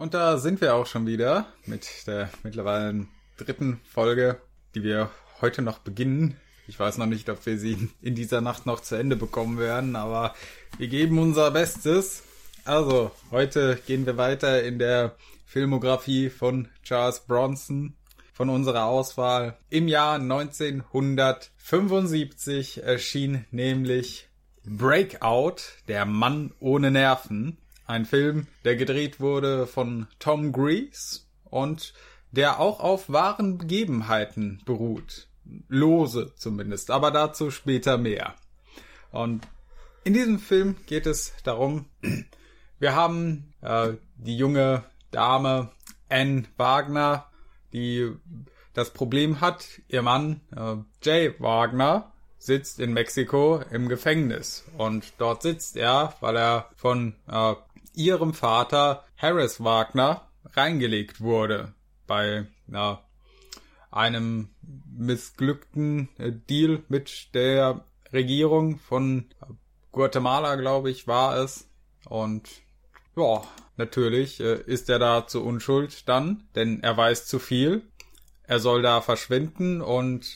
Und da sind wir auch schon wieder mit der mittlerweile dritten Folge, die wir heute noch beginnen. Ich weiß noch nicht, ob wir sie in dieser Nacht noch zu Ende bekommen werden, aber wir geben unser Bestes. Also, heute gehen wir weiter in der Filmografie von Charles Bronson von unserer Auswahl. Im Jahr 1975 erschien nämlich Breakout, der Mann ohne Nerven. Ein Film, der gedreht wurde von Tom Grease und der auch auf wahren Begebenheiten beruht. Lose zumindest, aber dazu später mehr. Und in diesem Film geht es darum, wir haben äh, die junge Dame Anne Wagner, die das Problem hat, ihr Mann äh, Jay Wagner sitzt in Mexiko im Gefängnis und dort sitzt er, weil er von äh, ihrem Vater Harris Wagner reingelegt wurde bei na, einem missglückten äh, Deal mit der Regierung von Guatemala, glaube ich, war es. Und ja, natürlich äh, ist er da zu Unschuld dann, denn er weiß zu viel. Er soll da verschwinden und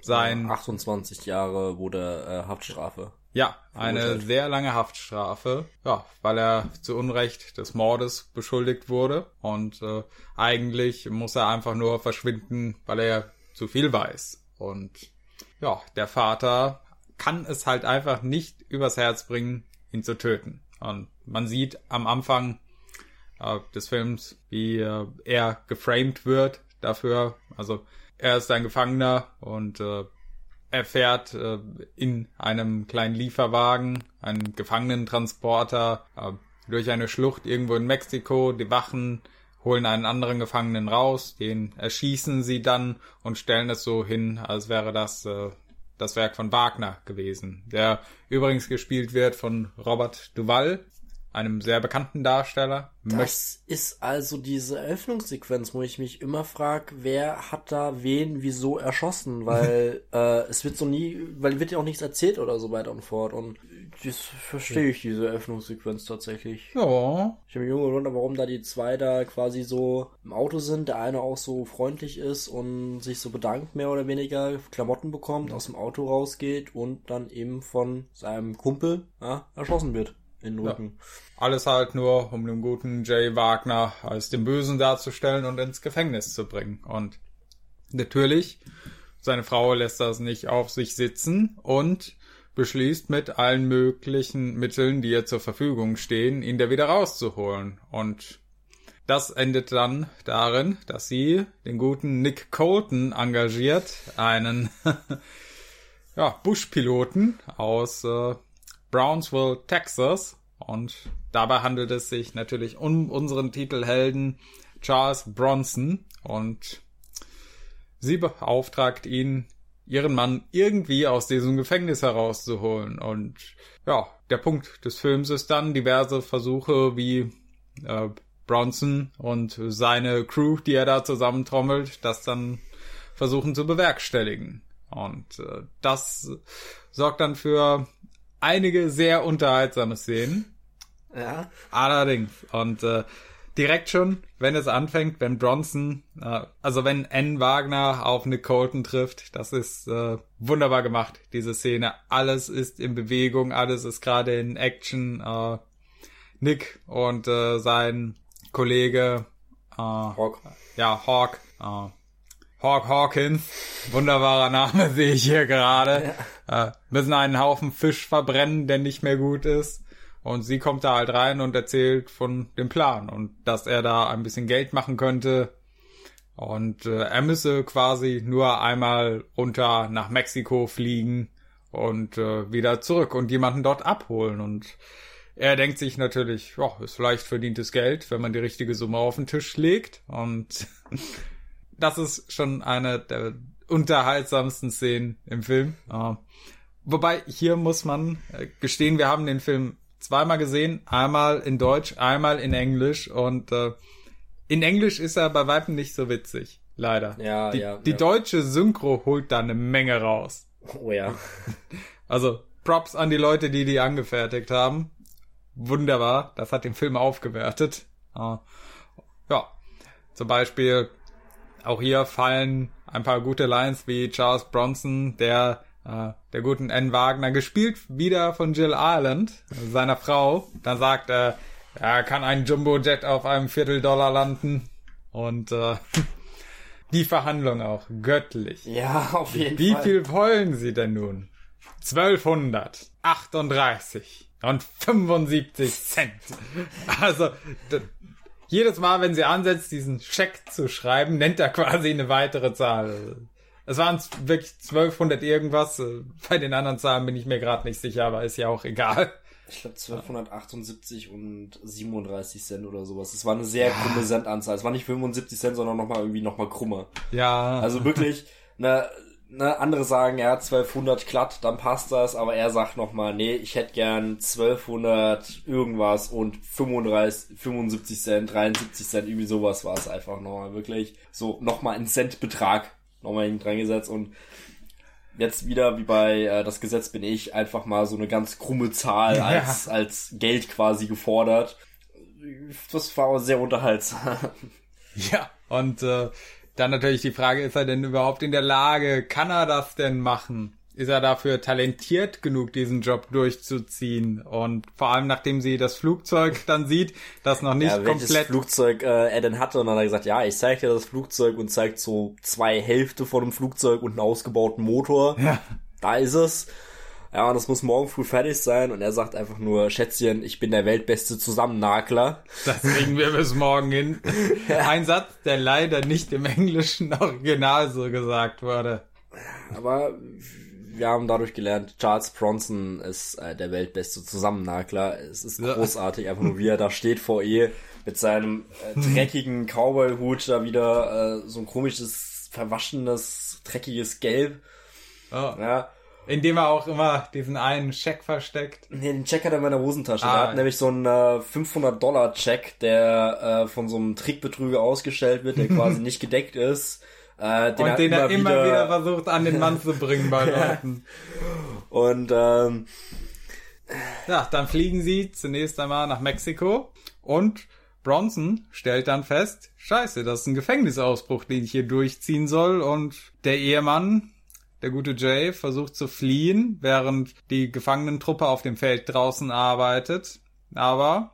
sein 28 Jahre wurde äh, Haftstrafe. Ja, eine sehr lange Haftstrafe, ja, weil er zu Unrecht des Mordes beschuldigt wurde und äh, eigentlich muss er einfach nur verschwinden, weil er zu viel weiß. Und ja, der Vater kann es halt einfach nicht übers Herz bringen, ihn zu töten. Und man sieht am Anfang äh, des Films, wie äh, er geframed wird dafür. Also er ist ein Gefangener und äh, er fährt äh, in einem kleinen Lieferwagen, einen Gefangenentransporter, äh, durch eine Schlucht irgendwo in Mexiko. Die Wachen holen einen anderen Gefangenen raus, den erschießen sie dann und stellen es so hin, als wäre das äh, das Werk von Wagner gewesen, der übrigens gespielt wird von Robert Duval, einem sehr bekannten Darsteller. Das ist also diese Eröffnungssequenz, wo ich mich immer frage, wer hat da wen wieso erschossen, weil äh, es wird so nie, weil wird ja auch nichts erzählt oder so weiter und fort und das verstehe ich diese Eröffnungssequenz tatsächlich. Ja. Ich habe mich immer gewundert, warum da die zwei da quasi so im Auto sind, der eine auch so freundlich ist und sich so bedankt mehr oder weniger, Klamotten bekommt, aus dem Auto rausgeht und dann eben von seinem Kumpel ja, erschossen wird in Rücken. Ja. Alles halt nur, um den guten Jay Wagner als den Bösen darzustellen und ins Gefängnis zu bringen. Und natürlich, seine Frau lässt das nicht auf sich sitzen und beschließt mit allen möglichen Mitteln, die ihr zur Verfügung stehen, ihn da wieder rauszuholen. Und das endet dann darin, dass sie den guten Nick Colton engagiert, einen ja, Buschpiloten aus äh, Brownsville, Texas. Und dabei handelt es sich natürlich um unseren Titelhelden Charles Bronson. Und sie beauftragt ihn, ihren Mann irgendwie aus diesem Gefängnis herauszuholen. Und ja, der Punkt des Films ist dann diverse Versuche wie äh, Bronson und seine Crew, die er da zusammentrommelt, das dann versuchen zu bewerkstelligen. Und äh, das sorgt dann für einige sehr unterhaltsame Szenen. Ja. Allerdings. Und äh, direkt schon, wenn es anfängt, wenn Bronson, äh, also wenn N. Wagner auf Nick Colton trifft, das ist äh, wunderbar gemacht, diese Szene. Alles ist in Bewegung, alles ist gerade in Action. Äh, Nick und äh, sein Kollege äh, Hawk. Ja, Hawk. Äh, Hawk Hawkins, wunderbarer Name sehe ich hier gerade, ja. äh, müssen einen Haufen Fisch verbrennen, der nicht mehr gut ist. Und sie kommt da halt rein und erzählt von dem Plan und dass er da ein bisschen Geld machen könnte. Und äh, er müsse quasi nur einmal runter nach Mexiko fliegen und äh, wieder zurück und jemanden dort abholen. Und er denkt sich natürlich, ja, ist vielleicht verdientes Geld, wenn man die richtige Summe auf den Tisch legt. Und das ist schon eine der unterhaltsamsten Szenen im Film. Uh, wobei, hier muss man äh, gestehen, wir haben den Film zweimal gesehen. Einmal in Deutsch, einmal in Englisch. Und äh, in Englisch ist er bei Weitem nicht so witzig. Leider. Ja, die, ja. Die ja. deutsche Synchro holt da eine Menge raus. Oh ja. Also Props an die Leute, die die angefertigt haben. Wunderbar. Das hat den Film aufgewertet. Ja, zum Beispiel auch hier fallen ein paar gute Lines wie Charles Bronson, der äh, der guten N. Wagner, gespielt wieder von Jill Ireland, seiner Frau. Dann sagt er, er kann ein Jumbo-Jet auf einem Vierteldollar landen. Und äh, die Verhandlung auch göttlich. Ja, auf jeden Wie Fall. viel wollen Sie denn nun? 1238 und 75 Cent. Also, jedes Mal, wenn sie ansetzt, diesen Scheck zu schreiben, nennt er quasi eine weitere Zahl. Es waren wirklich 1200 irgendwas. Bei den anderen Zahlen bin ich mir gerade nicht sicher, aber ist ja auch egal. Ich glaube 1278 und 37 Cent oder sowas. Es war eine sehr krumme Centanzahl. Es war nicht 75 Cent, sondern nochmal irgendwie nochmal krummer. Ja, Also wirklich, ne, ne, andere sagen, hat 1200 glatt, dann passt das, aber er sagt nochmal, nee, ich hätte gern 1200 irgendwas und 35, 75 Cent, 73 Cent, irgendwie sowas war es einfach nochmal wirklich. So, nochmal ein Centbetrag nochmal hinten dran gesetzt und jetzt wieder wie bei äh, das Gesetz bin ich einfach mal so eine ganz krumme Zahl als, als Geld quasi gefordert. Das war aber sehr unterhaltsam. Ja, und äh, dann natürlich die Frage, ist er denn überhaupt in der Lage? Kann er das denn machen? Ist er dafür talentiert genug, diesen Job durchzuziehen? Und vor allem, nachdem sie das Flugzeug dann sieht, das noch nicht ja, welches komplett... Flugzeug äh, er denn hatte und dann hat er gesagt, ja, ich zeig dir das Flugzeug und zeigt so zwei Hälfte von dem Flugzeug und einen ausgebauten Motor. Ja. Da ist es. Ja, und das muss morgen früh fertig sein und er sagt einfach nur, Schätzchen, ich bin der weltbeste Zusammennagler. Das kriegen wir bis morgen hin. Ein Satz, der leider nicht im englischen Original so gesagt wurde. Aber wir haben dadurch gelernt, Charles Bronson ist äh, der weltbeste Zusammennagler. Es ist Ja. großartig, einfach nur wie er da steht vor ihr mit seinem äh, dreckigen Cowboy-Hut da wieder äh, so ein komisches, verwaschenes, dreckiges Gelb. Oh. Ja, Indem er auch immer diesen einen Scheck versteckt. Nee, den Check hat er in meiner Hosentasche. Ah, der hat nämlich so einen äh, 500-Dollar-Check, der äh, von so einem Trickbetrüger ausgestellt wird, der quasi nicht gedeckt ist. Äh, den Und den er immer wieder versucht an den Mann zu bringen bei Leuten. Und ähm, Ja, dann fliegen sie zunächst einmal nach Mexiko und Bronson stellt dann fest, scheiße, das ist ein Gefängnisausbruch, den ich hier durchziehen soll und der Ehemann, der gute Jay, versucht zu fliehen, während die Gefangenentruppe auf dem Feld draußen arbeitet. Aber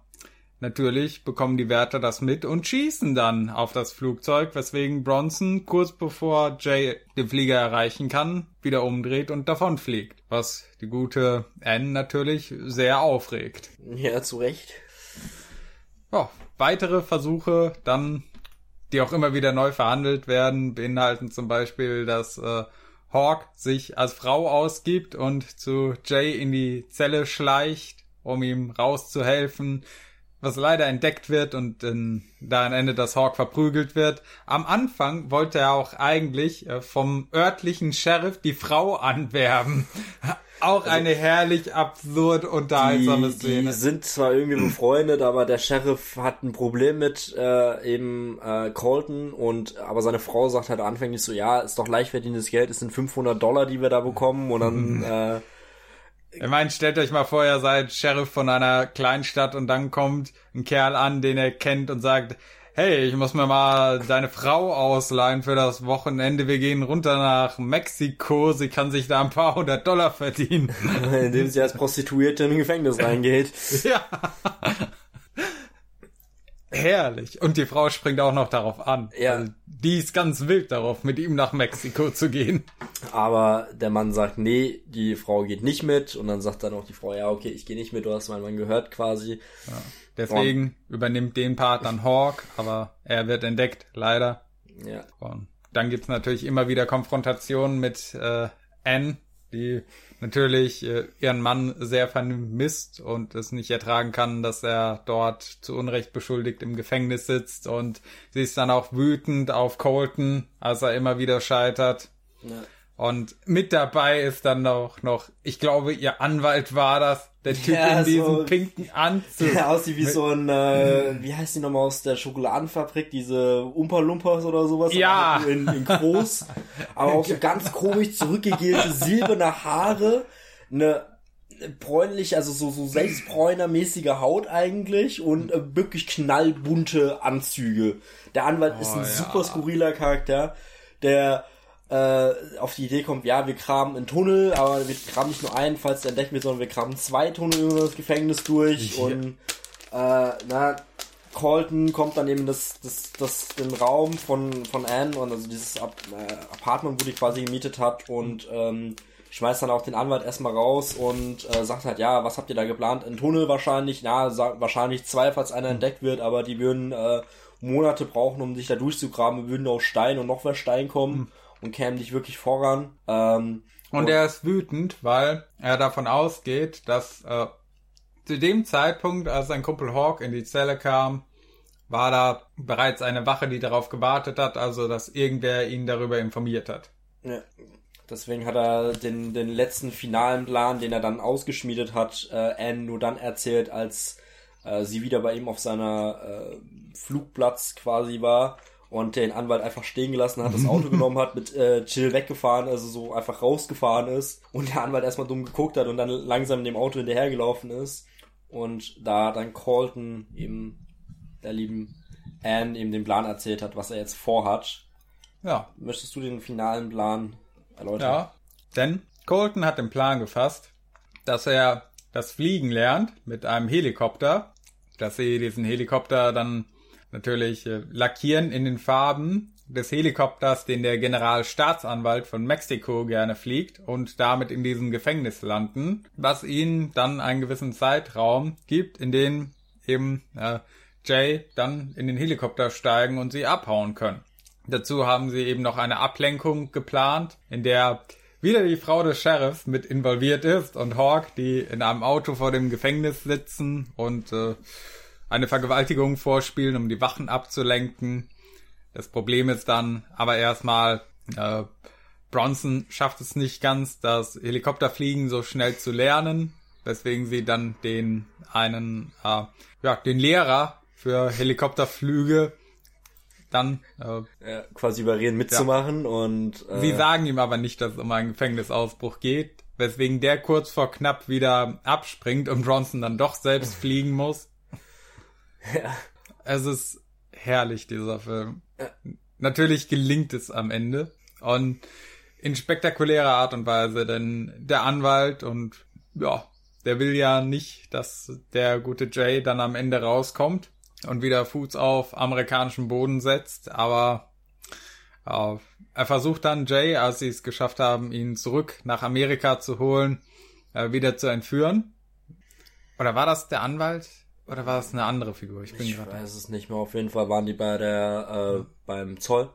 natürlich bekommen die Wärter das mit und schießen dann auf das Flugzeug, weswegen Bronson kurz bevor Jay den Flieger erreichen kann, wieder umdreht und davonfliegt. Was die gute Anne natürlich sehr aufregt. ja, zu Recht. Ja, weitere Versuche dann, die auch immer wieder neu verhandelt werden, beinhalten zum Beispiel, dass äh, Hawk sich als Frau ausgibt und zu Jay in die Zelle schleicht, um ihm rauszuhelfen, was leider entdeckt wird und äh, da am Ende das Hawk verprügelt wird. Am Anfang wollte er auch eigentlich äh, vom örtlichen Sheriff die Frau anwerben. Auch eine herrlich absurd unterhaltsame Die, Szene. die sind zwar irgendwie befreundet, aber der Sheriff hat ein Problem mit äh, eben äh, Colton und aber seine Frau sagt halt anfänglich so, ja, ist doch leicht verdientes Geld, es sind 500 Dollar, die wir da bekommen und dann äh, Ich meine, stellt euch mal vor, ihr seid Sheriff von einer Kleinstadt und dann kommt ein Kerl an, den er kennt und sagt, hey, ich muss mir mal deine Frau ausleihen für das Wochenende. Wir gehen runter nach Mexiko. Sie kann sich da ein paar hundert Dollar verdienen. indem sie als Prostituierte in ein Gefängnis reingeht. ja. Herrlich. Und die Frau springt auch noch darauf an. Ja. Also, die ist ganz wild darauf, mit ihm nach Mexiko zu gehen. Aber der Mann sagt, nee, die Frau geht nicht mit. Und dann sagt dann auch die Frau, ja, okay, ich gehe nicht mit, du hast meinen Mann gehört quasi. Deswegen übernimmt den Part dann Hawk, aber er wird entdeckt, leider. Ja. Und dann gibt's natürlich immer wieder Konfrontationen mit äh, Anne, die natürlich äh, ihren Mann sehr vermisst und es nicht ertragen kann, dass er dort zu Unrecht beschuldigt im Gefängnis sitzt. Und sie ist dann auch wütend auf Colton, als er immer wieder scheitert. ja. Und mit dabei ist dann auch noch, ich glaube, ihr Anwalt war das, der Typ Ja, in diesem so- pinken Anzug. Der aussieht wie so ein, äh, wie heißt die nochmal aus der Schokoladenfabrik, diese Umpa Lumpas oder sowas. Ja. aber halt In, in groß. aber auch so ganz komisch zurückgegelte silberne Haare, eine bräunlich, also so, so selbstbräunermäßige Haut eigentlich und äh, wirklich knallbunte Anzüge. Der Anwalt oh, ist ein ja. super skurriler Charakter, der äh, auf die Idee kommt, ja, wir kramen einen Tunnel, aber wir kramen nicht nur einen, falls der entdeckt wird, sondern wir kramen zwei Tunnel über das Gefängnis durch ja. und äh, na, Colton kommt dann eben das, das, das, den Raum von, von Anne und also dieses Ap äh, Apartment, wo die quasi gemietet hat und ähm, schmeißt dann auch den Anwalt erstmal raus und äh, sagt halt, ja, was habt ihr da geplant? Ein Tunnel wahrscheinlich, na, wahrscheinlich zwei, falls einer entdeckt wird, aber die würden äh, Monate brauchen, um sich da durchzugraben, wir würden auf Stein und noch mehr Stein kommen mhm. Und kämen nicht wirklich voran. Ähm, und, er ist wütend, weil er davon ausgeht, dass äh, zu dem Zeitpunkt, als sein Kumpel Hawk in die Zelle kam, war da bereits eine Wache, die darauf gewartet hat, also dass irgendwer ihn darüber informiert hat. Ja. Deswegen hat er den, den letzten finalen Plan, den er dann ausgeschmiedet hat, äh, Anne nur dann erzählt, als äh, sie wieder bei ihm auf seiner äh, Flugplatz quasi war und den Anwalt einfach stehen gelassen hat, das Auto genommen hat, mit äh, Chill weggefahren, also so einfach rausgefahren ist und der Anwalt erstmal dumm geguckt hat und dann langsam dem Auto hinterhergelaufen ist und da dann Colton eben der lieben Anne eben den Plan erzählt hat, was er jetzt vorhat. Ja. Möchtest du den finalen Plan erläutern? Ja, denn Colton hat den Plan gefasst, dass er das Fliegen lernt mit einem Helikopter, dass sie diesen Helikopter dann natürlich äh, lackieren in den Farben des Helikopters, den der Generalstaatsanwalt von Mexiko gerne fliegt und damit in diesem Gefängnis landen, was ihnen dann einen gewissen Zeitraum gibt, in dem eben äh, Jay dann in den Helikopter steigen und sie abhauen können. Dazu haben sie eben noch eine Ablenkung geplant, in der wieder die Frau des Sheriffs mit involviert ist und Hawk, die in einem Auto vor dem Gefängnis sitzen und äh, eine Vergewaltigung vorspielen, um die Wachen abzulenken. Das Problem ist dann aber erstmal, äh, Bronson schafft es nicht ganz, das Helikopterfliegen so schnell zu lernen, weswegen sie dann den einen, äh, ja, den Lehrer für Helikopterflüge dann äh, ja, quasi überreden mitzumachen ja. und äh, sie sagen ihm aber nicht, dass es um einen Gefängnisausbruch geht, weswegen der kurz vor knapp wieder abspringt und Bronson dann doch selbst fliegen muss. Ja. Es ist herrlich dieser Film. Ja. Natürlich gelingt es am Ende und in spektakulärer Art und Weise, denn der Anwalt und ja, der will ja nicht, dass der gute Jay dann am Ende rauskommt und wieder Fuß auf amerikanischem Boden setzt, aber äh, er versucht dann Jay, als sie es geschafft haben, ihn zurück nach Amerika zu holen, äh, wieder zu entführen. Oder war das der Anwalt? Oder war das eine andere Figur? Ich bin ich weiß es nicht mehr. Auf jeden Fall waren die bei der äh, beim Zoll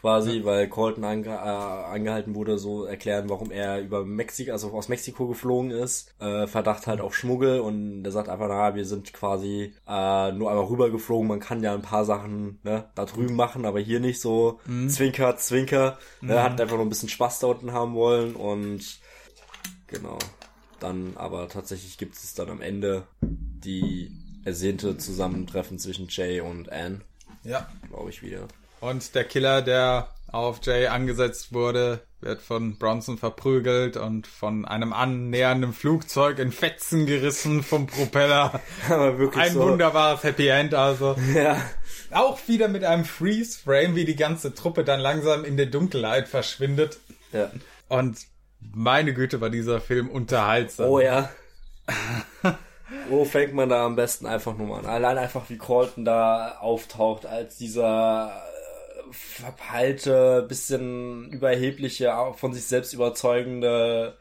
quasi, ja. weil Colton ange äh, angehalten wurde, so erklären, warum er über Mexiko, also aus Mexiko geflogen ist. Äh, Verdacht halt auf Schmuggel und der sagt einfach, na, wir sind quasi äh, nur einmal rübergeflogen, man kann ja ein paar Sachen ne, da drüben machen, aber hier nicht so. Mhm. Zwinker, Zwinker. Mhm. Er hat einfach nur ein bisschen Spaß da unten haben wollen und genau. Dann aber tatsächlich gibt es dann am Ende die ersehnte Zusammentreffen zwischen Jay und Anne. Ja. Glaube ich wieder. Und der Killer, der auf Jay angesetzt wurde, wird von Bronson verprügelt und von einem annähernden Flugzeug in Fetzen gerissen vom Propeller. Aber wirklich Ein so. wunderbares Happy End also. Ja. Auch wieder mit einem Freeze-Frame, wie die ganze Truppe dann langsam in der Dunkelheit verschwindet. Ja. Und meine Güte, war dieser Film unterhaltsam. Oh ja. Wo fängt man da am besten einfach nur mal an? Allein einfach wie Colton da auftaucht als dieser verpeilte, bisschen überhebliche, von sich selbst überzeugende,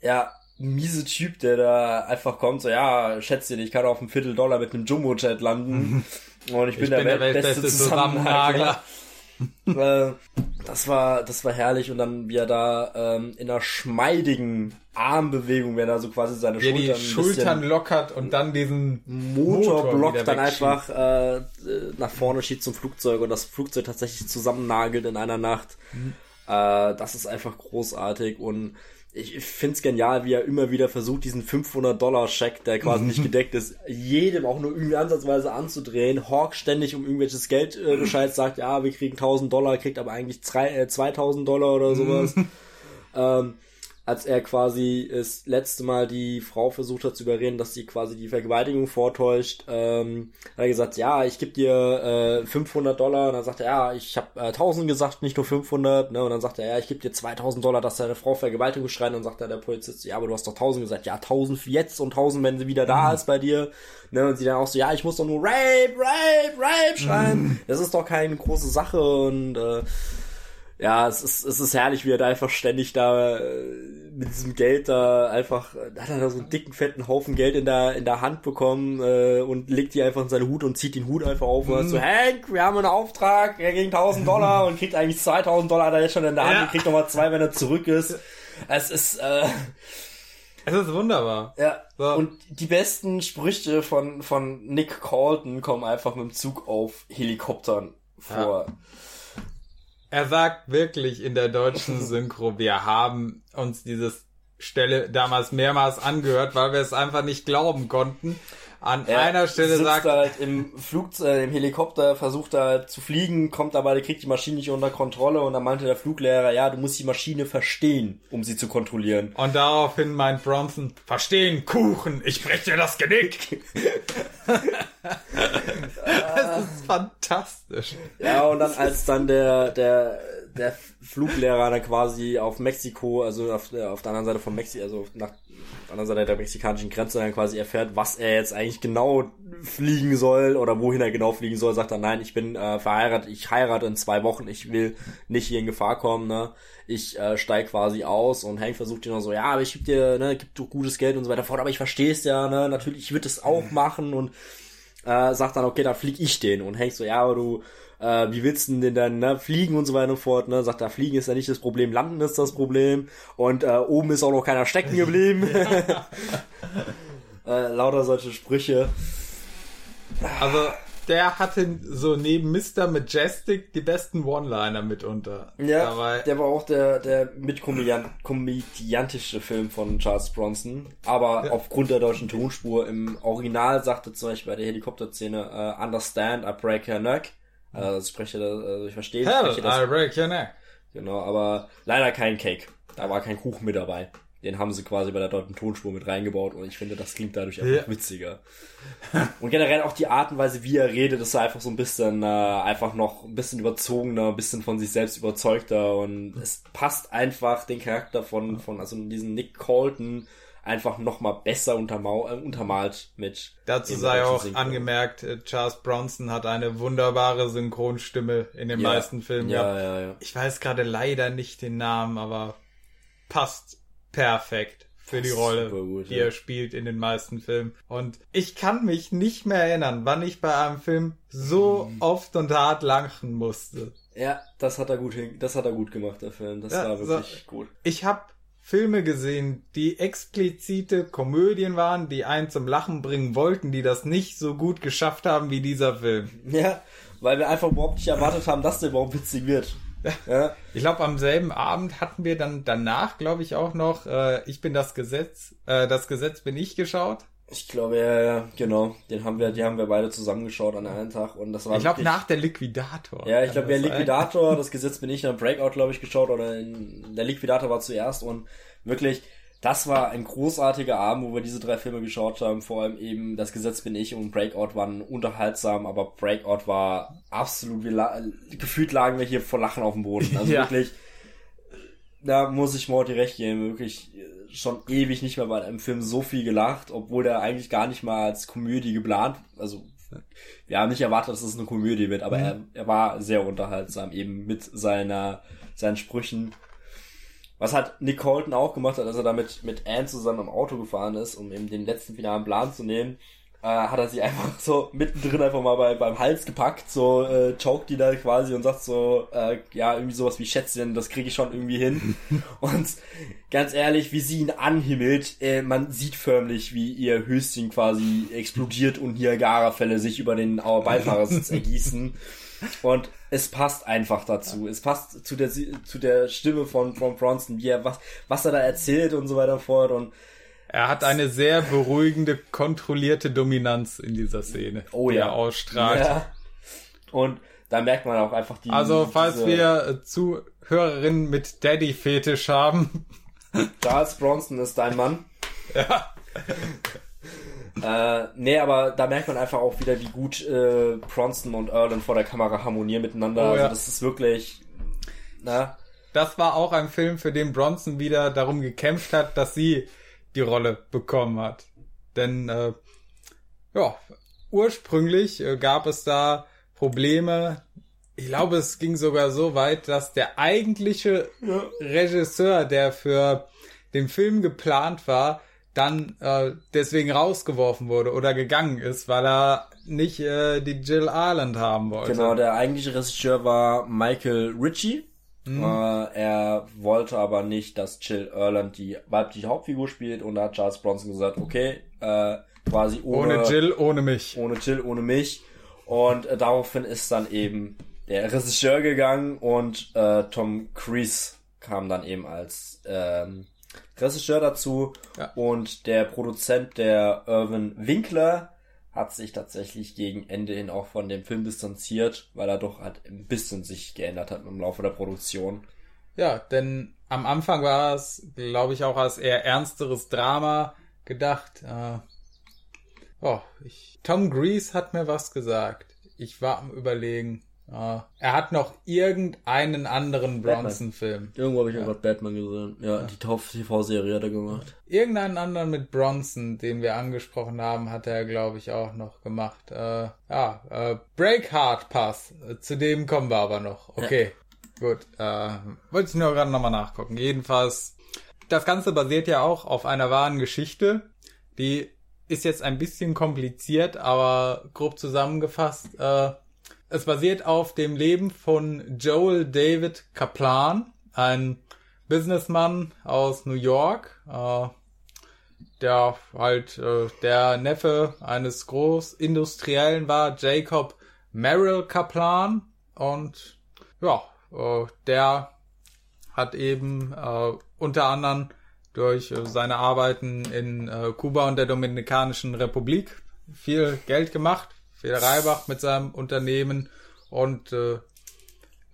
ja, miese Typ, der da einfach kommt, so, ja, schätze dir, ich kann auf einen Viertel-Dollar mit einem Jumbo-Jet landen. Und ich bin, ich der, bin der weltbeste Zusammenhagler. äh, das war, das war herrlich und dann wie er da ähm, in einer schmeidigen Armbewegung, wenn er so quasi seine ja, Schultern, die Schultern lockert und dann diesen Motorblock Motor dann einfach äh, nach vorne schiebt zum Flugzeug und das Flugzeug tatsächlich zusammennagelt in einer Nacht. Mhm. Äh, das ist einfach großartig und ich find's genial, wie er immer wieder versucht, diesen 500-Dollar-Scheck, der quasi nicht gedeckt ist, jedem auch nur irgendwie ansatzweise anzudrehen. Hawk ständig um irgendwelches Geld äh, Bescheid sagt, ja, wir kriegen 1000 Dollar, kriegt aber eigentlich 3, äh, 2000 Dollar oder sowas. ähm, als er quasi das letzte Mal die Frau versucht hat zu überreden, dass sie quasi die Vergewaltigung vortäuscht, ähm, hat er gesagt, ja, ich gebe dir äh, 500 Dollar. Und dann sagt er, ja, ich habe äh, 1000 gesagt, nicht nur 500. Ne? Und dann sagt er, ja, ich gebe dir 2000 Dollar, dass deine Frau Vergewaltigung schreit. Und dann sagt er der Polizist, ja, aber du hast doch 1000 gesagt. Ja, 1000 jetzt und 1000, wenn sie wieder da mhm. ist bei dir. Ne? Und sie dann auch so, ja, ich muss doch nur Rape, Rape, Rape schreien. Mhm. Das ist doch keine große Sache und äh, ja, es ist, es ist herrlich, wie er da einfach ständig da äh, mit diesem Geld da einfach, da hat er da so einen dicken, fetten Haufen Geld in der, in der Hand bekommen äh, und legt die einfach in seinen Hut und zieht den Hut einfach auf und mhm. so, Hank, wir haben einen Auftrag, er ging 1000 Dollar und kriegt eigentlich 2000 Dollar da jetzt schon in der Hand ja. und kriegt nochmal zwei, wenn er zurück ist. Es ist, äh, es ist wunderbar. Ja. So. Und die besten Sprüche von, von Nick Colton kommen einfach mit dem Zug auf Helikoptern vor. Ja. Er sagt wirklich in der deutschen Synchro, wir haben uns dieses Stelle damals mehrmals angehört, weil wir es einfach nicht glauben konnten. An er einer Stelle sagt er halt im Flugzeug, äh, im Helikopter, versucht er halt zu fliegen, kommt aber, der kriegt die Maschine nicht unter Kontrolle und dann meinte der Fluglehrer, ja, du musst die Maschine verstehen, um sie zu kontrollieren. Und daraufhin meint Bronson, verstehen, Kuchen, ich brech dir das Genick. das ist fantastisch. Ja, und dann als dann der, der, der Fluglehrer dann quasi auf Mexiko, also auf, der, auf der anderen Seite von Mexiko, also nach der anderen Seite der mexikanischen Grenze dann quasi erfährt, was er jetzt eigentlich genau fliegen soll oder wohin er genau fliegen soll, sagt er, nein, ich bin äh, verheiratet, ich heirate in zwei Wochen, ich will nicht hier in Gefahr kommen, ne? Ich äh, steig quasi aus und Hank versucht ihn noch so, ja, aber ich geb dir, ne, gib du gutes Geld und so weiter fort, aber ich verstehe es ja, ne, natürlich, ich würde es auch machen und äh, sagt dann, okay, dann flieg ich den. Und Hank so, ja, aber du, äh, wie willst du denn dann ne, fliegen und so weiter und fort. Ne? Sagt er, fliegen ist ja nicht das Problem, landen ist das Problem. Und äh, oben ist auch noch keiner stecken geblieben. äh, lauter solche Sprüche. Also der hatte so neben Mr. Majestic die besten One-Liner mitunter. Ja, dabei. der war auch der, der mitkomödiantische Film von Charles Bronson. Aber ja. aufgrund der deutschen Tonspur im Original sagte zum Beispiel bei der Helikopterszene uh, Understand, I break your neck. Also ich spreche das, also ich verstehe Hell, spreche das. I break your neck. Genau, aber leider kein Cake. Da war kein Kuchen mit dabei. Den haben sie quasi bei der deutschen Tonspur mit reingebaut und ich finde, das klingt dadurch einfach ja. witziger. und generell auch die Art und Weise, wie er redet, ist einfach so ein bisschen äh, einfach noch ein bisschen überzogener, ein bisschen von sich selbst überzeugter und es passt einfach den Charakter von, von also diesen Nick Colton einfach nochmal besser untermal, äh, untermalt mit. Dazu sei auch Synchron. angemerkt, äh, Charles Bronson hat eine wunderbare Synchronstimme in den ja. meisten Filmen. Ja, ja, ja. Ich weiß gerade leider nicht den Namen, aber passt perfekt für die Rolle, gut, die ja. er spielt in den meisten Filmen. Und ich kann mich nicht mehr erinnern, wann ich bei einem Film so mhm. oft und hart lachen musste. Ja, das hat er gut hin, das hat er gut gemacht, der Film. Das ja, war wirklich so, gut. Ich habe Filme gesehen, die explizite Komödien waren, die einen zum Lachen bringen wollten, die das nicht so gut geschafft haben wie dieser Film. Ja, weil wir einfach überhaupt nicht erwartet haben, dass der überhaupt witzig wird. Ja. Ich glaube, am selben Abend hatten wir dann danach, glaube ich, auch noch äh, Ich bin das Gesetz, äh, das Gesetz bin ich geschaut. Ich glaube, ja, ja, genau. Den haben wir, die haben wir beide zusammengeschaut an einem Tag und das war. Ich glaube nach der Liquidator. Ja, ich glaube, der Liquidator, das Gesetz bin ich, in Breakout, glaube ich, geschaut oder in, der Liquidator war zuerst und wirklich, das war ein großartiger Abend, wo wir diese drei Filme geschaut haben. Vor allem eben Das Gesetz bin ich und Breakout waren unterhaltsam, aber Breakout war absolut, wir gefühlt lagen wir hier vor Lachen auf dem Boden. Also ja. wirklich, da muss ich Morty recht geben, wirklich schon ewig nicht mehr bei einem Film so viel gelacht, obwohl der eigentlich gar nicht mal als Komödie geplant, also wir haben nicht erwartet, dass es eine Komödie wird, aber mhm. er, er war sehr unterhaltsam, eben mit seiner, seinen Sprüchen. Was hat Nick Colton auch gemacht hat, als er da mit, mit Anne zusammen im Auto gefahren ist, um eben den letzten finalen Plan zu nehmen, äh, hat er sie einfach so mittendrin einfach mal bei, beim Hals gepackt, so äh, choked die da quasi und sagt so, äh, ja, irgendwie sowas wie Schätzchen, das kriege ich schon irgendwie hin. und ganz ehrlich, wie sie ihn anhimmelt, äh, man sieht förmlich, wie ihr Höschen quasi explodiert und Niagara-Fälle sich über den Beifahrersitz ergießen. Und es passt einfach dazu. Es passt zu der, zu der Stimme von, von Bronson, wie er, was, was er da erzählt und so weiter fort und er hat eine sehr beruhigende, kontrollierte Dominanz in dieser Szene, oh, die ja. er ausstrahlt. Ja. Und da merkt man auch einfach die. Also, falls wir Zuhörerinnen mit Daddy-Fetisch haben, Charles Bronson ist dein Mann. Ja. Äh, nee, aber da merkt man einfach auch wieder, wie gut äh, Bronson und Erland vor der Kamera harmonieren miteinander. Oh, ja. Also das ist wirklich, na, Das war auch ein Film, für den Bronson wieder darum gekämpft hat, dass sie die Rolle bekommen hat. Denn äh, ja, ursprünglich äh, gab es da Probleme. Ich glaube, es ging sogar so weit, dass der eigentliche Regisseur, der für den Film geplant war, dann äh, deswegen rausgeworfen wurde oder gegangen ist, weil er nicht äh, die Jill Ireland haben wollte. Genau, der eigentliche Regisseur war Michael Ritchie. Mhm. Äh, er wollte aber nicht, dass Jill Erland die weibliche Hauptfigur spielt und da hat Charles Bronson gesagt, okay, äh, quasi ohne, Ohne Jill, ohne mich. ohne Jill, ohne mich. Und äh, daraufhin ist dann eben der Regisseur gegangen und äh, Tom Cruise kam dann eben als ähm, Regisseur dazu. Ja. Und der Produzent, der Irvin Winkler, hat sich tatsächlich gegen Ende hin auch von dem Film distanziert, weil er doch halt ein bisschen sich geändert hat im Laufe der Produktion. Ja, denn am Anfang war es, glaube ich, auch als eher ernsteres Drama gedacht. Äh, oh, ich, Tom Grease hat mir was gesagt. Ich war am überlegen. Äh, er hat noch irgendeinen anderen. Bronson-Film. Irgendwo habe ich ja. gerade Batman gesehen. Ja, die TV-Serie hat er gemacht. Irgendeinen anderen mit Bronson, den wir angesprochen haben, hat er, glaube ich, auch noch gemacht. Äh, ja, äh, Breakheart Pass. Zu dem kommen wir aber noch. Okay, gut. Äh, wollte ich nur gerade nochmal nachgucken. Jedenfalls, das Ganze basiert ja auch auf einer wahren Geschichte. Die ist jetzt ein bisschen kompliziert, aber grob zusammengefasst. Äh, es basiert auf dem Leben von Joel David Kaplan, ein Businessman aus New York, äh, der halt äh, der Neffe eines Großindustriellen war, Jacob Merrill Kaplan. Und ja, äh, der hat eben äh, unter anderem durch äh, seine Arbeiten in äh, Kuba und der Dominikanischen Republik viel Geld gemacht. Viel Reibach mit seinem Unternehmen. Und äh,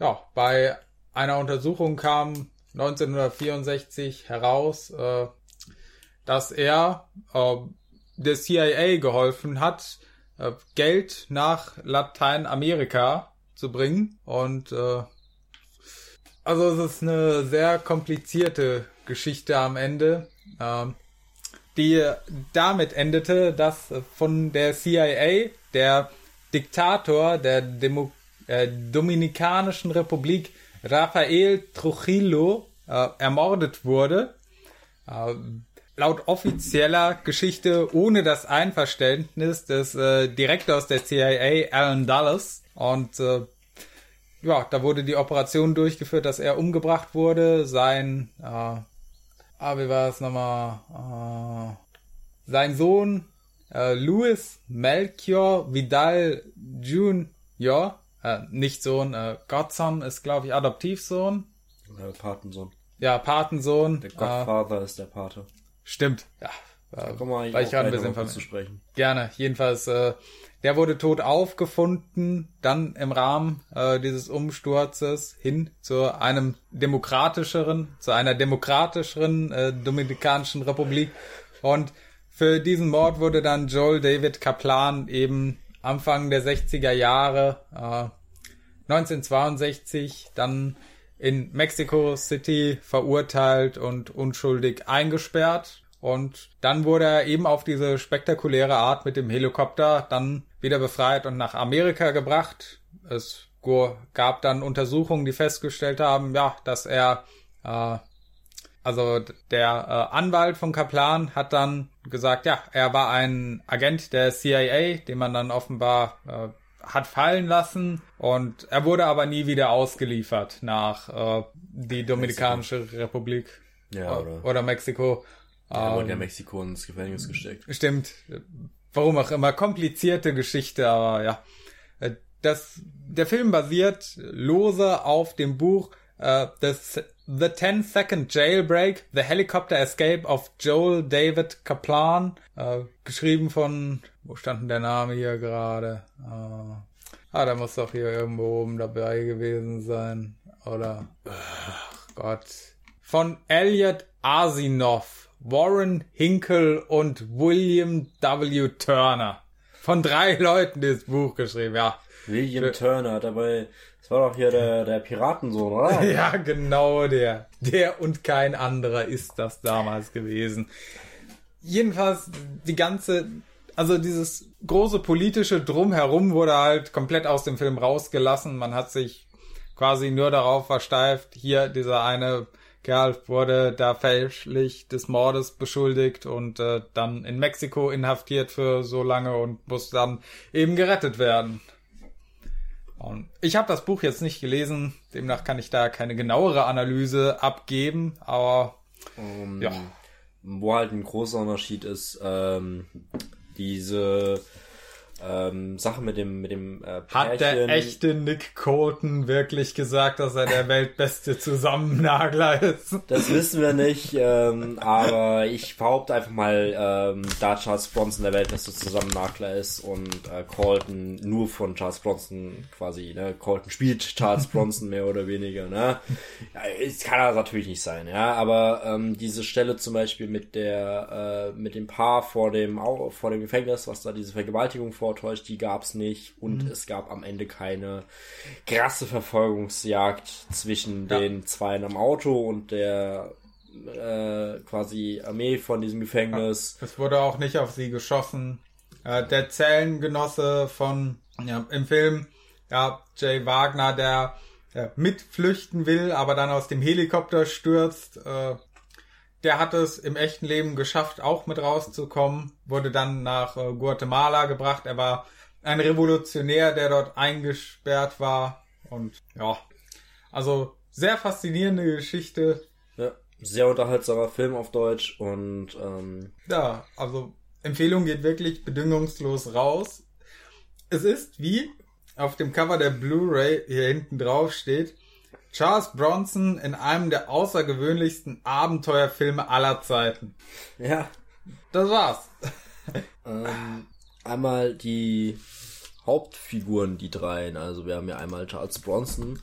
ja, bei einer Untersuchung kam 1964 heraus, äh, dass er äh, der CIA geholfen hat, äh, Geld nach Lateinamerika zu bringen. Und äh, also es ist eine sehr komplizierte Geschichte am Ende, ähm, die damit endete, dass von der CIA der Diktator der Demo äh, Dominikanischen Republik Rafael Trujillo äh, ermordet wurde. Äh, laut offizieller Geschichte ohne das Einverständnis des äh, Direktors der CIA, Alan Dulles. Und äh, ja, da wurde die Operation durchgeführt, dass er umgebracht wurde. Sein, äh, ah, wie war es nochmal? Äh, sein Sohn äh, Louis Melchior Vidal Jr., äh, nicht Sohn, äh, Godson ist, glaube ich, Adoptivsohn. Oder Patensohn. Ja, Patensohn. Der Äh, Godfather ist der Pate. stimmt. Ja, äh, Komm mal war ich gerade ein bisschen zu sprechen. Gerne. Jedenfalls, äh, der wurde tot aufgefunden, dann im Rahmen äh, dieses Umsturzes hin zu einem demokratischeren, zu einer demokratischeren äh, Dominikanischen Republik. Und für diesen Mord wurde dann Joel David Kaplan eben Anfang der 60er Jahre, äh, 1962, dann in Mexico City verurteilt und unschuldig eingesperrt. Und dann wurde er eben auf diese spektakuläre Art mit dem Helikopter dann wieder befreit und nach Amerika gebracht. Es gab dann Untersuchungen, die festgestellt haben, ja, dass er, äh, also der äh, Anwalt von Kaplan hat dann gesagt, ja, er war ein Agent der CIA, den man dann offenbar äh, hat fallen lassen und er wurde aber nie wieder ausgeliefert nach äh, die Dominikanische Republik Ja, äh, oder? oder Mexiko. Da wurde ja Ähm, Mexiko ins Gefängnis gesteckt. Stimmt. Warum auch immer. Komplizierte Geschichte, aber ja. Äh, Das, der Film basiert lose auf dem Buch äh, das, The 10-Second Jailbreak, The Helicopter Escape of Joel David Kaplan. Äh, geschrieben von, wo stand denn der Name hier gerade? Äh, ah, der muss doch hier irgendwo oben dabei gewesen sein. Oder, ach Gott. von Elliot Asinov, Warren Hinkle und William W. Turner. Von drei Leuten dieses Buch geschrieben, ja. William Turner, dabei, das war doch hier der, der Piratensohn, oder? ja, genau der. Der und kein anderer ist das damals gewesen. Jedenfalls die ganze, also dieses große politische Drumherum wurde halt komplett aus dem Film rausgelassen. Man hat sich quasi nur darauf versteift, hier dieser eine Kerl wurde da fälschlich des Mordes beschuldigt und äh, dann in Mexiko inhaftiert für so lange und muss dann eben gerettet werden. Und ich habe das Buch jetzt nicht gelesen, demnach kann ich da keine genauere Analyse abgeben, aber um, ja. Wo halt ein großer Unterschied ist, ähm, diese ähm, Sache mit dem mit dem äh, Pärchen. Hat der echte Nick Colton wirklich gesagt, dass er der weltbeste Zusammennagler ist? Das wissen wir nicht, ähm, aber ich behaupte einfach mal, ähm, da Charles Bronson der weltbeste Zusammennagler ist und äh, Colton nur von Charles Bronson quasi, ne, Colton spielt Charles Bronson mehr oder weniger, ne? Ja, es kann das natürlich nicht sein, ja, aber ähm, diese Stelle zum Beispiel mit der äh, mit dem Paar vor dem vor dem Gefängnis, was da diese Vergewaltigung vor vortäuscht, die gab es nicht und mhm. es gab am Ende keine krasse Verfolgungsjagd zwischen ja. den Zweien am Auto und der äh, quasi Armee von diesem Gefängnis. Es wurde auch nicht auf sie geschossen. Äh, der Zellengenosse von ja, im Film, ja, Jay Wagner, der ja, mitflüchten will, aber dann aus dem Helikopter stürzt. Äh, der hat es im echten Leben geschafft, auch mit rauszukommen, wurde dann nach äh, Guatemala gebracht. Er war ein Revolutionär, der dort eingesperrt war. Und ja, also sehr faszinierende Geschichte. Ja, sehr unterhaltsamer Film auf Deutsch und ähm ja, also Empfehlung geht wirklich bedingungslos raus. Es ist wie auf dem Cover der Blu-ray hier hinten drauf steht, Charles Bronson in einem der außergewöhnlichsten Abenteuerfilme aller Zeiten. Ja. Das war's. Ähm, einmal die Hauptfiguren, die dreien. Also wir haben ja einmal Charles Bronson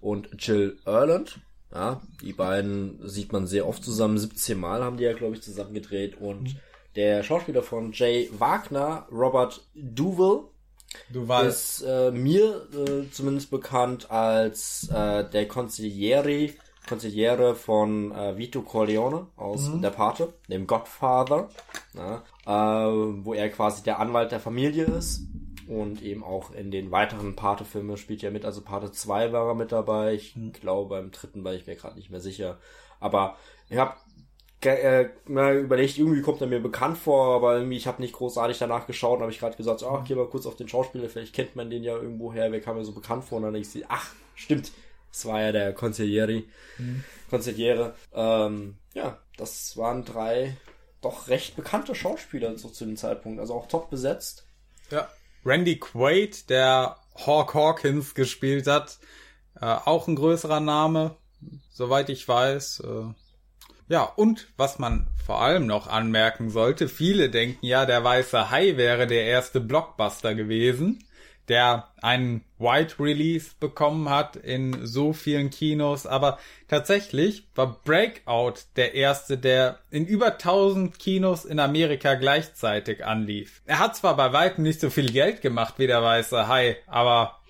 und Jill Erland. Ja, die beiden sieht man sehr oft zusammen. 17 Mal haben die ja, glaube ich, zusammen gedreht. Und mhm. der Schauspieler von Jay Wagner, Robert Duval, Duval. ist äh, mir äh, zumindest bekannt als äh, der Consigliere, Consigliere von äh, Vito Corleone aus mhm. Der Pate, dem Godfather, ja, äh, wo er quasi der Anwalt der Familie ist und eben auch in den weiteren Pate-Filmen spielt er mit. Also Pate 2 war er mit dabei. Ich mhm. glaube, beim dritten war ich mir gerade nicht mehr sicher. Aber ich habe äh, mal überlegt, irgendwie kommt er mir bekannt vor, aber irgendwie, ich habe nicht großartig danach geschaut und habe ich gerade gesagt, so, ach, geh mal kurz auf den Schauspieler, vielleicht kennt man den ja irgendwo her, wer kam mir so bekannt vor und dann ich ach, stimmt, das war ja der Consigliere. Mhm. Consigliere. Ähm, ja, das waren drei doch recht bekannte Schauspieler so zu dem Zeitpunkt, also auch top besetzt. Ja. Randy Quaid, der Hawk Hawkins gespielt hat, äh, auch ein größerer Name, soweit ich weiß. Äh, ja, und was man vor allem noch anmerken sollte, viele denken ja, der weiße Hai wäre der erste Blockbuster gewesen, der einen White Release bekommen hat in so vielen Kinos, aber tatsächlich war Breakout der erste, der in über 1000 Kinos in Amerika gleichzeitig anlief. Er hat zwar bei weitem nicht so viel Geld gemacht wie der weiße Hai, aber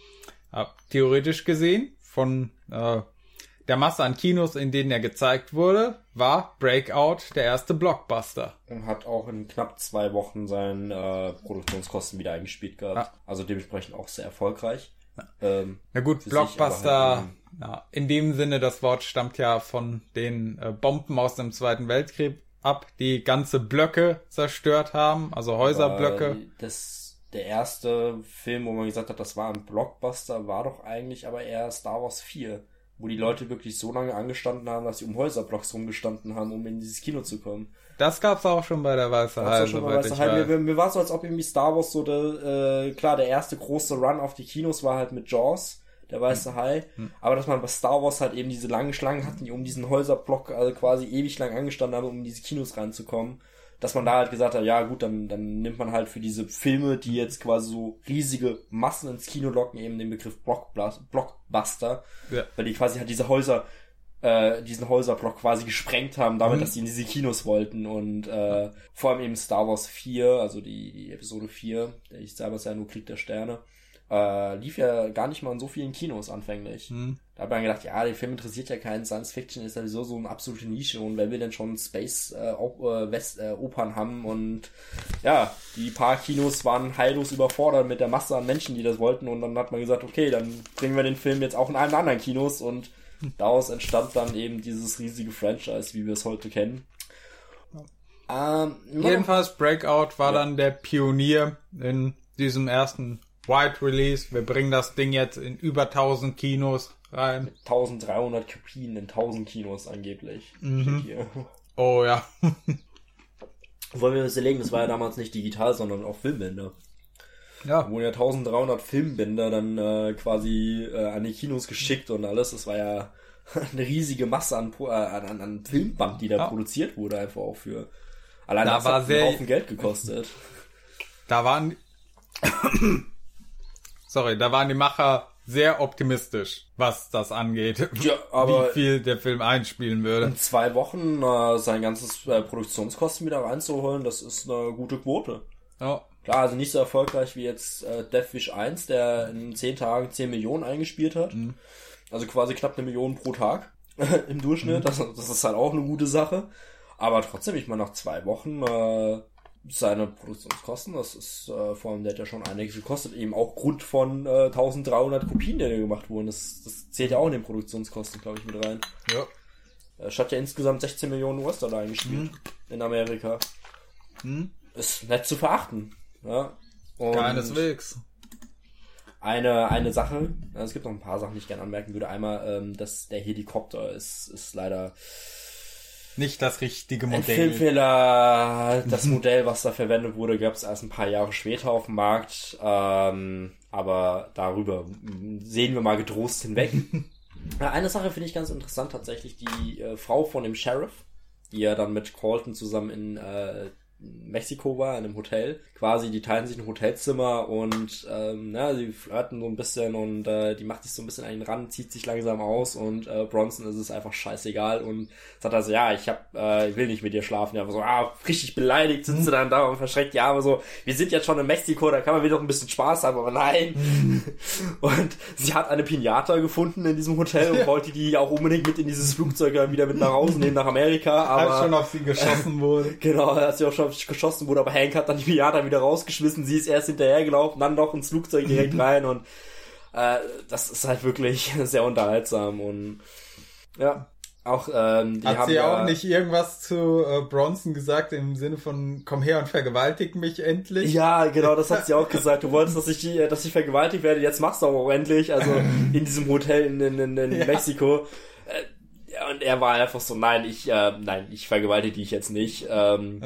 äh, theoretisch gesehen von äh, der Masse an Kinos, in denen er gezeigt wurde, war Breakout der erste Blockbuster. Und hat auch in knapp zwei Wochen seine äh, Produktionskosten wieder eingespielt gehabt. Ja. Also dementsprechend auch sehr erfolgreich. Ähm, Na gut, Blockbuster, halt, ja, in dem Sinne, das Wort stammt ja von den äh, Bomben aus dem Zweiten Weltkrieg ab, die ganze Blöcke zerstört haben, also Häuserblöcke. Das, der erste Film, wo man gesagt hat, das war ein Blockbuster, war doch eigentlich aber eher Star Wars 4 wo die Leute wirklich so lange angestanden haben, dass sie um Häuserblocks rumgestanden haben, um in dieses Kino zu kommen. Das gab's auch schon bei der Weiße Hai. Schon bei Weiße Hai. Mir, mir war so, als ob irgendwie Star Wars so der, äh, klar, der erste große Run auf die Kinos war halt mit Jaws, der Weiße hm. Hai. Hm. Aber dass man bei Star Wars halt eben diese langen Schlangen hatten, die um diesen Häuserblock also quasi ewig lang angestanden haben, um in diese Kinos reinzukommen dass man da halt gesagt hat, ja gut, dann, dann nimmt man halt für diese Filme, die jetzt quasi so riesige Massen ins Kino locken, eben den Begriff Blockbuster, ja. weil die quasi halt diese Häuser äh, diesen Häuserblock quasi gesprengt haben, damit, mhm. dass sie in diese Kinos wollten und äh, vor allem eben Star Wars 4, also die, die Episode 4, der ich selber ja nur Krieg der Sterne, äh, lief ja gar nicht mal in so vielen Kinos anfänglich. Mhm. Da habe ich gedacht, ja, der Film interessiert ja keinen, Science Fiction ist sowieso so eine absolute Nische und wer will denn schon Space äh, äh, West äh, Opern haben und ja, die paar Kinos waren heillos überfordert mit der Masse an Menschen, die das wollten und dann hat man gesagt, okay, dann bringen wir den Film jetzt auch in allen anderen Kinos und daraus entstand dann eben dieses riesige Franchise, wie wir es heute kennen. Ähm, Jedenfalls Breakout war ja. dann der Pionier in diesem ersten Wide Release. Wir bringen das Ding jetzt in über 1000 Kinos rein. 1300 Kopien in 1000 Kinos angeblich. Mhm. Oh ja. Wollen wir uns überlegen, das war ja damals nicht digital, sondern auch Filmbänder. Ja. Da wurden ja 1300 Filmbänder dann äh, quasi äh, an die Kinos geschickt und alles. Das war ja eine riesige Masse an, äh, an, an Filmband, die da ja. produziert wurde, einfach auch für. Allein da das war hat sehr, einen Haufen Geld gekostet. Da waren. Sorry, da waren die Macher sehr optimistisch, was das angeht. Ja, aber wie viel der Film einspielen würde. In zwei Wochen äh, sein ganzes äh, Produktionskosten wieder reinzuholen, das ist eine gute Quote. Ja. Klar, also nicht so erfolgreich wie jetzt äh, Deathwish 1, der in 10 Tagen 10 Millionen eingespielt hat. Mhm. Also quasi knapp eine Million pro Tag im Durchschnitt. Mhm. Das, das ist halt auch eine gute Sache. Aber trotzdem, ich meine, nach zwei Wochen äh, seine Produktionskosten, das ist äh, vor allem, der hat ja schon einiges gekostet, eben auch Grund von äh, 1300 Kopien, die gemacht wurden. Das, das zählt ja auch in den Produktionskosten, glaube ich, mit rein. Ja. Es hat ja insgesamt 16 Millionen US-Dollar eingespielt mhm. in Amerika. Mhm. Ist nett zu verachten. Ja. Und Keineswegs. Eine, eine Sache, also es gibt noch ein paar Sachen, die ich gerne anmerken würde. Einmal, ähm, dass der Helikopter ist, ist leider nicht das richtige Modell. Ein Filmfehler, das Modell, was da verwendet wurde, gab es erst ein paar Jahre später auf dem Markt. Ähm, aber darüber sehen wir mal getrost hinweg. Eine Sache finde ich ganz interessant tatsächlich, die äh, Frau von dem Sheriff, die ja dann mit Colton zusammen in äh, Mexiko war, in einem Hotel. Quasi, die teilen sich ein Hotelzimmer und ähm, na, sie flirten so ein bisschen und äh, die macht sich so ein bisschen an den Rand, zieht sich langsam aus und äh, Bronson ist es einfach scheißegal und sagt also, ja, ich hab, äh, ich will nicht mit dir schlafen. Ja, aber so, ah, richtig beleidigt sitzt sie dann da und verschreckt, ja, aber so, wir sind jetzt schon in Mexiko, da kann man wieder noch ein bisschen Spaß haben, aber nein. und sie hat eine Pinata gefunden in diesem Hotel und wollte die auch unbedingt mit in dieses Flugzeug wieder mit nach Hause nehmen, nach Amerika, aber... Als schon auf sie geschossen wurde. genau, als sie auch schon geschossen wurde, aber Hank hat dann die Miata wieder rausgeschmissen, sie ist erst hinterhergelaufen, dann noch ins Flugzeug direkt rein und äh, das ist halt wirklich sehr unterhaltsam und ja. Auch, ähm, die Hat haben sie ja auch nicht irgendwas zu äh, Bronson gesagt im Sinne von komm her und vergewaltig mich endlich? Ja, genau, das hat sie auch gesagt. Du wolltest, dass ich, äh, dass ich vergewaltigt werde, jetzt machst du aber auch endlich. Also in diesem Hotel in, in, in, in ja. Mexiko. Äh, und er war einfach so, nein, ich, äh, nein, ich vergewaltige dich jetzt nicht. Ähm,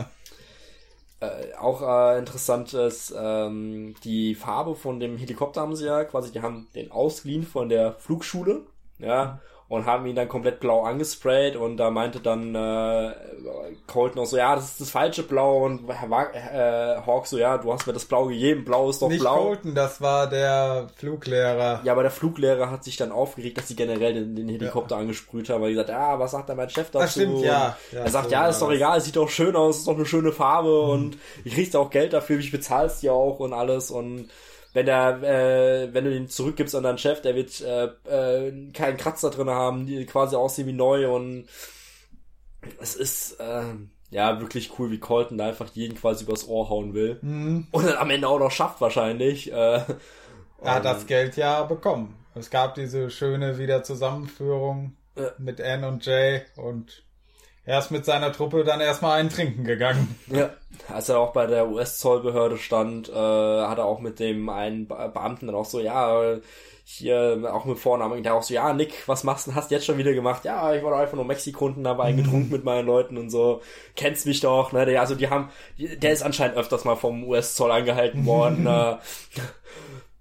äh, auch äh, interessant ist, ähm, die Farbe von dem Helikopter haben sie ja quasi, die haben den ausgeliehen von der Flugschule, ja, und haben ihn dann komplett blau angesprayt und da meinte dann äh, Colton auch so, ja, das ist das falsche Blau und äh, Hawk so, ja, du hast mir das Blau gegeben, Blau ist doch Nicht blau. Colton, das war der Fluglehrer. Ja, aber der Fluglehrer hat sich dann aufgeregt, dass sie generell den, den Helikopter ja. angesprüht haben, weil gesagt, ja, was sagt da mein Chef dazu? Das stimmt, ja. ja er sagt, so ja, ist doch egal, sieht doch schön aus, ist doch eine schöne Farbe mhm. und ich kriegst auch Geld dafür, ich bezahlst ja auch und alles und wenn er, äh, wenn du den zurückgibst an deinen Chef, der wird äh, äh, keinen Kratzer drin haben, die quasi aussehen wie neu und es ist äh, ja wirklich cool, wie Colton da einfach jeden quasi übers Ohr hauen will mhm. und dann am Ende auch noch schafft wahrscheinlich. Äh, er hat das Geld ja bekommen. Es gab diese schöne Wiederzusammenführung äh, mit Anne und Jay und er ist mit seiner Truppe dann erstmal einen trinken gegangen. Ja, als er auch bei der US-Zollbehörde stand, äh, hat er auch mit dem einen Beamten dann auch so, ja, hier auch mit Vornamen, der auch so, ja, Nick, was machst du, hast du jetzt schon wieder gemacht? Ja, ich wollte einfach nur Mexikunden dabei mhm. getrunken mit meinen Leuten und so, kennst mich doch, ne, also die haben, der ist anscheinend öfters mal vom US-Zoll angehalten worden, äh,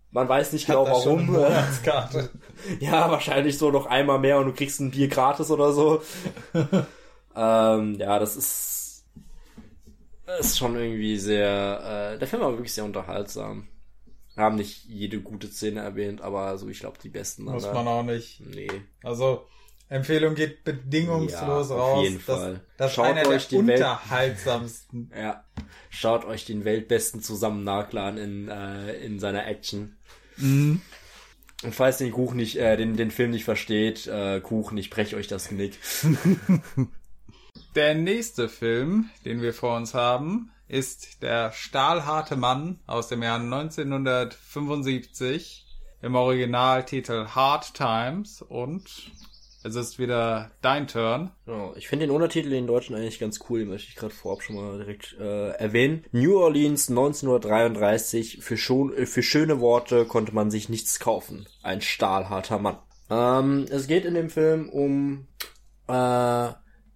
man weiß nicht genau warum. ja, wahrscheinlich so noch einmal mehr und du kriegst ein Bier gratis oder so. Ähm, ja, das ist, ist schon irgendwie sehr, äh, der Film war wirklich sehr unterhaltsam. Wir haben nicht jede gute Szene erwähnt, aber so, ich glaube, die besten. Muss man auch nicht. Nee. Also, Empfehlung geht bedingungslos Ja, auf raus. jeden das, Fall. Das ist Schaut einer euch der Welt- unterhaltsamsten. Ja. Schaut euch den weltbesten Zusammennagler an in, äh, in seiner Action. Mhm. Und falls den Kuchen nicht, äh, den, den Film nicht versteht, äh, Kuchen, ich brech euch das Genick. Der nächste Film, den wir vor uns haben, ist Der stahlharte Mann aus dem Jahr 1975 im Originaltitel Hard Times und es ist wieder dein Turn. Genau. Ich finde den Untertitel in Deutschen eigentlich ganz cool, den möchte ich gerade vorab schon mal direkt äh, erwähnen. New Orleans 1933, für, schon, äh, für schöne Worte konnte man sich nichts kaufen. Ein stahlharter Mann. Ähm, es geht in dem Film um äh,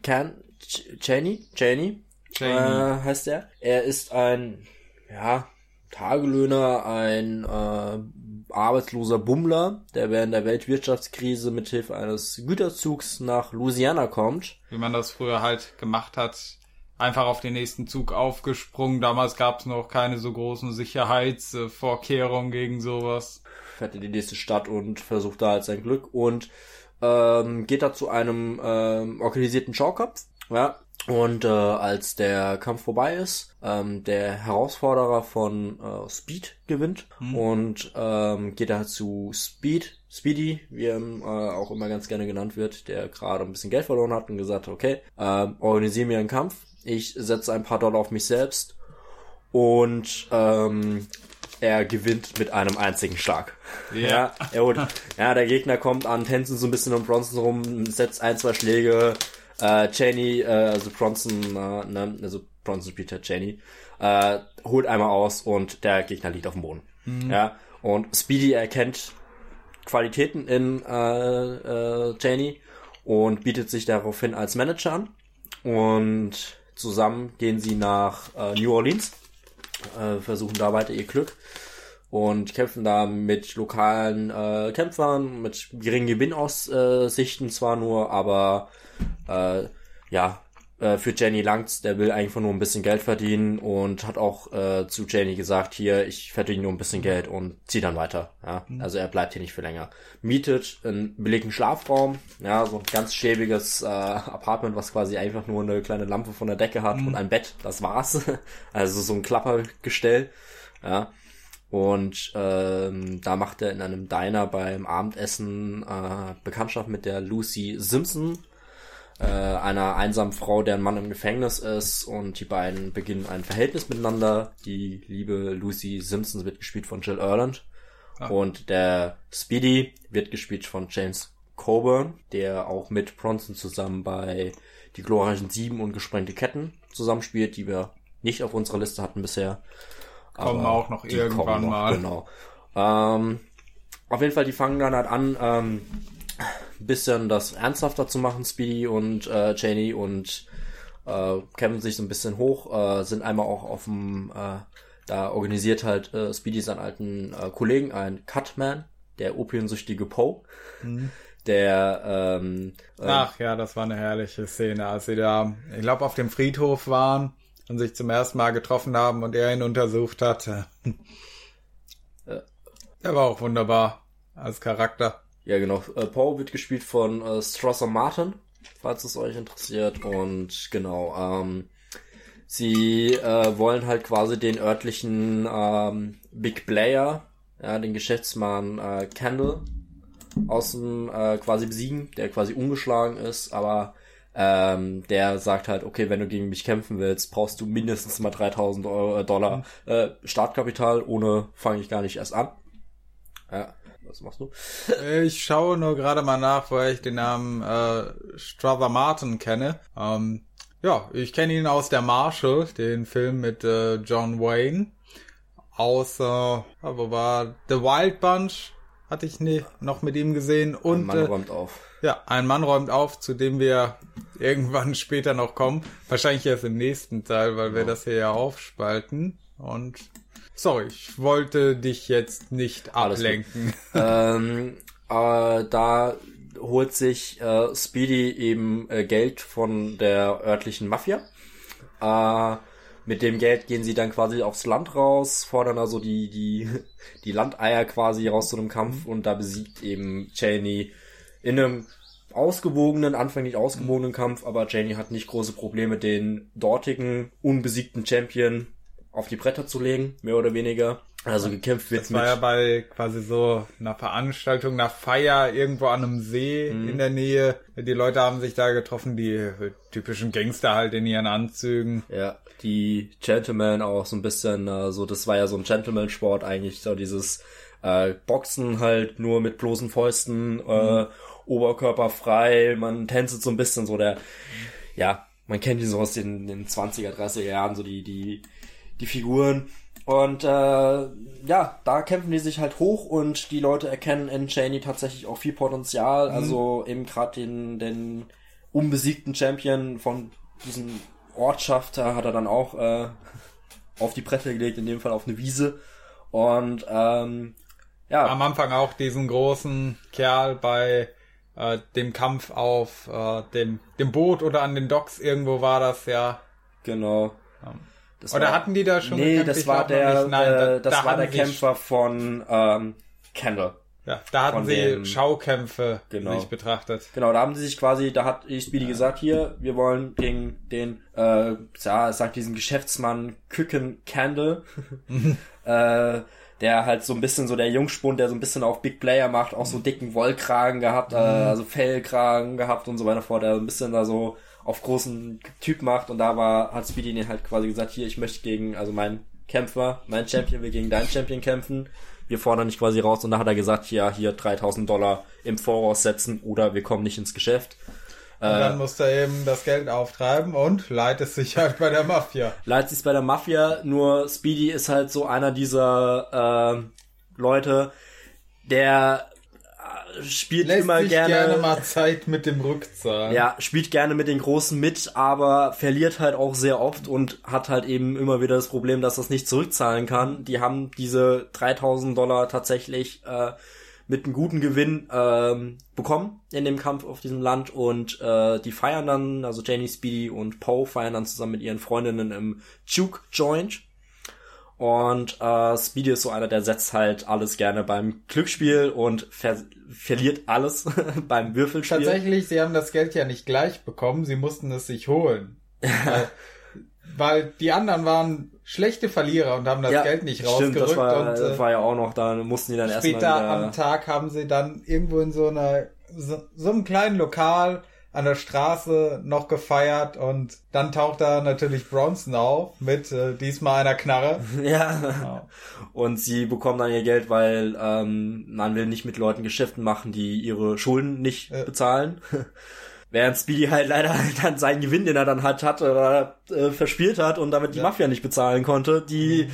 Can Ch- Chaney, Chaney, Chaney. Äh, heißt er. Er ist ein, ja, Tagelöhner, ein äh, arbeitsloser Bummler, der während der Weltwirtschaftskrise mithilfe eines Güterzugs nach Louisiana kommt. Wie man das früher halt gemacht hat. Einfach auf den nächsten Zug aufgesprungen. Damals gab es noch keine so großen Sicherheitsvorkehrungen gegen sowas. fährt in die nächste Stadt und versucht da halt sein Glück und ähm, geht da zu einem ähm, organisierten Schaukampf. Ja. Und äh, als der Kampf vorbei ist, ähm, der Herausforderer von äh, Speed gewinnt und ähm, geht da zu Speed, Speedy, wie er äh, auch immer ganz gerne genannt wird, der gerade ein bisschen Geld verloren hat und gesagt hat, okay, ähm, organisiere mir einen Kampf, ich setze ein paar Dollar auf mich selbst und ähm, er gewinnt mit einem einzigen Schlag. Ja. er holt, ja, der Gegner kommt an Tänzen so ein bisschen um Bronson rum, setzt ein, zwei Schläge. Äh, Cheney, äh, also Bronson, äh, ne, also Bronson Peter Cheney, äh, holt einmal aus und der Gegner liegt auf dem Boden. Ja, und Speedy erkennt Qualitäten in äh, äh, Cheney und bietet sich daraufhin als Manager an. Und zusammen gehen sie nach äh, New Orleans, äh, versuchen da weiter ihr Glück und kämpfen da mit lokalen äh, Kämpfern, mit geringen Gewinnaussichten zwar nur, aber äh, ja, äh, für Jenny langt's, der will einfach nur ein bisschen Geld verdienen und hat auch äh, zu Jenny gesagt, hier, ich verdiene nur ein bisschen Geld und zieh dann weiter. Ja? Also er bleibt hier nicht für länger. Mietet einen billigen Schlafraum, ja, so ein ganz schäbiges äh, Apartment, was quasi einfach nur eine kleine Lampe von der Decke hat und ein Bett, das war's. Also so ein Klappergestell. Ja. Und ähm, da macht er in einem Diner beim Abendessen äh, Bekanntschaft mit der Lucy Simpson, äh, einer einsamen Frau, deren Mann im Gefängnis ist. Und die beiden beginnen ein Verhältnis miteinander. Die liebe Lucy Simpson wird gespielt von Jill Erland. Und der Speedy wird gespielt von James Coburn, der auch mit Bronson zusammen bei Die glorreichen Sieben und Gesprengte Ketten zusammenspielt, die wir nicht auf unserer Liste hatten bisher. Kommen Aber auch noch irgendwann noch, mal. Genau. Ähm, auf jeden Fall, die fangen dann halt an, ähm, bisschen das ernsthafter zu machen, Speedy und äh, Cheney und äh, kämpfen sich so ein bisschen hoch, äh, sind einmal auch auf dem, äh, da organisiert halt äh, Speedy seinen alten äh, Kollegen, ein Cutman, der opiumsüchtige Poe, der ähm, äh, Ach ja, das war eine herrliche Szene, als sie da, ich glaube, auf dem Friedhof waren und sich zum ersten Mal getroffen haben und er ihn untersucht hatte. Er war auch wunderbar als Charakter. Ja, genau. Äh, Poe wird gespielt von äh, Strasser Martin, falls es euch interessiert. Und genau, ähm, sie äh, wollen halt quasi den örtlichen ähm, Big Player, ja, den Geschäftsmann äh, Candle außen äh, quasi besiegen, der quasi ungeschlagen ist, aber ähm, der sagt halt, okay, wenn du gegen mich kämpfen willst, brauchst du mindestens mal 3000 Euro, äh, Dollar äh, Startkapital, ohne fange ich gar nicht erst an. Ja, was machst du? Ich schaue nur gerade mal nach, woher ich den Namen äh, Strother Martin kenne. Ähm, ja, ich kenne ihn aus der Marshall, den Film mit äh, John Wayne. Aus, äh, wo war The Wild Bunch? Hatte ich nie, noch mit ihm gesehen. Ein Und Mann äh, räumt auf. ja, ein Mann räumt auf, zu dem wir irgendwann später noch kommen. Wahrscheinlich erst im nächsten Teil, weil wir das hier ja aufspalten. Und sorry, ich wollte dich jetzt nicht ablenken. ähm, äh, da holt sich äh, Speedy eben äh, Geld von der örtlichen Mafia. Äh, mit dem Geld gehen sie dann quasi aufs Land raus, fordern also die, die, die Landeier quasi raus zu einem Kampf und da besiegt eben Cheney in einem ausgewogenen, anfänglich ausgewogenen Kampf, aber Janie hat nicht große Probleme, den dortigen unbesiegten Champion auf die Bretter zu legen, mehr oder weniger. Also gekämpft wird das war ja bei quasi so einer Veranstaltung, einer Feier irgendwo an einem See Mhm. in der Nähe. Die Leute haben sich da getroffen, die typischen Gangster halt in ihren Anzügen. Ja, die Gentlemen auch so ein bisschen, äh, so das war ja so ein Gentleman-Sport eigentlich, so dieses äh, Boxen halt nur mit bloßen Fäusten, äh, Oberkörper frei, man tänzelt so ein bisschen so der, ja, man kennt die so aus den, den 20er, 30er Jahren, so die, die, die Figuren. Und äh, ja, da kämpfen die sich halt hoch und die Leute erkennen in Cheney tatsächlich auch viel Potenzial. Also eben gerade den, den unbesiegten Champion von diesem Ortschaft, hat er dann auch äh, auf die Bretter gelegt, in dem Fall auf eine Wiese. Und ähm, ja, Am Anfang auch diesen großen Kerl bei äh, dem Kampf auf äh, dem, dem Boot oder an den Docks irgendwo war das ja. genau. Das Oder hatten die da schon Nee, gekämpft? das Ich war der. Nein, äh, da- das da war der Kämpfer von ähm, Kendall. Ja, da hatten sie dem- Schaukämpfe Genau. sich betrachtet. Genau, da haben sie sich quasi, da hat Speedy gesagt, hier, wir wollen gegen den, äh, ja, es sagt diesen Geschäftsmann Küken Candle, äh, der halt so ein bisschen so der Jungspund, der so ein bisschen auf Big Player macht, auch so dicken Wollkragen gehabt, äh, also Fellkragen gehabt und so weiter fort, der so ein bisschen da so auf großen Typ macht und da war, hat Speedy den halt quasi gesagt, hier, ich möchte gegen, also mein Kämpfer, mein Champion will gegen deinen Champion kämpfen. Wir fordern dich quasi raus und da hat er gesagt, ja, hier 3000 Dollar im Voraus setzen oder wir kommen nicht ins Geschäft. Und dann musste er eben das Geld auftreiben und leitet sich halt bei der Mafia. Leitet sich bei der Mafia, nur Speedy ist halt so einer dieser äh, Leute, der äh, spielt Lässt immer sich gerne, gerne mal Zeit mit dem Rückzahlen. ja, spielt gerne mit den Großen mit, aber verliert halt auch sehr oft und hat halt eben immer wieder das Problem, dass das nicht zurückzahlen kann. Die haben diese 3000 Dollar tatsächlich äh, mit einem guten Gewinn ähm, bekommen in dem Kampf auf diesem Land und äh, die feiern dann, also Janie Speedy und Poe feiern dann zusammen mit ihren Freundinnen im Juke Joint. Und äh, Speedy ist so einer, der setzt halt alles gerne beim Glücksspiel und ver verliert alles beim Würfelspiel. Tatsächlich, sie haben das Geld ja nicht gleich bekommen, sie mussten es sich holen. weil, weil die anderen waren schlechte Verlierer und haben das Ja, Geld nicht Stimmt, rausgerückt. das war, und äh, war ja auch noch, da mussten die dann erstmal später wieder... am Tag haben sie dann irgendwo in so einer so, so einem kleinen Lokal an der Straße noch gefeiert und dann taucht da natürlich Bronson auf mit äh, diesmal einer Knarre. Ja. Ja. Und sie bekommen dann ihr Geld, weil ähm, man will nicht mit Leuten Geschäften machen, die ihre Schulden nicht Ja. bezahlen. Während Speedy halt leider dann seinen Gewinn, den er dann halt hatte, oder, äh, verspielt hat und damit die Ja. Mhm. Mafia nicht bezahlen konnte, die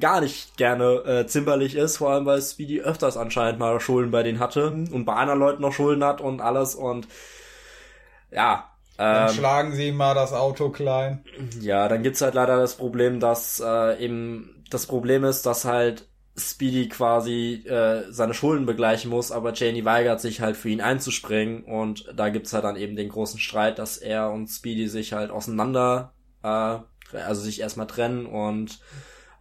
gar nicht gerne äh, zimperlich ist, vor allem weil Speedy öfters anscheinend mal Schulden bei denen hatte Mhm. und bei anderen Leuten noch Schulden hat und alles und ja. Dann ähm, schlagen sie ihm mal das Auto klein. ja, dann gibt's halt leider das Problem, dass äh, eben das Problem ist, dass halt Speedy quasi äh, seine Schulden begleichen muss, aber Janie weigert sich halt für ihn einzuspringen und da gibt's halt dann eben den großen Streit, dass er und Speedy sich halt auseinander, äh, also sich erstmal trennen und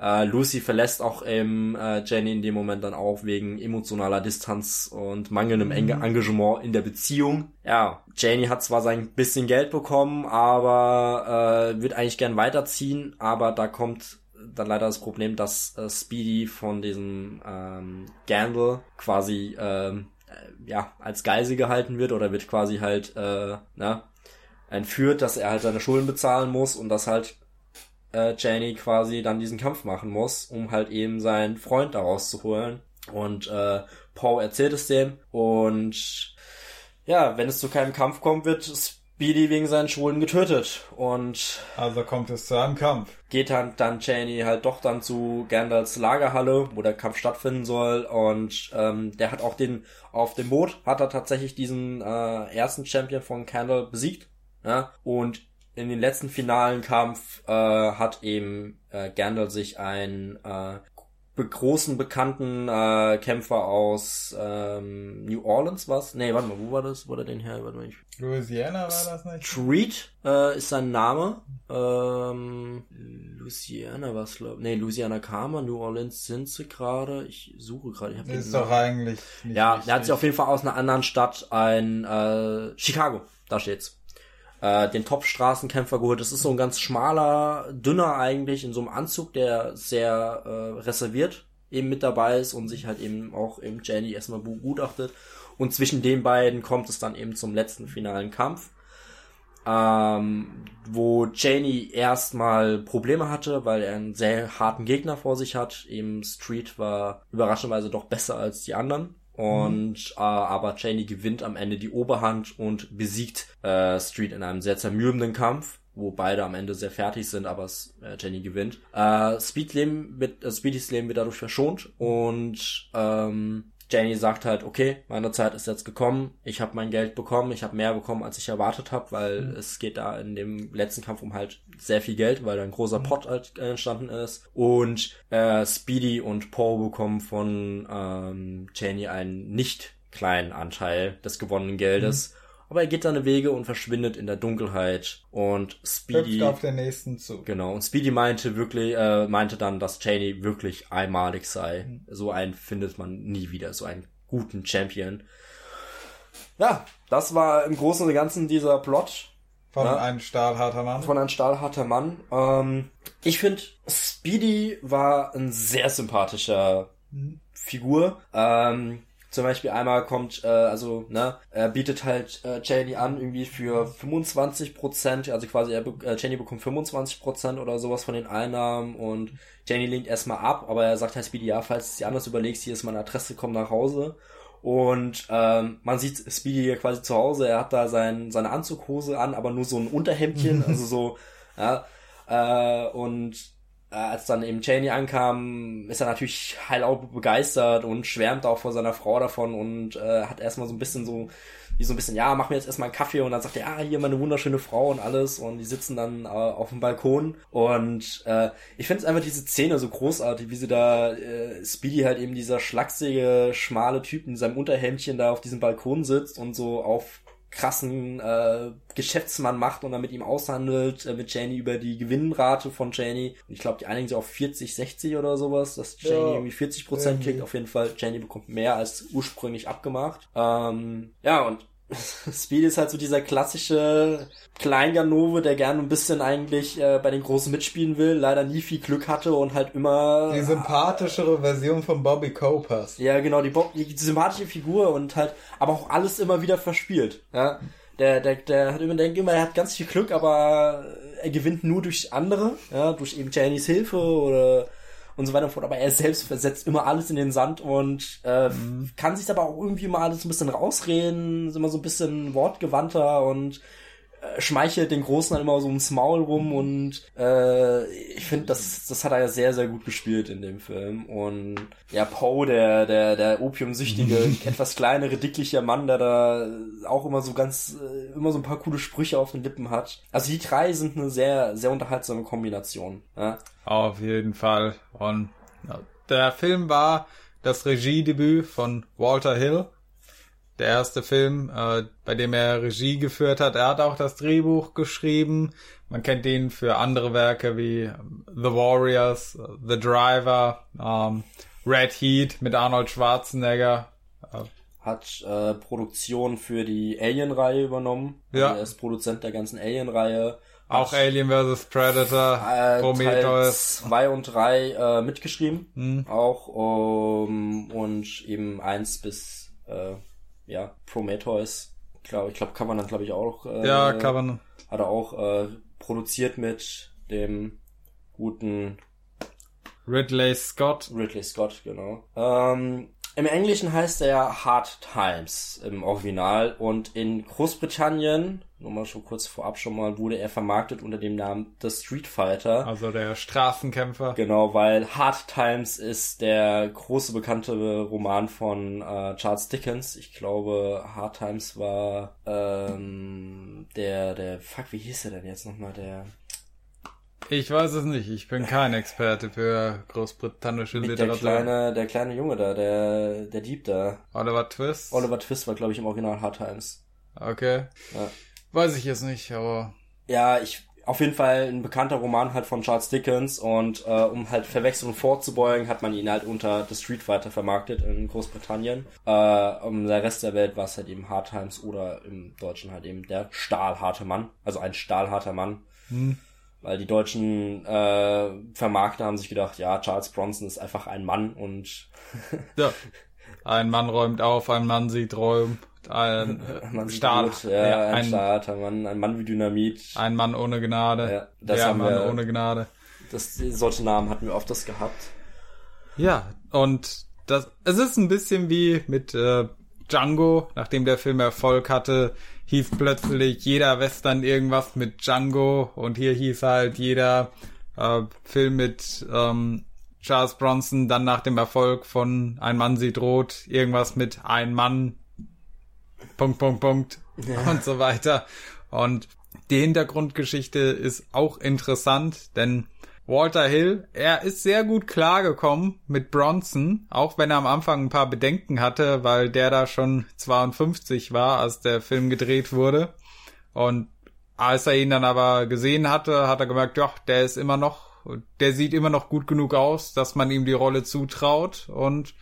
äh, Lucy verlässt auch eben äh, Jenny in dem Moment dann auch wegen emotionaler Distanz und mangelndem Enge Engagement in der Beziehung. Ja, Janie hat zwar sein bisschen Geld bekommen, aber äh, wird eigentlich gern weiterziehen, aber da kommt dann leider das Problem, dass äh, Speedy von diesem ähm, Gandalf quasi ähm, äh, ja als Geisel gehalten wird oder wird quasi halt äh, ne, entführt, dass er halt seine Schulden bezahlen muss und dass halt äh, Janie quasi dann diesen Kampf machen muss, um halt eben seinen Freund daraus zu holen. Und äh, Paul erzählt es dem und ja, wenn es zu keinem Kampf kommt, wird Speedy wegen seinen Schulden getötet und Also kommt es zu einem Kampf. geht dann, dann Cheney halt doch dann zu Gandalfs Lagerhalle, wo der Kampf stattfinden soll und ähm, der hat auch den, auf dem Boot hat er tatsächlich diesen äh, ersten Champion von Candle besiegt, ja, und in den letzten finalen Kampf äh, hat eben äh, Gandalf sich einen äh, be großen bekannten äh, Kämpfer aus ähm, New Orleans was? Nee, warte mal, wo war das? Wo war der den her? Warte mal, ich Louisiana war das nicht? Street äh, ist sein Name. Ähm, Louisiana was glaube Nee, Louisiana kam New Orleans sind sie gerade. Ich suche gerade. Ich ist doch eigentlich nicht Ja, wichtig. er hat sich auf jeden Fall aus einer anderen Stadt ein äh, Chicago, da steht's. Äh, den Top-Straßenkämpfer geholt. Das ist so ein ganz schmaler, dünner eigentlich, in so einem Anzug, der sehr äh, reserviert eben mit dabei ist und sich halt eben auch im Jenny erstmal begutachtet. Und zwischen den beiden kommt es dann eben zum letzten finalen Kampf ähm, wo Janie erstmal Probleme hatte, weil er einen sehr harten Gegner vor sich hat. Eben Street war überraschenderweise doch besser als die anderen. Und mhm. äh, aber Janie gewinnt am Ende die Oberhand und besiegt äh, Street in einem sehr zermürbenden Kampf wo beide am Ende sehr fertig sind, aber äh, Jenny gewinnt. Äh, Speed Leben wird, äh, Speedys Leben wird dadurch verschont und ähm, Janie sagt halt, okay, meine Zeit ist jetzt gekommen, ich habe mein Geld bekommen, ich habe mehr bekommen, als ich erwartet habe, weil mhm. es geht da in dem letzten Kampf um halt sehr viel Geld, weil da ein großer mhm. Pot halt entstanden ist. Und äh, Speedy und Paul bekommen von ähm, Janie einen nicht kleinen Anteil des gewonnenen Geldes. Mhm. Aber er geht seine Wege und verschwindet in der Dunkelheit. Und Speedy. Hüpft auf den nächsten zu. Genau. Und Speedy meinte wirklich, äh, meinte dann, dass Cheney wirklich einmalig sei. Mhm. So einen findet man nie wieder, so einen guten Champion. Ja, das war im Großen und Ganzen dieser Plot. Von ja, einem stahlharter Mann. Von einem stahlharter Mann. Ähm, ich finde, Speedy war ein sehr sympathischer mhm. Figur. Ähm, zum Beispiel einmal kommt, äh, also, ne, er bietet halt äh, Cheney an, irgendwie für 25 Prozent, also quasi er, äh, Cheney bekommt 25 Prozent oder sowas von den Einnahmen und Cheney lehnt erstmal ab, aber er sagt halt Speedy, ja, falls du dir anders überlegst, hier ist meine Adresse, komm nach Hause. Und ähm, man sieht Speedy hier quasi zu Hause, er hat da sein, seine Anzughose an, aber nur so ein Unterhemdchen, also so, ja, äh, und als dann eben Cheney ankam, ist er natürlich hellauf begeistert und schwärmt auch vor seiner Frau davon und äh, hat erstmal so ein bisschen so, wie so ein bisschen, ja, mach mir jetzt erstmal einen Kaffee und dann sagt er, ja, hier meine wunderschöne Frau und alles und die sitzen dann äh, auf dem Balkon und äh, ich finde einfach diese Szene so großartig, wie sie da äh, Speedy halt eben dieser schlachsige, schmale Typ in seinem Unterhemdchen da auf diesem Balkon sitzt und so auf krassen äh, Geschäftsmann macht und dann mit ihm aushandelt, äh, mit Janie über die Gewinnrate von Janie. Und ich glaube, die einigen sich auf 40, 60 oder sowas, dass Janie ja, irgendwie 40 Prozent kriegt. Auf jeden Fall, Janie bekommt mehr als ursprünglich abgemacht. Ähm, ja, und Speed ist halt so dieser klassische Kleinganove, der gerne ein bisschen eigentlich äh, bei den Großen mitspielen will, leider nie viel Glück hatte und halt immer... Die sympathischere Version von Bobby Copers. Ja, genau, die, Bob, die, sympathische Figur und halt, aber auch alles immer wieder verspielt. Ja? Der, der, der hat immer, denkt immer, er hat ganz viel Glück, aber er gewinnt nur durch andere, ja, durch eben Janies Hilfe oder und so weiter und fort. Aber er selbst versetzt immer alles in den Sand und äh, mhm. kann sich aber auch irgendwie mal alles ein bisschen rausreden, ist immer so ein bisschen wortgewandter und schmeichelt den Großen dann immer so ums Maul rum und äh, ich finde, das, das hat er ja sehr, sehr gut gespielt in dem Film. Und ja, Poe, der, der, der opiumsüchtige, etwas kleinere, dickliche Mann, der da auch immer so ganz, äh, immer so ein paar coole Sprüche auf den Lippen hat. Also die drei sind eine sehr, sehr unterhaltsame Kombination. Ja? Auf jeden Fall. Und der Film war das Regiedebüt von Walter Hill der erste Film, äh, bei dem er Regie geführt hat. Er hat auch das Drehbuch geschrieben. Man kennt ihn für andere Werke wie The Warriors, The Driver, ähm, Red Heat mit Arnold Schwarzenegger. Hat äh, Produktion für die Alien-Reihe übernommen. Ja. Also er ist Produzent der ganzen Alien-Reihe. Auch Alien vs. Predator, äh, Prometheus. 2 und 3 äh, mitgeschrieben. Hm. Auch um, und eben 1 bis äh, ja, Prometheus, glaube ich, glaube, kann man dann, glaube ich, auch. Äh, ja, kann man. Hat er auch äh, produziert mit dem guten Ridley Scott. Ridley Scott, genau. Ähm, im Englischen heißt er Hard Times im Original und in Großbritannien, nur mal schon kurz vorab schon mal, wurde er vermarktet unter dem Namen The Street Fighter. Also der Straßenkämpfer. Genau, weil Hard Times ist der große bekannte Roman von äh, Charles Dickens. Ich glaube, Hard Times war ähm, der, der, fuck, wie hieß er denn jetzt nochmal, der ich weiß es nicht. Ich bin kein Experte für großbritannische Nicht Literatur. Der kleine, der kleine Junge da, der, der Dieb da. Oliver Twist? Oliver Twist war, glaube ich, im Original Hard Times. Okay. Ja. Weiß ich jetzt nicht, aber. Ja, ich, auf jeden Fall ein bekannter Roman halt von Charles Dickens und äh, um halt Verwechslungen vorzubeugen, hat man ihn halt unter The Street Fighter vermarktet in Großbritannien. Äh, um der Rest der Welt war es halt eben Hard Times oder im Deutschen halt eben der stahlharte Mann, also ein stahlharter Mann. Hm. Weil die deutschen äh, Vermarkter haben sich gedacht, ja, Charles Bronson ist einfach ein Mann und ja. Ein Mann räumt auf, ein Mann sieht räumt ein Mann Stahl, gut, ja, ja, ein, ein starker Mann, ein Mann wie Dynamit. Ein Mann ohne Gnade. Ja, das Der haben Mann wir, ohne Gnade. Das, solche Namen hatten wir oft das gehabt. Ja, und das, es ist ein bisschen wie mit äh, Django, nachdem der Film Erfolg hatte, hieß plötzlich jeder Western irgendwas mit Django und hier hieß halt jeder äh, Film mit ähm, Charles Bronson dann nach dem Erfolg von Ein Mann sieht rot irgendwas mit Ein Mann Punkt, Punkt, Punkt ja. und so weiter. Und die Hintergrundgeschichte ist auch interessant, denn Walter Hill, er ist sehr gut klargekommen mit Bronson, auch wenn er am Anfang ein paar Bedenken hatte, weil der da schon 52 war, als der Film gedreht wurde. Und als er ihn dann aber gesehen hatte, hat er gemerkt, ja, der ist immer noch, der sieht immer noch gut genug aus, dass man ihm die Rolle zutraut und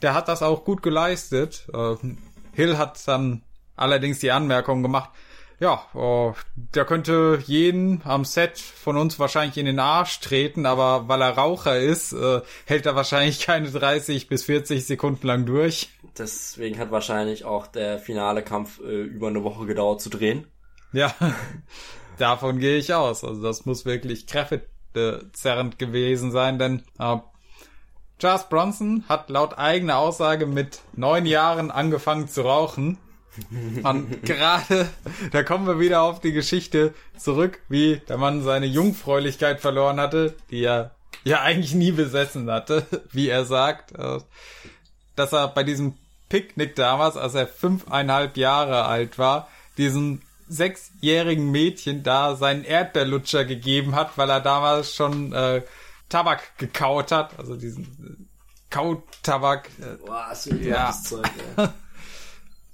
der hat das auch gut geleistet. Ähm, Hill hat dann allerdings die Anmerkung gemacht, ja, oh, der könnte jeden am Set von uns wahrscheinlich in den Arsch treten, aber weil er Raucher ist, äh, hält er wahrscheinlich keine 30 bis 40 Sekunden lang durch. Deswegen hat wahrscheinlich auch der finale Kampf äh, über eine Woche gedauert zu drehen. Ja, davon gehe ich aus. Also das muss wirklich kräftezerrend gewesen sein, denn äh, Charles Bronson hat laut eigener Aussage mit neun Jahren angefangen zu rauchen. Und gerade, da kommen wir wieder auf die Geschichte zurück, wie der Mann seine Jungfräulichkeit verloren hatte, die er ja eigentlich nie besessen hatte, wie er sagt, dass er bei diesem Picknick damals, als er fünfeinhalb Jahre alt war, diesem sechsjährigen Mädchen da seinen Erdbeerlutscher gegeben hat, weil er damals schon äh, Tabak gekaut hat, also diesen äh, Kautabak. Äh, Boah, hast du ja. Zeug, ja.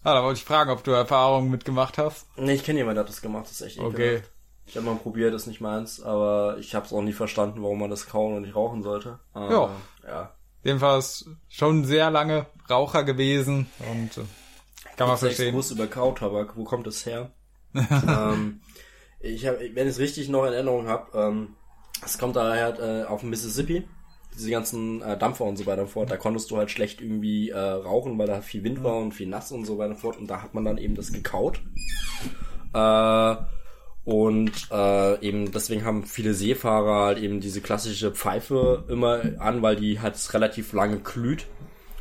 Ah, da wollte ich fragen, ob du Erfahrungen mitgemacht hast. Nee, ich kenne jemanden, der hat das gemacht, das ist echt Okay. Ich habe mal probiert, ist nicht meins, aber ich habe es auch nie verstanden, warum man das kauen und nicht rauchen sollte. ja. Ja. Jedenfalls schon sehr lange Raucher gewesen und äh, kann man verstehen. Ich über Kautabak, wo kommt das her? ähm, ich hab, wenn ich es richtig noch in Erinnerung habe, ähm, es kommt daher äh, auf Mississippi, diese ganzen äh, Dampfer und so weiter und fort. Da konntest du halt schlecht irgendwie äh, rauchen, weil da viel Wind war und viel nass und so weiter und fort. Und da hat man dann eben das gekaut. Äh, und äh, eben deswegen haben viele Seefahrer halt eben diese klassische Pfeife immer an, weil die halt relativ lange glüht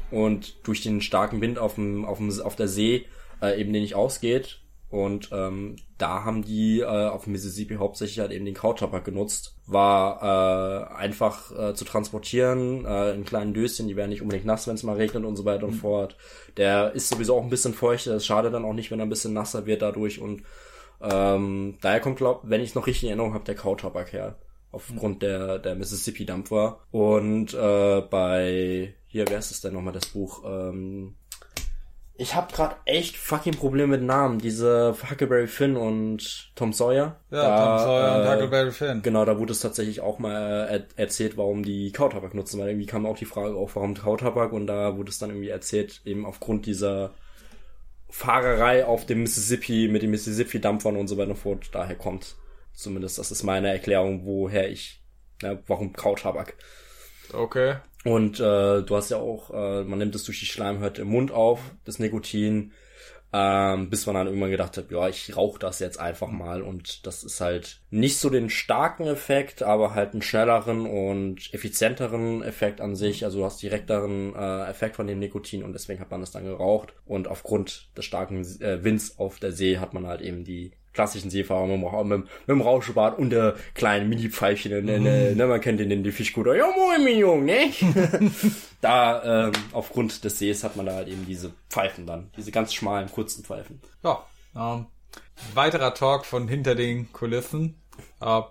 und durch den starken Wind auf, dem, auf, dem, auf der See äh, eben den nicht ausgeht, und ähm, da haben die äh, auf Mississippi hauptsächlich halt eben den Kautabak genutzt. War äh, einfach äh, zu transportieren, äh, in kleinen Döschen, die werden nicht unbedingt nass, wenn es mal regnet und so weiter und mhm. fort. Der ist sowieso auch ein bisschen feuchter, das schade dann auch nicht, wenn er ein bisschen nasser wird dadurch. Und ähm, daher kommt, glaub, wenn ich noch richtig in Erinnerung habe, der Kautabak her. Aufgrund mhm. der, der Mississippi-Dampfer. Und äh, bei, hier, wer ist das denn nochmal, das Buch? Ähm, ich habe gerade echt fucking Probleme mit Namen. Diese Huckleberry Finn und Tom Sawyer. Ja, da, Tom Sawyer äh, und Huckleberry Finn. Genau, da wurde es tatsächlich auch mal äh, erzählt, warum die Kautabak nutzen. Weil irgendwie kam auch die Frage auf, warum Kautabak. Und da wurde es dann irgendwie erzählt, eben aufgrund dieser Fahrerei auf dem Mississippi mit den Mississippi-Dampfern und so weiter und fort daher kommt. Zumindest, das ist meine Erklärung, woher ich, na, warum Kautabak. Okay. Und äh, du hast ja auch, äh, man nimmt es durch die Schleimhäute im Mund auf, das Nikotin, ähm, bis man dann irgendwann gedacht hat, ja, ich rauche das jetzt einfach mal und das ist halt nicht so den starken Effekt, aber halt einen schnelleren und effizienteren Effekt an sich. Also du hast direkteren äh, Effekt von dem Nikotin und deswegen hat man das dann geraucht und aufgrund des starken äh, Winds auf der See hat man halt eben die klassischen Seefahrer mit, mit, mit dem Rauschebart und der kleinen Mini-Pfeifchen, ne, ne, ne, man kennt den, den die Fischkutter, ja moin, mein Junge, ne? da, ähm, aufgrund des Sees hat man da halt eben diese Pfeifen dann, diese ganz schmalen, kurzen Pfeifen. Ja, ähm, weiterer Talk von hinter den Kulissen. Äh,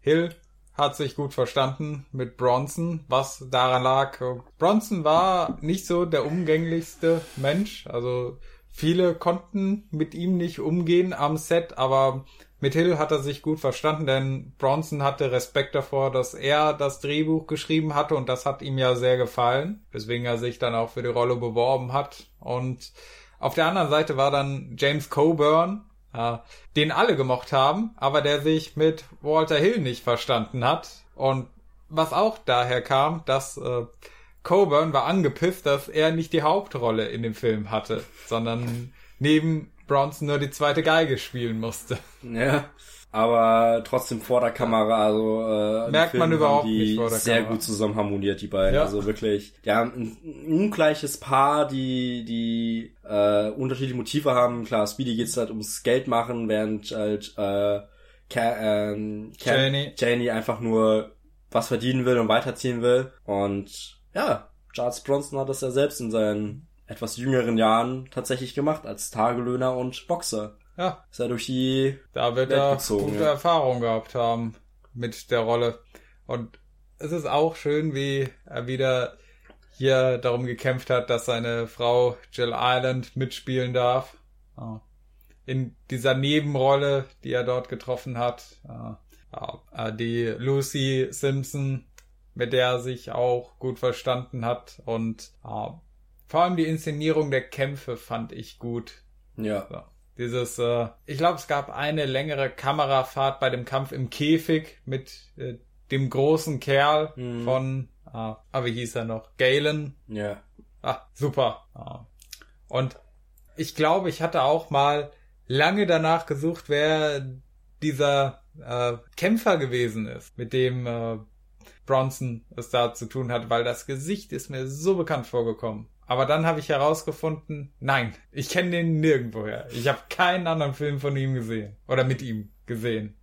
Hill hat sich gut verstanden mit Bronson, was daran lag. Bronson war nicht so der umgänglichste Mensch, also Viele konnten mit ihm nicht umgehen am Set, aber mit Hill hat er sich gut verstanden, denn Bronson hatte Respekt davor, dass er das Drehbuch geschrieben hatte und das hat ihm ja sehr gefallen, weswegen er sich dann auch für die Rolle beworben hat. Und auf der anderen Seite war dann James Coburn, äh, den alle gemocht haben, aber der sich mit Walter Hill nicht verstanden hat. Und was auch daher kam, dass äh, Coburn war angepisst, dass er nicht die Hauptrolle in dem Film hatte, sondern neben Bronson nur die zweite Geige spielen musste. Ja, aber trotzdem vor der Kamera, also äh, merkt man überhaupt die nicht vor der sehr Kamera. gut zusammen harmoniert die beiden. Ja. Also wirklich, die haben ein, ungleiches Paar, die die äh, unterschiedliche Motive haben. Klar, Speedy geht's halt ums Geld machen, während halt äh, Ca ähm, Janie. Janie einfach nur was verdienen will und weiterziehen will. Und ja, Charles Bronson hat das ja selbst in seinen etwas jüngeren Jahren tatsächlich gemacht als Tagelöhner und Boxer. Ja, Ist er durch die da wird Welt er gezogen, gute ja. Erfahrungen gehabt haben mit der Rolle. Und es ist auch schön, wie er wieder hier darum gekämpft hat, dass seine Frau Jill Island mitspielen darf. In dieser Nebenrolle, die er dort getroffen hat. Die Lucy Simpson, mit der er sich auch gut verstanden hat. Und ja, vor allem die Inszenierung der Kämpfe fand ich gut. Ja. So. Dieses, äh, ich glaube, es gab eine längere Kamerafahrt bei dem Kampf im Käfig mit äh, dem großen Kerl Mhm. von, ah, ah, wie hieß er noch? Galen. Ja. Ah, super. Ah. Und ich glaube, ich hatte auch mal lange danach gesucht, wer dieser äh, Kämpfer gewesen ist, mit dem äh, Bronson es da zu tun hat, weil das Gesicht ist mir so bekannt vorgekommen. Aber dann habe ich herausgefunden, nein, ich kenne den nirgendwoher. Ich habe keinen anderen Film von ihm gesehen oder mit ihm gesehen.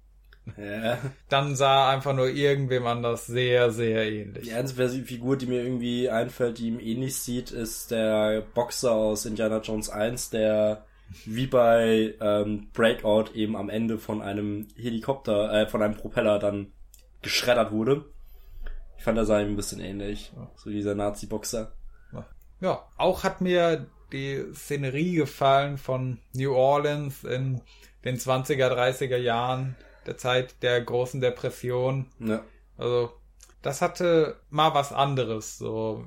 ja. Dann sah er einfach nur irgendwem anders sehr, sehr ähnlich. Die einzige Figur, die mir irgendwie einfällt, die ihm ähnlich sieht, ist der Boxer aus Indiana Jones 1, der wie bei ähm, Breakout eben am Ende von einem Helikopter, äh, von einem Propeller dann geschreddert wurde. Ich fand, er sah ihm ein bisschen ähnlich. So dieser Nazi-Boxer. Ja, auch hat mir die Szenerie gefallen von New Orleans in den 20er, 30er Jahren, der Zeit der großen Depression. Ja. Also, das hatte mal was anderes. So,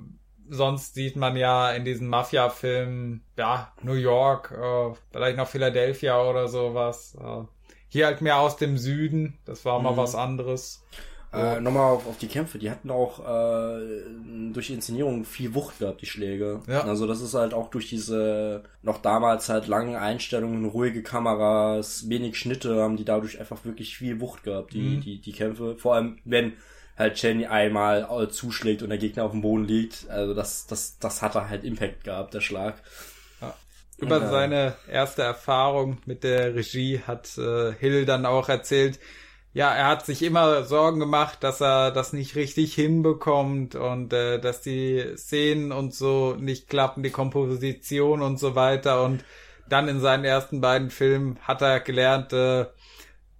sonst sieht man ja in diesen Mafia-Filmen, ja, New York, äh, vielleicht noch Philadelphia oder sowas. Äh, hier halt mehr aus dem Süden. Das war mal Mhm. was anderes. Äh, Nochmal auf, auf die Kämpfe, die hatten auch äh, durch die Inszenierung viel Wucht gehabt, die Schläge. Ja. Also das ist halt auch durch diese noch damals halt langen Einstellungen, ruhige Kameras, wenig Schnitte, haben die dadurch einfach wirklich viel Wucht gehabt, die, Mhm. die, die Kämpfe. Vor allem, wenn halt Jenny einmal äh, zuschlägt und der Gegner auf dem Boden liegt. Also das, das, das hatte halt Impact gehabt, der Schlag. Über Ja. seine erste Erfahrung mit der Regie hat äh, Hill dann auch erzählt, ja, er hat sich immer Sorgen gemacht, dass er das nicht richtig hinbekommt und äh, dass die Szenen und so nicht klappen, die Komposition und so weiter. Und dann in seinen ersten beiden Filmen hat er gelernt, äh,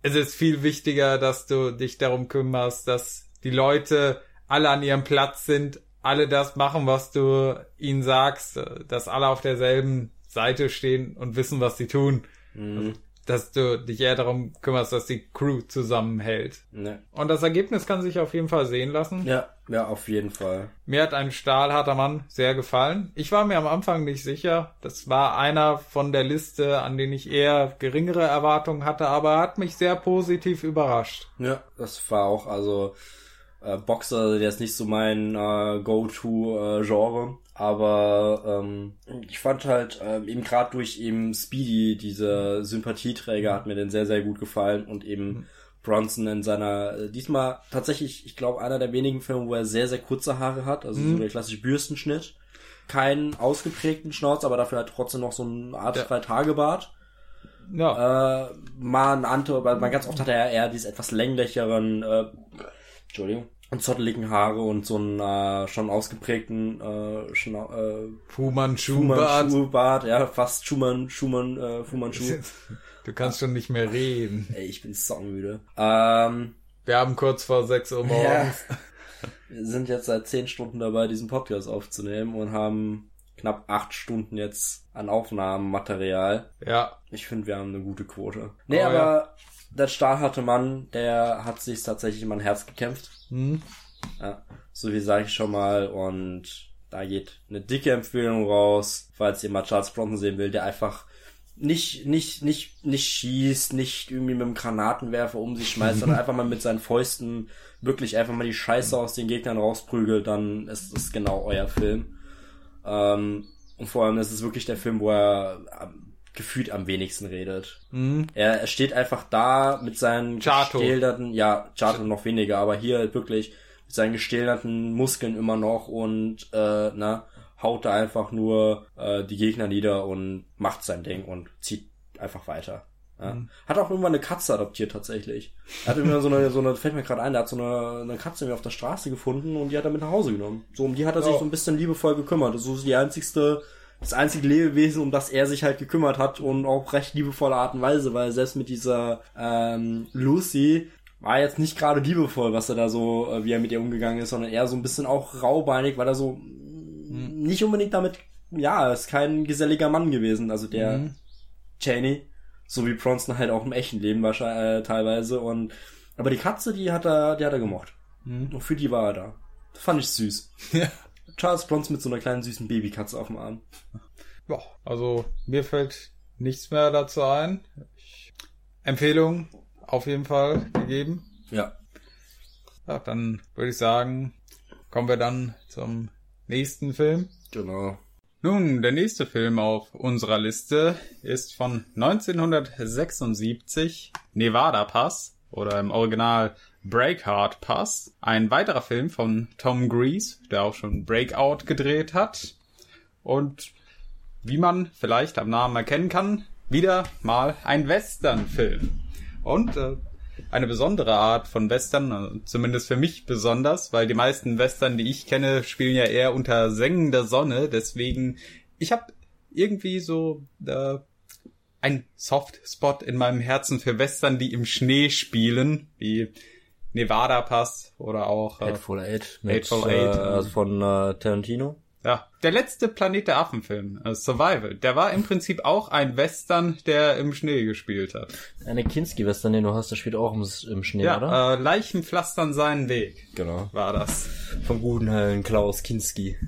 es ist viel wichtiger, dass du dich darum kümmerst, dass die Leute alle an ihrem Platz sind, alle das machen, was du ihnen sagst, äh, dass alle auf derselben Seite stehen und wissen, was sie tun. Mhm. Dass du dich eher darum kümmerst, dass die Crew zusammenhält. Ne. Und das Ergebnis kann sich auf jeden Fall sehen lassen. Ja, ja, auf jeden Fall. Mir hat ein stahlharter Mann sehr gefallen. Ich war mir am Anfang nicht sicher. Das war einer von der Liste, an den ich eher geringere Erwartungen hatte, aber er hat mich sehr positiv überrascht. Ja, das war auch, also äh, Boxer, der ist nicht so mein äh, Go-To-Genre, aber ähm, ich fand halt ähm, eben gerade durch eben Speedy, diese Sympathieträger, hat mir den sehr, sehr gut gefallen und eben Bronson in seiner, äh, diesmal tatsächlich, ich glaube, einer der wenigen Filme, wo er sehr, sehr kurze Haare hat, also so der klassische Bürstenschnitt. Keinen ausgeprägten Schnauz, aber dafür halt trotzdem noch so ein Art Ja. zwei Tagebart Ja, äh, mal ein weil man ganz oft hat er eher diese etwas länglicheren, äh, Entschuldigung, und zotteligen Haare und so einen äh, schon ausgeprägten äh, Schna äh, Fu Manchu-Bart. Schumann-Schuh-Bart, ja, fast Schumann, Schumann, äh, Fu Manchu. Du kannst schon nicht mehr reden. Ey, ich bin saumüde. Ähm, Wir haben kurz vor 6 Uhr ja, morgens. wir sind jetzt seit zehn Stunden dabei, diesen Podcast aufzunehmen und haben knapp acht Stunden jetzt an Aufnahmenmaterial. Ja. Ich finde, wir haben eine gute Quote. Nee, Oh, aber der stahlharte Mann, der hat sich tatsächlich in mein Herz gekämpft. Hm. Ja, so wie sage ich schon mal. Und da geht eine dicke Empfehlung raus, falls ihr mal Charles Bronson sehen will, der einfach nicht, nicht, nicht, nicht schießt, nicht irgendwie mit dem Granatenwerfer um sich schmeißt, sondern einfach mal mit seinen Fäusten wirklich einfach mal die Scheiße aus den Gegnern rausprügelt, dann ist das genau euer Film. Ähm, und vor allem ist es wirklich der Film, wo er gefühlt am wenigsten redet. Mhm. Er, er steht einfach da mit seinen Chato. gestählerten, ja, Chato noch weniger, aber hier wirklich mit seinen gestählerten Muskeln immer noch und äh, na, haut da einfach nur äh, die Gegner nieder und macht sein Ding und zieht einfach weiter. Ja. Mhm. Hat auch irgendwann eine Katze adoptiert tatsächlich. Er hat irgendwann so eine, so eine, fällt mir gerade ein, der hat so eine, eine Katze mir auf der Straße gefunden und die hat er mit nach Hause genommen. So um die hat er sich Oh. so ein bisschen liebevoll gekümmert. Das ist die einzigste, das einzige Lebewesen, um das er sich halt gekümmert hat und auch recht liebevolle Art und Weise, weil selbst mit dieser ähm, Lucy war jetzt nicht gerade liebevoll, was er da so, äh, wie er mit ihr umgegangen ist, sondern eher so ein bisschen auch raubeinig, weil er so Hm. nicht unbedingt damit, ja, er ist kein geselliger Mann gewesen, also der Mhm. Cheney, so wie Bronson halt auch im echten Leben wahrscheinlich äh, teilweise und aber die Katze, die hat er, die hat er gemocht. Mhm. Und für die war er da. Das fand ich süß. Ja. Charles Bronson mit so einer kleinen süßen Babykatze auf dem Arm. Ja, also mir fällt nichts mehr dazu ein. Ich, Empfehlung auf jeden Fall gegeben. Ja. Ja, dann würde ich sagen, kommen wir dann zum nächsten Film. Genau. Nun, der nächste Film auf unserer Liste ist von 1976, Nevada Pass oder im Original Breakheart Pass. Ein weiterer Film von Tom Grease, der auch schon Breakout gedreht hat. Und wie man vielleicht am Namen erkennen kann, wieder mal ein Western-Film. Und äh, eine besondere Art von Western, äh, zumindest für mich besonders, weil die meisten Western, die ich kenne, spielen ja eher unter sengender Sonne. Deswegen, ich habe irgendwie so äh, ein Soft-Spot in meinem Herzen für Western, die im Schnee spielen, wie Nevada Pass oder auch äh, Hateful Eight. Hateful äh, Eight, also von äh, Tarantino. ja, der letzte Planet der Affen-Film, äh, Survival, der war im Prinzip auch ein Western, der im Schnee gespielt hat. Eine Kinski-Western, den du hast, der spielt auch im, im Schnee, oder? Ja, äh, Leichen pflastern seinen Weg, Genau. war das. Vom guten Herrn Klaus Kinski.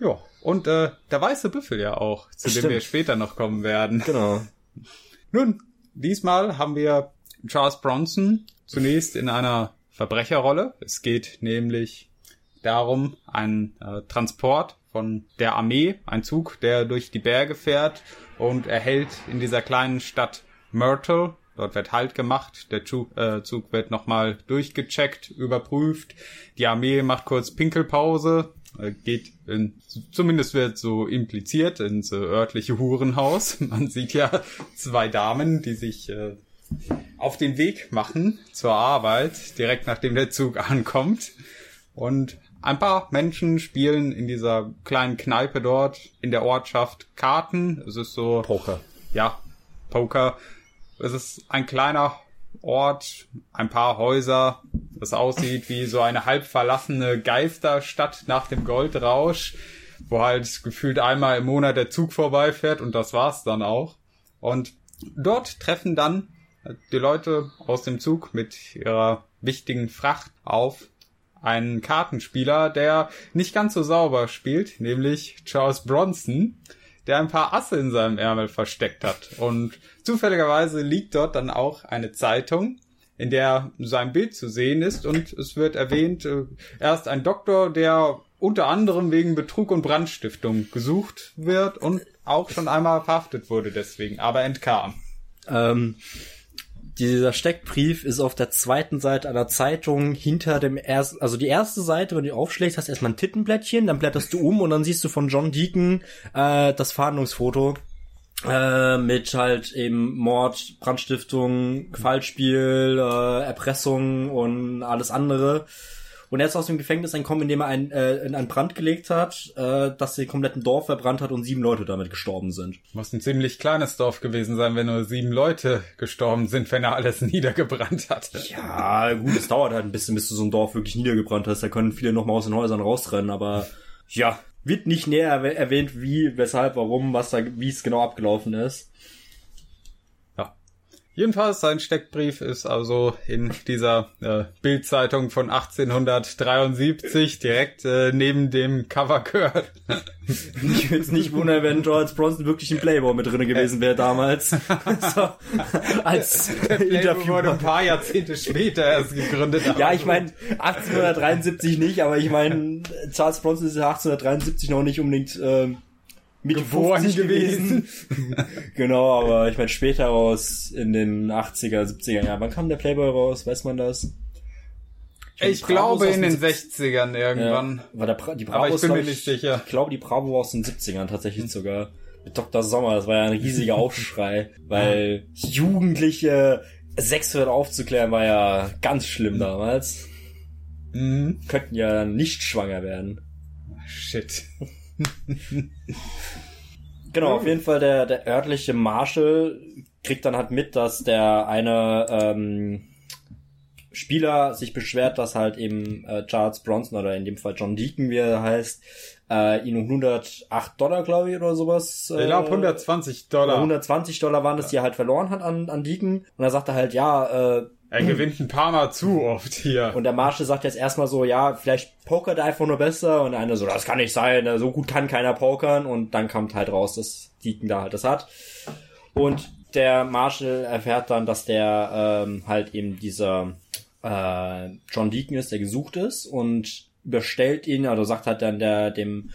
Ja, und äh, der weiße Büffel ja auch, zu dem Stimmt. wir später noch kommen werden. Genau. Nun, diesmal haben wir Charles Bronson zunächst in einer Verbrecherrolle. Es geht nämlich darum, ein äh, Transport von der Armee, ein Zug, der durch die Berge fährt und erhält in dieser kleinen Stadt Myrtle. Dort wird Halt gemacht, der Zug, äh, Zug wird nochmal durchgecheckt, überprüft. Die Armee macht kurz Pinkelpause, äh, geht in, zumindest wird so impliziert, ins äh, örtliche Hurenhaus. Man sieht ja zwei Damen, die sich äh, auf den Weg machen zur Arbeit, direkt nachdem der Zug ankommt. Und ein paar Menschen spielen in dieser kleinen Kneipe dort in der Ortschaft Karten. Es ist so, Poker. ja, Poker. Es ist ein kleiner Ort, ein paar Häuser, das aussieht wie so eine halb verlassene Geisterstadt nach dem Goldrausch, wo halt gefühlt einmal im Monat der Zug vorbeifährt und das war's dann auch. Und dort treffen dann die Leute aus dem Zug mit ihrer wichtigen Fracht auf einen Kartenspieler, der nicht ganz so sauber spielt, nämlich Charles Bronson, der ein paar Asse in seinem Ärmel versteckt hat. Und zufälligerweise liegt dort dann auch eine Zeitung, in der sein Bild zu sehen ist und es wird erwähnt, äh, er ist ein Doktor, der unter anderem wegen Betrug und Brandstiftung gesucht wird und auch schon einmal verhaftet wurde deswegen, aber entkam. Ähm, dieser Steckbrief ist auf der zweiten Seite einer Zeitung hinter dem ersten, also die erste Seite, wenn du aufschlägst, hast du erstmal ein Tittenblättchen, dann blätterst du um und dann siehst du von John Deacon äh, das Fahndungsfoto äh, mit halt eben Mord, Brandstiftung, Fallspiel, äh, Erpressung und alles andere. Und er ist aus dem Gefängnis entkommen, indem er ein, äh, in einen Brand gelegt hat, äh, dass den kompletten Dorf verbrannt hat und sieben Leute damit gestorben sind. Muss ein ziemlich kleines Dorf gewesen sein, wenn nur sieben Leute gestorben sind, wenn er alles niedergebrannt hat. Ja, gut, es dauert halt ein bisschen, bis du so ein Dorf wirklich niedergebrannt hast. Da können viele noch mal aus den Häusern rausrennen, aber ja, wird nicht näher erwäh- erwähnt, wie, weshalb, warum, was da, wie es genau abgelaufen ist. Jedenfalls, sein Steckbrief ist also in dieser äh, Bildzeitung von 1873 direkt äh, neben dem Cover gehört. Ich würde es nicht wundern, wenn Charles Bronson wirklich ein Playboy mit drin gewesen wäre damals. so, als Interview wurde ein paar Jahrzehnte später erst gegründet. Ja, ich meine 1873 nicht, aber ich meine Charles Bronson ist ja 1873 noch nicht unbedingt äh, mit 50 gewesen. genau, aber ich meine später raus in den 80er, 70er Jahren. Wann kam der Playboy raus? Weiß man das? Ich, ich glaube in den 60ern irgendwann. Ja, war der pra die Bravo aber ich bin mir nicht sicher. Ich glaube, die Bravo war aus den 70ern tatsächlich hm. sogar. Mit Dr. Sommer, das war ja ein riesiger Aufschrei, weil Jugendliche sexuell aufzuklären war ja ganz schlimm damals. Mhm. Könnten ja nicht schwanger werden. Shit. genau, auf jeden Fall der, der örtliche Marshall kriegt dann halt mit, dass der eine ähm, Spieler sich beschwert, dass halt eben äh, Charles Bronson oder in dem Fall John Deacon, wie er heißt, äh, ihn um 108 Dollar, glaube ich, oder sowas. Äh, ich glaube 120 Dollar. 120 Dollar waren das, die er halt verloren hat an, an Deacon. Und er sagte halt, ja, äh, er gewinnt ein paar Mal zu oft hier. Und der Marshall sagt jetzt erstmal so, ja, vielleicht pokert er einfach nur besser. Und einer so, das kann nicht sein, so gut kann keiner pokern. Und dann kommt halt raus, dass Deacon da halt das hat. Und der Marshall erfährt dann, dass der ähm, halt eben dieser äh, John Deacon ist, der gesucht ist und überstellt ihn, also sagt halt dann der dem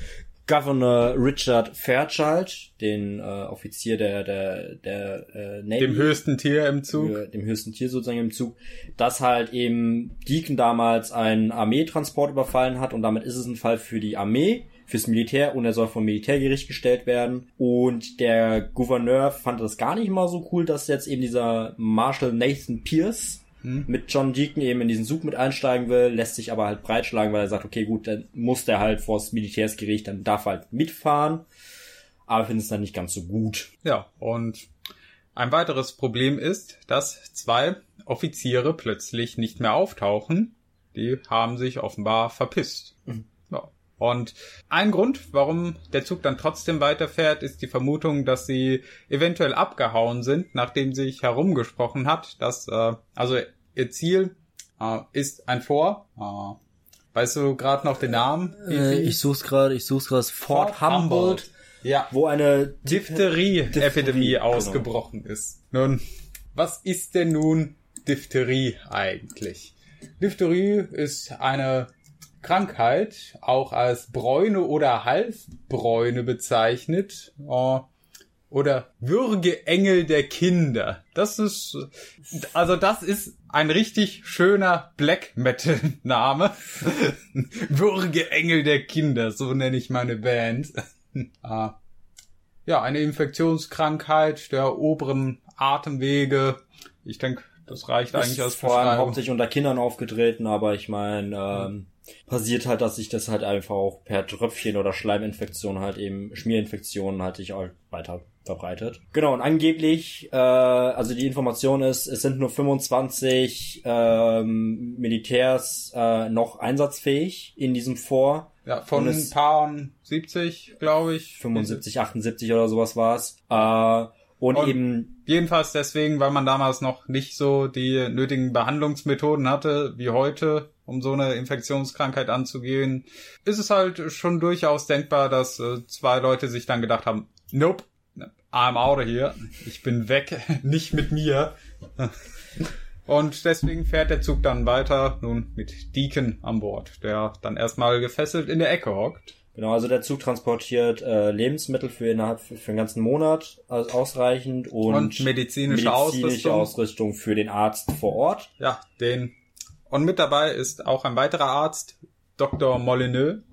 Governor Richard Fairchild, den äh, Offizier der der der äh, Navy, dem höchsten Tier im Zug, dem höchsten Tier sozusagen im Zug, dass halt eben Deacon damals einen Armeetransport überfallen hat und damit ist es ein Fall für die Armee, fürs Militär und er soll vom Militärgericht gestellt werden. Und der Gouverneur fand das gar nicht mal so cool, dass jetzt eben dieser Marshal Nathan Pierce hm. mit John Deacon eben in diesen Zug mit einsteigen will, lässt sich aber halt breitschlagen, weil er sagt, okay, gut, dann muss der halt vors Militärsgericht, dann darf er halt mitfahren, aber findet es dann nicht ganz so gut. Ja, und ein weiteres Problem ist, dass zwei Offiziere plötzlich nicht mehr auftauchen. Die haben sich offenbar verpisst. Mhm. Und ein Grund, warum der Zug dann trotzdem weiterfährt, ist die Vermutung, dass sie eventuell abgehauen sind, nachdem sich herumgesprochen hat, dass äh, also ihr Ziel äh, ist ein Vor. Äh, weißt du gerade noch den Namen? Äh, ich such's gerade, ich such's gerade. Fort, Fort Humboldt. Humboldt. Ja. Wo eine Diphtherie-Epidemie genau. ausgebrochen ist. Nun, was ist denn nun Diphtherie eigentlich? Diphtherie ist eine Krankheit auch als Bräune oder Halsbräune bezeichnet. Äh, oder Würgeengel der Kinder. Das ist, also das ist ein richtig schöner Black Metal Name. Würgeengel der Kinder, so nenne ich meine Band. ah. Ja, eine Infektionskrankheit der oberen Atemwege. Ich denke, das reicht eigentlich als Vor allem hauptsächlich unter Kindern aufgetreten, aber ich meine, ähm, passiert halt, dass sich das halt einfach auch per Tröpfchen oder Schleiminfektion halt eben, Schmierinfektionen halt sich auch weiter verbreitet. Genau, und angeblich, äh, also die Information ist, es sind nur 25 ähm, Militärs äh, noch einsatzfähig in diesem Vor. Ja, von ein paar 70, glaube ich. 75, 78 oder sowas war's. Äh, und, und eben jedenfalls deswegen, weil man damals noch nicht so die nötigen Behandlungsmethoden hatte wie heute, um so eine Infektionskrankheit anzugehen, ist es halt schon durchaus denkbar, dass äh, zwei Leute sich dann gedacht haben, nope, I'm out of here, ich bin weg, nicht mit mir. Und deswegen fährt der Zug dann weiter, nun mit Deacon an Bord, der dann erstmal gefesselt in der Ecke hockt. Genau, also der Zug transportiert äh, Lebensmittel für innerhalb für, für einen ganzen Monat also ausreichend und, und medizinische, medizinische Ausrüstung. Ausrüstung für den Arzt vor Ort. Ja, den. Und mit dabei ist auch ein weiterer Arzt, Dr. Molyneux.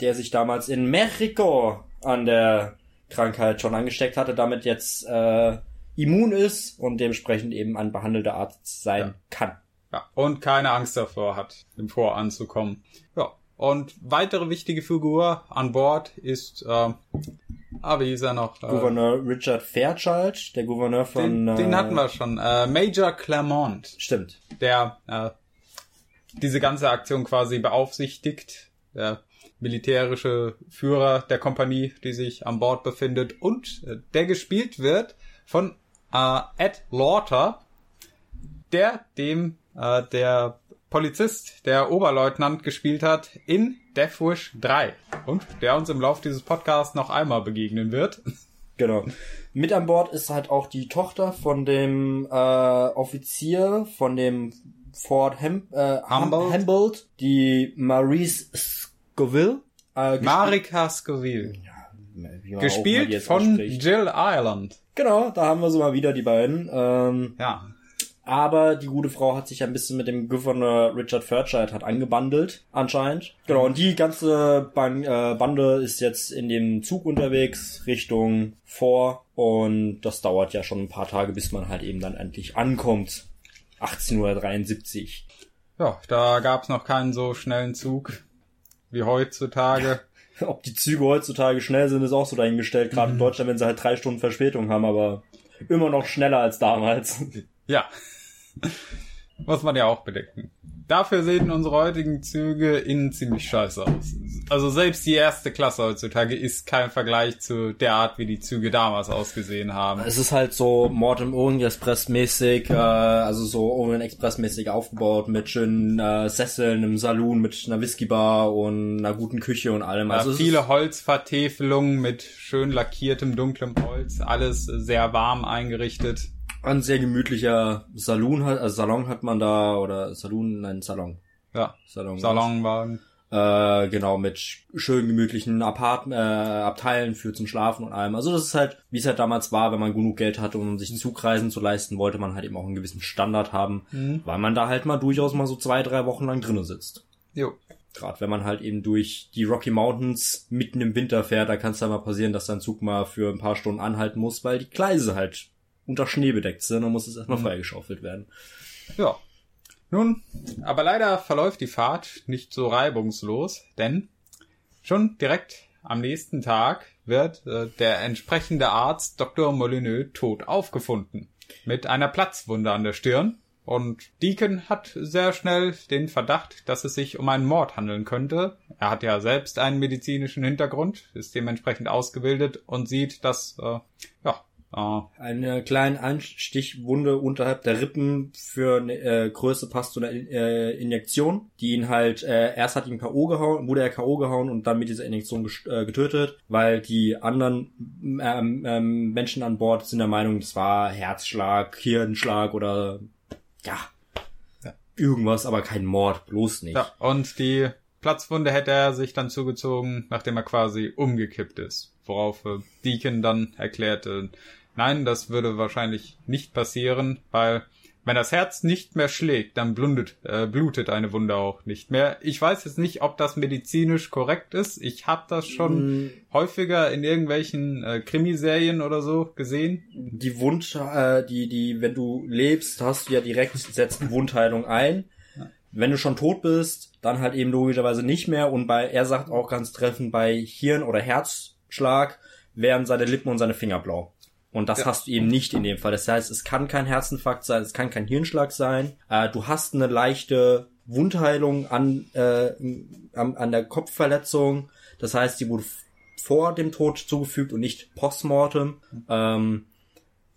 Der sich damals in Mexiko an der Krankheit schon angesteckt hatte, damit jetzt äh, immun ist und dementsprechend eben ein behandelter Arzt sein ja. kann. Ja, und keine Angst davor hat, im Vor anzukommen. Und weitere wichtige Figur an Bord ist, äh, ah, wie ist er noch? Äh, Gouverneur Richard Fairchild, der Gouverneur von... Den, den äh, hatten wir schon, äh, Major Claremont. Stimmt. Der äh, diese ganze Aktion quasi beaufsichtigt. Der militärische Führer der Kompanie, die sich an Bord befindet und äh, der gespielt wird von äh, Ed Lauter, der dem äh, der Polizist, der Oberleutnant gespielt hat in Death Wish 3 und der uns im Laufe dieses Podcasts noch einmal begegnen wird. Genau. Mit an Bord ist halt auch die Tochter von dem äh, Offizier von dem Fort Hem äh, Humboldt. Humboldt, die Maurice Scoville. Äh, Marika Scoville. die Gespielt von ausspricht. Jill Ireland. Genau, da haben wir sie mal wieder, die beiden. Ähm, Ja. Aber die gute Frau hat sich ein bisschen mit dem Gouverneur Richard Fairchild hat angebandelt, anscheinend. Genau, und die ganze Ban äh, Bande ist jetzt in dem Zug unterwegs Richtung vor und das dauert ja schon ein paar Tage, bis man halt eben dann endlich ankommt. 1873. Ja, da gab's noch keinen so schnellen Zug wie heutzutage. Ob die Züge heutzutage schnell sind, ist auch so dahingestellt, gerade in Deutschland, wenn sie halt drei Stunden Verspätung haben, aber immer noch schneller als damals. Ja. Muss man ja auch bedenken. Dafür sehen unsere heutigen Züge innen ziemlich scheiße aus. Also selbst die erste Klasse heutzutage ist kein Vergleich zu der Art, wie die Züge damals ausgesehen haben. Es ist halt so Mortem Orient Express mäßig, äh, also so Orient Express mäßig aufgebaut mit schönen äh, Sesseln im Saloon, mit einer Whiskybar und einer guten Küche und allem. Ja, Also es viele Holzvertäfelungen mit schön lackiertem dunklem Holz, alles sehr warm eingerichtet. Ein sehr gemütlicher Saloon, hat- also Salon hat man da oder Saloon, nein Salon, Ja, Salon. Salonwagen. Äh, genau mit schön gemütlichen Apart äh, Abteilen für zum Schlafen und allem. Also das ist halt, wie es halt damals war, wenn man genug Geld hatte, um sich Zugreisen zu leisten, wollte man halt eben auch einen gewissen Standard haben, weil man da halt mal durchaus mal so zwei, drei Wochen lang drinnen sitzt. Jo. Gerade wenn man halt eben durch die Rocky Mountains mitten im Winter fährt, da kann es dann mal passieren, dass dein Zug mal für ein paar Stunden anhalten muss, weil die Gleise halt unter Schnee bedeckt sind und muss es erstmal freigeschaufelt werden. Ja. Nun, aber leider verläuft die Fahrt nicht so reibungslos, denn schon direkt am nächsten Tag wird äh, der entsprechende Arzt Dr. Molyneux tot aufgefunden. Mit einer Platzwunde an der Stirn. Und Deacon hat sehr schnell den Verdacht, dass es sich um einen Mord handeln könnte. Er hat ja selbst einen medizinischen Hintergrund, ist dementsprechend ausgebildet und sieht, dass, äh, ja, äh, Eine kleine Anstichwunde unterhalb der Rippen für eine äh, Größe passt zu einer äh, Injektion, die ihn halt, äh, erst hat ihn K.O. gehauen, wurde er K.O. gehauen und dann mit dieser Injektion äh, getötet, weil die anderen ähm, ähm, Menschen an Bord sind der Meinung, das war Herzschlag, Hirnschlag oder ja, Ja. irgendwas, aber kein Mord, bloß nicht. Ja, und die Platzwunde hätte er sich dann zugezogen, nachdem er quasi umgekippt ist. Worauf äh, Deacon dann erklärte, nein, das würde wahrscheinlich nicht passieren, weil wenn das Herz nicht mehr schlägt, dann blundet, äh, blutet eine Wunde auch nicht mehr. Ich weiß jetzt nicht, ob das medizinisch korrekt ist. Ich habe das schon Mm. häufiger in irgendwelchen äh, Krimiserien oder so gesehen. die Wund, äh, die, die, wenn du lebst, hast du ja direkt, setzt Wundheilung ein. Wenn du schon tot bist, dann halt eben logischerweise nicht mehr. Und bei, er sagt auch ganz treffend, bei Hirn- oder Herzschlag werden seine Lippen und seine Finger blau. Und das Ja. hast du eben nicht in dem Fall. Das heißt, es kann kein Herzinfarkt sein, es kann kein Hirnschlag sein. Äh, du hast eine leichte Wundheilung an, äh, an, an der Kopfverletzung. Das heißt, die wurde vor dem Tod zugefügt und nicht postmortem. Ähm,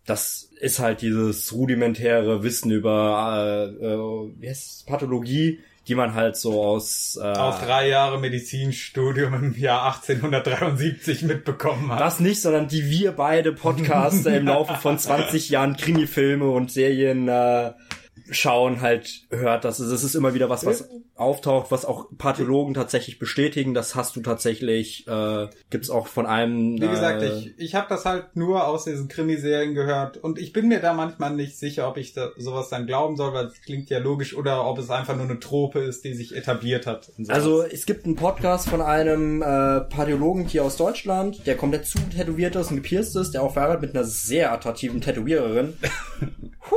das ist halt dieses rudimentäre Wissen über äh, äh, wie heißt es, Pathologie, die man halt so aus, äh, Aus drei Jahre Medizinstudium im Jahr 1873 mitbekommen hat. das nicht, sondern die wir beide Podcaster im Laufe von 20 Jahren Krimifilme und Serien äh, schauen halt hört. Das ist, das ist immer wieder was, was auftaucht, was auch Pathologen tatsächlich bestätigen. Das hast du tatsächlich, äh, gibt's auch von einem. Wie gesagt, äh, ich, ich habe das halt nur aus diesen Krimiserien gehört und ich bin mir da manchmal nicht sicher, ob ich da sowas dann glauben soll, weil es klingt ja logisch, oder ob es einfach nur eine Trope ist, die sich etabliert hat. Also es gibt einen Podcast von einem äh, Pathologen hier aus Deutschland, der komplett zu tätowiert ist und gepierst ist, der auch verheiratet mit einer sehr attraktiven Tätowiererin. Puh,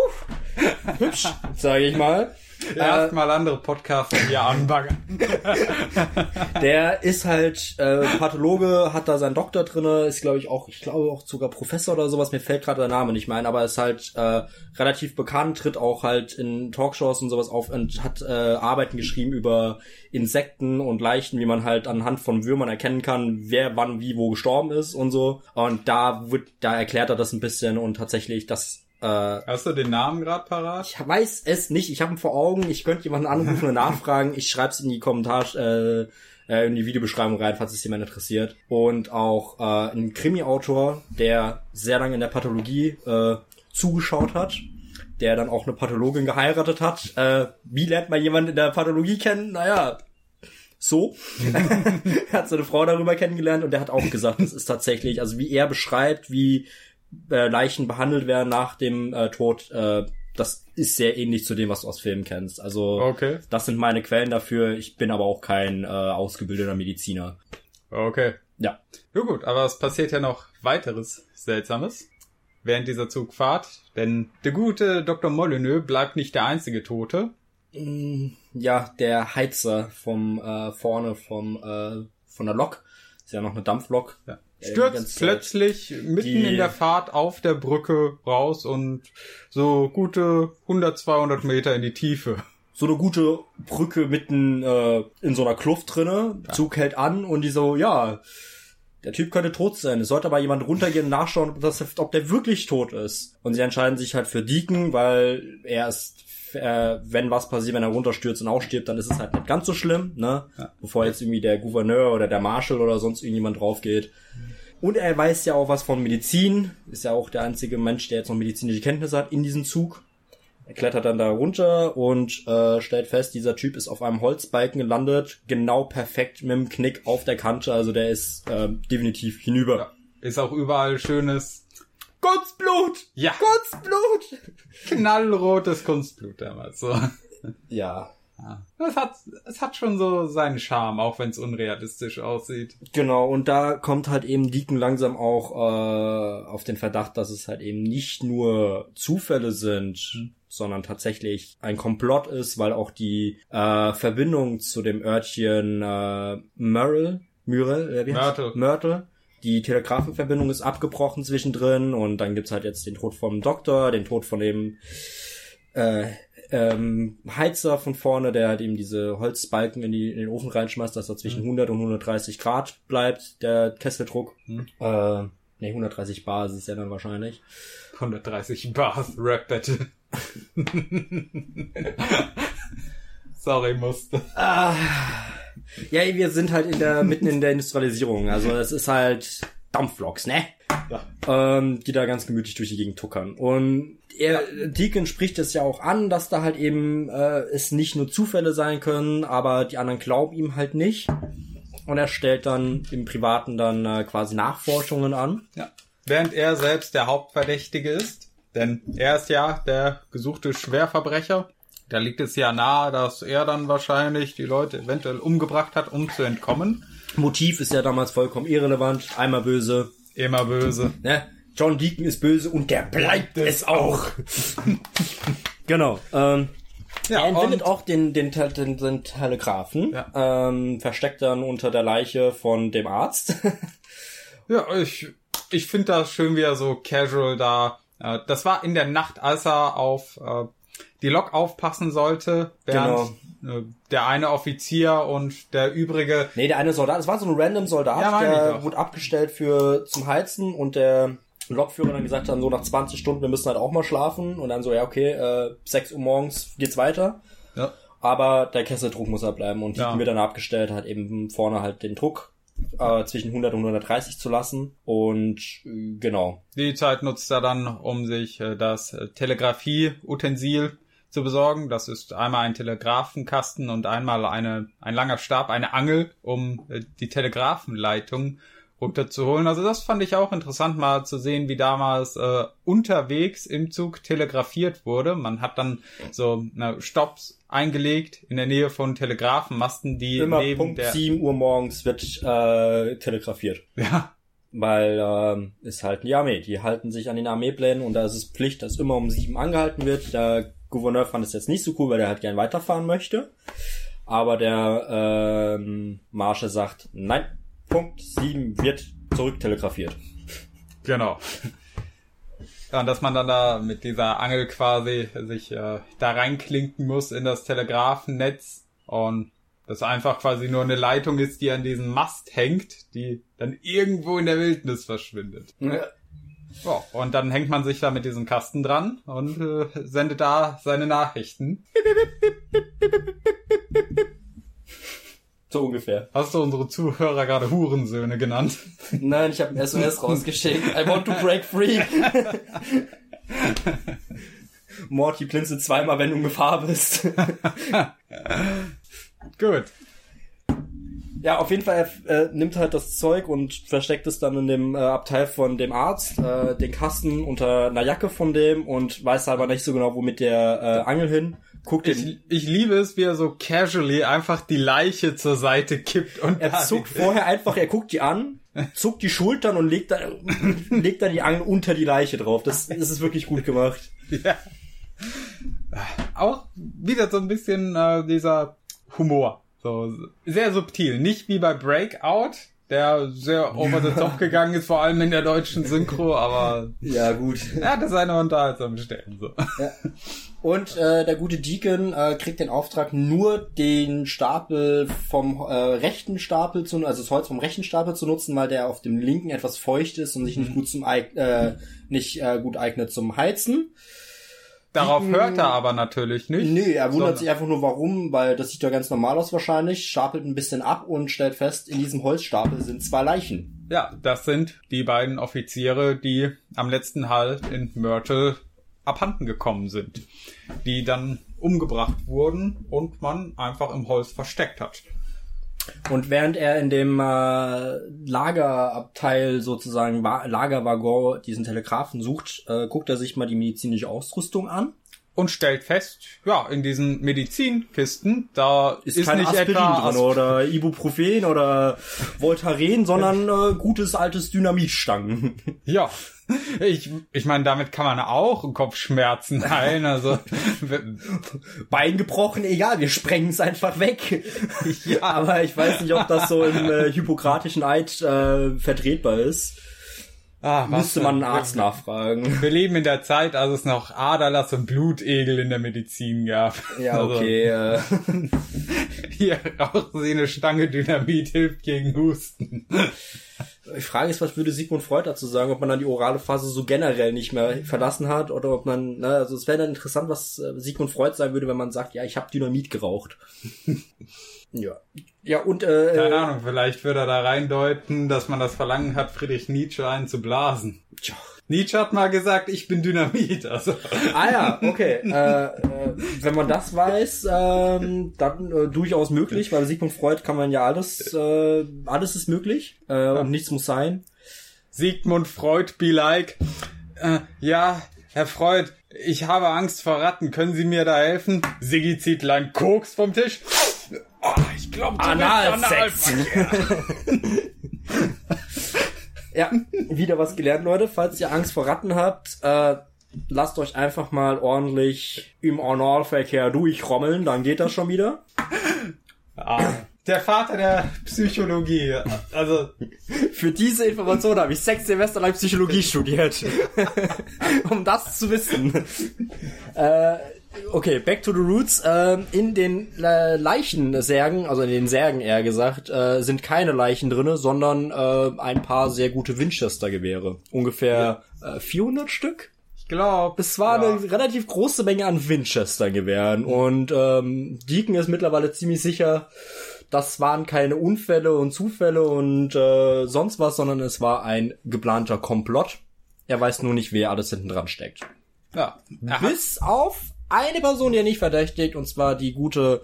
hübsch, sage ich mal. erstmal andere Podcasts hier anbaggern. Der ist halt äh, Pathologe, hat da seinen Doktor drinne, ist glaube ich auch, ich glaube auch sogar Professor oder sowas, mir fällt gerade der Name nicht mehr ein, aber ist halt äh, relativ bekannt, tritt auch halt in Talkshows und sowas auf und hat äh, Arbeiten geschrieben über Insekten und Leichen, wie man halt anhand von Würmern erkennen kann, wer wann wie wo gestorben ist und so. Und da wird, da erklärt er das ein bisschen und tatsächlich, das Äh, Hast du den Namen gerade parat? ich weiß es nicht, ich habe ihn vor Augen, ich könnte jemanden anrufen und nachfragen, ich schreibe es in die Kommentar, äh, äh, in die Videobeschreibung rein, falls es jemand interessiert. Und auch äh, ein Krimi-Autor, der sehr lange in der Pathologie äh, zugeschaut hat, der dann auch eine Pathologin geheiratet hat. Äh, wie lernt man jemanden in der Pathologie kennen? Naja, so. er hat seine Frau darüber kennengelernt und der hat auch gesagt, es ist tatsächlich, also wie er beschreibt, wie äh, Leichen behandelt werden nach dem äh, Tod, äh, das ist sehr ähnlich zu dem, was du aus Filmen kennst. Also Okay. das sind meine Quellen dafür. Ich bin aber auch kein äh, ausgebildeter Mediziner. Okay. Ja. Ja gut, aber es passiert ja noch weiteres Seltsames während dieser Zugfahrt, denn der gute Dr. Molyneux bleibt nicht der einzige Tote. Mm, Ja, der Heizer vom äh, vorne vom äh, von der Lok, ist ja noch eine Dampflok. Ja. Äh, Stürzt plötzlich mitten in der Fahrt auf der Brücke raus und so gute 100, 200 Meter in die Tiefe. so eine gute Brücke mitten äh, in so einer Kluft drinne. Zug hält an und die so, ja, der Typ könnte tot sein. Es sollte aber jemand runtergehen und nachschauen, ob, das, ob der wirklich tot ist. Und sie entscheiden sich halt für Deacon, weil er ist, äh, wenn was passiert, wenn er runterstürzt und ausstirbt, dann ist es halt nicht ganz so schlimm, ne? Bevor jetzt irgendwie der Gouverneur oder der Marshal oder sonst irgendjemand drauf geht. Und er weiß ja auch was von Medizin. Ist ja auch der einzige Mensch, der jetzt noch medizinische Kenntnisse hat in diesem Zug. Er klettert dann da runter und äh, stellt fest, dieser Typ ist auf einem Holzbalken gelandet, genau perfekt mit dem Knick auf der Kante, also der ist äh, definitiv hinüber. Ist auch überall schönes, Kunstblut! ja, Kunstblut! knallrotes Kunstblut damals. So. Ja, Ja. Es hat, es hat schon so seinen Charme, auch wenn es unrealistisch aussieht. genau, und da kommt halt eben Deacon langsam auch äh, auf den Verdacht, dass es halt eben nicht nur Zufälle sind, sondern tatsächlich ein Komplott ist, weil auch die äh, Verbindung zu dem Örtchen äh, Myrtle, Myrtle, äh, wie heißt Myrtle. Die Telegrafenverbindung ist abgebrochen zwischendrin und dann gibt's halt jetzt den Tod vom Doktor, den Tod von dem äh, ähm, Heizer von vorne, der halt eben diese Holzbalken in, die, in den Ofen reinschmeißt, dass er zwischen 100 und 130 Grad bleibt, der Kesseldruck. Mhm. Äh, ne, 130 Bar ist es ja dann wahrscheinlich. 130 Bars Rap Battle. Sorry, musste. Ah, ja, wir sind halt in der, mitten in der Industrialisierung. Also es ist halt Dampfloks, ne? Ähm, die da ganz gemütlich durch die Gegend tuckern. Und er, Deacon spricht es ja auch an, dass da halt eben äh, es nicht nur Zufälle sein können, aber die anderen glauben ihm halt nicht. Und er stellt dann im Privaten dann äh, quasi Nachforschungen an. Ja. Während er selbst der Hauptverdächtige ist, denn er ist ja der gesuchte Schwerverbrecher. Da liegt es ja nahe, dass er dann wahrscheinlich die Leute eventuell umgebracht hat, um zu entkommen. Motiv ist ja damals vollkommen irrelevant. Einmal böse, Immer böse. ne? John Deacon ist böse und der bleibt es auch. genau. Ähm, Ja, er entwendet auch den, den, den, den Telegraphen, Ja. ähm, versteckt dann unter der Leiche von dem Arzt. Ja, ich, ich finde das schön, wie er so casual da. Äh, das war in der Nacht, als er auf äh, die Lok aufpassen sollte, während äh, der eine Offizier und der übrige. nee, der eine Soldat, es war so ein random Soldat, Ja, der wurde abgestellt für zum Heizen und der Lokführer dann gesagt hat, so nach 20 Stunden, wir müssen halt auch mal schlafen und dann so, ja okay, äh, 6 Uhr morgens geht's weiter. Ja. Aber der Kesseldruck muss halt bleiben und die Ja. wird dann abgestellt, hat eben vorne halt den Druck äh, zwischen 100 und 130 zu lassen und äh, genau. Die Zeit nutzt er dann, um sich äh, das Telegrafie-Utensil zu besorgen. Das ist einmal ein Telegrafenkasten und einmal eine, ein langer Stab, eine Angel, um äh, die Telegrafenleitung runterzuholen. Also das fand ich auch interessant, mal zu sehen, wie damals äh, unterwegs im Zug telegrafiert wurde. Man hat dann so na, Stops eingelegt in der Nähe von Telegrafenmasten, die Immer neben Punkt der 7 Uhr morgens wird äh, telegrafiert. ja, Weil ähm, ist halt die Armee. Die halten sich an den Armeeplänen und da ist es Pflicht, dass immer um sieben angehalten wird. Der Gouverneur fand es jetzt nicht so cool, weil er halt gern weiterfahren möchte. Aber der ähm, Marshal sagt, nein, Punkt sieben wird zurücktelegrafiert. Genau. Ja, und dass man dann da mit dieser Angel quasi sich äh, da reinklinken muss in das Telegrafennetz und das einfach quasi nur eine Leitung ist, die an diesem Mast hängt, die dann irgendwo in der Wildnis verschwindet. Ja, und dann hängt man sich da mit diesem Kasten dran und äh, sendet da seine Nachrichten. So ungefähr. Hast du unsere Zuhörer gerade Hurensöhne genannt? Nein, ich habe ein SOS rausgeschickt. I want to break free. Morty blinzelt zweimal, wenn du in Gefahr bist. Gut. Ja, auf jeden Fall, er äh, nimmt halt das Zeug und versteckt es dann in dem äh, Abteil von dem Arzt, äh, den Kasten unter einer Jacke von dem und weiß aber nicht so genau, wo mit der äh, Angel hin. Guckt Ich, ich liebe es, wie er so casually einfach die Leiche zur Seite kippt und er zuckt vorher einfach, er guckt die an, zuckt die Schultern und legt dann, legt dann die Angel unter die Leiche drauf. Das, das ist wirklich gut gemacht. Ja. Auch wieder so ein bisschen äh, dieser Humor. So sehr subtil. Nicht wie bei Breakout, der sehr over the top gegangen ist, vor allem in der deutschen Synchro, aber Ja, gut. er hatte seine unterhaltsamen Stellen. So. Und äh, der gute Deacon äh, kriegt den Auftrag, nur den Stapel vom äh, rechten Stapel zu, also das Holz vom rechten Stapel zu nutzen, weil der auf dem linken etwas feucht ist und sich nicht gut zum äh, nicht äh, gut eignet zum Heizen. Darauf hört er aber natürlich nicht. Nee, er wundert sich einfach nur warum, weil das sieht ja ganz normal aus wahrscheinlich, stapelt ein bisschen ab und stellt fest, in diesem Holzstapel sind zwei Leichen. Ja, das sind die beiden Offiziere, die am letzten Halt in Myrtle abhanden gekommen sind, die dann umgebracht wurden und man einfach im Holz versteckt hat. Und während er in dem äh, Lagerabteil sozusagen Wa- Lagerwaggon diesen Telegraphen sucht, äh, guckt er sich mal die medizinische Ausrüstung an. Und stellt fest, ja, in diesen Medizinkisten, da ist, Ist, kein nicht Aspirin etwa drin oder Ibuprofen oder Voltaren, sondern äh, gutes altes Dynamitstangen. Ja, ich, ich meine, damit kann man auch Kopfschmerzen heilen. Also Bein gebrochen, egal, wir sprengen es einfach weg. ja, aber ich weiß nicht, ob das so im äh, hippokratischen Eid äh, vertretbar ist. ah, Müsste man einen Arzt nachfragen. Wir leben in der Zeit, als es noch Aderlass und Blutegel in der Medizin gab. Ja, Also, okay. Äh, hier rauchen Sie eine Stange Dynamit hilft gegen Husten. Die Frage ist, was würde Sigmund Freud dazu sagen, ob man dann die orale Phase so generell nicht mehr verlassen hat oder ob man, ne, also es wäre dann interessant, was äh, Sigmund Freud sagen würde, wenn man sagt, ja, ich habe Dynamit geraucht. ja. Ja, und äh, Keine Ahnung, vielleicht würde er da reindeuten, dass man das Verlangen hat, Friedrich Nietzsche einzublasen. tja. Nietzsche hat mal gesagt, ich bin Dynamit. Also Ah ja, okay. äh, äh, wenn man das weiß, ähm, dann äh, durchaus möglich, weil Sigmund Freud kann man ja alles, äh, alles ist möglich äh, und nichts muss sein. Sigmund Freud be like. Äh, ja, Herr Freud, ich habe Angst vor Ratten. Können Sie mir da helfen? Siggi zieht lang Koks vom Tisch. Oh, ich glaube, Analsex. Analverkehr. Ja, wieder was gelernt, Leute. Falls ihr Angst vor Ratten habt, äh, lasst euch einfach mal ordentlich im Analverkehr durchrommeln, dann geht das schon wieder. Ah, der Vater der Psychologie. Also, Für diese Information habe ich sechs Semester lang Psychologie studiert. um das zu wissen. äh, okay, back to the roots. Ähm, in den äh, Leichensärgen, also in den Särgen eher gesagt, äh, sind keine Leichen drinne, sondern äh, ein paar sehr gute Winchester-Gewehre. Ungefähr äh, 400 Stück. ich glaube, Es war ja. eine relativ große Menge an Winchester-Gewehren und ähm, Deacon ist mittlerweile ziemlich sicher, das waren keine Unfälle und Zufälle und äh, sonst was, sondern es war ein geplanter Komplott. Er weiß nur nicht, wer alles hinten dran steckt. Ja, hat, Bis auf eine Person, die er nicht verdächtigt, und zwar die gute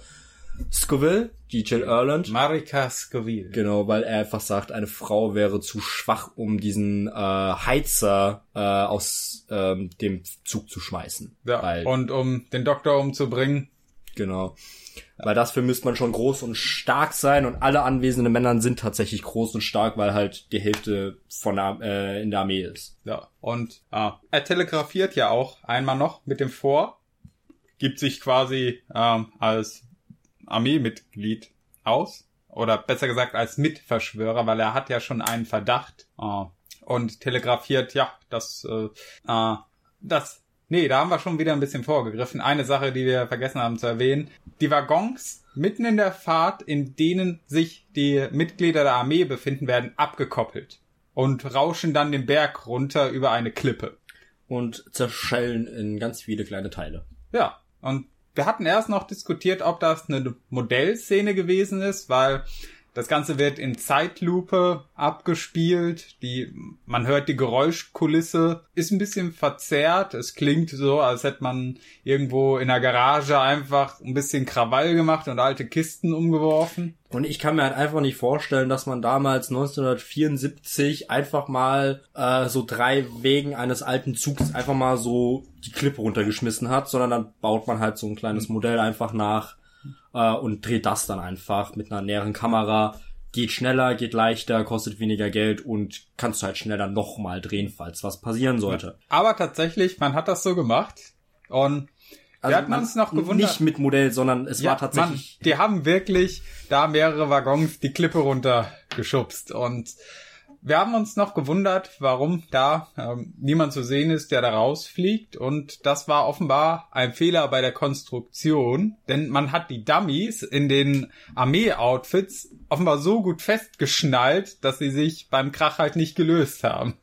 Scoville, die Jill Erland. Marika Scoville. Genau, weil er einfach sagt, eine Frau wäre zu schwach, um diesen äh, Heizer äh, aus ähm, dem Zug zu schmeißen. Ja, Weil, und um den Doktor umzubringen, genau. Weil dafür müsste man schon groß und stark sein und alle anwesenden Männer sind tatsächlich groß und stark, weil halt die Hälfte von der, äh, in der Armee ist. Ja, und ah, er telegrafiert ja auch einmal noch mit dem Vor, gibt sich quasi ähm, als Armeemitglied aus. Oder besser gesagt als Mitverschwörer, weil er hat ja schon einen Verdacht. Äh, und telegrafiert, ja, das, äh, äh, das, nee, da haben wir schon wieder ein bisschen vorgegriffen. Eine Sache, die wir vergessen haben zu erwähnen. Die Waggons mitten in der Fahrt, in denen sich die Mitglieder der Armee befinden, werden abgekoppelt. und rauschen dann den Berg runter über eine Klippe. Und zerschellen in ganz viele kleine Teile. Ja, und wir hatten erst noch diskutiert, ob das eine Modellszene gewesen ist, weil das Ganze wird in Zeitlupe abgespielt. Die, man hört die Geräuschkulisse, ist ein bisschen verzerrt. Es klingt so, als hätte man irgendwo in der Garage einfach ein bisschen Krawall gemacht und alte Kisten umgeworfen. Und ich kann mir halt einfach nicht vorstellen, dass man damals 1974 einfach mal äh, so drei Wegen eines alten Zugs einfach mal so die Klippe runtergeschmissen hat, sondern dann baut man halt so ein kleines Modell einfach nach äh, und dreht das dann einfach mit einer näheren Kamera. Geht schneller, geht leichter, kostet weniger Geld und kannst du halt schneller nochmal drehen, falls was passieren sollte. Aber tatsächlich, man hat das so gemacht und also wir hatten uns noch gewundert. Nicht mit Modell, sondern es ja, war tatsächlich. Man, die haben wirklich da mehrere Waggons die Klippe runtergeschubst und wir haben uns noch gewundert, warum da ähm, niemand zu sehen ist, der da rausfliegt. Und das war offenbar ein Fehler bei der Konstruktion, denn man hat die Dummies in den Armee-Outfits offenbar so gut festgeschnallt, dass sie sich beim Krach halt nicht gelöst haben.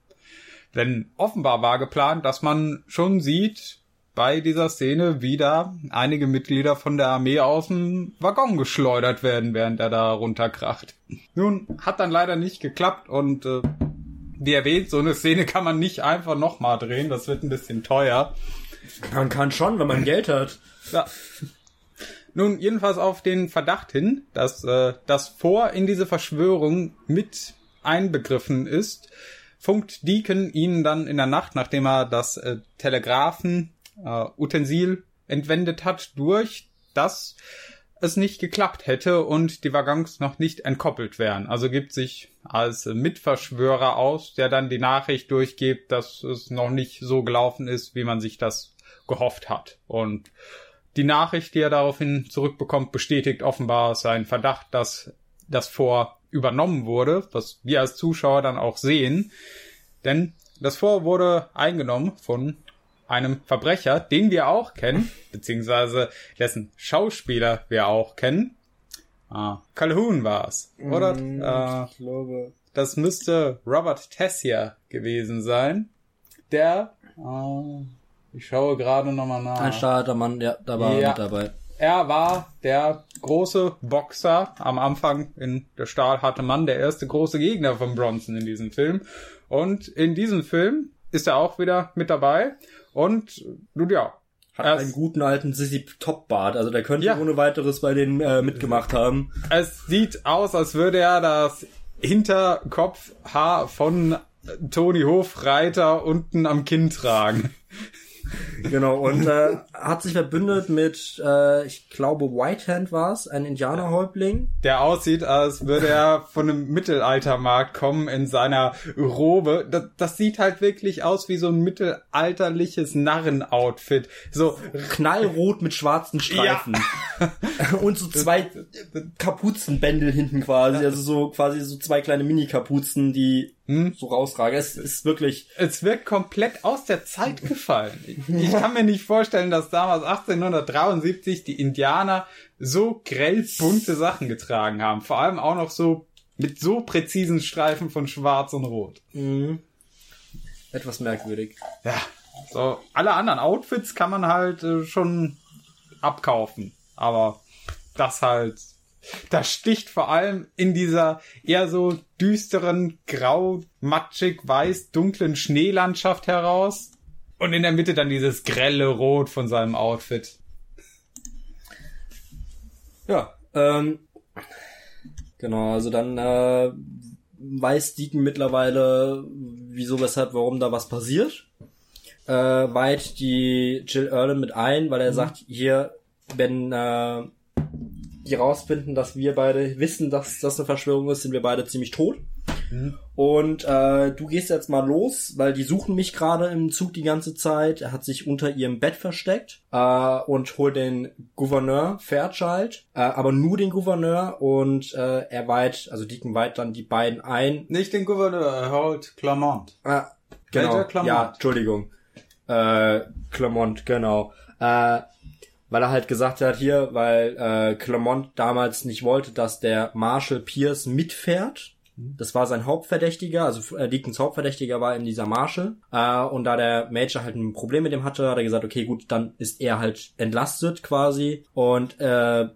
Denn offenbar war geplant, dass man schon sieht, bei dieser Szene wieder einige Mitglieder von der Armee aus dem Waggon geschleudert werden, während er da runterkracht. Nun, hat dann leider nicht geklappt und äh, wie erwähnt, so eine Szene kann man nicht einfach nochmal drehen, das wird ein bisschen teuer. Man kann schon, wenn man Geld hat. Ja. Nun, jedenfalls auf den Verdacht hin, dass äh, das Vor in diese Verschwörung mit einbegriffen ist, funkt Deacon ihnen dann in der Nacht, nachdem er das äh, Telegraphen äh, Utensil entwendet hat, durch das es nicht geklappt hätte und die Waggons noch nicht entkoppelt wären. Also gibt sich als Mitverschwörer aus, der dann die Nachricht durchgibt, dass es noch nicht so gelaufen ist, wie man sich das gehofft hat. Und die Nachricht, die er daraufhin zurückbekommt, bestätigt offenbar seinen Verdacht, dass das Vor übernommen wurde, was wir als Zuschauer dann auch sehen. Denn das Vor wurde eingenommen von einem Verbrecher, den wir auch kennen, beziehungsweise dessen Schauspieler wir auch kennen. Ah, Calhoun war's, oder? Mm, äh, ich glaube. Das müsste Robert Tessier gewesen sein. Der, äh, ich schaue gerade nochmal nach. Ein starker Mann, ja, da war ja, mit dabei. Er war der große Boxer am Anfang in Der stahlharte Mann, der erste große Gegner von Bronson in diesem Film. Und in diesem Film ist er auch wieder mit dabei. Und nun ja. Hat einen guten alten Sissy Top Bart, also der könnte ja. ohne weiteres bei denen äh, mitgemacht haben. Es sieht aus, als würde er das Hinterkopfhaar von Toni Hofreiter unten am Kinn tragen. genau, und äh, hat sich verbündet mit, äh, ich glaube, Whitehand war es, ein Indianerhäuptling. Der aussieht, als würde er von einem Mittelaltermarkt kommen in seiner Robe. Das, das sieht halt wirklich aus wie so ein mittelalterliches Narrenoutfit. So knallrot mit schwarzen Streifen. Ja. und so zwei Kapuzenbändel hinten quasi, also so quasi so zwei kleine Mini-Kapuzen, die hm? so rausragen. Es ist wirklich. Es wird komplett aus der Zeit gefallen. Ich kann mir nicht vorstellen, dass damals 1873 die Indianer so grell bunte Sachen getragen haben. Vor allem auch noch so mit so präzisen Streifen von Schwarz und Rot. Mhm. Etwas merkwürdig. Ja. So, alle anderen Outfits kann man halt äh, schon abkaufen. Aber das halt das sticht vor allem in dieser eher so düsteren, grau, matschig, weiß, dunklen Schneelandschaft heraus. Und in der Mitte dann dieses grelle Rot von seinem Outfit. Ja, ähm, genau, also dann äh, weiß Deacon mittlerweile, wieso, weshalb, warum da was passiert. Äh, weiht die Jill Erlen mit ein, weil er mhm. sagt, hier, wenn äh, die rausfinden, dass wir beide wissen, dass das eine Verschwörung ist, sind wir beide ziemlich tot. Mhm. Und äh, du gehst jetzt mal los, weil die suchen mich gerade im Zug die ganze Zeit. Er hat sich unter ihrem Bett versteckt äh, und holt den Gouverneur Fairchild, äh, aber nur den Gouverneur und äh, er weiht, also Deacon weiht dann die beiden ein. Nicht den Gouverneur, er holt Clermont. Ah, genau. Clermont. Ja, Entschuldigung. Äh, Clermont, genau. Äh, weil er halt gesagt hat, hier, weil äh, Clermont damals nicht wollte, dass der Marshall Pierce mitfährt. Das war sein Hauptverdächtiger, also äh, Deacons Hauptverdächtiger war in dieser Marshall. Äh, und da der Major halt ein Problem mit dem hatte, hat er gesagt, okay, gut, dann ist er halt entlastet quasi. Und äh,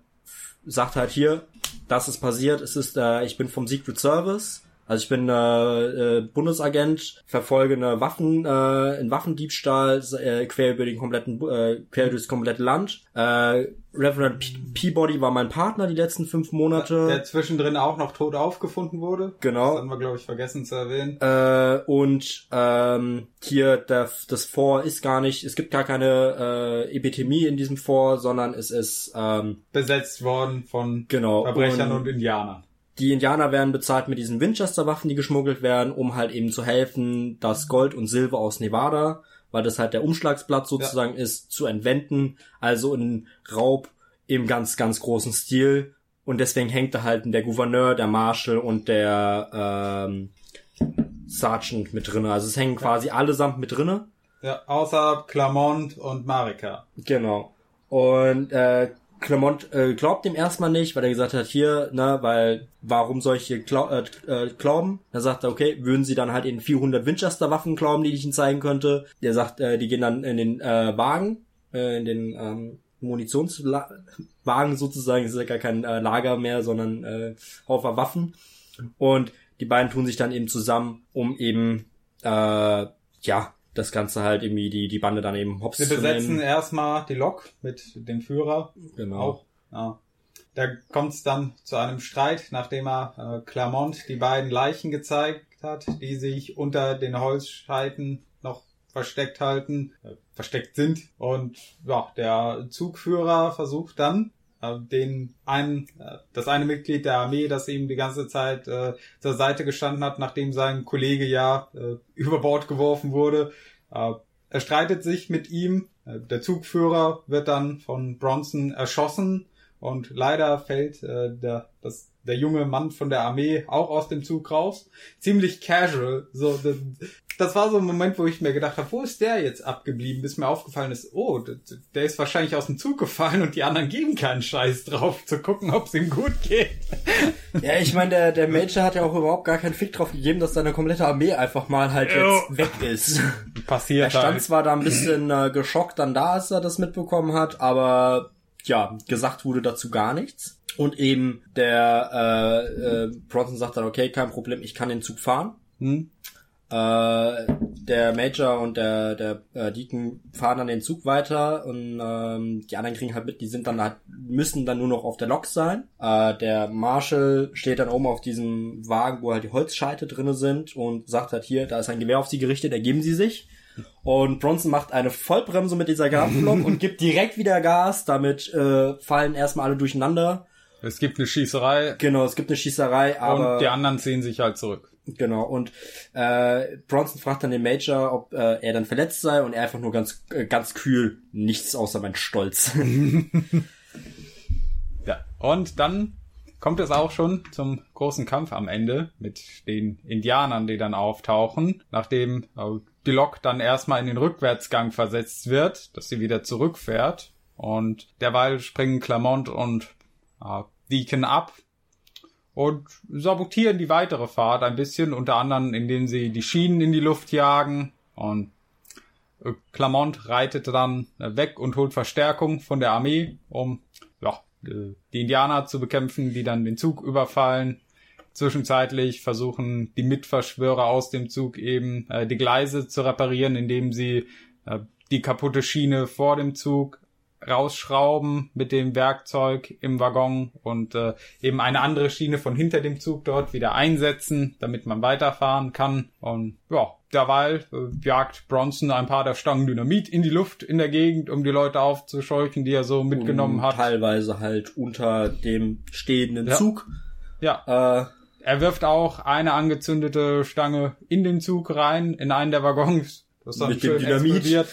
sagt halt hier, das ist passiert, es ist, äh, ich bin vom Secret Service also ich bin äh, äh, Bundesagent, verfolge eine Waffen, äh, einen Waffendiebstahl äh, quer über den kompletten, äh, quer durchs komplette Land. Äh, Reverend P Peabody war mein Partner die letzten fünf Monate. Der zwischendrin auch noch tot aufgefunden wurde. Genau. Das haben wir, glaube ich, vergessen zu erwähnen. Äh, und ähm, hier der, das Fort ist gar nicht, es gibt gar keine äh, Epidemie in diesem Fort, sondern es ist ähm, besetzt worden von genau, Verbrechern und, und Indianern die Indianer werden bezahlt mit diesen Winchester-Waffen, die geschmuggelt werden, um halt eben zu helfen, das Gold und Silber aus Nevada, weil das halt der Umschlagsplatz sozusagen ja. ist, zu entwenden. Also ein Raub im ganz, ganz großen Stil. Und deswegen hängt da halt der Gouverneur, der Marshal und der ähm, Sergeant mit drinne. Also es hängen quasi allesamt mit drinne. Ja, außer Clermont und Marika. Genau. Und äh, Clement äh, glaubt dem erstmal nicht, weil er gesagt hat, hier, ne, weil warum soll ich hier glaub, äh, äh, glauben? Dann sagt er, okay, würden sie dann halt in 400 Winchester Waffen glauben, die ich ihnen zeigen könnte. Der sagt, äh, die gehen dann in den äh, Wagen, äh, in den ähm, Munitionswagen sozusagen, das ist ja gar kein äh, Lager mehr, sondern äh, Haufen Waffen. Und die beiden tun sich dann eben zusammen, um eben äh, ja das Ganze halt irgendwie die, die Bande dann eben hops Wir besetzen erstmal die Lok mit dem Führer. Genau. Auch, ja. Da kommt es dann zu einem Streit, nachdem er äh, Clermont die beiden Leichen gezeigt hat, die sich unter den Holzscheiten noch versteckt halten, äh, versteckt sind. Und ja, der Zugführer versucht dann den einen, äh, das eine Mitglied der Armee, das ihm die ganze Zeit äh, zur Seite gestanden hat, nachdem sein Kollege ja äh, über Bord geworfen wurde. Äh, er streitet sich mit ihm. Äh, der Zugführer wird dann von Bronson erschossen und leider fällt äh, der, das, der junge Mann von der Armee auch aus dem Zug raus. Ziemlich casual. So, das war so ein Moment, wo ich mir gedacht habe, wo ist der jetzt abgeblieben? Bis mir aufgefallen ist, oh, der ist wahrscheinlich aus dem Zug gefallen und die anderen geben keinen Scheiß drauf, zu gucken, ob es ihm gut geht. Ja, ich meine, der, der Major hat ja auch überhaupt gar keinen Fick drauf gegeben, dass seine komplette Armee einfach mal halt jetzt weg ist. Passiert Er stand halt. zwar da ein bisschen äh, geschockt dann da, als er das mitbekommen hat, aber ja, gesagt wurde dazu gar nichts. Und eben der äh, äh, Bronson sagt dann, okay, kein Problem, ich kann den Zug fahren. Hm. Äh, der Major und der, der äh, Deacon fahren dann den Zug weiter und ähm, die anderen kriegen halt mit, die sind dann halt, müssen dann nur noch auf der Lok sein. Äh, der Marshall steht dann oben auf diesem Wagen, wo halt die Holzscheite drinne sind und sagt halt hier, da ist ein Gewehr auf sie gerichtet, ergeben sie sich. Und Bronson macht eine Vollbremse mit dieser Gartenlok und gibt direkt wieder Gas. Damit äh, fallen erstmal alle durcheinander. Es gibt eine Schießerei. Genau, es gibt eine Schießerei, aber. Und die anderen ziehen sich halt zurück. Genau, und äh, Bronson fragt dann den Major, ob äh, er dann verletzt sei und er einfach nur ganz, äh, ganz kühl, nichts außer mein Stolz. ja, und dann kommt es auch schon zum großen Kampf am Ende mit den Indianern, die dann auftauchen, nachdem äh, die Lok dann erstmal in den Rückwärtsgang versetzt wird, dass sie wieder zurückfährt. Und derweil springen Clermont und äh, Deacon ab und sabotieren die weitere Fahrt ein bisschen, unter anderem indem sie die Schienen in die Luft jagen und äh, Clermont reitet dann weg und holt Verstärkung von der Armee, um ja, äh, die Indianer zu bekämpfen, die dann den Zug überfallen. Zwischenzeitlich versuchen die Mitverschwörer aus dem Zug eben äh, die Gleise zu reparieren, indem sie äh, die kaputte Schiene vor dem Zug rausschrauben mit dem Werkzeug im Waggon und äh, eben eine andere Schiene von hinter dem Zug dort wieder einsetzen, damit man weiterfahren kann. Und ja, derweil äh, jagt Bronson ein paar der Stangen Dynamit in die Luft in der Gegend, um die Leute aufzuscheuchen, die er so mitgenommen hat. Teilweise halt unter dem stehenden ja. Zug. Ja. Äh, er wirft auch eine angezündete Stange in den Zug rein, in einen der Waggons. Das dann mit schön dem Dynamit. Explodiert.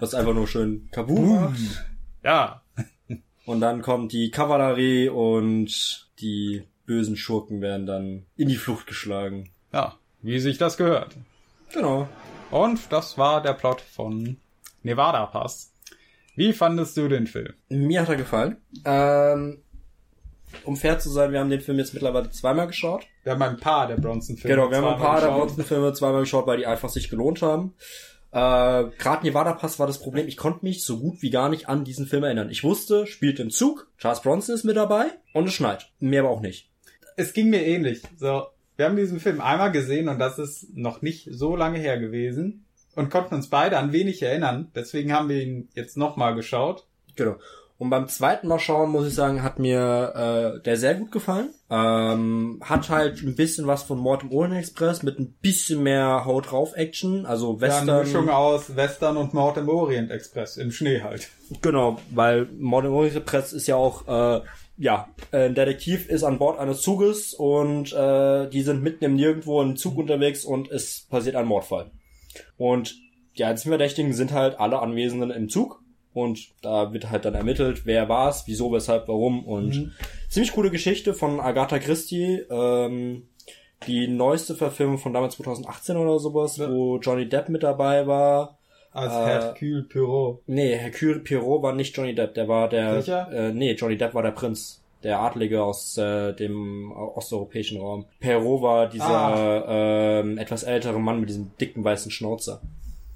Was einfach nur schön kaboom macht. Ja. Und dann kommt die Kavallerie und die bösen Schurken werden dann in die Flucht geschlagen. Ja, wie sich das gehört. Genau. Und das war der Plot von Nevada Pass. Wie fandest du den Film? Mir hat er gefallen. Ähm, um fair zu sein, wir haben den Film jetzt mittlerweile zweimal geschaut. Wir haben ein paar der Bronson-Filme Genau, wir haben ein paar der geschaut. Bronson-Filme zweimal geschaut, weil die einfach sich gelohnt haben. Äh, Gerade Nevada Pass war das Problem, ich konnte mich so gut wie gar nicht an diesen Film erinnern. Ich wusste, spielt im Zug, Charles Bronson ist mit dabei und es schneit. Mehr aber auch nicht. Es ging mir ähnlich. So, wir haben diesen Film einmal gesehen und das ist noch nicht so lange her gewesen und konnten uns beide an wenig erinnern. Deswegen haben wir ihn jetzt nochmal geschaut. Genau. Und beim zweiten Mal schauen, muss ich sagen, hat mir äh, der sehr gut gefallen. Ähm, hat halt ein bisschen was von Mord im Orient Express mit ein bisschen mehr Haut drauf Action, also Ja, eine Western. Mischung aus Western und Mord im Orient Express im Schnee halt. Genau, weil Mord im Orient Express ist ja auch, äh, ja, ein Detektiv ist an Bord eines Zuges und äh, die sind mitten im Nirgendwo im Zug unterwegs und es passiert ein Mordfall. Und die einzigen Verdächtigen sind halt alle Anwesenden im Zug und da wird halt dann ermittelt, wer war's, wieso, weshalb, warum und ziemlich coole Geschichte von Agatha Christie, ähm, die neueste Verfilmung von damals 2018 oder sowas, Ja. wo Johnny Depp mit dabei war. Als Äh, Hercule Poirot. Nee, Hercule Pirot war nicht Johnny Depp, der war der. Sicher? Äh, nee, Johnny Depp war der Prinz. Der Adlige aus äh, dem osteuropäischen Raum. Perrault war dieser Ah. ähm, etwas ältere Mann mit diesem dicken weißen Schnauzer.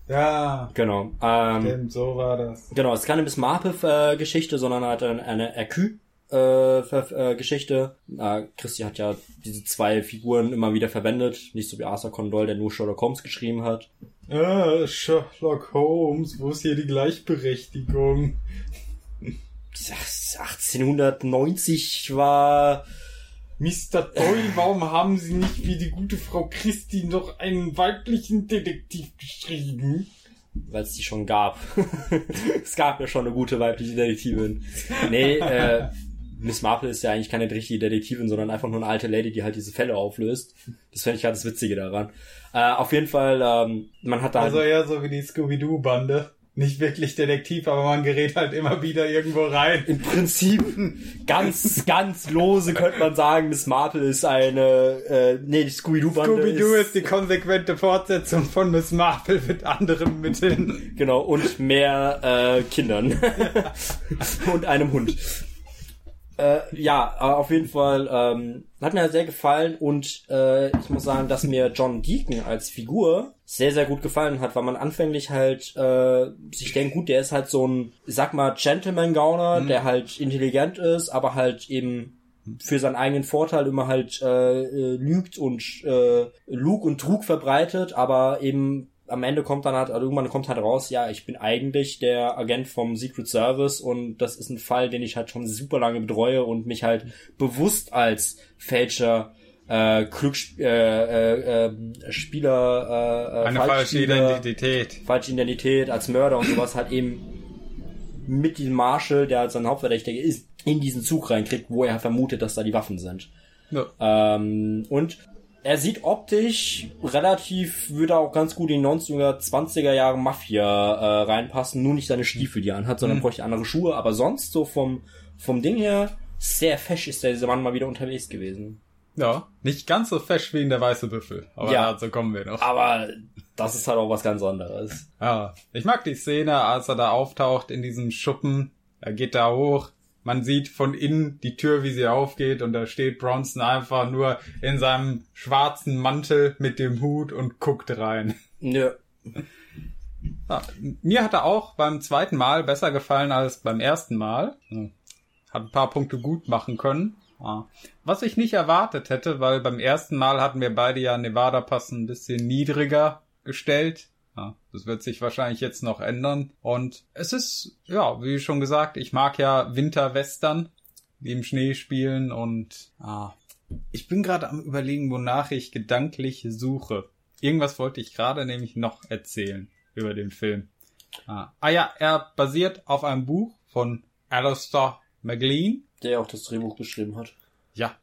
Ja, Genau. Ähm, stimmt, so war das. genau, es ist keine Miss Marple-Geschichte, sondern halt eine. Äh, Ver- äh, Geschichte. Äh, Christi hat ja diese zwei Figuren immer wieder verwendet, nicht so wie Arthur Conan Doyle, der nur Sherlock Holmes geschrieben hat. Ah, Sherlock Holmes, wo ist hier die Gleichberechtigung? 1890 war Mr. Doyle, warum haben Sie nicht wie die gute Frau Christie noch einen weiblichen Detektiv geschrieben? weil es die schon gab. es gab ja schon eine gute weibliche Detektivin. Nee, äh, Miss Marple ist ja eigentlich keine richtige Detektivin, sondern einfach nur eine alte Lady, die halt diese Fälle auflöst. Das fände ich halt das Witzige daran. Äh, auf jeden Fall, ähm, man hat da Also eher so wie die Scooby-Doo-Bande. Nicht wirklich Detektiv, aber man gerät halt immer wieder irgendwo rein. im Prinzip ganz, ganz lose könnte man sagen, Miss Marple ist eine, äh, nee, die Scooby-Doo-Bande Scooby-Doo ist die konsequente Fortsetzung von Miss Marple mit anderen Mitteln. Genau, und mehr äh, Kindern. und einem Hund. Äh, ja, äh, auf jeden Fall ähm, hat mir sehr gefallen und äh, ich muss sagen, dass mir John Deacon als Figur sehr, sehr gut gefallen hat, weil man anfänglich halt äh, sich denkt, gut, der ist halt so ein, sag mal, Gentleman-Gauner, der halt intelligent ist, aber halt eben für seinen eigenen Vorteil immer halt äh, äh, lügt und äh, Lug und Trug verbreitet, aber eben am Ende kommt dann halt, also irgendwann kommt halt raus, ja, ich bin eigentlich der Agent vom Secret Service und das ist ein Fall, den ich halt schon super lange betreue und mich halt bewusst als Fälscher äh, Glücks äh, äh, äh, Spieler äh, äh, Eine falsche Identität. falsche Identität als Mörder und sowas halt eben mit diesem Marshall, der als sein Hauptverdächtiger ist, in diesen Zug reinkriegt, wo er vermutet, dass da die Waffen sind. Ja. Ähm, und er sieht optisch relativ, würde auch ganz gut in die 90er, 20er Jahre Mafia äh, reinpassen, nur nicht seine Stiefel, die er anhat, sondern bräuchte andere Schuhe, aber sonst so vom, vom Ding her, sehr fesch ist der dieser Mann mal wieder unterwegs gewesen. Ja, nicht ganz so fesch wie in der weiße Büffel. Aber Ja. dazu kommen wir noch. Aber das ist halt auch was ganz anderes. Ja, ich mag die Szene, als er da auftaucht in diesem Schuppen. Er geht da hoch. Man sieht von innen die Tür, wie sie aufgeht und da steht Bronson einfach nur in seinem schwarzen Mantel mit dem Hut und guckt rein. Nö. Ja, mir hat er auch beim zweiten Mal besser gefallen als beim ersten Mal. Ja, Hat ein paar Punkte gut machen können. Ja. Was ich nicht erwartet hätte, weil beim ersten Mal hatten wir beide ja Nevada Pass ein bisschen niedriger gestellt. Ja, das wird sich wahrscheinlich jetzt noch ändern. Und es ist, ja, wie schon gesagt, ich mag ja Winterwestern, die im Schnee spielen und ah, ich bin gerade am überlegen, wonach ich gedanklich suche. Irgendwas wollte ich gerade nämlich noch erzählen über den Film. Ah, ah ja, er basiert auf einem Buch von Alistair McLean. Der auch das Drehbuch geschrieben hat. Ja.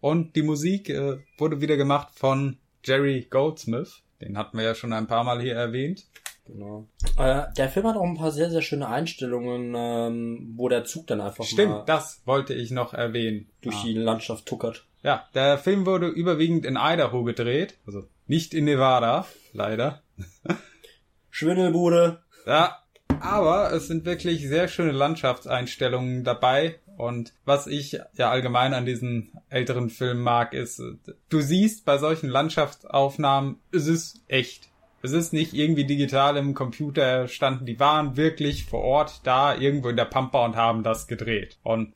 Und die Musik äh, wurde wieder gemacht von Jerry Goldsmith. Den hatten wir ja schon ein paar Mal hier erwähnt. Genau. Äh, der Film hat auch ein paar sehr, sehr schöne Einstellungen, ähm, wo der Zug dann einfach mal Stimmt, das wollte ich noch erwähnen. durch Ah. die Landschaft tuckert. Ja, der Film wurde überwiegend in Idaho gedreht. Also nicht in Nevada, leider. Schwindelbude. Ja, aber es sind wirklich sehr schöne Landschaftseinstellungen dabei Und was ich ja allgemein an diesen älteren Filmen mag, ist, du siehst bei solchen Landschaftsaufnahmen, es ist echt. Es ist nicht irgendwie digital im Computer standen, die waren wirklich vor Ort da irgendwo in der Pampa und haben das gedreht. Und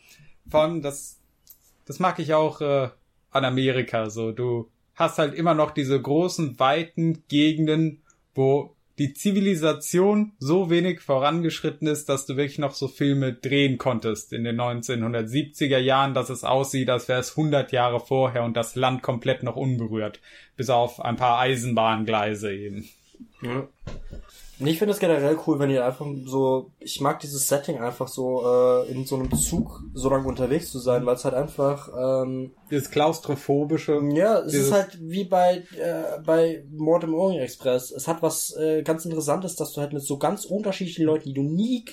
von das, das mag ich auch äh, an Amerika so. Du hast halt immer noch diese großen, weiten Gegenden, wo die Zivilisation so wenig vorangeschritten ist, dass du wirklich noch so Filme drehen konntest in den 1970er Jahren, dass es aussieht, als wäre es 100 Jahre vorher und das Land komplett noch unberührt. Bis auf ein paar Eisenbahngleise eben. Ja. Ich finde es generell cool, wenn ihr einfach so, ich mag dieses Setting einfach so, äh, in so einem Zug so lange unterwegs zu sein, weil es halt einfach, ähm, dieses klaustrophobische. Ja, es ist halt wie bei, äh, bei Mord im Orient Express. Es hat was äh, ganz Interessantes, dass du halt mit so ganz unterschiedlichen Leuten, die du nie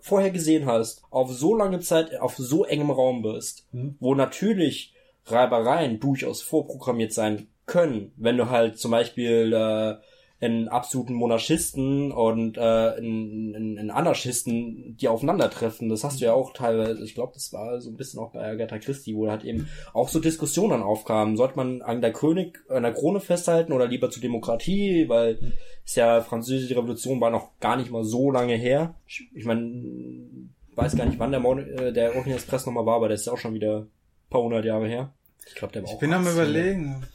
vorher gesehen hast, auf so lange Zeit auf so engem Raum bist, mhm. wo natürlich Reibereien durchaus vorprogrammiert sein können, wenn du halt zum Beispiel äh, in absoluten Monarchisten und äh, in, in, in Anarchisten, die aufeinandertreffen. Das hast du ja auch teilweise, ich glaube, das war so ein bisschen auch bei Agatha Christie, wo halt eben auch so Diskussionen aufkamen. Sollte man an der König, an der Krone festhalten oder lieber zur Demokratie, weil es ja französische Revolution war noch gar nicht mal so lange her. Ich meine, weiß gar nicht, wann der, Mon äh, der Orient Express nochmal war, aber der ist ja auch schon wieder ein paar hundert Jahre her. Ich glaube, der war Ich bin am überlegen.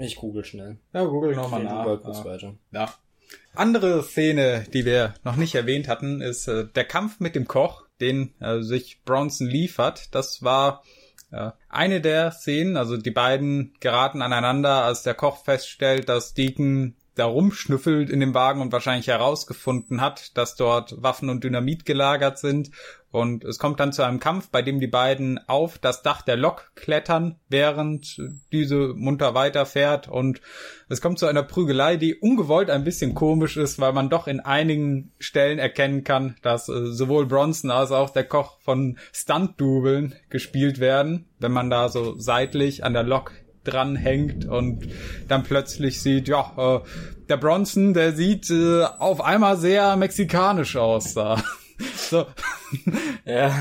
Ich google schnell. Ja, google nochmal nach. Google kurz ja. weiter. Ja. Andere Szene, die wir noch nicht erwähnt hatten, ist äh, der Kampf mit dem Koch, den äh, sich Bronson liefert. Das war äh, eine der Szenen, also die beiden geraten aneinander, als der Koch feststellt, dass Deacon da rumschnüffelt in dem Wagen und wahrscheinlich herausgefunden hat, dass dort Waffen und Dynamit gelagert sind. Und es kommt dann zu einem Kampf, bei dem die beiden auf das Dach der Lok klettern, während diese munter weiterfährt. Und es kommt zu einer Prügelei, die ungewollt ein bisschen komisch ist, weil man doch in einigen Stellen erkennen kann, dass äh, sowohl Bronson als auch der Koch von Stunt-Dubeln gespielt werden, wenn man da so seitlich an der Lok dran hängt und dann plötzlich sieht, ja, äh, der Bronson, der sieht äh, auf einmal sehr mexikanisch aus da. so. Ja.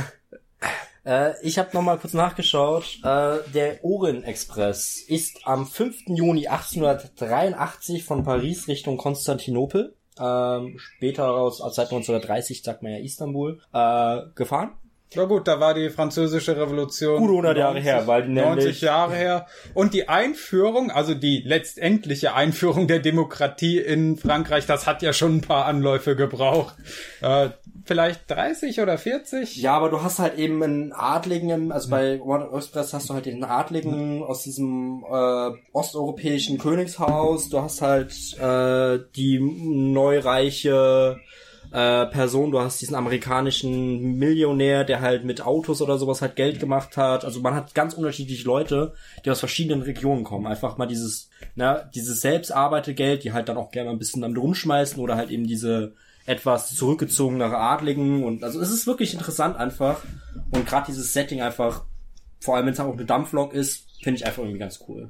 Äh, ich habe noch mal kurz nachgeschaut. Äh, der Orient Express ist am 5. Juni 1883 von Paris Richtung Konstantinopel, ähm, später aus, seit 1930 sagt man ja Istanbul, äh, gefahren. Ja gut, da war die französische Revolution. Gut 100 Jahre her, weil die 90 Jahre her. Und die Einführung, also die letztendliche Einführung der Demokratie in Frankreich, das hat ja schon ein paar Anläufe gebraucht. Äh, vielleicht 30 oder 40? Ja, aber du hast halt eben einen Adligen, also bei One Express hast du halt den Adligen aus diesem äh, osteuropäischen Königshaus. Du hast halt äh, die neureiche äh, Person, du hast diesen amerikanischen Millionär, der halt mit Autos oder sowas halt Geld gemacht hat. Also man hat ganz unterschiedliche Leute, die aus verschiedenen Regionen kommen. Einfach mal dieses, na, dieses Selbstarbeitergeld, die halt dann auch gerne ein bisschen damit rumschmeißen oder halt eben diese etwas zurückgezogenere Adligen und also es ist wirklich interessant einfach und gerade dieses Setting einfach, vor allem wenn es auch eine Dampflok ist, finde ich einfach irgendwie ganz cool.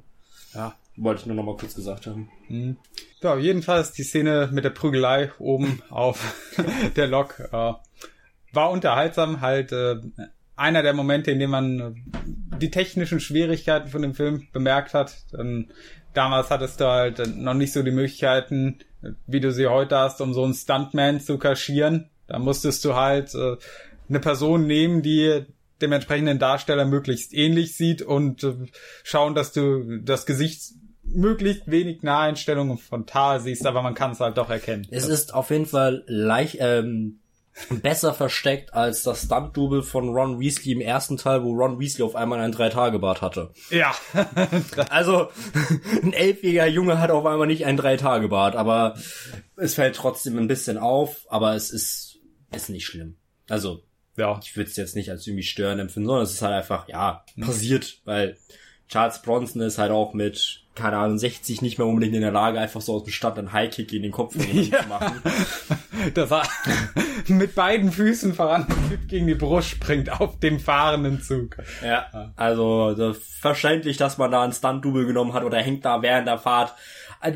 Ja, wollte ich nur noch mal kurz gesagt haben. Mhm. Ja, jedenfalls die Szene mit der Prügelei oben auf der Lok äh, war unterhaltsam, halt äh, einer der Momente, in dem man äh, die technischen Schwierigkeiten von dem Film bemerkt hat. Dann, damals hattest du halt noch nicht so die Möglichkeiten, wie du sie heute hast, um so einen Stuntman zu kaschieren. Da musstest du halt äh, eine Person nehmen, die dem entsprechenden Darsteller möglichst ähnlich sieht und äh, schauen, dass du das Gesicht möglichst wenig Naheinstellungen von Tar siehst, aber man kann es halt doch erkennen. Es ist auf jeden Fall leicht, ähm, besser versteckt als das Stunt-Double von Ron Weasley im ersten Teil, wo Ron Weasley auf einmal einen Drei-Tage-Bart hatte. Ja. also, ein elfjähriger Junge hat auf einmal nicht einen Drei-Tage-Bart, aber es fällt trotzdem ein bisschen auf, aber es ist, ist nicht schlimm. Also, ja. ich würde es jetzt nicht als irgendwie stören empfinden, sondern es ist halt einfach, ja, passiert, weil Charles Bronson ist halt auch mit, keine Ahnung, 60 nicht mehr unbedingt in der Lage, einfach so aus dem Stand einen Highkick in den Kopf ja. zu machen. Das war mit beiden Füßen voran gegen die Brust springt auf dem fahrenden Zug. Ja, also so verständlich, dass man da einen Stunt-Double genommen hat oder hängt da während der Fahrt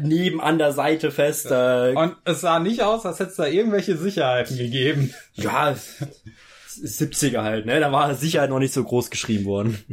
neben an der Seite fest. Äh, Und es sah nicht aus, als hätte es da irgendwelche Sicherheiten gegeben. Ja, 70er halt, ne? Da war Sicherheit noch nicht so groß geschrieben worden.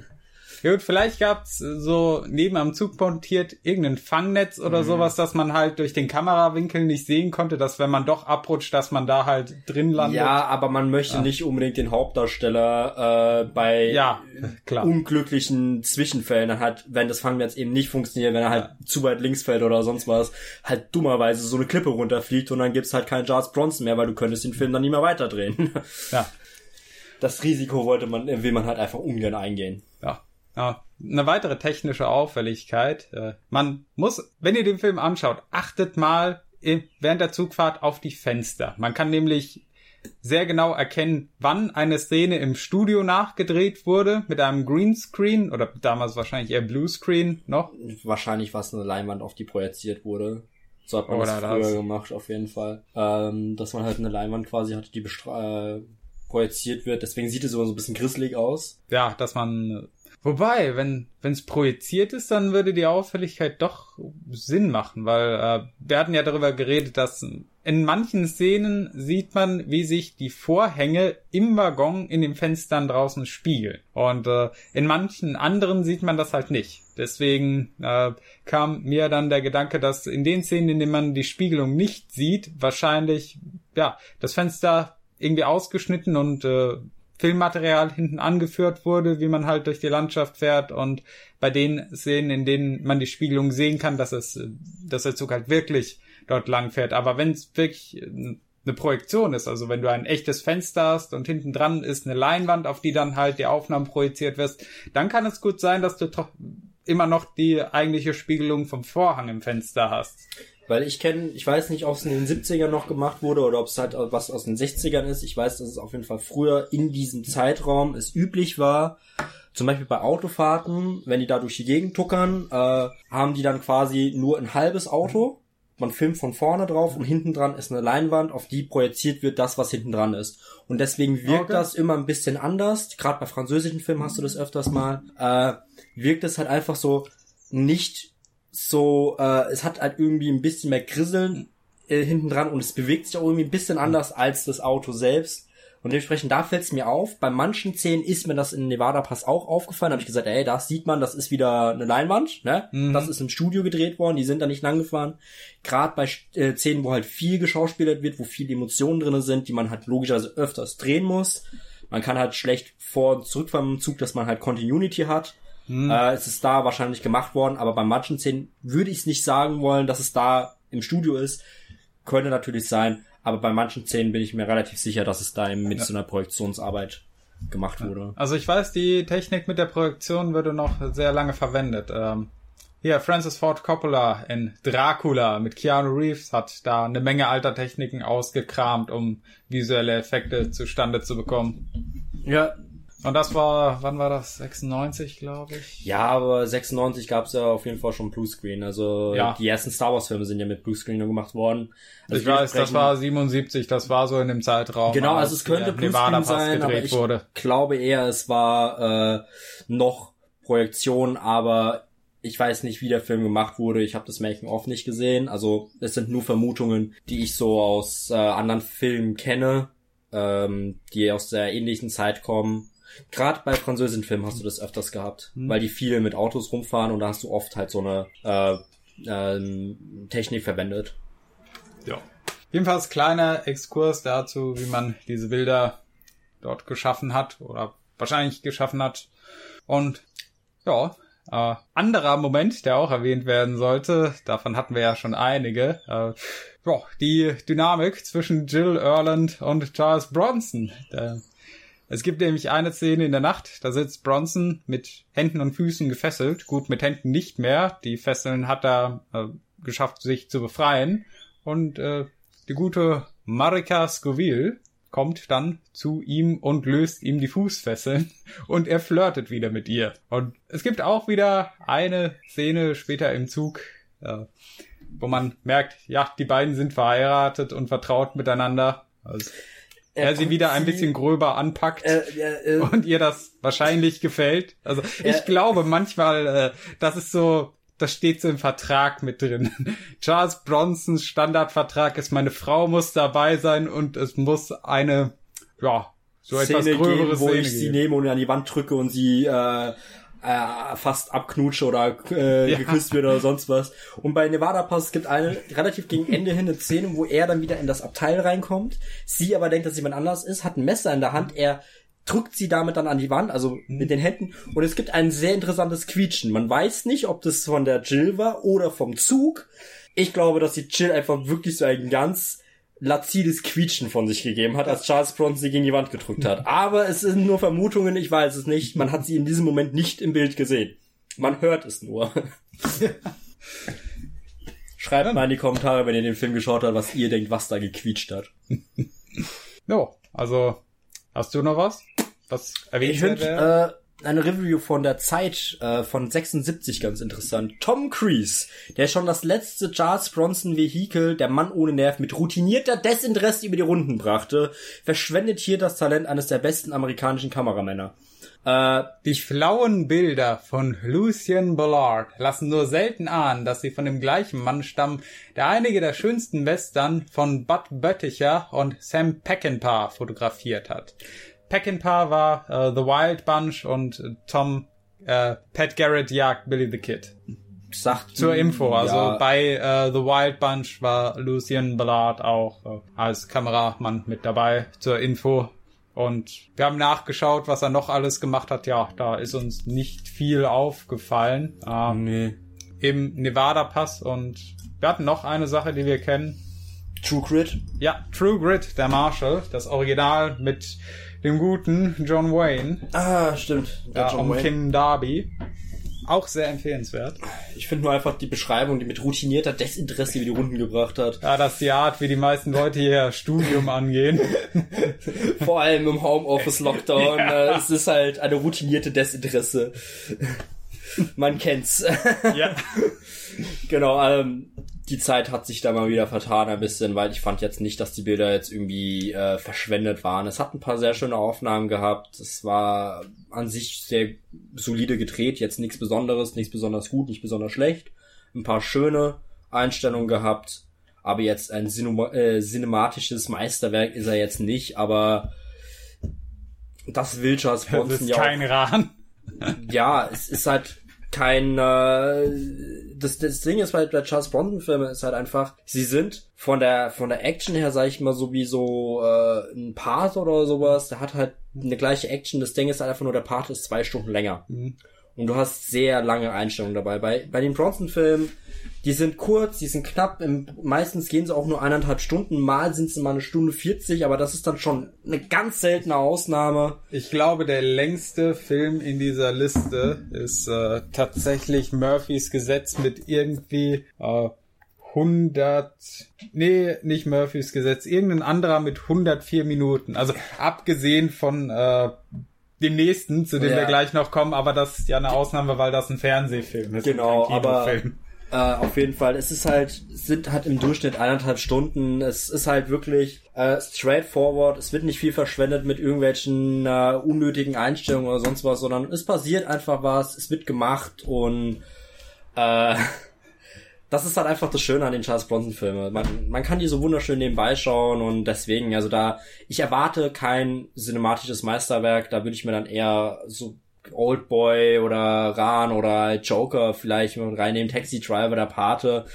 Gut, vielleicht gab's so neben am Zug montiert irgendein Fangnetz oder mhm. sowas, dass man halt durch den Kamerawinkel nicht sehen konnte, dass wenn man doch abrutscht, dass man da halt drin landet. Ja, aber man möchte ja. nicht unbedingt den Hauptdarsteller äh, bei ja, unglücklichen Zwischenfällen halt, wenn das Fangnetz eben nicht funktioniert, wenn er halt ja. zu weit links fällt oder sonst was, halt dummerweise so eine Klippe runterfliegt und dann gibt's halt keinen Charles Bronson mehr, weil du könntest den Film dann nicht mehr weiterdrehen. Ja. Das Risiko wollte man, will man halt einfach ungern eingehen. Ja. Ja, eine weitere technische Auffälligkeit. Äh, man muss, wenn ihr den Film anschaut, achtet mal während der Zugfahrt auf die Fenster. Man kann nämlich sehr genau erkennen, wann eine Szene im Studio nachgedreht wurde mit einem Greenscreen oder damals wahrscheinlich eher Bluescreen noch. Wahrscheinlich war es eine Leinwand, auf die projiziert wurde. So hat man oder das früher das. gemacht, auf jeden Fall. Ähm, dass man halt eine Leinwand quasi hatte, die äh, projiziert wird. Deswegen sieht es immer so ein bisschen grisselig aus. Ja, dass man Wobei, wenn es projiziert ist, dann würde die Auffälligkeit doch Sinn machen, weil äh, wir hatten ja darüber geredet, dass in manchen Szenen sieht man, wie sich die Vorhänge im Waggon in den Fenstern draußen spiegeln. Und äh, in manchen anderen sieht man das halt nicht. Deswegen äh, kam mir dann der Gedanke, dass in den Szenen, in denen man die Spiegelung nicht sieht, wahrscheinlich ja das Fenster irgendwie ausgeschnitten und äh, Filmmaterial hinten angeführt wurde, wie man halt durch die Landschaft fährt und bei den Szenen, in denen man die Spiegelung sehen kann, dass es, dass der Zug halt wirklich dort lang fährt. Aber wenn es wirklich eine Projektion ist, also wenn du ein echtes Fenster hast und hinten dran ist eine Leinwand, auf die dann halt die Aufnahmen projiziert wirst, dann kann es gut sein, dass du doch immer noch die eigentliche Spiegelung vom Vorhang im Fenster hast. Weil ich kenne, ich weiß nicht, ob es in den 70ern noch gemacht wurde oder ob es halt was aus den 60ern ist. Ich weiß, dass es auf jeden Fall früher in diesem Zeitraum es üblich war, zum Beispiel bei Autofahrten, wenn die da durch die Gegend tuckern, äh, haben die dann quasi nur ein halbes Auto. Man filmt von vorne drauf und hinten dran ist eine Leinwand, auf die projiziert wird das, was hinten dran ist. Und deswegen wirkt okay. das immer ein bisschen anders. Gerade bei französischen Filmen hast du das öfters mal. Äh, wirkt es halt einfach so nicht so, äh, es hat halt irgendwie ein bisschen mehr Grisseln äh, hinten dran und es bewegt sich auch irgendwie ein bisschen anders als das Auto selbst. Und dementsprechend, da fällt es mir auf. Bei manchen Szenen ist mir das in Nevada Pass auch aufgefallen. Da habe ich gesagt, ey, da sieht man, das ist wieder eine Leinwand. Ne? Mhm. Das ist im Studio gedreht worden, die sind da nicht lang gefahren. Gerade bei äh, Szenen, wo halt viel geschauspielert wird, wo viele Emotionen drinne sind, die man halt logischerweise öfters drehen muss. Man kann halt schlecht vor und zurück vom Zug, dass man halt Continuity hat. Hm. Äh, es ist da wahrscheinlich gemacht worden, aber bei manchen Szenen würde ich es nicht sagen wollen, dass es da im Studio ist. Könnte natürlich sein, aber bei manchen Szenen bin ich mir relativ sicher, dass es da eben mit ja. so einer Projektionsarbeit gemacht wurde. Also ich weiß, die Technik mit der Projektion würde noch sehr lange verwendet. Ähm, hier, Francis Ford Coppola in Dracula mit Keanu Reeves hat da eine Menge alter Techniken ausgekramt, um visuelle Effekte zustande zu bekommen. Ja, und das war, wann war das? 96, glaube ich. Ja, aber 96 gab es ja auf jeden Fall schon Bluescreen. Also ja. die ersten Star Wars Filme sind ja mit Bluescreen gemacht worden. Also ich weiß, das war 77, das war so in dem Zeitraum. Genau, also es könnte Bluescreen sein, aber ich wurde. glaube eher, es war äh, noch Projektion, aber ich weiß nicht, wie der Film gemacht wurde. Ich habe das Making-of nicht gesehen. Also es sind nur Vermutungen, die ich so aus äh, anderen Filmen kenne, ähm, die aus der ähnlichen Zeit kommen. Gerade bei französischen Filmen hast du das öfters gehabt, mhm. weil die viel mit Autos rumfahren und da hast du oft halt so eine äh, ähm, Technik verwendet. Ja. Jedenfalls kleiner Exkurs dazu, wie man diese Bilder dort geschaffen hat oder wahrscheinlich geschaffen hat. Und ja, äh, anderer Moment, der auch erwähnt werden sollte, davon hatten wir ja schon einige, äh, ja, die Dynamik zwischen Jill Erland und Charles Bronson. Der es gibt nämlich eine Szene in der Nacht, da sitzt Bronson mit Händen und Füßen gefesselt. Gut, mit Händen nicht mehr. Die Fesseln hat er äh, geschafft, sich zu befreien. Und äh, die gute Marika Scoville kommt dann zu ihm und löst ihm die Fußfesseln und er flirtet wieder mit ihr. Und es gibt auch wieder eine Szene später im Zug, äh, wo man merkt, ja, die beiden sind verheiratet und vertraut miteinander. Also, er sie wieder ein bisschen gröber anpackt äh, äh, äh, und ihr das wahrscheinlich gefällt. Also ich glaube manchmal, äh, das ist so, das steht so im Vertrag mit drin. Charles Bronsons Standardvertrag ist, meine Frau muss dabei sein und es muss eine, ja, so Szene geben, wo Szene ich sie nehme und an die Wand drücke und sie äh, äh, fast abknutsche oder äh, ja. geküsst wird oder sonst was. Und bei Nevada Pass gibt eine relativ gegen Ende hin eine Szene, wo er dann wieder in das Abteil reinkommt. Sie aber denkt, dass jemand anders ist, hat ein Messer in der Hand. Er drückt sie damit dann an die Wand, also mhm. mit den Händen. Und es gibt ein sehr interessantes Quietschen. Man weiß nicht, ob das von der Jill war oder vom Zug. Ich glaube, dass die Jill einfach wirklich so ein ganz laziles Quietschen von sich gegeben hat, als Charles Bronson sie gegen die Wand gedrückt hat. Aber es sind nur Vermutungen, ich weiß es nicht. Man hat sie in diesem Moment nicht im Bild gesehen. Man hört es nur. Schreibt mal in die Kommentare, wenn ihr den Film geschaut habt, was ihr denkt, was da gequietscht hat. Jo, also hast du noch was? Was erwähnt ich finde, eine Review von der Zeit äh, von 76 ganz interessant. Tom Cruise, der schon das letzte Charles Bronson Vehikel, der Mann ohne Nerv, mit routinierter Desinteresse über die Runden brachte, verschwendet hier das Talent eines der besten amerikanischen Kameramänner. Äh, die flauen Bilder von Lucien Ballard lassen nur selten ahnen, dass sie von dem gleichen Mann stammen, der einige der schönsten Western von Bud Bötticher und Sam Peckinpah fotografiert hat. Peckinpah war äh, The Wild Bunch und Tom äh, Pat Garrett jagt Billy the Kid. Sagt zur Info. Also ja. bei äh, The Wild Bunch war Lucien Ballard auch äh, als Kameramann mit dabei zur Info. Und wir haben nachgeschaut, was er noch alles gemacht hat. Ja, da ist uns nicht viel aufgefallen. Ähm, nee. Im Nevada Pass und wir hatten noch eine Sache, die wir kennen. True Grit? Ja, True Grit, der Marshall. Das Original mit dem guten John Wayne. Ah, stimmt. Ja, John um Wayne. King Darby. Auch sehr empfehlenswert. Ich finde nur einfach die Beschreibung, die mit routinierter Desinteresse über die Runden gebracht hat. Ja, das ist die Art, wie die meisten Leute hier Studium angehen. Vor allem im Homeoffice-Lockdown. ja. Äh, es ist halt eine routinierte Desinteresse. Man kennt's. ja. genau, ähm, die Zeit hat sich da mal wieder vertan ein bisschen, weil ich fand jetzt nicht, dass die Bilder jetzt irgendwie äh, verschwendet waren. Es hat ein paar sehr schöne Aufnahmen gehabt. Es war an sich sehr solide gedreht, jetzt nichts Besonderes, nichts besonders gut, nicht besonders schlecht. Ein paar schöne Einstellungen gehabt, aber jetzt ein Cinema äh, cinematisches Meisterwerk ist er jetzt nicht, aber das will Charles Bronson ja kein Rahn. Ja, es ist halt kein äh, das, das Ding ist bei, bei Charles Bronson Filmen ist halt einfach, sie sind von der von der Action her, sag ich mal, so wie so äh, ein Part oder sowas, der hat halt eine gleiche Action. Das Ding ist halt einfach nur, der Part ist zwei Stunden länger. Mhm. Und du hast sehr lange Einstellungen dabei. Bei, bei den Bronson-Filmen die sind kurz, die sind knapp, im, meistens gehen sie auch nur eineinhalb Stunden, mal sind sie mal eine Stunde 40, aber das ist dann schon eine ganz seltene Ausnahme. Ich glaube, der längste Film in dieser Liste ist äh, tatsächlich Murphys Gesetz mit irgendwie äh, 100, nee, nicht Murphys Gesetz, irgendein anderer mit 104 Minuten. Also abgesehen von äh, dem nächsten, zu dem ja. wir gleich noch kommen, aber das ist ja eine Ausnahme, weil das ein Fernsehfilm ist. Genau, aber äh, auf jeden Fall. Es ist halt, sind halt im Durchschnitt eineinhalb Stunden. Es ist halt wirklich äh, straightforward. Es wird nicht viel verschwendet mit irgendwelchen äh, unnötigen Einstellungen oder sonst was, sondern es passiert einfach was, es wird gemacht und äh, das ist halt einfach das Schöne an den Charles Bronson Filmen. Man, man kann die so wunderschön nebenbei schauen und deswegen, also da, ich erwarte kein cinematisches Meisterwerk, da würde ich mir dann eher so Old Boy oder Ran oder Joker vielleicht mit reinnehmen, Taxi Driver, der Pate,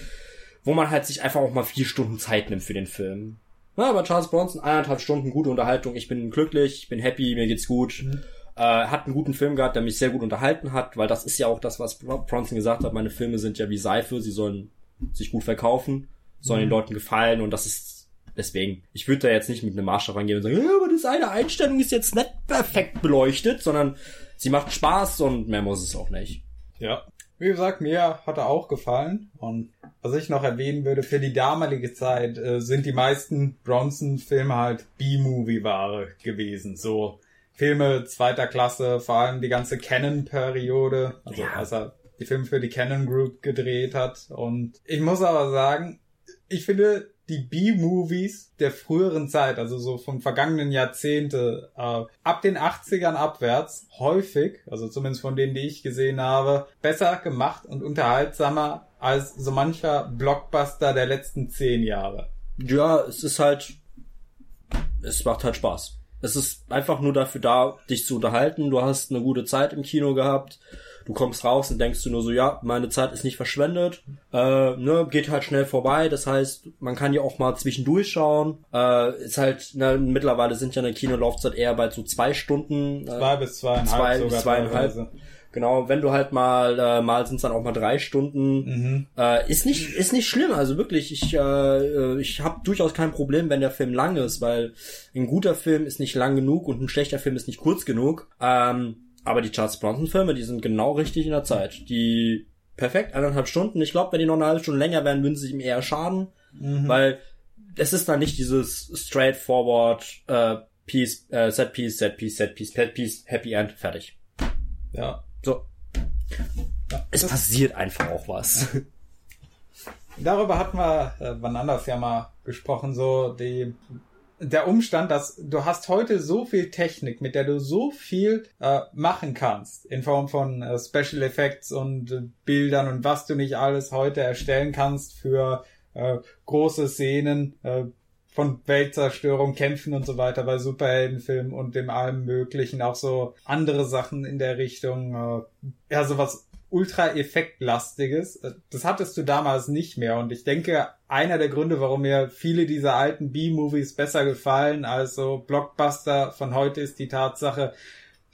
wo man halt sich einfach auch mal vier Stunden Zeit nimmt für den Film. Ja, aber Charles Bronson, eineinhalb Stunden gute Unterhaltung, ich bin glücklich, ich bin happy, mir geht's gut. Mhm. Äh, hat einen guten Film gehabt, der mich sehr gut unterhalten hat, weil das ist ja auch das, was Bronson gesagt hat, meine Filme sind ja wie Seife, sie sollen sich gut verkaufen, sollen mhm. den Leuten gefallen und das ist deswegen, ich würde da jetzt nicht mit einem Maßstab rangehen und sagen, ja, aber das eine Einstellung ist jetzt nicht perfekt beleuchtet, sondern sie macht Spaß und mehr muss es auch nicht. Ja. Wie gesagt, mir hat er auch gefallen. Und was ich noch erwähnen würde, für die damalige Zeit äh, sind die meisten Bronson-Filme halt B-Movie-Ware gewesen. So Filme zweiter Klasse, vor allem die ganze Canon-Periode, also ja. als er die Filme für die Canon Group gedreht hat. Und ich muss aber sagen, ich finde, die B-Movies der früheren Zeit, also so vom vergangenen Jahrzehnte, äh, ab den 80ern abwärts, häufig, also zumindest von denen, die ich gesehen habe, besser gemacht und unterhaltsamer als so mancher Blockbuster der letzten zehn Jahre. Ja, es ist halt, es macht halt Spaß. Es ist einfach nur dafür da, dich zu unterhalten. Du hast eine gute Zeit im Kino gehabt. Du kommst raus und denkst du nur so, ja, meine Zeit ist nicht verschwendet. Äh, ne, geht halt schnell vorbei. Das heißt, man kann ja auch mal zwischendurch schauen. Äh, ist halt, ne, mittlerweile sind ja eine Kinolaufzeit eher bei so zwei Stunden. Äh, zwei bis zweieinhalb zwei bis zweieinhalb. Teilweise. Genau, wenn du halt mal, äh, mal sind es dann auch mal drei Stunden. Mhm. Äh, ist nicht, ist nicht schlimm. Also wirklich, ich, äh, ich habe durchaus kein Problem, wenn der Film lang ist, weil ein guter Film ist nicht lang genug und ein schlechter Film ist nicht kurz genug. Ähm, aber die Charles Bronson Filme, die sind genau richtig in der Zeit. Die perfekt, eineinhalb Stunden. Ich glaube, wenn die noch eine halbe Stunde länger wären, würden sie ihm eher schaden, mhm. weil es ist dann nicht dieses straightforward äh, Piece, äh, Set Piece, Set Piece, Set Piece, Set Piece, Happy End, fertig. Ja. So. Ja, es passiert einfach auch was. Darüber hatten wir äh, wann anders ja mal gesprochen, so die der Umstand, dass du hast heute so viel Technik, mit der du so viel äh, machen kannst, in Form von äh, Special Effects und äh, Bildern und was du nicht alles heute erstellen kannst für äh, große Szenen äh, von Weltzerstörung, Kämpfen und so weiter bei Superheldenfilmen und dem allem möglichen, auch so andere Sachen in der Richtung, äh, ja, sowas ultra-effektlastiges. Das hattest du damals nicht mehr und ich denke, einer der Gründe, warum mir viele dieser alten B-Movies besser gefallen als so Blockbuster von heute ist die Tatsache,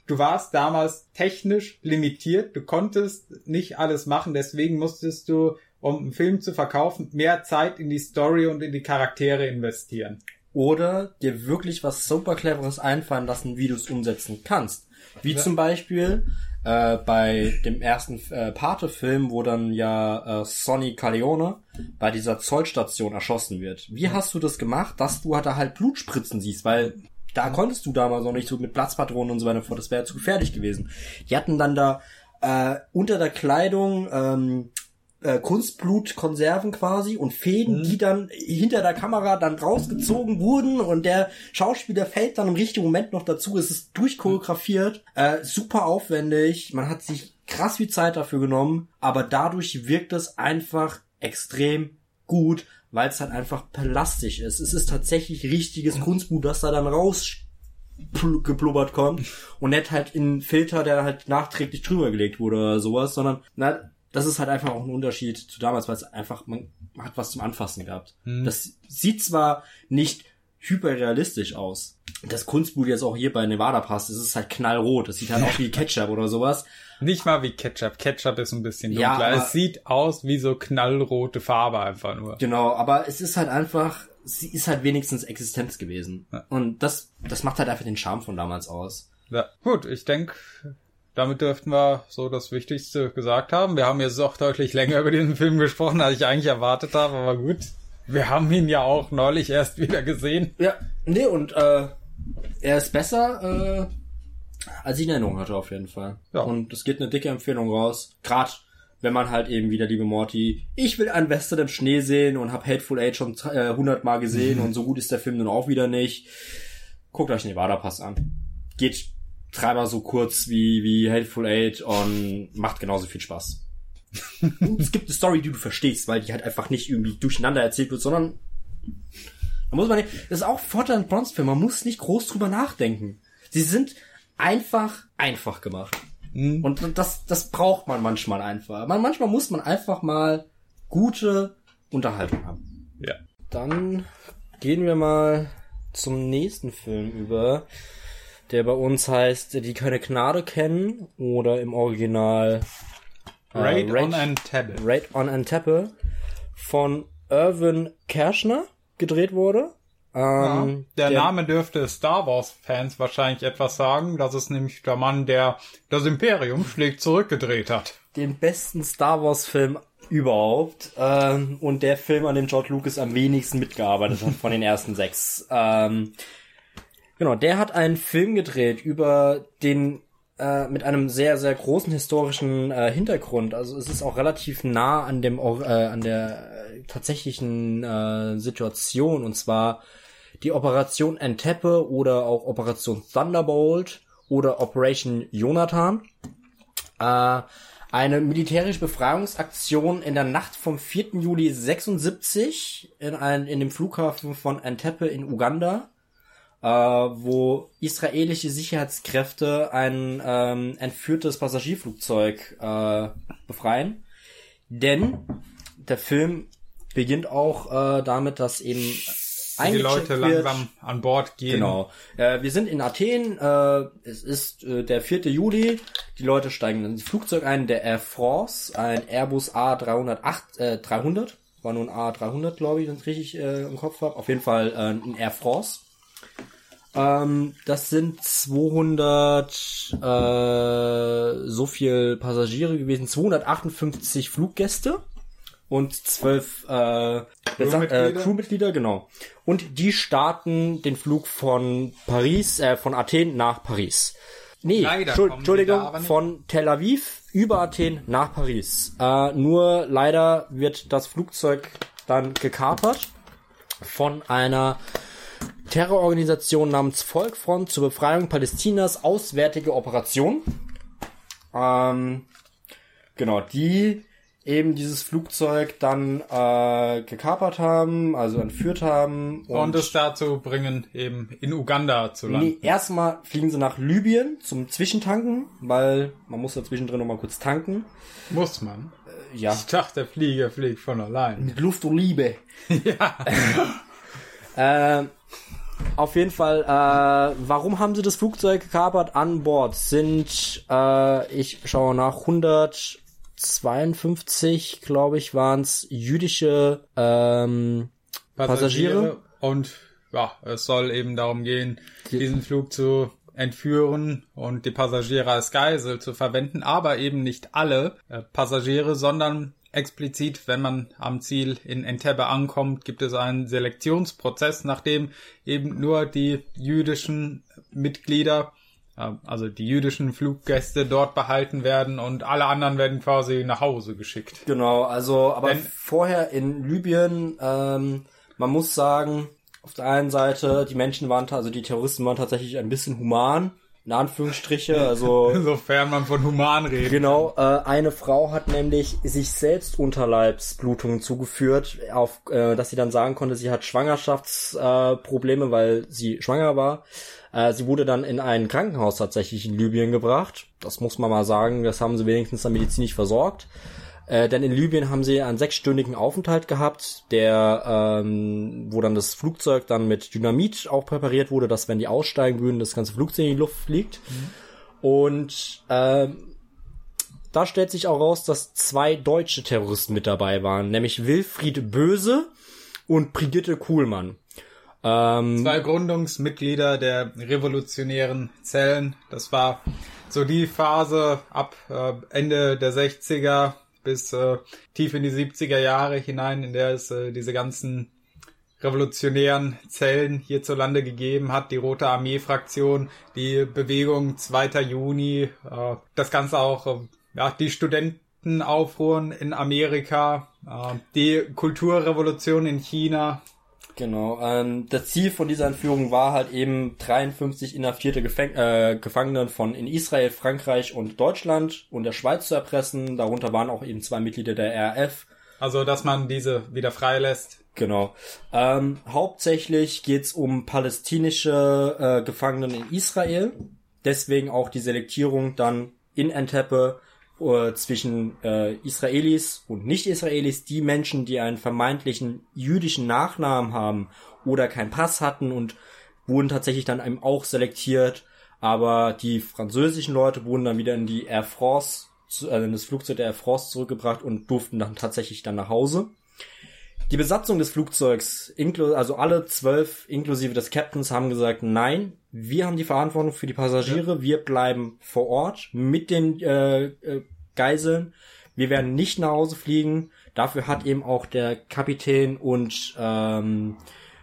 du warst damals technisch limitiert, du konntest nicht alles machen, deswegen musstest du um einen Film zu verkaufen, mehr Zeit in die Story und in die Charaktere investieren. Oder dir wirklich was super cleveres einfallen lassen, wie du es umsetzen kannst. Wie ja. zum Beispiel äh, bei dem ersten äh, Pate-Film, wo dann ja äh, Sonny Caleone bei dieser Zollstation erschossen wird. Wie ja. hast du das gemacht, dass du da halt Blutspritzen siehst? Weil da konntest du damals noch nicht so mit Platzpatronen und so weiter vor, das wäre zu gefährlich gewesen. Die hatten dann da äh, unter der Kleidung ähm, äh, Kunstblutkonserven quasi und Fäden, mhm. die dann hinter der Kamera dann rausgezogen wurden und der Schauspieler fällt dann im richtigen Moment noch dazu. Es ist durchchoreografiert, äh, super aufwendig, man hat sich krass viel Zeit dafür genommen, aber dadurch wirkt es einfach extrem gut, weil es halt einfach plastisch ist. Es ist tatsächlich richtiges Kunstblut, das da dann raus geplubbert kommt und nicht halt in Filter, der halt nachträglich drüber gelegt wurde oder sowas, sondern na, das ist halt einfach auch ein Unterschied zu damals, weil es einfach, man hat was zum Anfassen gehabt. Hm. Das sieht zwar nicht hyperrealistisch aus. Das Kunstbuch jetzt auch hier bei Nevada passt, es ist halt knallrot. Das sieht halt auch wie Ketchup oder sowas. Nicht mal wie Ketchup. Ketchup ist ein bisschen dunkler. Ja, es sieht aus wie so knallrote Farbe einfach nur. Genau, aber es ist halt einfach, sie ist halt wenigstens Existenz gewesen. Ja. Und das, das macht halt einfach den Charme von damals aus. Ja, gut, ich denke, damit dürften wir so das Wichtigste gesagt haben. Wir haben jetzt auch deutlich länger über diesen Film gesprochen, als ich eigentlich erwartet habe, aber gut. Wir haben ihn ja auch neulich erst wieder gesehen. Ja, nee, und äh, er ist besser, äh, als ich in Erinnerung hatte auf jeden Fall. Ja. Und es geht eine dicke Empfehlung raus. Gerade wenn man halt eben wieder, liebe Morty, ich will ein Western im Schnee sehen und hab Hateful Eight schon äh, 100 Mal gesehen und so gut ist der Film nun auch wieder nicht. Guckt euch Nevada Pass an. Geht dreimal so kurz wie, wie Hateful Eight und macht genauso viel Spaß. es gibt eine Story, die du verstehst, weil die halt einfach nicht irgendwie durcheinander erzählt wird, sondern da muss man nicht, das ist auch Vorteil an Bronze-Filmen, man muss nicht groß drüber nachdenken. Sie sind einfach, einfach gemacht. Mhm. Und das, das braucht man manchmal einfach. Man, manchmal muss man einfach mal gute Unterhaltung haben. Ja. Dann gehen wir mal zum nächsten Film über der bei uns heißt Die keine Gnade kennen oder im Original äh, Raid, Raid on Anteppe. Raid on Anteppe von Irvin Kershner gedreht wurde. Ähm, ja, der, der, Name dürfte Star Wars Fans wahrscheinlich etwas sagen. Das ist nämlich der Mann, der das Imperium schlägt zurückgedreht hat. Den besten Star Wars Film überhaupt ähm, und der Film, an dem George Lucas am wenigsten mitgearbeitet hat von den ersten sechs. Ähm, Genau, der hat einen Film gedreht über den äh, mit einem sehr sehr großen historischen äh, Hintergrund. Also es ist auch relativ nah an dem äh, an der äh, tatsächlichen äh, Situation und zwar die Operation Entebbe oder auch Operation Thunderbolt oder Operation Jonathan. Äh, eine militärische Befreiungsaktion in der Nacht vom 4. Juli 76 in, ein, in dem Flughafen von Entebbe in Uganda äh, wo israelische Sicherheitskräfte ein ähm, entführtes Passagierflugzeug äh, befreien. Denn der Film beginnt auch äh, damit, dass eben die Leute wird. langsam an Bord gehen. Genau. Äh, wir sind in Athen. Äh, es ist äh, der 4. Juli. Die Leute steigen ins Flugzeug ein. Der Air France, ein Airbus A308, äh, 300. War nur ein A300, glaube ich, wenn ich richtig äh, im Kopf habe. Auf jeden Fall äh, ein Air France. Ähm, das sind 200 äh, so viel Passagiere gewesen, 258 Fluggäste und zwölf äh, Crewmitglieder. Äh, Crewmitglieder, genau. Und die starten den Flug von Paris, äh, von Athen nach Paris. Nee, leider Entschuldigung, von Tel Aviv über Athen nach Paris. Äh, nur leider wird das Flugzeug dann gekapert von einer Terrororganisation namens Volkfront zur Befreiung Palästinas Auswärtige Operation. Ähm, genau, die eben dieses Flugzeug dann äh, gekapert haben, also entführt haben. Und, und es dazu bringen, eben in Uganda zu landen. Nee, erstmal fliegen sie nach Libyen zum Zwischentanken, weil man muss da zwischendrin nochmal kurz tanken. Muss man? Äh, ja. Ich dachte, der Flieger fliegt von allein. Mit Luft und Liebe. ja. äh, auf jeden Fall, äh, warum haben sie das Flugzeug gekapert? An Bord sind, äh, ich schaue nach, 152, glaube ich, waren es jüdische ähm, Passagiere. Passagiere. Und ja, es soll eben darum gehen, diesen Flug zu entführen und die Passagiere als Geisel zu verwenden, aber eben nicht alle äh, Passagiere, sondern explizit, wenn man am Ziel in Entebbe ankommt, gibt es einen Selektionsprozess, nachdem eben nur die jüdischen Mitglieder, äh, also die jüdischen Fluggäste dort behalten werden und alle anderen werden quasi nach Hause geschickt. Genau, also aber Denn, vorher in Libyen, ähm, man muss sagen, auf der einen Seite, die Menschen waren, also die Terroristen waren tatsächlich ein bisschen human in Anführungsstriche, also sofern man von human redet. Genau, äh, eine Frau hat nämlich sich selbst Unterleibsblutungen zugeführt, auf, äh, dass sie dann sagen konnte, sie hat Schwangerschaftsprobleme, äh, weil sie schwanger war. Äh, sie wurde dann in ein Krankenhaus tatsächlich in Libyen gebracht. Das muss man mal sagen, das haben sie wenigstens dann medizinisch versorgt. Äh, denn in Libyen haben sie einen sechsstündigen Aufenthalt gehabt, der, ähm, wo dann das Flugzeug dann mit Dynamit auch präpariert wurde, dass wenn die aussteigen würden, das ganze Flugzeug in die Luft fliegt. Mhm. Und ähm, da stellt sich auch raus, dass zwei deutsche Terroristen mit dabei waren, nämlich Wilfried Böse und Brigitte Kuhlmann. Ähm, Zwei Gründungsmitglieder der revolutionären Zellen. Das war so die Phase ab äh, Ende der 60er, bis äh, tief in die 70er Jahre hinein, in der es äh, diese ganzen revolutionären Zellen hierzulande gegeben hat, die Rote Armee-Fraktion, die Bewegung 2. Juni, äh, das Ganze auch, äh, ja, die Studentenaufruhren in Amerika, äh, die Kulturrevolution in China, Genau. Ähm, das Ziel von dieser Entführung war halt eben 53 inhaftierte Gefäng äh, Gefangenen von in Israel, Frankreich und Deutschland und der Schweiz zu erpressen. Darunter waren auch eben zwei Mitglieder der RAF. Also, dass man diese wieder freilässt. Genau. Ähm, hauptsächlich geht's um palästinische äh, Gefangenen in Israel. Deswegen auch die Selektierung dann in Entebbe äh, zwischen äh, Israelis und Nicht-Israelis, die Menschen, die einen vermeintlichen jüdischen Nachnamen haben oder keinen Pass hatten und wurden tatsächlich dann eben auch selektiert, aber die französischen Leute wurden dann wieder in die Air France, also in das Flugzeug der Air France zurückgebracht und durften dann tatsächlich dann nach Hause. Die Besatzung des Flugzeugs, also alle zwölf inklusive des Captains, haben gesagt, nein, wir haben die Verantwortung für die Passagiere, ja. wir bleiben vor Ort mit den äh, äh, Geiseln. Wir werden nicht nach Hause fliegen. Dafür hat eben auch der Kapitän und ähm,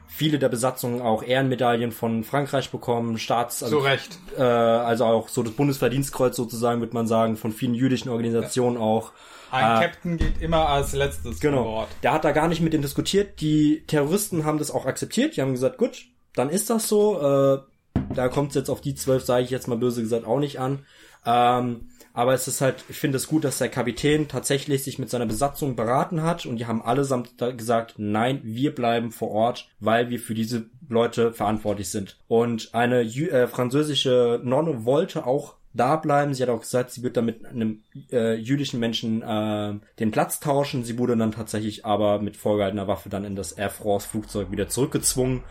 viele der Besatzungen auch Ehrenmedaillen von Frankreich bekommen, Staats, also, Recht. Äh, also auch so das Bundesverdienstkreuz sozusagen, würde man sagen, von vielen jüdischen Organisationen ja. auch. Ein äh, Captain geht immer als letztes genau. Bord. Der hat da gar nicht mit dem diskutiert. Die Terroristen haben das auch akzeptiert. Die haben gesagt, gut, dann ist das so. Äh, da kommt es jetzt auf die zwölf, sage ich jetzt mal böse gesagt, auch nicht an. Ähm, aber es ist halt, ich finde es gut, dass der Kapitän tatsächlich sich mit seiner Besatzung beraten hat und die haben allesamt gesagt, nein, wir bleiben vor Ort, weil wir für diese Leute verantwortlich sind. Und eine äh, französische Nonne wollte auch da bleiben. Sie hat auch gesagt, sie wird dann mit einem äh, jüdischen Menschen äh, den Platz tauschen. Sie wurde dann tatsächlich aber mit vorgehaltener Waffe dann in das Air France Flugzeug wieder zurückgezwungen.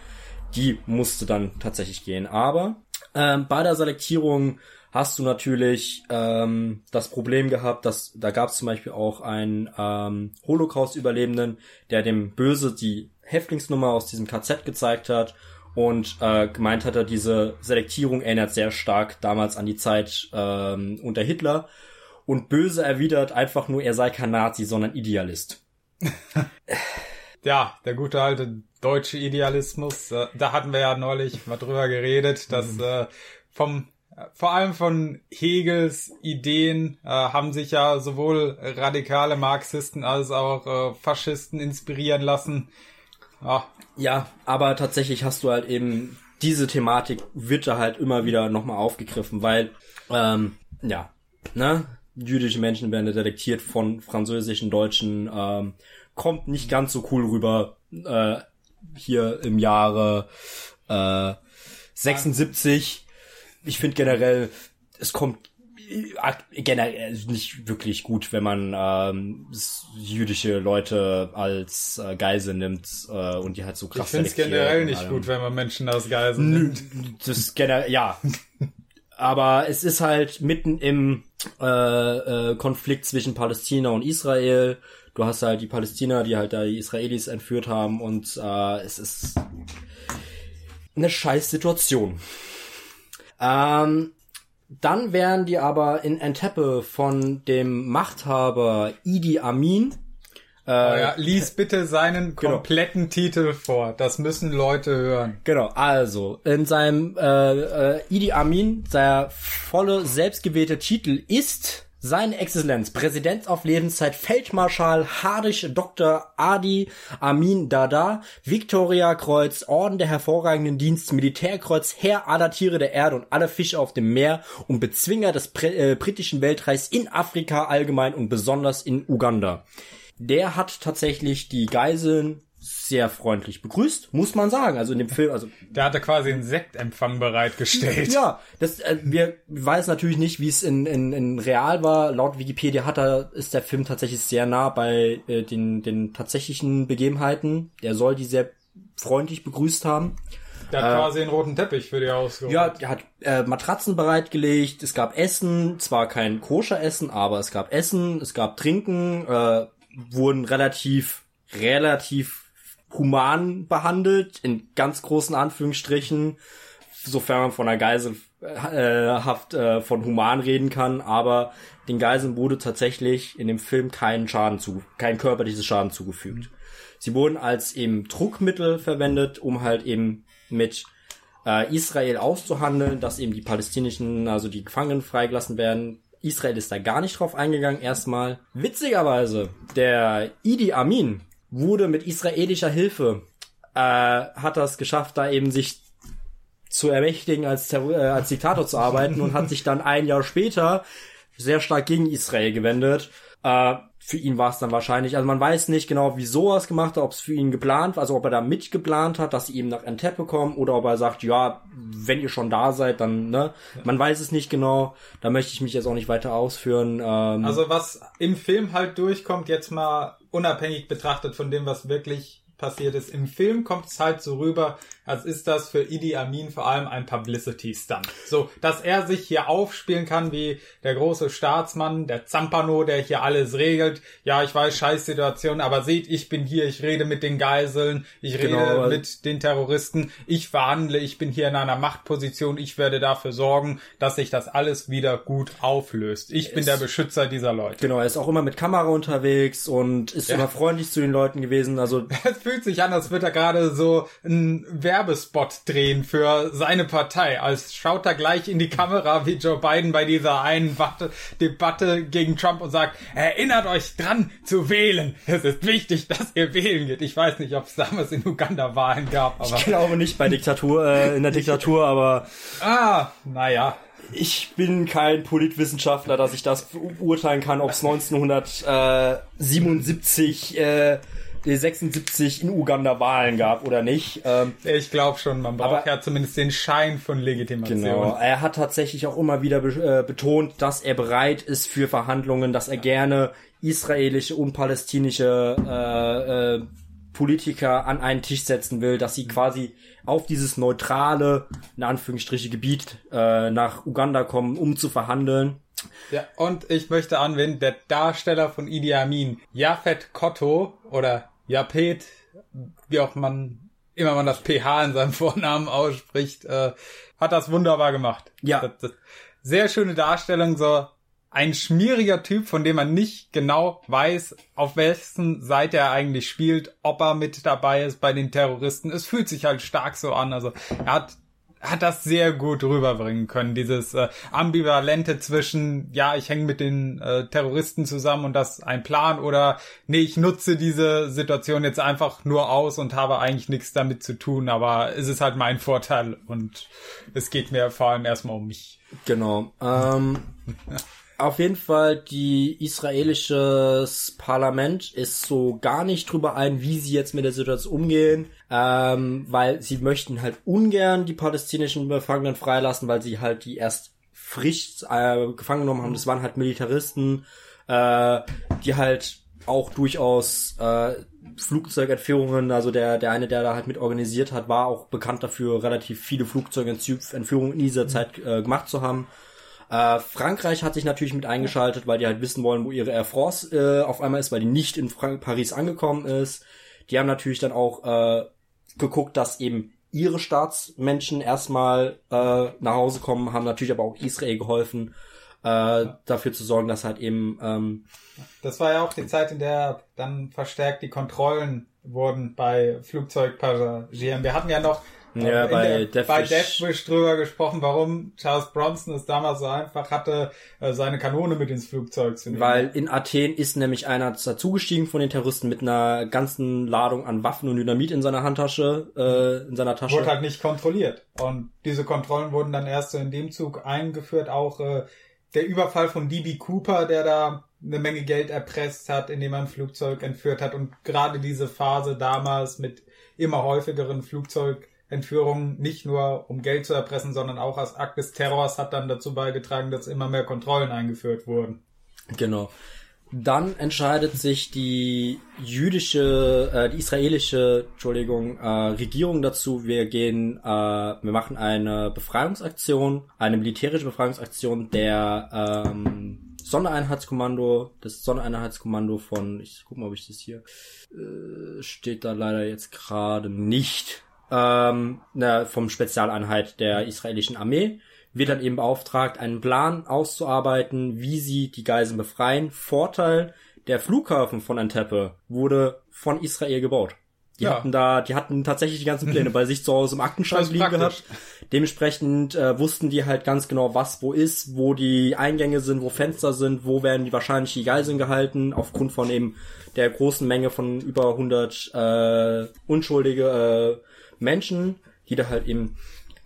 Die musste dann tatsächlich gehen. Aber ähm, bei der Selektierung hast du natürlich ähm, das Problem gehabt, dass da gab es zum Beispiel auch einen ähm, Holocaust-Überlebenden, der dem Böse die Häftlingsnummer aus diesem KZ gezeigt hat und äh, gemeint hat er, diese Selektierung erinnert sehr stark damals an die Zeit ähm, unter Hitler. Und Böse erwidert einfach nur, er sei kein Nazi, sondern Idealist. ja, der gute alte deutsche Idealismus. Äh, da hatten wir ja neulich mal drüber geredet, dass mhm. äh, vom vor allem von Hegels Ideen äh, haben sich ja sowohl radikale Marxisten als auch äh, Faschisten inspirieren lassen. Ja. ja, aber tatsächlich hast du halt eben diese Thematik wird da halt immer wieder nochmal aufgegriffen, weil ähm, ja, ne, jüdische Menschen werden detektiert von französischen, deutschen, ähm, kommt nicht ganz so cool rüber äh, hier im Jahre äh, 76 ich finde generell, es kommt äh, generell nicht wirklich gut, wenn man ähm, jüdische Leute als äh, Geisel nimmt äh, und die halt so krass Ich finde es generell nicht gut, wenn man Menschen als Geisel nimmt. Das generell, ja. Aber es ist halt mitten im äh, äh, Konflikt zwischen Palästina und Israel. Du hast halt die Palästina, die halt da die Israelis entführt haben und äh, es ist eine scheiß Situation. Ähm, dann werden die aber in Entebbe von dem Machthaber Idi Amin. Äh, oh ja, lies bitte seinen genau. kompletten Titel vor. Das müssen Leute hören. Genau, also in seinem äh, äh, Idi Amin, der volle selbstgewählte Titel ist seine Exzellenz, Präsident auf Lebenszeit, Feldmarschall Hadisch Dr. Adi Amin Dada, Victoria Kreuz, Orden der hervorragenden Dienst, Militärkreuz, Herr aller Tiere der Erde und alle Fische auf dem Meer und Bezwinger des äh, britischen Weltreichs in Afrika allgemein und besonders in Uganda. Der hat tatsächlich die Geiseln sehr freundlich begrüßt, muss man sagen. Also in dem Film, also der hatte quasi einen Sektempfang bereitgestellt. Ja, das äh, wir weiß natürlich nicht, wie es in, in, in real war. Laut Wikipedia hat er ist der Film tatsächlich sehr nah bei äh, den den tatsächlichen Begebenheiten. Der soll die sehr freundlich begrüßt haben. Der hat äh, quasi einen roten Teppich für die ausgeholt. Ja, der hat äh, Matratzen bereitgelegt. Es gab Essen, zwar kein koscher Essen, aber es gab Essen, es gab Trinken, äh, wurden relativ relativ human behandelt, in ganz großen Anführungsstrichen, sofern man von einer Geiselhaft äh, von human reden kann, aber den Geiseln wurde tatsächlich in dem Film keinen Schaden zu, kein körperliches Schaden zugefügt. Sie wurden als eben Druckmittel verwendet, um halt eben mit äh, Israel auszuhandeln, dass eben die palästinischen, also die Gefangenen freigelassen werden. Israel ist da gar nicht drauf eingegangen erstmal. Witzigerweise, der Idi Amin, wurde mit israelischer Hilfe äh, hat das geschafft, da eben sich zu ermächtigen, als, Terror äh, als Diktator zu arbeiten und hat sich dann ein Jahr später sehr stark gegen Israel gewendet. Äh, für ihn war es dann wahrscheinlich, also man weiß nicht genau, wieso er es gemacht hat, ob es für ihn geplant war, also ob er da mitgeplant hat, dass sie eben nach Entebbe kommen oder ob er sagt, ja, wenn ihr schon da seid, dann, ne, man weiß es nicht genau, da möchte ich mich jetzt auch nicht weiter ausführen. Ähm, also was im Film halt durchkommt, jetzt mal unabhängig betrachtet von dem, was wirklich passiert ist. Im Film kommt es halt so rüber, als ist das für Idi Amin vor allem ein Publicity-Stunt. So, dass er sich hier aufspielen kann wie der große Staatsmann, der Zampano, der hier alles regelt. Ja, ich weiß, scheiß Situation, aber seht, ich bin hier, ich rede mit den Geiseln, ich genau, rede mit den Terroristen, ich verhandle, ich bin hier in einer Machtposition, ich werde dafür sorgen, dass sich das alles wieder gut auflöst. Ich bin der Beschützer dieser Leute. Genau, er ist auch immer mit Kamera unterwegs und ist ja. immer freundlich zu den Leuten gewesen. Also es fühlt sich an, als würde er gerade so ein Werk Werbespot drehen für seine Partei, als schaut er gleich in die Kamera wie Joe Biden bei dieser einen Debatte gegen Trump und sagt, erinnert euch dran zu wählen. Es ist wichtig, dass ihr wählen geht. Ich weiß nicht, ob es damals in Uganda Wahlen gab. Aber ich glaube nicht bei Diktatur, äh, in der Diktatur, aber... Ah, naja ich bin kein Politwissenschaftler, dass ich das beurteilen kann, ob es 1977 äh, 76 in Uganda Wahlen gab oder nicht. Ähm, ich glaube schon, man braucht aber- ja zumindest den Schein von Legitimation. Genau. Er hat tatsächlich auch immer wieder be äh, betont, dass er bereit ist für Verhandlungen, dass er gerne israelische und palästinische äh, äh, Politiker an einen Tisch setzen will, dass sie quasi auf dieses neutrale, in Anführungsstriche, Gebiet äh, nach Uganda kommen, um zu verhandeln. Ja, und ich möchte anwenden, der Darsteller von Idi Amin, Jafet Kotto oder Japet, wie auch man immer man das PH in seinem Vornamen ausspricht, äh, hat das wunderbar gemacht. Ja. Das, das, sehr schöne Darstellung, so ein schmieriger Typ, von dem man nicht genau weiß, auf wessen Seite er eigentlich spielt, ob er mit dabei ist bei den Terroristen. Es fühlt sich halt stark so an. Also er hat hat das sehr gut rüberbringen können, dieses äh, ambivalente zwischen, ja, ich hänge mit den äh, Terroristen zusammen und das ein Plan oder nee, ich nutze diese Situation jetzt einfach nur aus und habe eigentlich nichts damit zu tun, aber es ist halt mein Vorteil und es geht mir vor allem erstmal um mich. Genau. Ähm, auf jeden Fall, die israelisches Parlament ist so gar nicht drüber ein, wie sie jetzt mit der Situation umgehen, ähm, weil sie möchten halt ungern die palästinischen Gefangenen freilassen, weil sie halt die erst frisch äh, gefangen genommen haben. Das waren halt Militaristen, äh, die halt auch durchaus äh, Flugzeugentführungen, also der, der eine, der da halt mit organisiert hat, war auch bekannt dafür, relativ viele Flugzeugentführungen in dieser Zeit äh, gemacht zu haben. Äh, Frankreich hat sich natürlich mit eingeschaltet, weil die halt wissen wollen, wo ihre Air France äh, auf einmal ist, weil die nicht in Frank Paris angekommen ist. Die haben natürlich dann auch äh, geguckt, dass eben ihre Staatsmenschen erstmal äh, nach Hause kommen, haben natürlich aber auch Israel geholfen, äh, dafür zu sorgen, dass halt eben ähm, Das war ja auch die Zeit, in der dann verstärkt die Kontrollen wurden bei Flugzeugpassagieren. Wir hatten ja noch Ja, in bei der, Deathwish. bei Deathwish drüber gesprochen, warum Charles Bronson es damals so einfach hatte, äh, seine Kanone mit ins Flugzeug zu nehmen. Weil in Athen ist nämlich einer dazugestiegen von den Terroristen mit einer ganzen Ladung an Waffen und Dynamit in seiner Handtasche, äh, in seiner Tasche. wurde halt nicht kontrolliert. Und diese Kontrollen wurden dann erst so in dem Zug eingeführt. Auch äh, der Überfall von DB Cooper, der da eine Menge Geld erpresst hat, indem er ein Flugzeug entführt hat. Und gerade diese Phase damals mit immer häufigeren Flugzeugentführungen, nicht nur um Geld zu erpressen, sondern auch als Akt des Terrors, hat dann dazu beigetragen, dass immer mehr Kontrollen eingeführt wurden. Genau. Dann entscheidet sich die jüdische, äh, die israelische, Entschuldigung, äh, Regierung dazu. Wir gehen, äh, wir machen eine Befreiungsaktion, eine militärische Befreiungsaktion der ähm, Sondereinheitskommando, das Sondereinheitskommando von, ich guck mal, ob ich das hier äh, steht da leider jetzt gerade nicht. Ähm, na, vom Spezialeinheit der israelischen Armee wird dann eben beauftragt, einen Plan auszuarbeiten, wie sie die Geiseln befreien. Vorteil, der Flughafen von Antepe wurde von Israel gebaut. Die Ja. hatten da, die hatten tatsächlich die ganzen Pläne bei sich zu Hause im Aktenschrank liegen praktisch. gehabt. Dementsprechend äh, wussten die halt ganz genau, was wo ist, wo die Eingänge sind, wo Fenster sind, wo werden die wahrscheinlich die Geiseln gehalten, aufgrund von eben der großen Menge von über 100 äh, unschuldige äh, Menschen, die da halt eben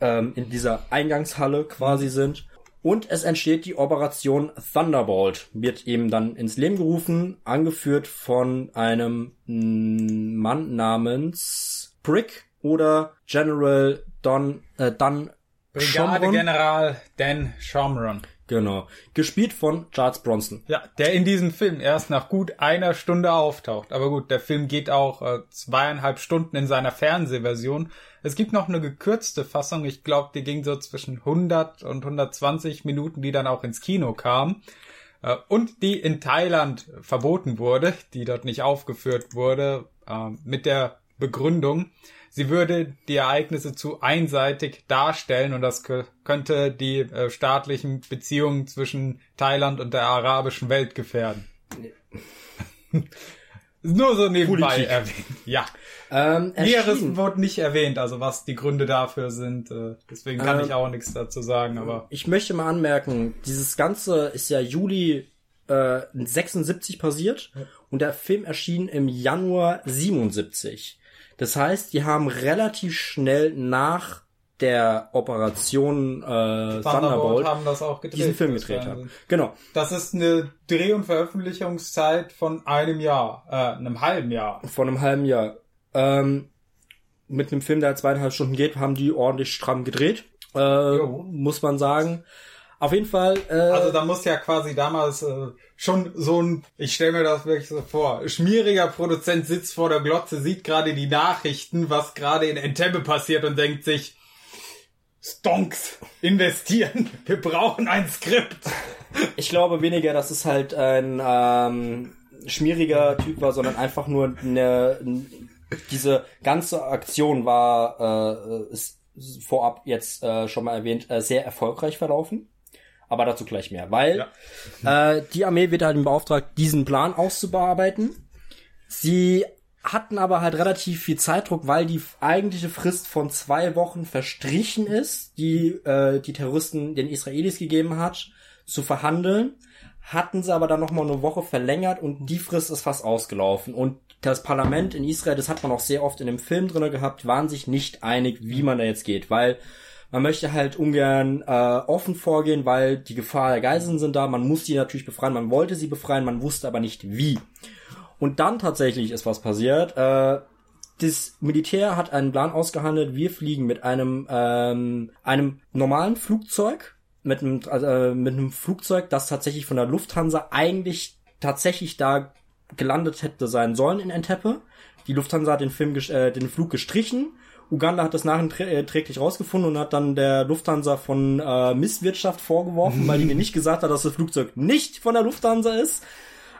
ähm, in dieser Eingangshalle quasi sind. Und es entsteht die Operation Thunderbolt, wird eben dann ins Leben gerufen, angeführt von einem mm, Mann namens Brick oder General Don, äh, Don Schomron. Brigadegeneral Dan Shomron. Genau. Gespielt von Charles Bronson. Ja, der in diesem Film erst nach gut einer Stunde auftaucht. Aber gut, der Film geht auch äh, zweieinhalb Stunden in seiner Fernsehversion. Es gibt noch eine gekürzte Fassung. Ich glaube, die ging so zwischen 100 und 120 Minuten, die dann auch ins Kino kam. Äh, und die in Thailand verboten wurde, die dort nicht aufgeführt wurde, äh, mit der Begründung, sie würde die Ereignisse zu einseitig darstellen und das kö- könnte die äh, staatlichen Beziehungen zwischen Thailand und der arabischen Welt gefährden. Nur so nebenbei Politik. erwähnt. Ja. Ähm, Näheres wurde nicht erwähnt, also was die Gründe dafür sind. Äh, deswegen kann Ähm, ich auch nichts dazu sagen, aber Ich möchte mal anmerken, dieses Ganze ist ja Juli äh, 76 passiert und der Film erschien im Januar 77. Das heißt, die haben relativ schnell nach der Operation äh, Thunderbolt Thunderbolt haben das auch gedreht. diesen Film gedreht haben. Genau. Das ist eine Dreh- und Veröffentlichungszeit von einem Jahr, äh, einem halben Jahr. Vor einem halben Jahr. Ähm, mit einem Film, der zweieinhalb Stunden geht, haben die ordentlich stramm gedreht. Äh, muss man sagen. Auf jeden Fall. Äh, Also da muss ja quasi damals äh, schon so ein, ich stelle mir das wirklich so vor, schmieriger Produzent sitzt vor der Glotze, sieht gerade die Nachrichten, was gerade in Entebbe passiert und denkt sich, Stonks, investieren, wir brauchen ein Skript. Ich glaube weniger, dass es halt ein ähm, schmieriger Typ war, sondern einfach nur eine, diese ganze Aktion war, äh, ist vorab jetzt äh, schon mal erwähnt, äh, sehr erfolgreich verlaufen. Aber dazu gleich mehr, weil äh, die Armee wird halt beauftragt, diesen Plan auszubearbeiten. Sie hatten aber halt relativ viel Zeitdruck, weil die eigentliche Frist von zwei Wochen verstrichen ist, die äh, die Terroristen den Israelis gegeben hat, zu verhandeln. Hatten sie aber dann nochmal eine Woche verlängert und die Frist ist fast ausgelaufen. Und das Parlament in Israel, das hat man auch sehr oft in dem Film drinne gehabt, waren sich nicht einig, wie man da jetzt geht, weil man möchte halt ungern äh, offen vorgehen, weil die Gefahr der Geiseln sind da. Man muss die natürlich befreien. Man wollte sie befreien, man wusste aber nicht wie. Und dann tatsächlich ist was passiert. Äh, das Militär hat einen Plan ausgehandelt. Wir fliegen mit einem ähm, einem normalen Flugzeug, mit einem also, äh, mit einem Flugzeug, das tatsächlich von der Lufthansa eigentlich tatsächlich da gelandet hätte sein sollen in Entebbe. Die Lufthansa hat den Film äh, den Flug gestrichen. Uganda hat das nachträglich rausgefunden und hat dann der Lufthansa von äh, Misswirtschaft vorgeworfen, weil die mir nicht gesagt hat, dass das Flugzeug nicht von der Lufthansa ist.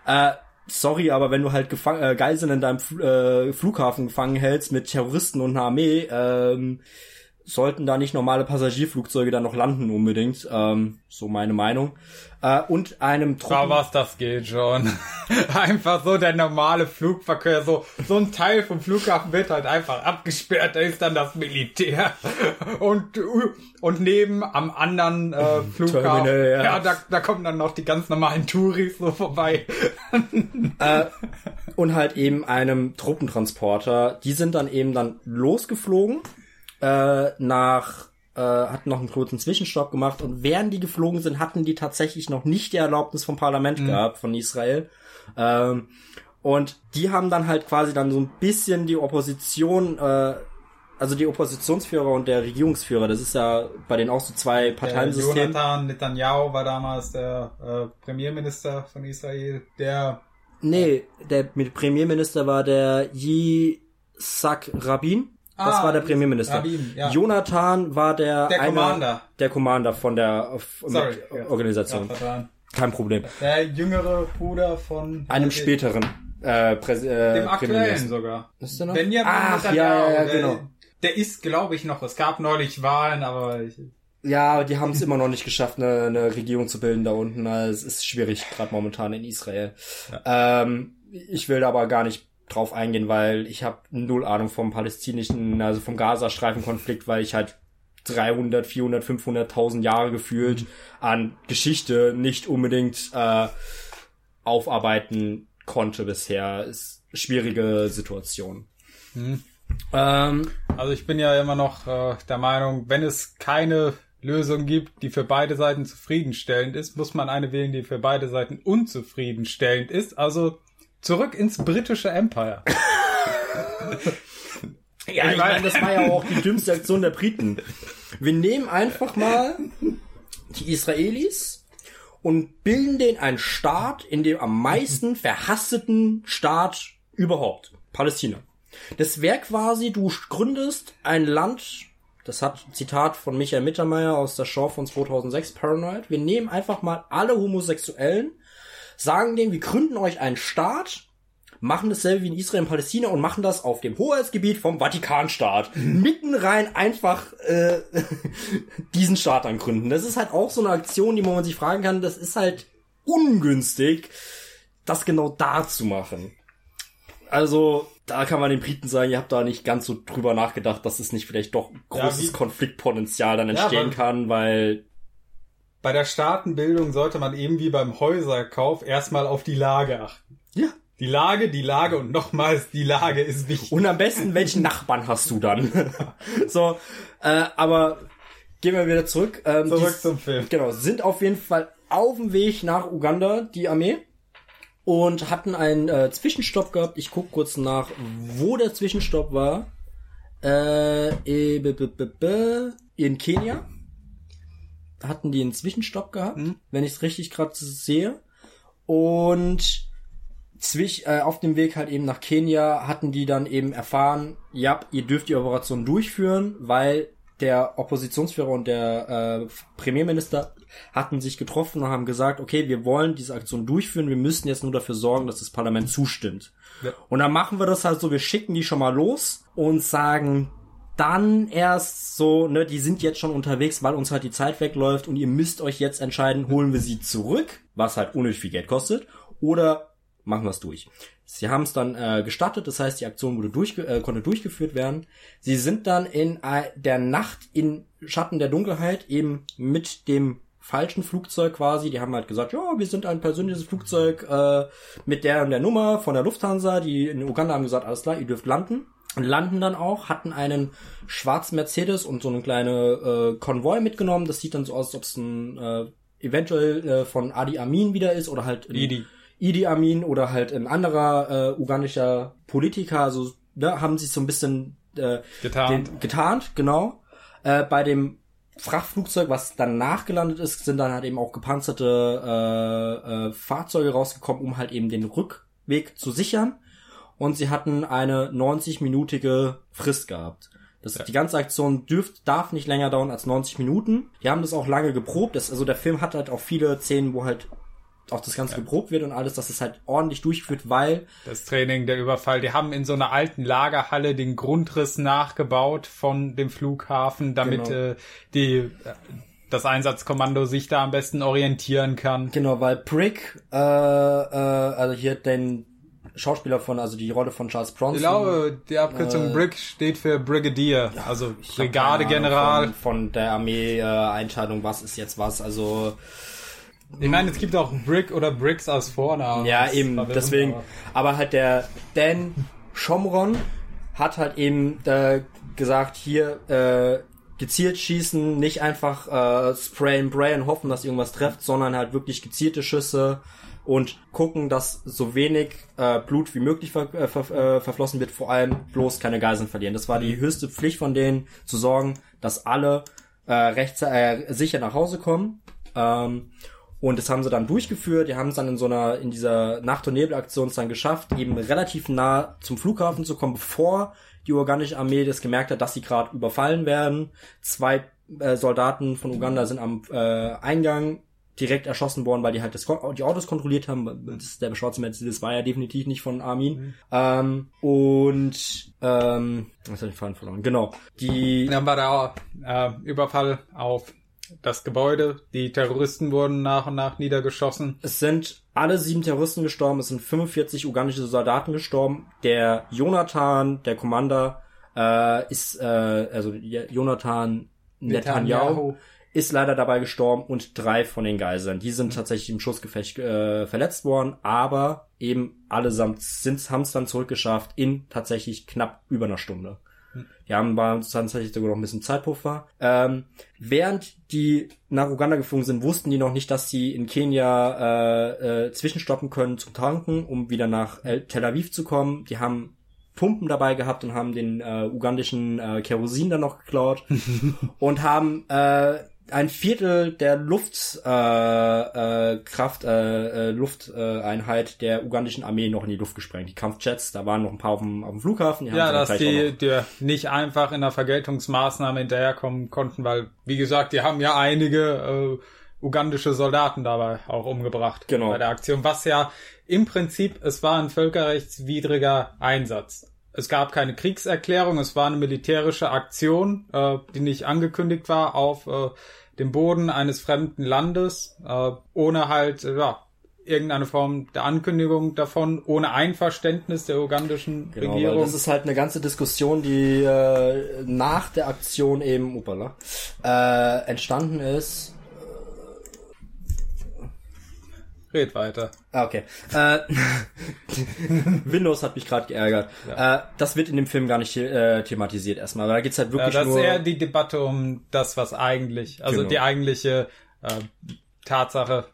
Äh, sorry, aber wenn du halt gefang äh, Geiseln in deinem Fl äh, Flughafen gefangen hältst mit Terroristen und einer Armee, ähm, sollten da nicht normale Passagierflugzeuge dann noch landen unbedingt. Ähm, so meine Meinung. Äh, und einem Truppen... was, das geht schon. einfach so der normale Flugverkehr, so, so ein Teil vom Flughafen wird halt einfach abgesperrt, da ist dann das Militär. Und, und neben am anderen äh, Flughafen, Terminal, ja. ja, da, da kommen dann noch die ganz normalen Touris so vorbei. äh, und halt eben einem Truppentransporter. Die sind dann eben dann losgeflogen äh, nach äh, hatten noch einen kurzen Zwischenstopp gemacht und während die geflogen sind, hatten die tatsächlich noch nicht die Erlaubnis vom Parlament gehabt von Israel. Ähm, und die haben dann halt quasi dann so ein bisschen die Opposition, äh, also die Oppositionsführer und der Regierungsführer, das ist ja bei denen auch so zwei Der Parteiensysteme. Jonathan Netanyahu war damals der äh, Premierminister von Israel, der Nee, der mit Premierminister war der Yitzhak Rabin. Das Ah, war der Premierminister. Rabin, ja. Jonathan war der Der einer- Commander. Der Commander von der Sorry, ja. Organisation. Ja. Kein Problem. der jüngere Bruder von Einem späteren äh, Präs äh, dem aktuellen sogar. Ist der noch? Benjamin Ach, ja, ja, ja, der, genau. Der ist, glaube ich, noch. Es gab neulich Wahlen, aber ich, Ja, die haben es immer noch nicht geschafft, eine, eine Regierung zu bilden da unten. Also Es ist schwierig, gerade momentan in Israel. Ähm, ich will da aber gar nicht drauf eingehen, weil ich habe null Ahnung vom palästinischen, also vom Gazastreifenkonflikt, weil ich halt 300, 400, 500.000 Jahre gefühlt an Geschichte nicht unbedingt äh, aufarbeiten konnte bisher. Ist schwierige Situation. Ähm, also ich bin ja immer noch äh, der Meinung, wenn es keine Lösung gibt, die für beide Seiten zufriedenstellend ist, muss man eine wählen, die für beide Seiten unzufriedenstellend ist. Also zurück ins britische Empire. Ja, ich meine, das war ja auch die dümmste Aktion der Briten. Wir nehmen einfach mal die Israelis und bilden den einen Staat in dem am meisten verhasseten Staat überhaupt. Palästina. Das wäre quasi, du gründest ein Land, das hat ein Zitat von Michael Mittermeier aus der Show von 2006, Paranoid. Wir nehmen einfach mal alle Homosexuellen, sagen denen, wir gründen euch einen Staat, machen dasselbe wie in Israel und Palästina und machen das auf dem Hoheitsgebiet vom Vatikanstaat. Mitten rein einfach äh, diesen Staat dann gründen. Das ist halt auch so eine Aktion, die man sich fragen kann, das ist halt ungünstig, das genau da zu machen. Also, da kann man den Briten sagen, ihr habt da nicht ganz so drüber nachgedacht, dass es nicht vielleicht doch Ja, großes wie- Konfliktpotenzial dann entstehen weil- kann, weil Bei der Staatenbildung sollte man eben wie beim Häuserkauf erstmal auf die Lage achten. ja, Die Lage, die Lage und nochmals die Lage ist wichtig. Und am besten, welchen Nachbarn hast du dann? so, äh, aber gehen wir wieder zurück. Ähm, Zurück die, zum Film. Genau, sind auf jeden Fall auf dem Weg nach Uganda, die Armee. Und hatten einen äh, Zwischenstopp gehabt. Ich guck kurz nach, wo der Zwischenstopp war. Äh, b, in Kenia hatten die einen Zwischenstopp gehabt, wenn ich es richtig gerade sehe. Und zwischen, äh, auf dem Weg halt eben nach Kenia hatten die dann eben erfahren, ja, ihr dürft die Operation durchführen, weil der Oppositionsführer und der äh, Premierminister hatten sich getroffen und haben gesagt, okay, wir wollen diese Aktion durchführen, wir müssen jetzt nur dafür sorgen, dass das Parlament zustimmt. Ja. Und dann machen wir das halt so, wir schicken die schon mal los und sagen dann erst so, ne, die sind jetzt schon unterwegs, weil uns halt die Zeit wegläuft und ihr müsst euch jetzt entscheiden, holen wir sie zurück, was halt unnötig viel Geld kostet, oder machen wir es durch. Sie haben es dann äh, gestattet, das heißt, die Aktion wurde durchge äh, konnte durchgeführt werden. Sie sind dann in äh, der Nacht in Schatten der Dunkelheit eben mit dem falschen Flugzeug quasi. Die haben halt gesagt, ja, wir sind ein persönliches Flugzeug äh, mit der und der Nummer von der Lufthansa. Die in Uganda haben gesagt, alles klar, ihr dürft landen. Landen dann auch, hatten einen schwarzen Mercedes und so eine kleine äh, Konvoi mitgenommen. Das sieht dann so aus, als ob es ein äh, eventuell äh, von Adi Amin wieder ist oder halt Idi. Idi Amin oder halt ein anderer äh, ugandischer Politiker. Also da haben sich so ein bisschen äh, Getarnt. Den, getarnt, genau. Äh, bei dem Frachtflugzeug, was danach gelandet ist, sind dann halt eben auch gepanzerte äh, äh, Fahrzeuge rausgekommen, um halt eben den Rückweg zu sichern. Und sie hatten eine 90-minütige Frist gehabt. Das, Die ganze Aktion dürft, darf nicht länger dauern als 90 Minuten. Die haben das auch lange geprobt. Das, also der Film hat halt auch viele Szenen, wo halt auch das Ganze geprobt wird und alles, dass es halt ordentlich durchgeführt, weil Das Training, der Überfall, die haben in so einer alten Lagerhalle den Grundriss nachgebaut von dem Flughafen, damit Genau. äh, die äh, das Einsatzkommando sich da am besten orientieren kann. Genau, weil Prick, äh, äh, also hier den Schauspieler von, also die Rolle von Charles Bronson. Ich glaube, die Abkürzung Äh, Brig steht für Brigadier, also keine Ahnung Brigadegeneral. Von, von der Armee-Einteilung, was ist jetzt was, also Ich meine, es gibt auch Brick oder Bricks als Vornamen. ja eben, deswegen, aber- aber halt der Dan Shomron hat halt eben äh, gesagt, hier äh, gezielt schießen, nicht einfach äh, Spray and Bray und hoffen, dass irgendwas trifft, sondern halt wirklich gezielte Schüsse und gucken, dass so wenig äh, Blut wie möglich ver äh, ver äh, verflossen wird, vor allem bloß keine Geiseln verlieren. Das war die höchste Pflicht von denen, zu sorgen, dass alle äh, rechts äh, sicher nach Hause kommen. Ähm, und das haben sie dann durchgeführt. Die haben es dann in so einer, in dieser Nacht- und Nebelaktion dann geschafft, eben relativ nah zum Flughafen zu kommen, bevor die ugandische Armee das gemerkt hat, dass sie gerade überfallen werden. Zwei äh, Soldaten von Uganda sind am äh, Eingang direkt erschossen worden, weil die halt das, die Autos kontrolliert haben. Das, der schwarze Mercedes war ja definitiv nicht von Armin. Ähm, und ähm, was hab ich vorhin verloren? Genau. Die Dann war der äh, Überfall auf das Gebäude. Die Terroristen wurden nach und nach niedergeschossen. Es sind alle sieben Terroristen gestorben, es sind 45 ugandische Soldaten gestorben. Der Jonathan, der Commander, äh, ist, äh, also Jonathan Netanyahu, Netanyahu. Ist leider dabei gestorben und drei von den Geiseln. Die sind tatsächlich im Schussgefecht äh, verletzt worden, aber eben allesamt haben es dann zurückgeschafft in tatsächlich knapp über einer Stunde. Die haben waren tatsächlich sogar noch ein bisschen Zeitpuffer. Ähm, während die nach Uganda geflogen sind, wussten die noch nicht, dass sie in Kenia äh, äh, zwischenstoppen können zum Tanken, um wieder nach El Tel Aviv zu kommen. Die haben Pumpen dabei gehabt und haben den äh, ugandischen äh, Kerosin dann noch geklaut und haben äh, ein Viertel der Luftkraft, äh, äh, Kraft, äh, äh, Lufteinheit der ugandischen Armee noch in die Luft gesprengt. Die Kampfjets, da waren noch ein paar auf dem, auf dem Flughafen. Die Ja, dass die, die nicht einfach in der Vergeltungsmaßnahme hinterherkommen konnten, weil, wie gesagt, die haben ja einige äh, ugandische Soldaten dabei auch umgebracht Genau. bei der Aktion, was ja im Prinzip, es war ein völkerrechtswidriger Einsatz. Es gab keine Kriegserklärung, es war eine militärische Aktion, äh, die nicht angekündigt war auf äh, dem Boden eines fremden Landes, äh, ohne halt, äh, ja, irgendeine Form der Ankündigung davon, ohne Einverständnis der ugandischen Genau, weil Regierung. das ist halt eine ganze Diskussion, die äh, nach der Aktion eben, upala, äh, entstanden ist. Red weiter. Ah, okay. Äh, Windows hat mich gerade geärgert. Ja. Äh, das wird in dem Film gar nicht äh, thematisiert erstmal, weil da geht's halt wirklich ja, das nur... ist eher die Debatte um das, was eigentlich, also Genau. die eigentliche äh, Tatsache,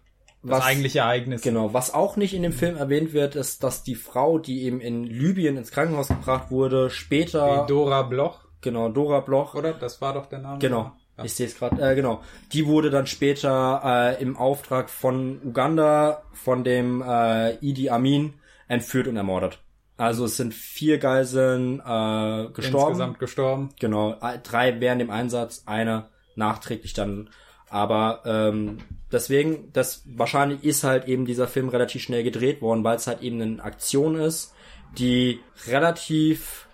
das Was- eigentliche Ereignis. Genau, was auch nicht in dem Film erwähnt wird, ist, dass die Frau, die eben in Libyen ins Krankenhaus gebracht wurde, später, Die Dora Bloch, genau, Dora Bloch, oder? Das war doch der Name. Genau. Ja. Ich sehe es gerade. Äh, genau. Die wurde dann später äh, im Auftrag von Uganda von dem äh, Idi Amin entführt und ermordet. Also es sind vier Geiseln äh, gestorben. Insgesamt gestorben. Genau. äh, Drei während dem Einsatz, eine nachträglich dann. Aber ähm, deswegen, das wahrscheinlich ist halt eben dieser Film relativ schnell gedreht worden, weil es halt eben eine Aktion ist, die relativ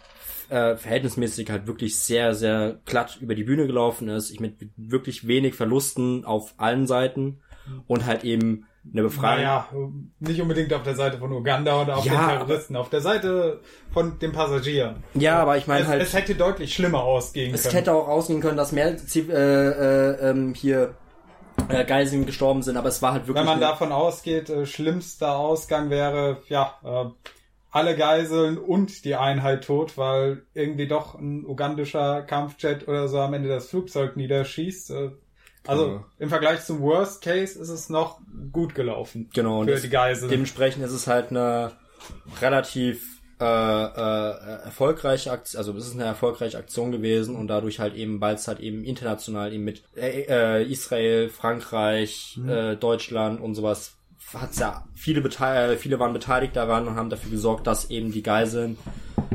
äh, verhältnismäßig halt wirklich sehr, sehr glatt über die Bühne gelaufen ist. Ich mit wirklich wenig Verlusten auf allen Seiten und halt eben eine Befreiung. Naja, nicht unbedingt auf der Seite von Uganda oder auf Ja, den Terroristen, auf der Seite von den Passagieren. Ja, aber ich meine Es, halt, es hätte deutlich schlimmer ausgehen es können. hätte auch ausgehen können, dass mehr äh, äh, ähm, hier äh, Geiseln gestorben sind, aber es war halt wirklich. Wenn man davon ausgeht, äh, schlimmster Ausgang wäre, ja, äh, alle Geiseln und die Einheit tot, weil irgendwie doch ein ugandischer Kampfjet oder so am Ende das Flugzeug niederschießt. Äh, also Ja. im Vergleich zum Worst Case ist es noch gut gelaufen Genau, für die Geiseln. Dementsprechend ist es halt eine relativ äh, äh, erfolgreiche Aktion, also es ist eine erfolgreiche Aktion gewesen und dadurch halt eben, weil es halt eben international eben mit äh, äh, Israel, Frankreich, äh, Deutschland und sowas hat's ja viele bete- viele waren beteiligt daran und haben dafür gesorgt, dass eben die Geiseln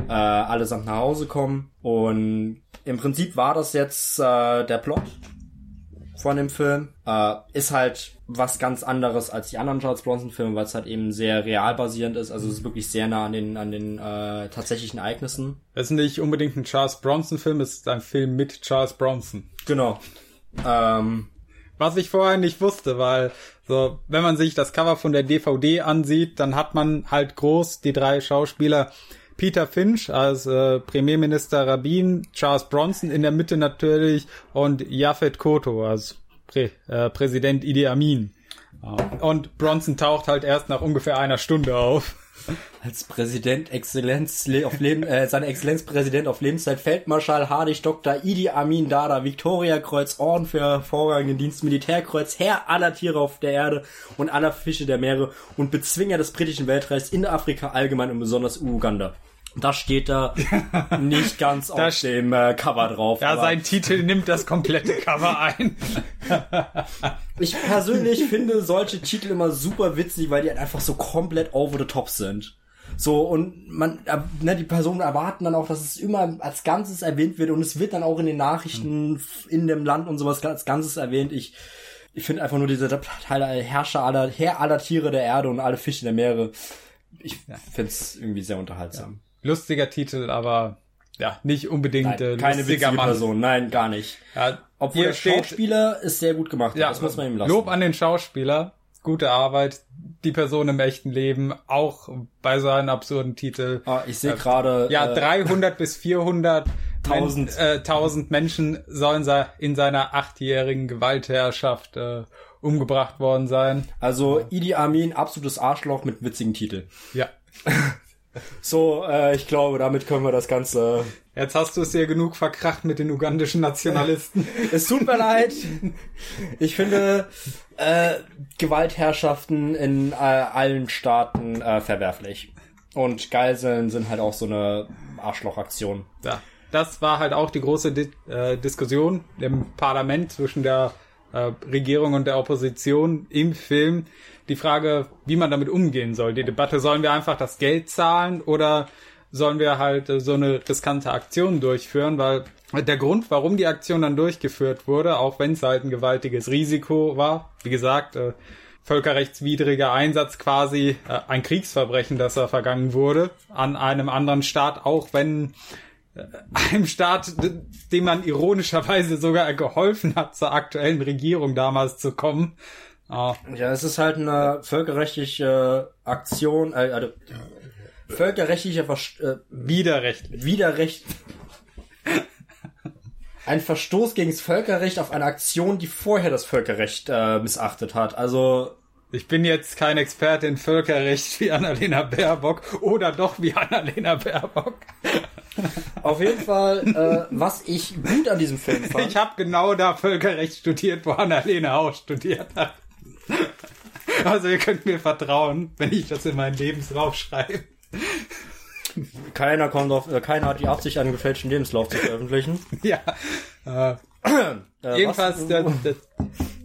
äh, allesamt nach Hause kommen und im Prinzip war das jetzt äh, der Plot von dem Film. Äh, ist halt was ganz anderes als die anderen Charles Bronson Filme, weil es halt eben sehr real basierend ist. Also es ist wirklich sehr nah an den an den äh, tatsächlichen Ereignissen. Es ist nicht unbedingt ein Charles Bronson Film, es ist ein Film mit Charles Bronson. Genau. Ähm, Was ich vorher nicht wusste, weil so, wenn man sich das Cover von der DVD ansieht, dann hat man halt groß die drei Schauspieler Peter Finch als äh, Premierminister Rabin, Charles Bronson in der Mitte natürlich und Japhet Koto als Prä äh, Präsident Idi Amin. Und Bronson taucht halt erst nach ungefähr einer Stunde auf. als Präsident Exzellenz le auf Leben, äh, seine Exzellenz Präsident auf Lebenszeit Feldmarschall Hardig Dr. Idi Amin Dada Viktoriakreuz Orden für hervorragenden Dienst Militärkreuz Herr aller Tiere auf der Erde und aller Fische der Meere und Bezwinger des britischen Weltreichs in Afrika allgemein und besonders Uganda. Das steht da nicht ganz auf dem äh, Cover drauf. Ja, sein Titel nimmt das komplette Cover ein. ich persönlich finde solche Titel immer super witzig, weil die halt einfach so komplett over the top sind. So, und man, ne, die Personen erwarten dann auch, dass es immer als Ganzes erwähnt wird und es wird dann auch in den Nachrichten f- in dem Land und sowas als Ganzes erwähnt. Ich, ich finde einfach nur diese Teile Herrscher aller, Herr aller Tiere der Erde und alle Fische der Meere. Ich finde es irgendwie sehr unterhaltsam. Lustiger Titel, aber ja, nicht unbedingt äh, Nein, keine lustiger witzige Mann. Person, nein, gar nicht. Ja, Obwohl der steht- Schauspieler ist sehr gut gemacht. Ja, das muss man ihm lassen. Lob an den Schauspieler, gute Arbeit, die Person im echten Leben, auch bei so einem absurden Titel. Ah, ich sehe gerade. Ja, äh, 300 bis 400 Tausend. Men- äh, tausend Menschen sollen in seiner achtjährigen Gewaltherrschaft äh, umgebracht worden sein. Also Idi Amin, absolutes Arschloch mit witzigen Titel. Ja. So, äh, ich glaube, damit können wir das Ganze. Jetzt hast du es dir genug verkracht mit den ugandischen Nationalisten. Es tut mir leid. Ich finde äh, Gewaltherrschaften in äh, allen Staaten äh, verwerflich. Und Geiseln sind halt auch so eine Arschlochaktion. Ja, das war halt auch die große Di äh, Diskussion im Parlament zwischen der äh, Regierung und der Opposition im Film. Die Frage, wie man damit umgehen soll. Die Debatte, sollen wir einfach das Geld zahlen oder sollen wir halt äh, so eine riskante Aktion durchführen? Weil der Grund, warum die Aktion dann durchgeführt wurde, auch wenn es halt ein gewaltiges Risiko war, wie gesagt, äh, völkerrechtswidriger Einsatz quasi, ein Kriegsverbrechen, das da vergangen wurde, an einem anderen Staat, auch wenn einem Staat, dem man ironischerweise sogar geholfen hat, zur aktuellen Regierung damals zu kommen. Ah, Ja, es ist halt eine völkerrechtliche Aktion, äh, also völkerrechtlicher Verst äh, widerrechtlich. Widerrecht. Ein Verstoß gegen das Völkerrecht auf eine Aktion, die vorher das Völkerrecht äh, missachtet hat. Also Ich bin jetzt kein Experte in Völkerrecht wie Annalena Baerbock oder doch wie Annalena Baerbock. Auf jeden Fall, äh, was ich gut an diesem Film fand. Ich habe genau da Völkerrecht studiert, wo Annalena auch studiert hat. Also ihr könnt mir vertrauen, wenn ich das in meinen Lebenslauf schreibe. Keiner kommt auf, äh, keiner hat die Absicht, einen gefälschten Lebenslauf zu veröffentlichen. Ja. Äh, Äh, jedenfalls was- der, der,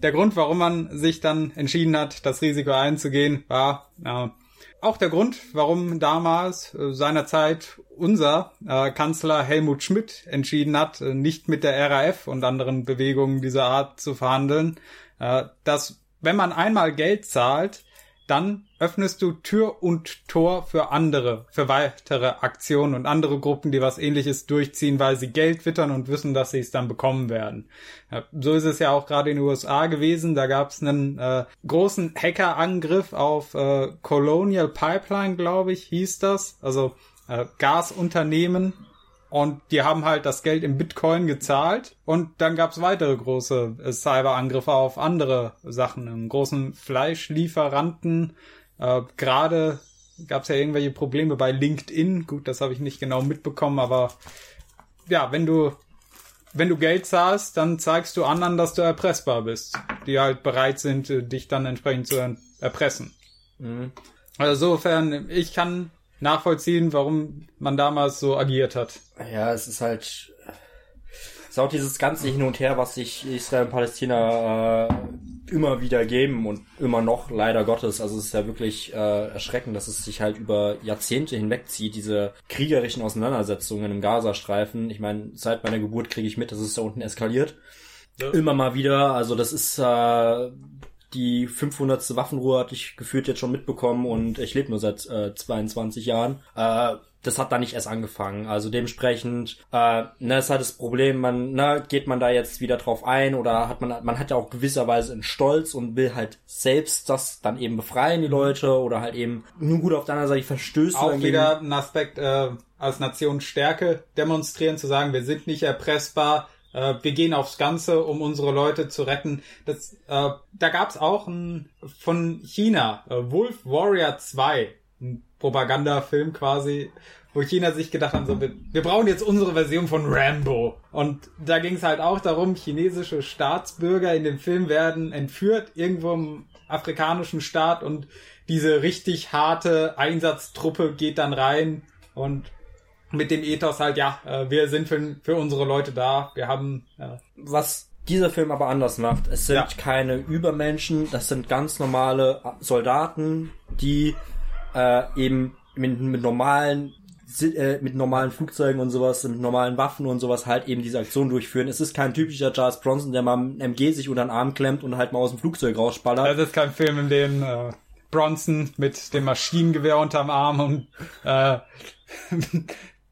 der Grund, warum man sich dann entschieden hat, das Risiko einzugehen, war äh, auch der Grund, warum damals äh, seinerzeit unser äh, Kanzler Helmut Schmidt entschieden hat, äh, nicht mit der RAF und anderen Bewegungen dieser Art zu verhandeln, äh, dass wenn man einmal Geld zahlt, dann öffnest du Tür und Tor für andere, für weitere Aktionen und andere Gruppen, die was ähnliches durchziehen, weil sie Geld wittern und wissen, dass sie es dann bekommen werden. So ist es ja auch gerade in den USA gewesen. Da gab es einen äh, großen Hackerangriff auf äh, Colonial Pipeline, glaube ich, hieß das. Also äh, Gasunternehmen. Und die haben halt das Geld in Bitcoin gezahlt. Und dann gab's weitere große äh, Cyberangriffe auf andere Sachen. Einen großen Fleischlieferanten. Äh, Gerade gab's ja irgendwelche Probleme bei LinkedIn. Gut, das habe ich nicht genau mitbekommen, aber ja, wenn du wenn du Geld zahlst, dann zeigst du anderen, dass du erpressbar bist, die halt bereit sind, äh, dich dann entsprechend zu er- erpressen. Mhm. Also insofern, ich kann nachvollziehen, warum man damals so agiert hat. Ja, es ist halt. Es ist auch dieses ganze Hin und Her, was sich Israel und Palästina äh, immer wieder geben und immer noch, leider Gottes. Also es ist ja wirklich äh, erschreckend, dass es sich halt über Jahrzehnte hinwegzieht, diese kriegerischen Auseinandersetzungen im Gazastreifen. Ich meine, seit meiner Geburt kriege ich mit, dass es da unten eskaliert. Ja. Immer mal wieder. Also das ist äh, die 500. Waffenruhe hatte ich gefühlt jetzt schon mitbekommen und ich lebe nur seit äh, 22 Jahren. Äh, das hat da nicht erst angefangen. Also dementsprechend, äh, ne, ist halt das Problem, man, ne, geht man da jetzt wieder drauf ein oder hat man, man hat ja auch gewisserweise einen Stolz und will halt selbst das dann eben befreien, die Leute, oder halt eben, nun gut, auf der anderen Seite verstößt Auch wieder ein Aspekt äh, als Nation Stärke demonstrieren, zu sagen, wir sind nicht erpressbar, äh, wir gehen aufs Ganze, um unsere Leute zu retten. Das, äh, da gab's auch ein von China, äh, Wolf Warrior 2, ein Propagandafilm quasi, wo China sich gedacht haben, so, wir, wir brauchen jetzt unsere Version von Rambo. Und da ging es halt auch darum, chinesische Staatsbürger in dem Film werden entführt, irgendwo im afrikanischen Staat und diese richtig harte Einsatztruppe geht dann rein und mit dem Ethos halt, ja, äh, wir sind für, für unsere Leute da, wir haben, äh, was dieser Film aber anders macht. Es sind Ja. keine Übermenschen, das sind ganz normale Soldaten, die äh, eben mit, mit normalen äh, mit normalen Flugzeugen und sowas, mit normalen Waffen und sowas halt eben diese Aktion durchführen. Es ist kein typischer Charles Bronson, der mal ein MG sich unter den Arm klemmt und halt mal aus dem Flugzeug rausspallert. das ist kein Film, in dem äh, Bronson mit dem Maschinengewehr unterm Arm und äh,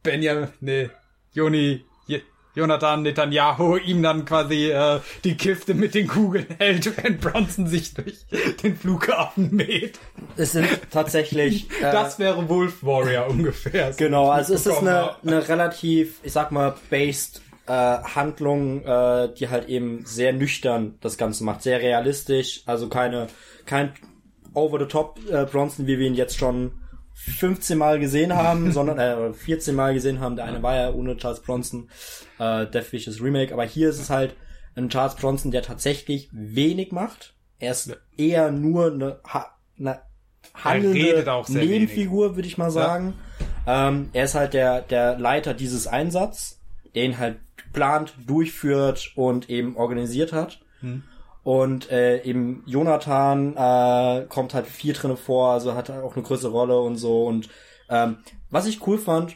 Benjamin, nee, Joni, Je- Jonathan Netanyahu ihm dann quasi äh, die Kiste mit den Kugeln hält, wenn Bronson sich durch den Flughafen mäht. Es sind tatsächlich äh, Das wäre Wolf Warrior ungefähr. Genau, also es ist eine, eine relativ, ich sag mal, based äh, Handlung, äh, die halt eben sehr nüchtern das Ganze macht, sehr realistisch, also keine, kein over the top äh, Bronson, wie wir ihn jetzt schon 15 Mal gesehen haben, sondern äh, 14 Mal gesehen haben. Der eine war ja ohne Charles Bronson, äh, Death Wishes Remake, aber hier ist es halt ein Charles Bronson, der tatsächlich wenig macht. Er ist eher nur eine, ha eine handelnde. Nebenfigur, würde ich mal sagen. Ähm, er ist halt der, der Leiter dieses Einsatz, den halt plant, durchführt und eben organisiert hat. Und äh, eben Jonathan äh, kommt halt viel drinne vor, also hat auch eine größere Rolle und so. Und ähm, was ich cool fand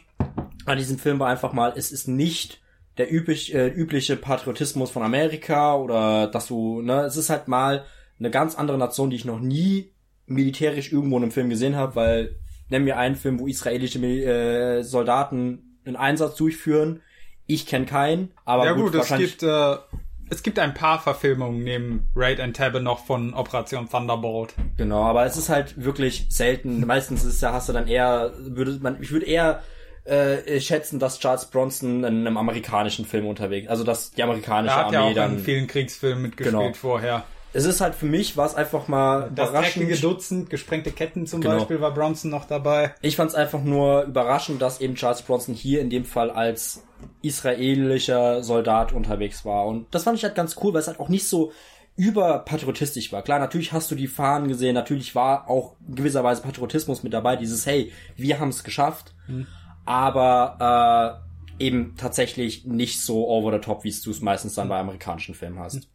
an diesem Film war einfach mal, es ist nicht der üblich, äh, übliche Patriotismus von Amerika oder dass du, ne, es ist halt mal eine ganz andere Nation, die ich noch nie militärisch irgendwo in einem Film gesehen habe, weil nennen wir einen Film, wo israelische äh, Soldaten einen Einsatz durchführen. Ich kenne keinen, aber Ja gut, gut, es gibt, äh, es gibt ein paar Verfilmungen neben Raid and Tabbe noch von Operation Thunderbolt. Genau, aber es ist halt wirklich selten. Meistens ist ja, hast du dann eher, würde man, ich würde eher äh, schätzen, dass Charles Bronson in einem amerikanischen Film unterwegs, also dass die amerikanische Er hat ja Armee auch in dann vielen Kriegsfilmen mitgespielt Genau. vorher. Es ist halt für mich, war es einfach mal Das überraschend. Dutzend, gesprengte Ketten zum Genau. Beispiel, war Bronson noch dabei. Ich fand es einfach nur überraschend, dass eben Charles Bronson hier in dem Fall als israelischer Soldat unterwegs war. Und das fand ich halt ganz cool, weil es halt auch nicht so überpatriotistisch war. Klar, natürlich hast du die Fahnen gesehen, natürlich war auch gewisserweise Patriotismus mit dabei, dieses Hey, wir haben es geschafft, aber äh, eben tatsächlich nicht so over the top, wie du es meistens dann bei amerikanischen Filmen hast.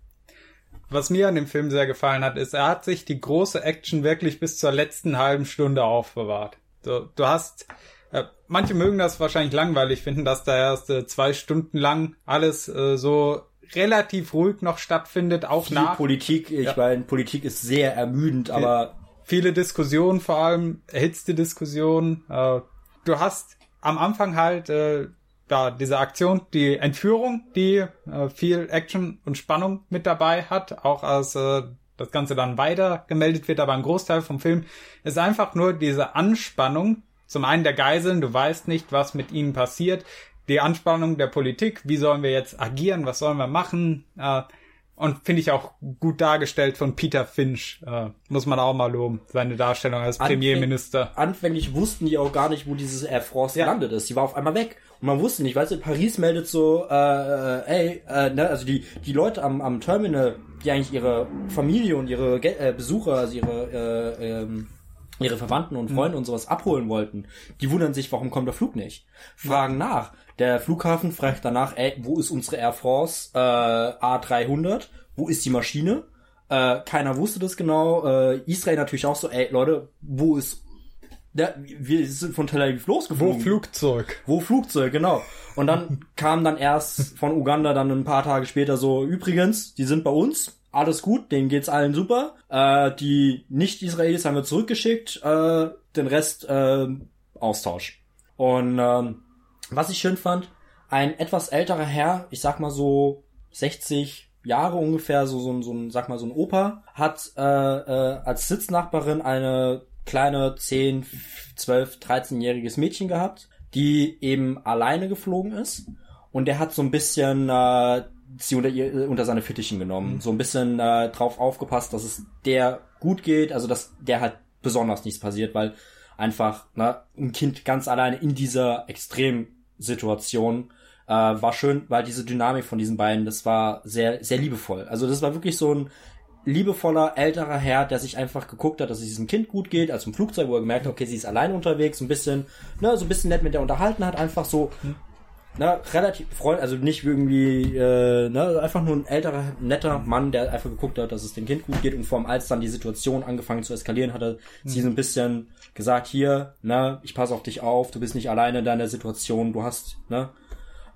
Was mir an dem Film sehr gefallen hat, ist, er hat sich die große Action wirklich bis zur letzten halben Stunde aufbewahrt. Du, du hast, äh, manche mögen das wahrscheinlich langweilig finden, dass da erst äh, zwei Stunden lang alles äh, so relativ ruhig noch stattfindet, auch Viel nach Politik, ich Ja. meine, Politik ist sehr ermüdend, aber viele Diskussionen, vor allem erhitzte Diskussionen. Äh, du hast am Anfang halt äh, da diese Aktion, die Entführung, die äh, viel Action und Spannung mit dabei hat, auch als äh, das Ganze dann weiter gemeldet wird, aber ein Großteil vom Film ist einfach nur diese Anspannung. Zum einen der Geiseln, du weißt nicht, was mit ihnen passiert. Die Anspannung der Politik, wie sollen wir jetzt agieren, was sollen wir machen? Äh, und finde ich auch gut dargestellt von Peter Finch. Äh, muss man auch mal loben. Seine Darstellung als Anfäng- Premierminister. anfänglich wussten die auch gar nicht, wo dieses Air France Ja. gelandet ist. Die war auf einmal weg. Und man wusste nicht, weißt du, Paris meldet so, äh, äh, ey, äh, ne, also die, die Leute am, am Terminal, die eigentlich ihre Familie und ihre äh, Besucher, also ihre, äh, ähm, ihre Verwandten und Freunde und sowas abholen wollten, die wundern sich, warum kommt der Flug nicht? Fragen nach. Der Flughafen fragt danach, ey, wo ist unsere Air France äh, A300? Wo ist die Maschine? Äh, keiner wusste das genau. Äh, Israel natürlich auch so, ey, Leute, wo ist ja, wir sind von Tel Aviv Wo losgeflogen. Flugzeug? Wo Flugzeug, genau. Und dann kam dann erst von Uganda dann ein paar Tage später so, übrigens, die sind bei uns, alles gut, denen geht's allen super. Äh, die Nicht-Israelis haben wir zurückgeschickt, äh, den Rest äh, Austausch. Und ähm, was ich schön fand, ein etwas älterer Herr, ich sag mal so 60 Jahre ungefähr, so, so, ein- so ein, sag mal so ein Opa, hat äh, äh, als Sitznachbarin eine kleine 10, 12, 13-jähriges Mädchen gehabt, die eben alleine geflogen ist. Und der hat so ein bisschen äh, sie unter, ihr, unter seine Fittichen genommen. So ein bisschen äh, drauf aufgepasst, dass es der gut geht, also dass der halt besonders nichts passiert, weil einfach ne, ein Kind ganz alleine in dieser Extremsituation äh, war schön, weil diese Dynamik von diesen beiden, das war sehr, sehr liebevoll. Also das war wirklich so ein liebevoller älterer Herr, der sich einfach geguckt hat, dass es diesem Kind gut geht, als im Flugzeug, wo er gemerkt hat, okay, sie ist alleine unterwegs, ein bisschen, ne, so ein bisschen nett mit der unterhalten hat, einfach so, ne, relativ freund, also nicht irgendwie, äh, ne, einfach nur ein älterer, netter Mann, der einfach geguckt hat, dass es dem Kind gut geht und vor allem als dann die Situation angefangen zu eskalieren, hat er sie so ein bisschen gesagt, hier, ne, ich passe auf dich auf, du bist nicht alleine in deiner Situation, du hast, ne,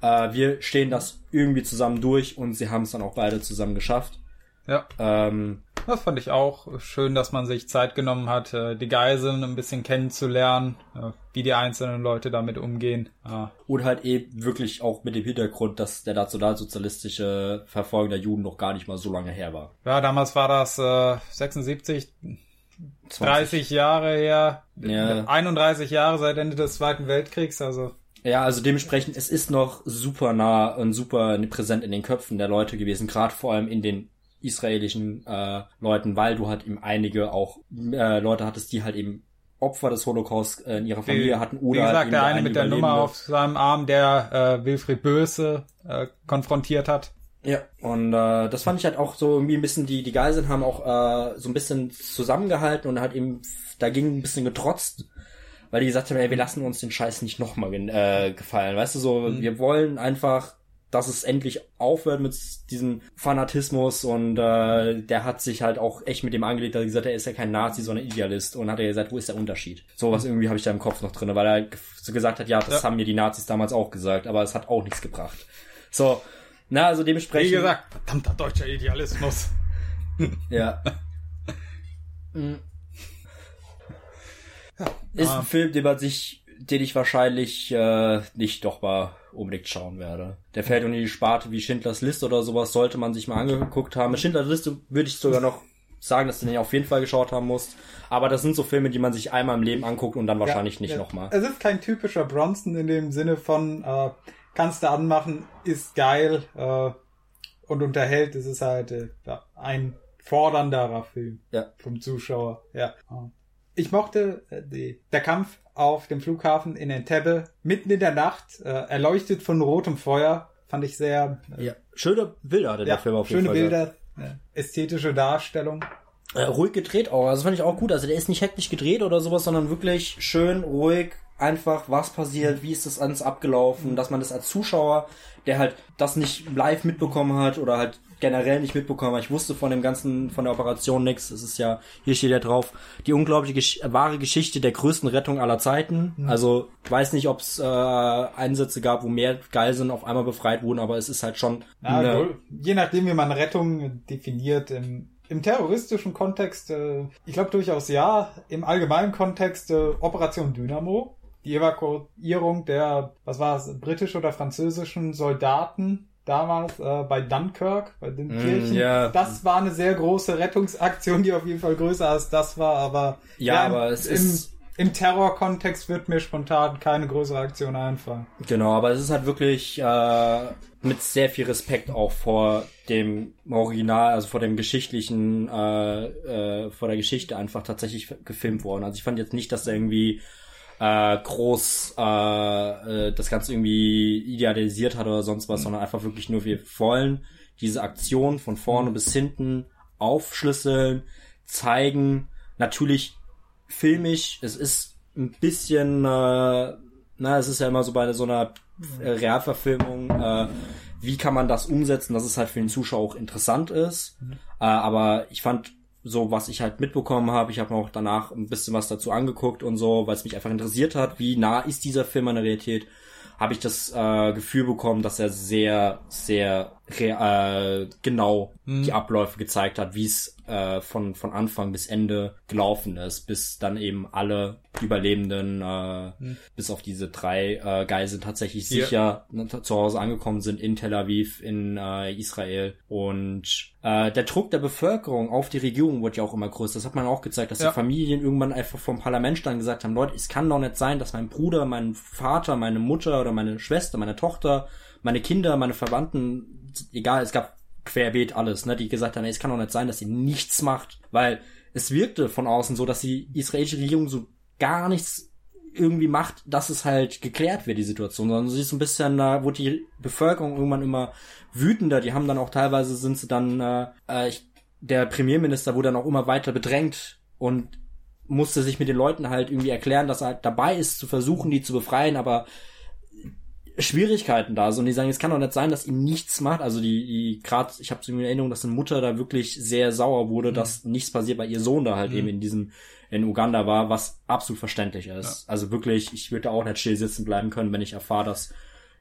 äh, wir stehen das irgendwie zusammen durch und sie haben es dann auch beide zusammen geschafft. Ja, Ähm, das fand ich auch schön, dass man sich Zeit genommen hat, äh, die Geiseln ein bisschen kennenzulernen, äh, wie die einzelnen Leute damit umgehen. Ah, Und halt eben wirklich auch mit dem Hintergrund, dass der nationalsozialistische Verfolgung der Juden noch gar nicht mal so lange her war. Ja, damals war das äh, 76, 30 Jahre her, Ja. 31 Jahre seit Ende des Zweiten Weltkriegs, also Ja, also dementsprechend, es ist noch super nah und super präsent in den Köpfen der Leute gewesen, gerade vor allem in den israelischen äh, Leuten, weil du halt eben einige auch äh, Leute hattest, die halt eben Opfer des Holocaust äh, in ihrer Familie hatten oder wie halt gesagt, eben der eine ein mit der Nummer auf seinem Arm, der äh, Wilfried Böse äh, konfrontiert hat. Ja, und äh, das fand ich halt auch so irgendwie ein bisschen, die, die Geiseln haben auch äh, so ein bisschen zusammengehalten und halt eben dagegen ein bisschen getrotzt, weil die gesagt haben, ey, wir lassen uns den Scheiß nicht nochmal äh, gefallen. Weißt du, so, wir wollen einfach, dass es endlich aufhört mit diesem Fanatismus und äh, der hat sich halt auch echt mit dem angelegt, dass er gesagt hat, er ist ja kein Nazi, sondern Idealist und hat er gesagt, wo ist der Unterschied? Sowas irgendwie habe ich da im Kopf noch drin, weil er so gesagt hat, ja, das Ja. haben mir die Nazis damals auch gesagt, aber es hat auch nichts gebracht. So, na, also dementsprechend. Wie gesagt, verdammter deutscher Idealismus. Ja. Mhm. Ist Ah. ein Film, den man sich, den ich wahrscheinlich äh, nicht doch mal unbedingt schauen werde. Der fällt unter die Sparte wie Schindlers Liste oder sowas, sollte man sich mal angeguckt haben. Mit Schindlers Liste würde ich sogar noch sagen, dass du den auf jeden Fall geschaut haben musst. Aber das sind so Filme, die man sich einmal im Leben anguckt und dann wahrscheinlich nicht ja. nochmal. Es ist kein typischer Bronson in dem Sinne von, äh, kannst du anmachen, ist geil äh, und unterhält. Es ist halt äh, ein fordernderer Film. Ja. Vom Zuschauer, ja. Ich mochte äh, die, der Kampf auf dem Flughafen in Entebbe mitten in der Nacht, äh, erleuchtet von rotem Feuer, fand ich sehr. Äh, ja. Schöne Bilder hatte ja, der Film auf jeden Fall. Schöne Bilder, ästhetische Darstellung. Äh, ruhig gedreht auch. Also fand ich auch gut. Also der ist nicht hektisch gedreht oder sowas, sondern wirklich schön, ruhig, einfach, was passiert, wie ist das alles abgelaufen, dass man das als Zuschauer, der halt das nicht live mitbekommen hat oder halt generell nicht mitbekommen hat. Ich wusste von dem ganzen, von der Operation nichts. Es ist ja, hier steht ja drauf, die unglaubliche Gesch wahre Geschichte der größten Rettung aller Zeiten. Mhm. Also weiß nicht, ob es äh, Einsätze gab, wo mehr Geiseln auf einmal befreit wurden, aber es ist halt schon. Ja, eine, je nachdem, wie man Rettung definiert, im im terroristischen Kontext, äh, ich glaube durchaus ja. Im allgemeinen Kontext äh, Operation Dynamo, die Evakuierung der, was war es, britischen oder französischen Soldaten damals äh, bei Dunkirk, bei den mm, Kirchen. Yeah. Das war eine sehr große Rettungsaktion, die auf jeden Fall größer als das war, aber ja, ja aber es im, ist im Terrorkontext wird mir spontan keine größere Aktion einfallen. Genau, aber es ist halt wirklich äh, mit sehr viel Respekt auch vor dem Original, also vor dem geschichtlichen, äh, äh, vor der Geschichte einfach tatsächlich gefilmt worden. Also ich fand jetzt nicht, dass er irgendwie äh, groß äh, äh, das Ganze irgendwie idealisiert hat oder sonst was, mhm. sondern einfach wirklich nur, wir wollen diese Aktion von vorne mhm. bis hinten aufschlüsseln, zeigen. Natürlich filmisch, es ist ein bisschen, äh, na, es ist ja immer so bei so einer äh, Realverfilmung, äh, wie kann man das umsetzen, dass es halt für den Zuschauer auch interessant ist. Mhm. Äh, aber ich fand so, was ich halt mitbekommen habe, ich habe mir auch danach ein bisschen was dazu angeguckt und so, weil es mich einfach interessiert hat, wie nah ist dieser Film an der Realität, habe ich das äh, Gefühl bekommen, dass er sehr, sehr äh, genau mhm. die Abläufe gezeigt hat, wie es äh, von, von Anfang bis Ende gelaufen ist, bis dann eben alle Überlebenden, äh, mhm. bis auf diese drei äh, Geiseln tatsächlich sicher ja. zu Hause angekommen sind in Tel Aviv, in äh, Israel. Und äh, der Druck der Bevölkerung auf die Regierung wird ja auch immer größer. Das hat man auch gezeigt, dass ja. die Familien irgendwann einfach vom Parlament und gesagt haben, Leute, es kann doch nicht sein, dass mein Bruder, mein Vater, meine Mutter oder meine Schwester, meine Tochter, meine Kinder, meine Verwandten, egal, es gab querbeet alles, ne, die gesagt haben, ey, es kann doch nicht sein, dass sie nichts macht, weil es wirkte von außen so, dass die israelische Regierung so gar nichts irgendwie macht, dass es halt geklärt wird, die Situation, sondern sie ist ein bisschen, da wurde die Bevölkerung irgendwann immer wütender, die haben dann auch teilweise sind sie dann, äh, äh ich, der Premierminister wurde dann auch immer weiter bedrängt und musste sich mit den Leuten halt irgendwie erklären, dass er halt dabei ist, zu versuchen, die zu befreien, aber Schwierigkeiten da sind. Und die sagen, es kann doch nicht sein, dass ihm nichts macht. Also die, die gerade, ich habe so in Erinnerung, dass eine Mutter da wirklich sehr sauer wurde, mhm. dass nichts passiert, weil ihr Sohn da halt mhm. eben in diesem in Uganda war, was absolut verständlich ist. Ja. Also wirklich, ich würde auch nicht still sitzen bleiben können, wenn ich erfahre, dass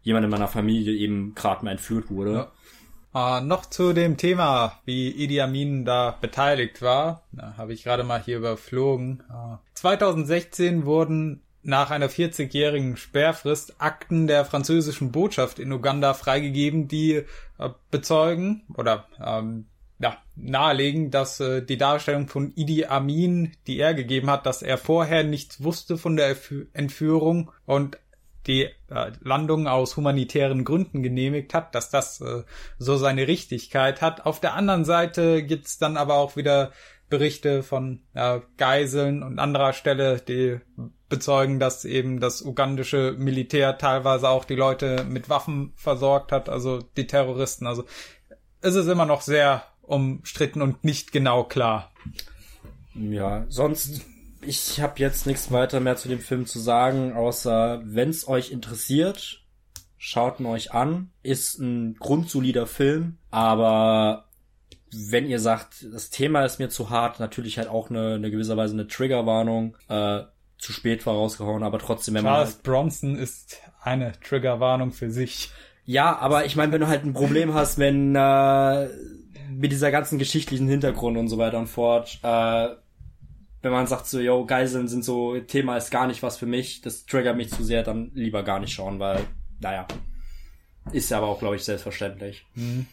jemand in meiner Familie eben gerade mal entführt wurde. Ja. Äh, noch zu dem Thema, wie Idi Amin da beteiligt war, habe ich gerade mal hier überflogen. Äh, 2016 wurden nach einer 40-jährigen Sperrfrist Akten der französischen Botschaft in Uganda freigegeben, die äh, bezeugen oder ähm, ja, nahelegen, dass äh, die Darstellung von Idi Amin, die er gegeben hat, dass er vorher nichts wusste von der Entführung und die äh, Landung aus humanitären Gründen genehmigt hat, dass das äh, so seine Richtigkeit hat. Auf der anderen Seite gibt's dann aber auch wieder Berichte von äh, Geiseln und anderer Stelle, die bezeugen, dass eben das ugandische Militär teilweise auch die Leute mit Waffen versorgt hat, also die Terroristen. Also es ist immer noch sehr umstritten und nicht genau klar. Ja, sonst ich habe jetzt nichts weiter mehr zu dem Film zu sagen, außer wenn es euch interessiert, schaut ihn euch an. Ist ein grundsolider Film, aber wenn ihr sagt, das Thema ist mir zu hart, natürlich halt auch eine, eine gewisserweise eine Triggerwarnung. Äh, zu spät vorausgehauen, aber trotzdem, wenn Charles man. Halt Bronson ist eine Triggerwarnung für sich. Ja, aber ich meine, wenn du halt ein Problem hast, wenn äh, mit dieser ganzen geschichtlichen Hintergrund und so weiter und fort, äh, wenn man sagt so, yo, Geiseln sind so, Thema ist gar nicht was für mich, das triggert mich zu sehr, dann lieber gar nicht schauen, weil, naja, ist ja aber auch, glaube ich, selbstverständlich. Mhm.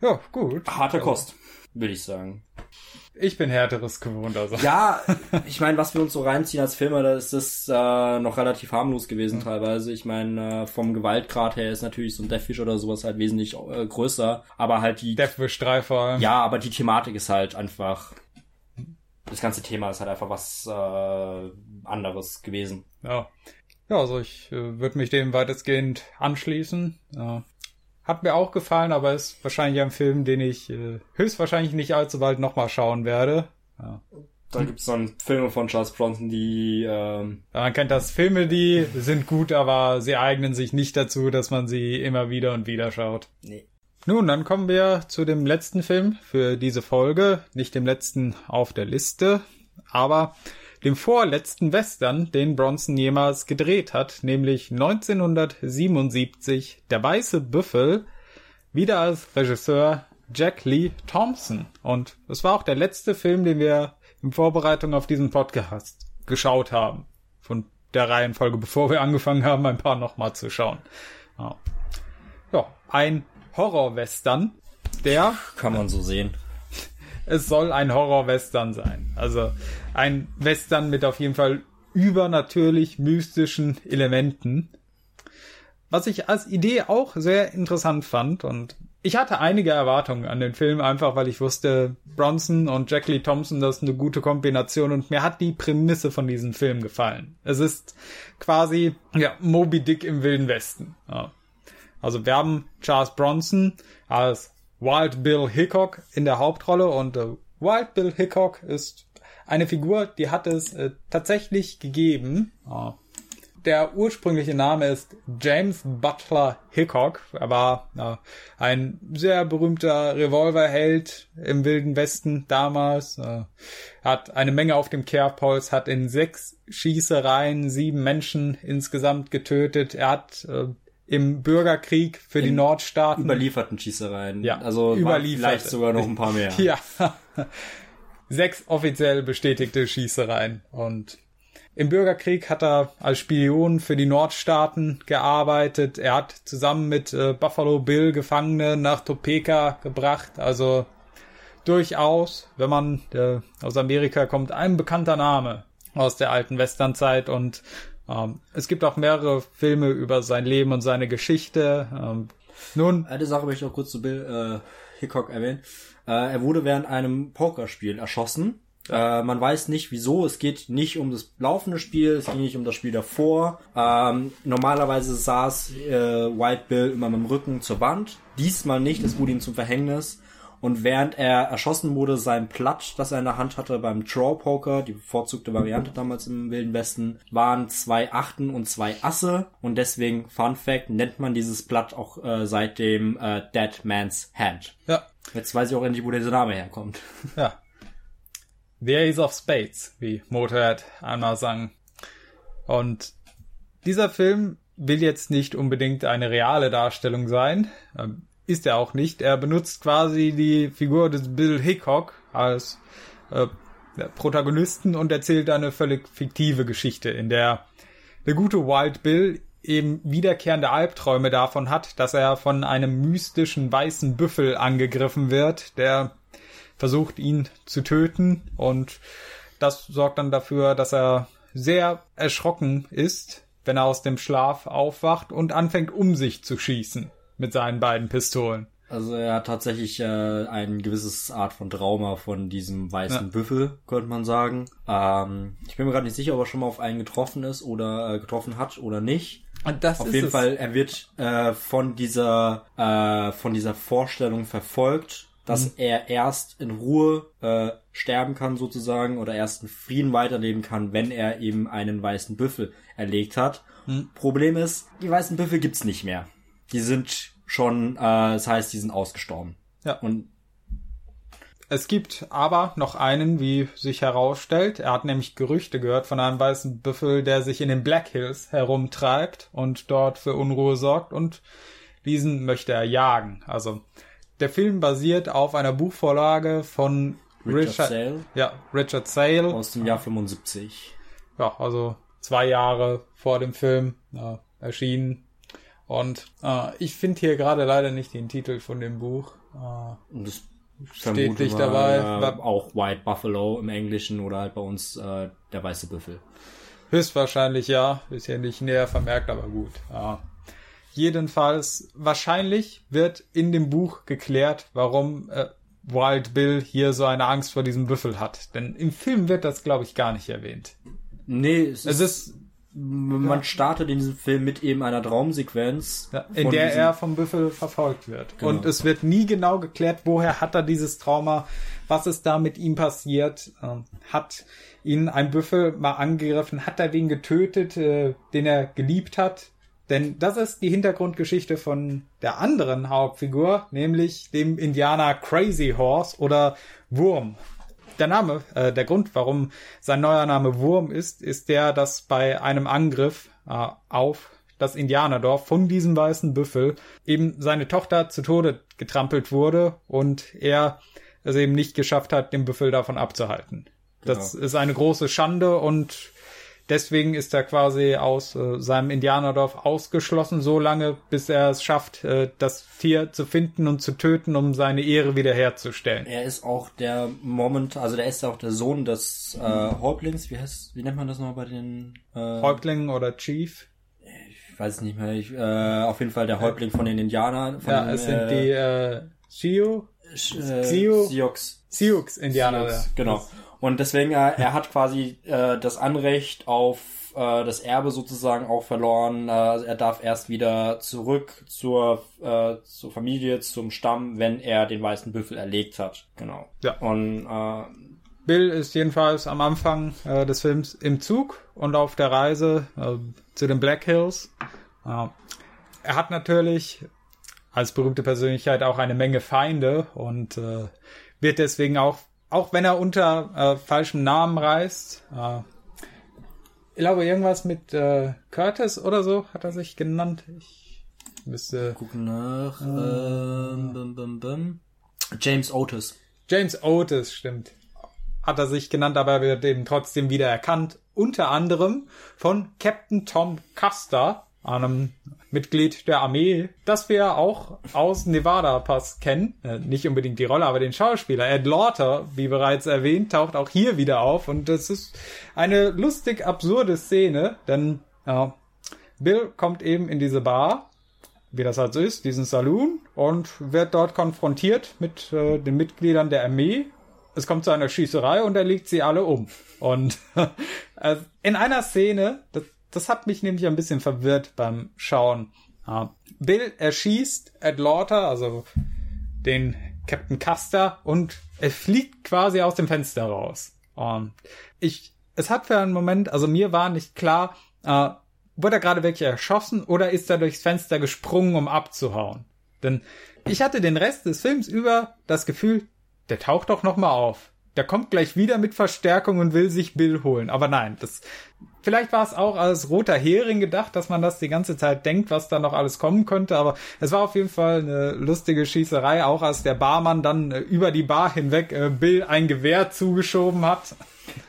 Ja, gut. Harte Kost. Würde ich sagen. Ich bin härteres gewohnt, also. Ja, ich meine, was wir uns so reinziehen als Filme, da ist das äh, noch relativ harmlos gewesen mhm. teilweise. Ich meine, äh, vom Gewaltgrad her ist natürlich so ein Deathwish oder sowas halt wesentlich äh, größer, aber halt die... Deathwish 3 vor allem. Ja, aber die Thematik ist halt einfach... Das ganze Thema ist halt einfach was äh, anderes gewesen. Ja. Ja, also ich äh, würde mich dem weitestgehend anschließen. Ja. Hat mir auch gefallen, aber ist wahrscheinlich ein Film, den ich äh, höchstwahrscheinlich nicht allzu bald nochmal schauen werde. Ja. Da gibt's dann Filme von Charles Bronson, die... Ähm man kennt das, Filme, die sind gut, aber sie eignen sich nicht dazu, dass man sie immer wieder und wieder schaut. Nee. Nun, dann kommen wir zu dem letzten Film für diese Folge. Nicht dem letzten auf der Liste, aber dem vorletzten Western, den Bronson jemals gedreht hat, nämlich 1977 Der weiße Büffel, wieder als Regisseur Jack Lee Thompson. Und es war auch der letzte Film, den wir in Vorbereitung auf diesen Podcast geschaut haben. Von der Reihenfolge, bevor wir angefangen haben, ein paar nochmal zu schauen. Ja, ein Horror-Western, der... Kann man so sehen es soll ein Horror-Western sein. Also ein Western mit auf jeden Fall übernatürlich mystischen Elementen. Was ich als Idee auch sehr interessant fand und ich hatte einige Erwartungen an den Film, einfach weil ich wusste, Bronson und Jack Lee Thompson, das ist eine gute Kombination und mir hat die Prämisse von diesem Film gefallen. Es ist quasi, ja, Moby Dick im Wilden Westen. Ja. Also wir haben Charles Bronson als Wild Bill Hickok in der Hauptrolle und äh, Wild Bill Hickok ist eine Figur, die hat es äh, tatsächlich gegeben. Oh. Der ursprüngliche Name ist James Butler Hickok. Er war äh, ein sehr berühmter Revolverheld im Wilden Westen damals. Äh, hat eine Menge auf dem Kerbholz, hat in sechs Schießereien sieben Menschen insgesamt getötet. Er hat äh, im Bürgerkrieg für In die Nordstaaten. Überlieferten Schießereien. Ja, also überliefert. Vielleicht sogar noch ein paar mehr. ja. Sechs offiziell bestätigte Schießereien. Und im Bürgerkrieg hat er als Spion für die Nordstaaten gearbeitet. Er hat zusammen mit äh, Buffalo Bill Gefangene nach Topeka gebracht. Also durchaus, wenn man äh, aus Amerika kommt, ein bekannter Name aus der alten Westernzeit und ähm, es gibt auch mehrere Filme über sein Leben und seine Geschichte. Ähm, nun. Eine Sache möchte ich noch kurz zu Bill äh, Hickok erwähnen. Äh, er wurde während einem Pokerspiel erschossen. Äh, man weiß nicht wieso. Es geht nicht um das laufende Spiel, es ging nicht um das Spiel davor. Ähm, normalerweise saß äh, White Bill immer mit dem Rücken zur Wand. Diesmal nicht, es wurde ihm zum Verhängnis. Und während er erschossen wurde, sein Platt, das er in der Hand hatte beim Draw Poker, die bevorzugte Variante damals im Wilden Westen, waren zwei Achten und zwei Asse. Und deswegen, Fun Fact, nennt man dieses Blatt auch äh, seitdem äh, Dead Man's Hand. Ja. Jetzt weiß ich auch endlich, wo dieser Name herkommt. Ja. The Ace of Spades, wie Motorhead einmal sang. Und dieser Film will jetzt nicht unbedingt eine reale Darstellung sein. Ist er auch nicht. Er benutzt quasi die Figur des Bill Hickok als äh, Protagonisten und erzählt eine völlig fiktive Geschichte, in der der gute Wild Bill eben wiederkehrende Albträume davon hat, dass er von einem mystischen weißen Büffel angegriffen wird, der versucht ihn zu töten und das sorgt dann dafür, dass er sehr erschrocken ist, wenn er aus dem Schlaf aufwacht und anfängt um sich zu schießen mit seinen beiden Pistolen. Also er hat tatsächlich äh, ein gewisses Art von Trauma von diesem weißen ja. Büffel, könnte man sagen. Ähm, ich bin mir gerade nicht sicher, ob er schon mal auf einen getroffen ist oder äh, getroffen hat oder nicht. Das auf jeden es. Fall, er wird äh, von dieser äh, von dieser Vorstellung verfolgt, dass mhm. er erst in Ruhe äh, sterben kann sozusagen oder erst in Frieden weiterleben kann, wenn er eben einen weißen Büffel erlegt hat. Mhm. Problem ist, die weißen Büffel gibt's nicht mehr. Die sind schon, äh, das heißt, die sind ausgestorben. Ja. Und es gibt aber noch einen, wie sich herausstellt. Er hat nämlich Gerüchte gehört von einem weißen Büffel, der sich in den Black Hills herumtreibt und dort für Unruhe sorgt und diesen möchte er jagen. Also der Film basiert auf einer Buchvorlage von Richard, Richard Sale. Ja, Richard Sale. Aus dem Jahr 75. Ja, also zwei Jahre vor dem Film äh, erschienen. Und äh, ich finde hier gerade leider nicht den Titel von dem Buch. Äh, das stetig dabei. Äh, auch White Buffalo im Englischen oder halt bei uns äh, der weiße Büffel. Höchstwahrscheinlich ja, ist ja nicht näher vermerkt, aber gut. Ja. Jedenfalls, wahrscheinlich wird in dem Buch geklärt, warum äh, Wild Bill hier so eine Angst vor diesem Büffel hat. Denn im Film wird das, glaube ich, gar nicht erwähnt. Nee, es, es ist, ist man ja. startet in diesem Film mit eben einer Traumsequenz. Ja, in der diesem... er vom Büffel verfolgt wird. Genau. Und es wird nie genau geklärt, woher hat er dieses Trauma, was ist da mit ihm passiert, ähm, hat ihn ein Büffel mal angegriffen, hat er den getötet, äh, den er geliebt hat. Denn das ist die Hintergrundgeschichte von der anderen Hauptfigur, nämlich dem Indianer Crazy Horse oder Wurm der Name, äh, der Grund, warum sein neuer Name Wurm ist, ist der, dass bei einem Angriff äh, auf das Indianerdorf von diesem weißen Büffel eben seine Tochter zu Tode getrampelt wurde und er es eben nicht geschafft hat, den Büffel davon abzuhalten. Genau. Das ist eine große Schande und Deswegen ist er quasi aus äh, seinem Indianerdorf ausgeschlossen, so lange, bis er es schafft, äh, das Tier zu finden und zu töten, um seine Ehre wiederherzustellen. Er ist auch der Moment, also der ist auch der Sohn des äh, Häuptlings, wie heißt, wie nennt man das nochmal bei den äh, Häuptling oder Chief? Ich weiß es nicht mehr. Ich, äh, auf jeden Fall der Häuptling von den Indianern. Von ja, es sind die äh, Sioux, äh, Sioux, Sioux Indianer. Sioux, genau. Und deswegen, äh, er hat quasi äh, das Anrecht auf äh, das Erbe sozusagen auch verloren. Äh, er darf erst wieder zurück zur, äh, zur Familie, zum Stamm, wenn er den weißen Büffel erlegt hat. Genau. Ja. Und äh, Bill ist jedenfalls am Anfang äh, des Films im Zug und auf der Reise äh, zu den Black Hills. Äh, er hat natürlich als berühmte Persönlichkeit auch eine Menge Feinde und äh, wird deswegen auch auch wenn er unter äh, falschem Namen reist. Äh, ich glaube, irgendwas mit äh, Curtis oder so hat er sich genannt. Ich müsste gucken nach. Äh, ähm, bum, bum, bum. James Otis. James Otis, stimmt. Hat er sich genannt, aber er wird eben trotzdem wieder erkannt. Unter anderem von Captain Tom Custer, einem Mitglied der Armee, das wir auch aus Nevada Pass kennen. Äh, nicht unbedingt die Rolle, aber den Schauspieler. Ed Lauter, wie bereits erwähnt, taucht auch hier wieder auf. Und das ist eine lustig absurde Szene, denn äh, Bill kommt eben in diese Bar, wie das halt so ist, diesen Saloon, und wird dort konfrontiert mit äh, den Mitgliedern der Armee. Es kommt zu einer Schießerei und er legt sie alle um. Und äh, in einer Szene, das das hat mich nämlich ein bisschen verwirrt beim Schauen. Bill erschießt Ed Lauter, also den Captain Custer, und er fliegt quasi aus dem Fenster raus. Und ich, es hat für einen Moment, also mir war nicht klar, äh, wurde er gerade wirklich erschossen oder ist er durchs Fenster gesprungen, um abzuhauen? Denn ich hatte den Rest des Films über das Gefühl, der taucht doch noch mal auf. Der kommt gleich wieder mit Verstärkung und will sich Bill holen. Aber nein, das Vielleicht war es auch als roter Hering gedacht, dass man das die ganze Zeit denkt, was da noch alles kommen könnte, aber es war auf jeden Fall eine lustige Schießerei, auch als der Barmann dann äh, über die Bar hinweg äh, Bill ein Gewehr zugeschoben hat.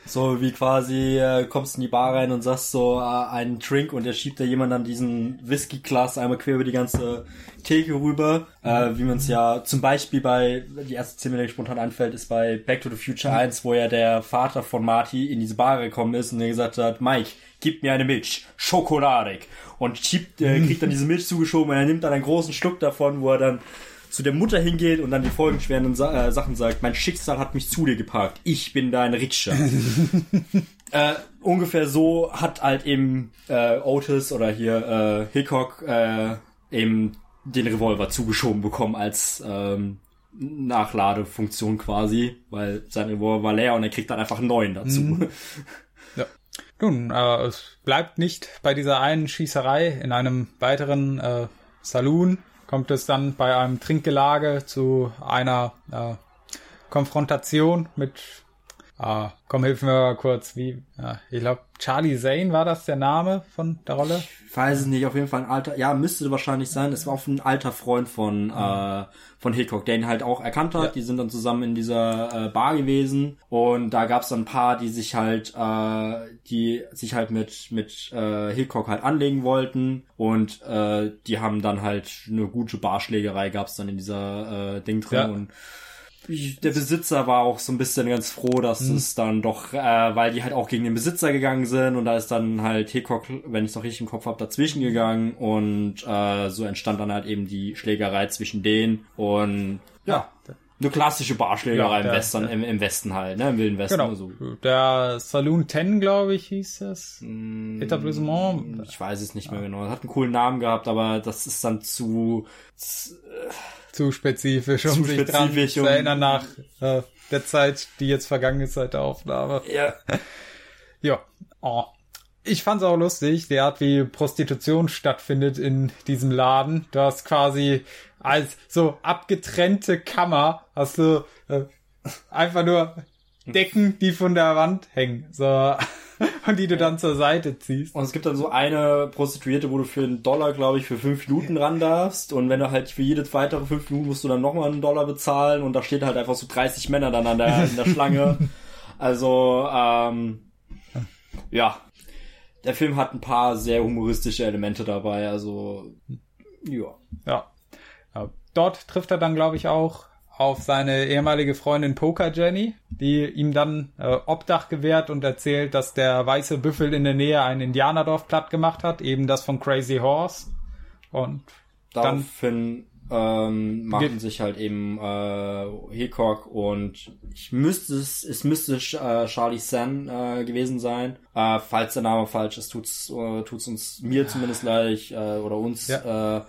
So wie quasi äh, kommst in die Bar rein und sagst so äh, einen Drink und er schiebt da jemand dann diesen Whisky-Glas einmal quer über die ganze Theke rüber, äh, wie man es ja zum Beispiel bei, die erste Szene, die spontan einfällt, ist bei Back to the Future mhm. 1, wo ja der Vater von Marty in diese Bar gekommen ist und er gesagt hat, Mike, gib mir eine Milch, schokoladig. Und schiebt, äh, kriegt dann diese Milch zugeschoben und er nimmt dann einen großen Schluck davon, wo er dann zu der Mutter hingeht und dann die folgenschweren Sa äh, Sachen sagt, mein Schicksal hat mich zu dir geparkt, ich bin dein Rikscha. äh, ungefähr so hat halt eben äh, Otis oder hier äh, Hickok äh, eben den Revolver zugeschoben bekommen als ähm, Nachladefunktion quasi, weil sein Revolver war leer und er kriegt dann einfach einen neuen dazu. Mhm. Ja. Nun, äh, es bleibt nicht bei dieser einen Schießerei. In einem weiteren äh, Saloon kommt es dann bei einem Trinkgelage zu einer äh, Konfrontation mit Ah, komm, hilf mir kurz, wie, ja, ich glaube, Charlie Zane war das der Name von der Rolle? Ich weiß es nicht, auf jeden Fall ein alter, ja, müsste wahrscheinlich sein, es war auch ein alter Freund von, mhm. äh, von Hickok, der ihn halt auch erkannt hat, ja. die sind dann zusammen in dieser äh, Bar gewesen und da gab es dann ein paar, die sich halt, äh, die sich halt mit, mit äh, Hickok halt anlegen wollten und äh, die haben dann halt eine gute Barschlägerei gab's dann in dieser äh, Ding drin ja. und der Besitzer war auch so ein bisschen ganz froh, dass mhm. es dann doch, äh, weil die halt auch gegen den Besitzer gegangen sind und da ist dann halt Hickok, wenn ich es noch richtig im Kopf habe, dazwischen gegangen und äh, so entstand dann halt eben die Schlägerei zwischen denen und ja, eine klassische Barschlägerei ja, im Western, im, im, Westen halt, ne, im Wilden Westen. Genau. So. Der Saloon 10, glaube ich, hieß das. Mm, Etablissement. Ich weiß es nicht mehr genau. Hat einen coolen Namen gehabt, aber das ist dann zu, zu zu spezifisch, um zu sich spezifisch dran zu erinnern nach äh, der Zeit, die jetzt vergangen ist seit der Aufnahme. Ja. ja. Oh. Ich fand's auch lustig, die Art, wie Prostitution stattfindet in diesem Laden. Du hast quasi als so abgetrennte Kammer hast du äh, einfach nur Decken, die von der Wand hängen. So. und die du dann zur Seite ziehst. Und es gibt dann so eine Prostituierte, wo du für einen Dollar, glaube ich, für fünf Minuten ran darfst. Und wenn du halt für jede weitere fünf Minuten musst du dann nochmal einen Dollar bezahlen. Und da steht halt einfach so 30 Männer dann an der, in der Schlange. Also, ähm, ja. Der Film hat ein paar sehr humoristische Elemente dabei. Also, ja. Ja. ja. Dort trifft er dann, glaube ich, auch auf seine ehemalige Freundin Poker Jenny, die ihm dann äh, Obdach gewährt und erzählt, dass der weiße Büffel in der Nähe ein Indianerdorf platt gemacht hat, eben das von Crazy Horse. Und daraufhin ähm, machen sich halt eben äh, Hickok und ich müsste es, es müsste äh, Charlie San äh, gewesen sein. Äh, falls der Name falsch ist, tut's, äh, tut's uns mir zumindest gleich äh, oder uns. Ja. Äh,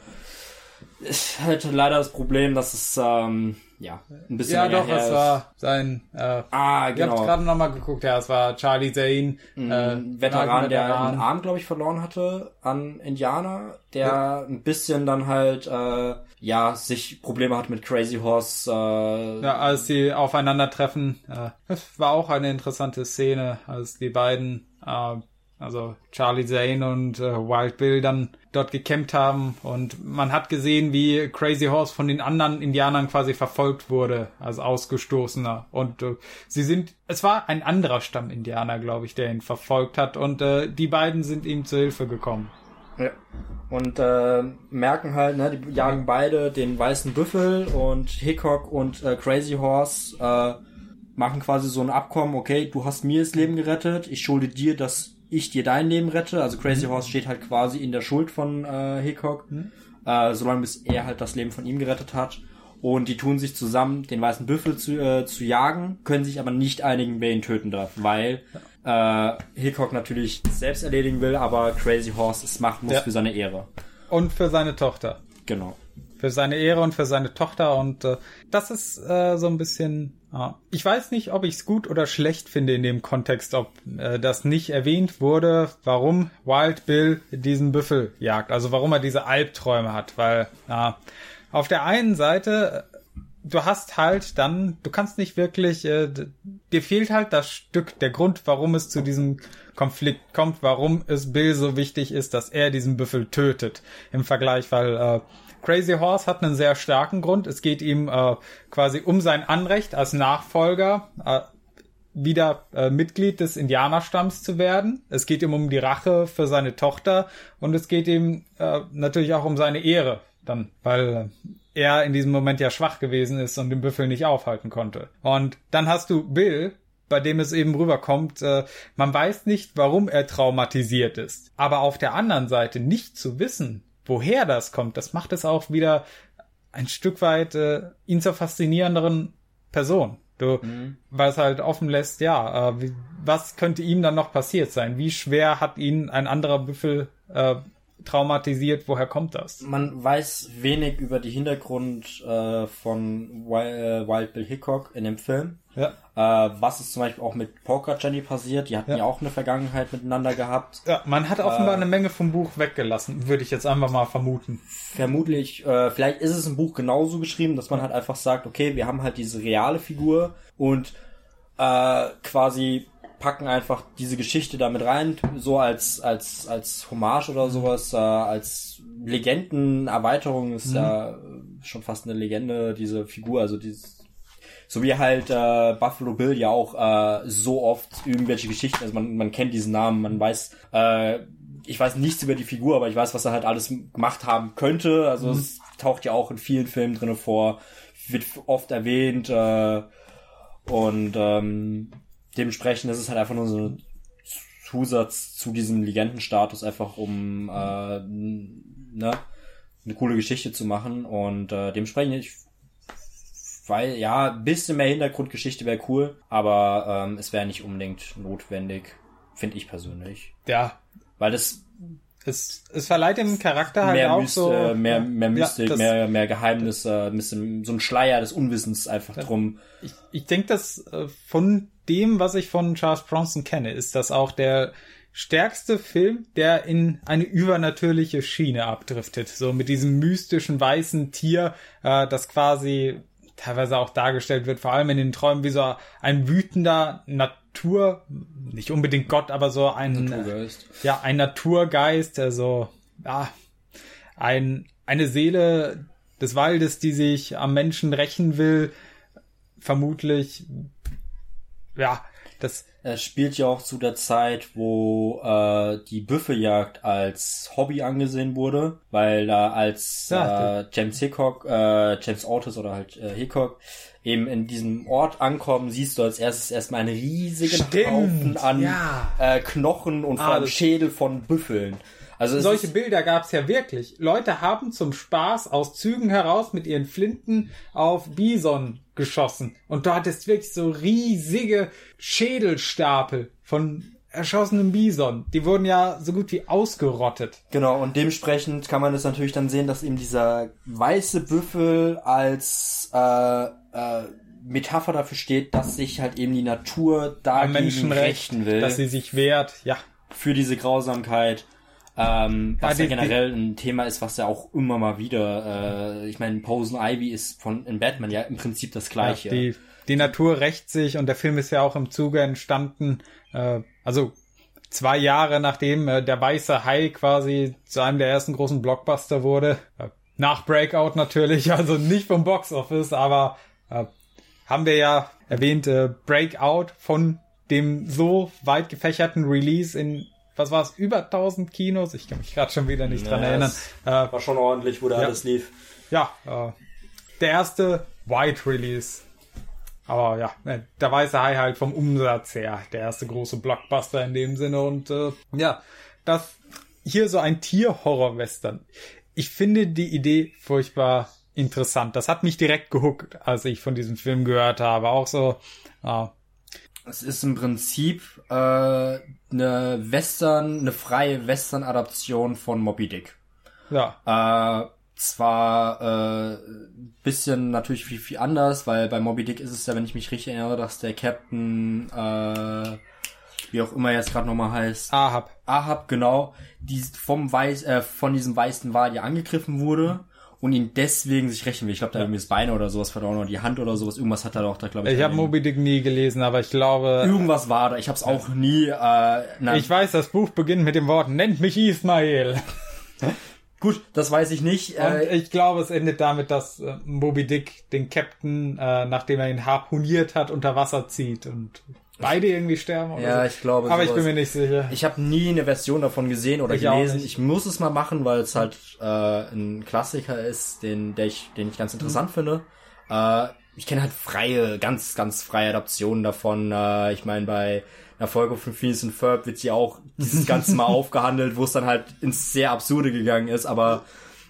ist halt leider das Problem, dass es ähm, ja, ein bisschen Ja, doch, es war sein, äh, ah, genau. Ich hab's gerade nochmal geguckt, ja, es war Charlie Zane, ein äh, Veteran, der einen Arm, glaube ich, verloren hatte an Indianer, der ja. ein bisschen dann halt, äh, ja, sich Probleme hat mit Crazy Horse. Äh, ja, als sie aufeinandertreffen, äh, war auch eine interessante Szene, als die beiden, äh, also Charlie Zane und äh, Wild Bill dann dort gekämpft haben und man hat gesehen, wie Crazy Horse von den anderen Indianern quasi verfolgt wurde als Ausgestoßener und äh, sie sind, es war ein anderer Stamm Indianer, glaube ich, der ihn verfolgt hat und äh, die beiden sind ihm zu Hilfe gekommen. Ja. Und äh, merken halt, ne, die jagen beide den weißen Büffel und Hickok und äh, Crazy Horse äh, machen quasi so ein Abkommen, okay, du hast mir das Leben gerettet, ich schulde dir das ich dir dein Leben rette. Also Crazy mhm. Horse steht halt quasi in der Schuld von äh, Hickok, mhm. äh, solange bis er halt das Leben von ihm gerettet hat. Und die tun sich zusammen, den weißen Büffel zu, äh, zu jagen, können sich aber nicht einigen, wer ihn töten darf, weil äh, Hickok natürlich selbst erledigen will, aber Crazy Horse es machen muss ja. für seine Ehre. Und für seine Tochter. Genau. Für seine Ehre und für seine Tochter und äh, das ist äh, so ein bisschen. Ich weiß nicht, ob ich es gut oder schlecht finde in dem Kontext, ob äh, das nicht erwähnt wurde, warum Wild Bill diesen Büffel jagt, also warum er diese Albträume hat, weil ja, auf der einen Seite äh, du hast halt dann, du kannst nicht wirklich, äh, dir fehlt halt das Stück, der Grund, warum es zu diesem Konflikt kommt, warum es Bill so wichtig ist, dass er diesen Büffel tötet im Vergleich, weil äh, Crazy Horse hat einen sehr starken Grund. Es geht ihm äh, quasi um sein Anrecht als Nachfolger äh, wieder äh, Mitglied des Indianerstamms zu werden. Es geht ihm um die Rache für seine Tochter und es geht ihm äh, natürlich auch um seine Ehre dann, weil er in diesem Moment ja schwach gewesen ist und den Büffel nicht aufhalten konnte. Und dann hast du Bill, bei dem es eben rüberkommt, äh, man weiß nicht, warum er traumatisiert ist. Aber auf der anderen Seite nicht zu wissen, woher das kommt, das macht es auch wieder ein Stück weit äh, ihn zur faszinierenderen Person. Du, mhm. weil es halt offen lässt, ja, äh, wie, was könnte ihm dann noch passiert sein? Wie schwer hat ihn ein anderer Büffel äh, traumatisiert? Woher kommt das? Man weiß wenig über die Hintergrund äh, von Wild, äh, Wild Bill Hickok in dem Film. Ja. Äh, was ist zum Beispiel auch mit Poker Jenny passiert? Die hatten ja. ja auch eine Vergangenheit miteinander gehabt. Ja, man hat offenbar äh, eine Menge vom Buch weggelassen, würde ich jetzt einfach mal vermuten. Vermutlich, äh, vielleicht ist es im Buch genauso geschrieben, dass man halt einfach sagt, okay, wir haben halt diese reale Figur und äh, quasi packen einfach diese Geschichte damit rein, so als als als Hommage oder sowas, äh, als Legendenerweiterung ist mhm. ja schon fast eine Legende diese Figur, also dieses so wie halt äh, Buffalo Bill ja auch äh, so oft irgendwelche Geschichten, also man, man kennt diesen Namen, man weiß, äh, ich weiß nichts über die Figur, aber ich weiß, was er halt alles gemacht haben könnte. Also mhm. es taucht ja auch in vielen Filmen drinne vor. wird oft erwähnt äh, und ähm, dementsprechend ist es halt einfach nur so ein Zusatz zu diesem Legendenstatus, einfach um äh, ne, eine coole Geschichte zu machen und äh, dementsprechend ich weil ja ein bisschen mehr Hintergrundgeschichte wäre cool, aber ähm, es wäre nicht unbedingt notwendig, finde ich persönlich. Ja, weil das es, es verleiht dem Charakter halt auch Myst, so äh, mehr mehr Mystik, das- mehr mehr Geheimnis, äh, ein bisschen so ein Schleier des Unwissens einfach drum. ich, ich denke, dass äh, von dem, was ich von Charles Bronson kenne, ist das auch der stärkste Film, der in eine übernatürliche Schiene abdriftet. So mit diesem mystischen weißen Tier, äh, das quasi teilweise auch dargestellt wird, vor allem in den Träumen wie so ein wütender Natur, nicht unbedingt Gott, aber so ein Naturgeist. ja, ein Naturgeist, also ja, ein, eine Seele des Waldes, die sich am Menschen rächen will, vermutlich, ja, das, Es spielt ja auch zu der Zeit, wo äh, die Büffeljagd als Hobby angesehen wurde, weil da als Ja, äh, James Hickok, äh, James Otis oder halt äh, Hickok eben in diesem Ort ankommen, siehst du als erstes erstmal einen riesigen Stimmt, Haufen an ja. äh, Knochen und Alles. Schädel von Büffeln. Also es solche Bilder gab's ja wirklich. Leute haben zum Spaß aus Zügen heraus mit ihren Flinten auf Bison geschossen. Und dort ist wirklich so riesige Schädelstapel von erschossenen Bison. Die wurden ja so gut wie ausgerottet. Genau, und dementsprechend kann man das natürlich dann sehen, dass eben dieser weiße Büffel als äh, äh, Metapher dafür steht, dass sich halt eben die Natur dagegen Menschenrecht, rächen will dass sie sich wehrt. Ja, für diese Grausamkeit. Ähm, was Ja, ja, die- generell ein Thema ist, was ja auch immer mal wieder, äh, ich meine, Posen Ivy ist von in Batman ja im Prinzip das gleiche. Ja, die, die Natur rächt sich und der Film ist ja auch im Zuge entstanden, äh, also zwei Jahre nachdem äh, der weiße Hai quasi zu einem der ersten großen Blockbuster wurde. Äh, nach Breakout natürlich, also nicht vom Box Office, aber äh, haben wir ja erwähnt, äh, Breakout von dem so weit gefächerten Release in, was war es, über 1000 Kinos? Ich kann mich gerade schon wieder nicht dran Ja, erinnern. es Äh, war schon ordentlich, wo da Ja. alles lief. ja, äh, der erste White Release. Aber ja, ne, der weiße Hai halt vom Umsatz her, der erste große Blockbuster in dem Sinne und äh, ja, das hier so ein Tier-Horror-Western. Ich finde die Idee furchtbar interessant. Das hat mich direkt gehuckt, als ich von diesem Film gehört habe. Auch so, äh, Es ist im Prinzip äh, eine Western, eine freie Western-Adaption von Moby Dick. ja, Äh, zwar äh, bisschen natürlich viel, viel anders, weil bei Moby Dick ist es ja, wenn ich mich richtig erinnere, dass der Captain, äh, wie auch immer er jetzt gerade nochmal heißt, Ahab. Ahab, genau, die vom Weiß, äh, von diesem weißen Wal ja angegriffen wurde und ihn deswegen sich rächen will. Ich glaube, da irgendwie das Bein oder sowas verloren oder die Hand oder sowas. Irgendwas hat er doch da, glaube ich. Ich habe. Moby Dick nie gelesen, aber ich glaube, Irgendwas war da. Ich habe es auch nie. Äh, na, ich weiß, das Buch beginnt mit dem Wort, nennt mich Ismael. gut, das weiß ich nicht. Und Äh, ich glaube, es endet damit, dass äh, Moby Dick den Captain, äh, nachdem er ihn harpuniert hat, unter Wasser zieht und beide irgendwie sterben. Oder Ja, so. ich glaube, Aber ich sowas. bin mir nicht sicher. Ich habe nie eine Version davon gesehen oder Ich gelesen. Ich muss es mal machen, weil es halt äh, ein Klassiker ist, den, der ich, den ich ganz interessant finde. Äh, ich kenne halt freie, ganz, ganz freie Adaptionen davon. Äh, ich meine, bei einer Folge von Phineas und Ferb wird sie auch dieses Ganze mal aufgehandelt, wo es dann halt ins sehr Absurde gegangen ist. Aber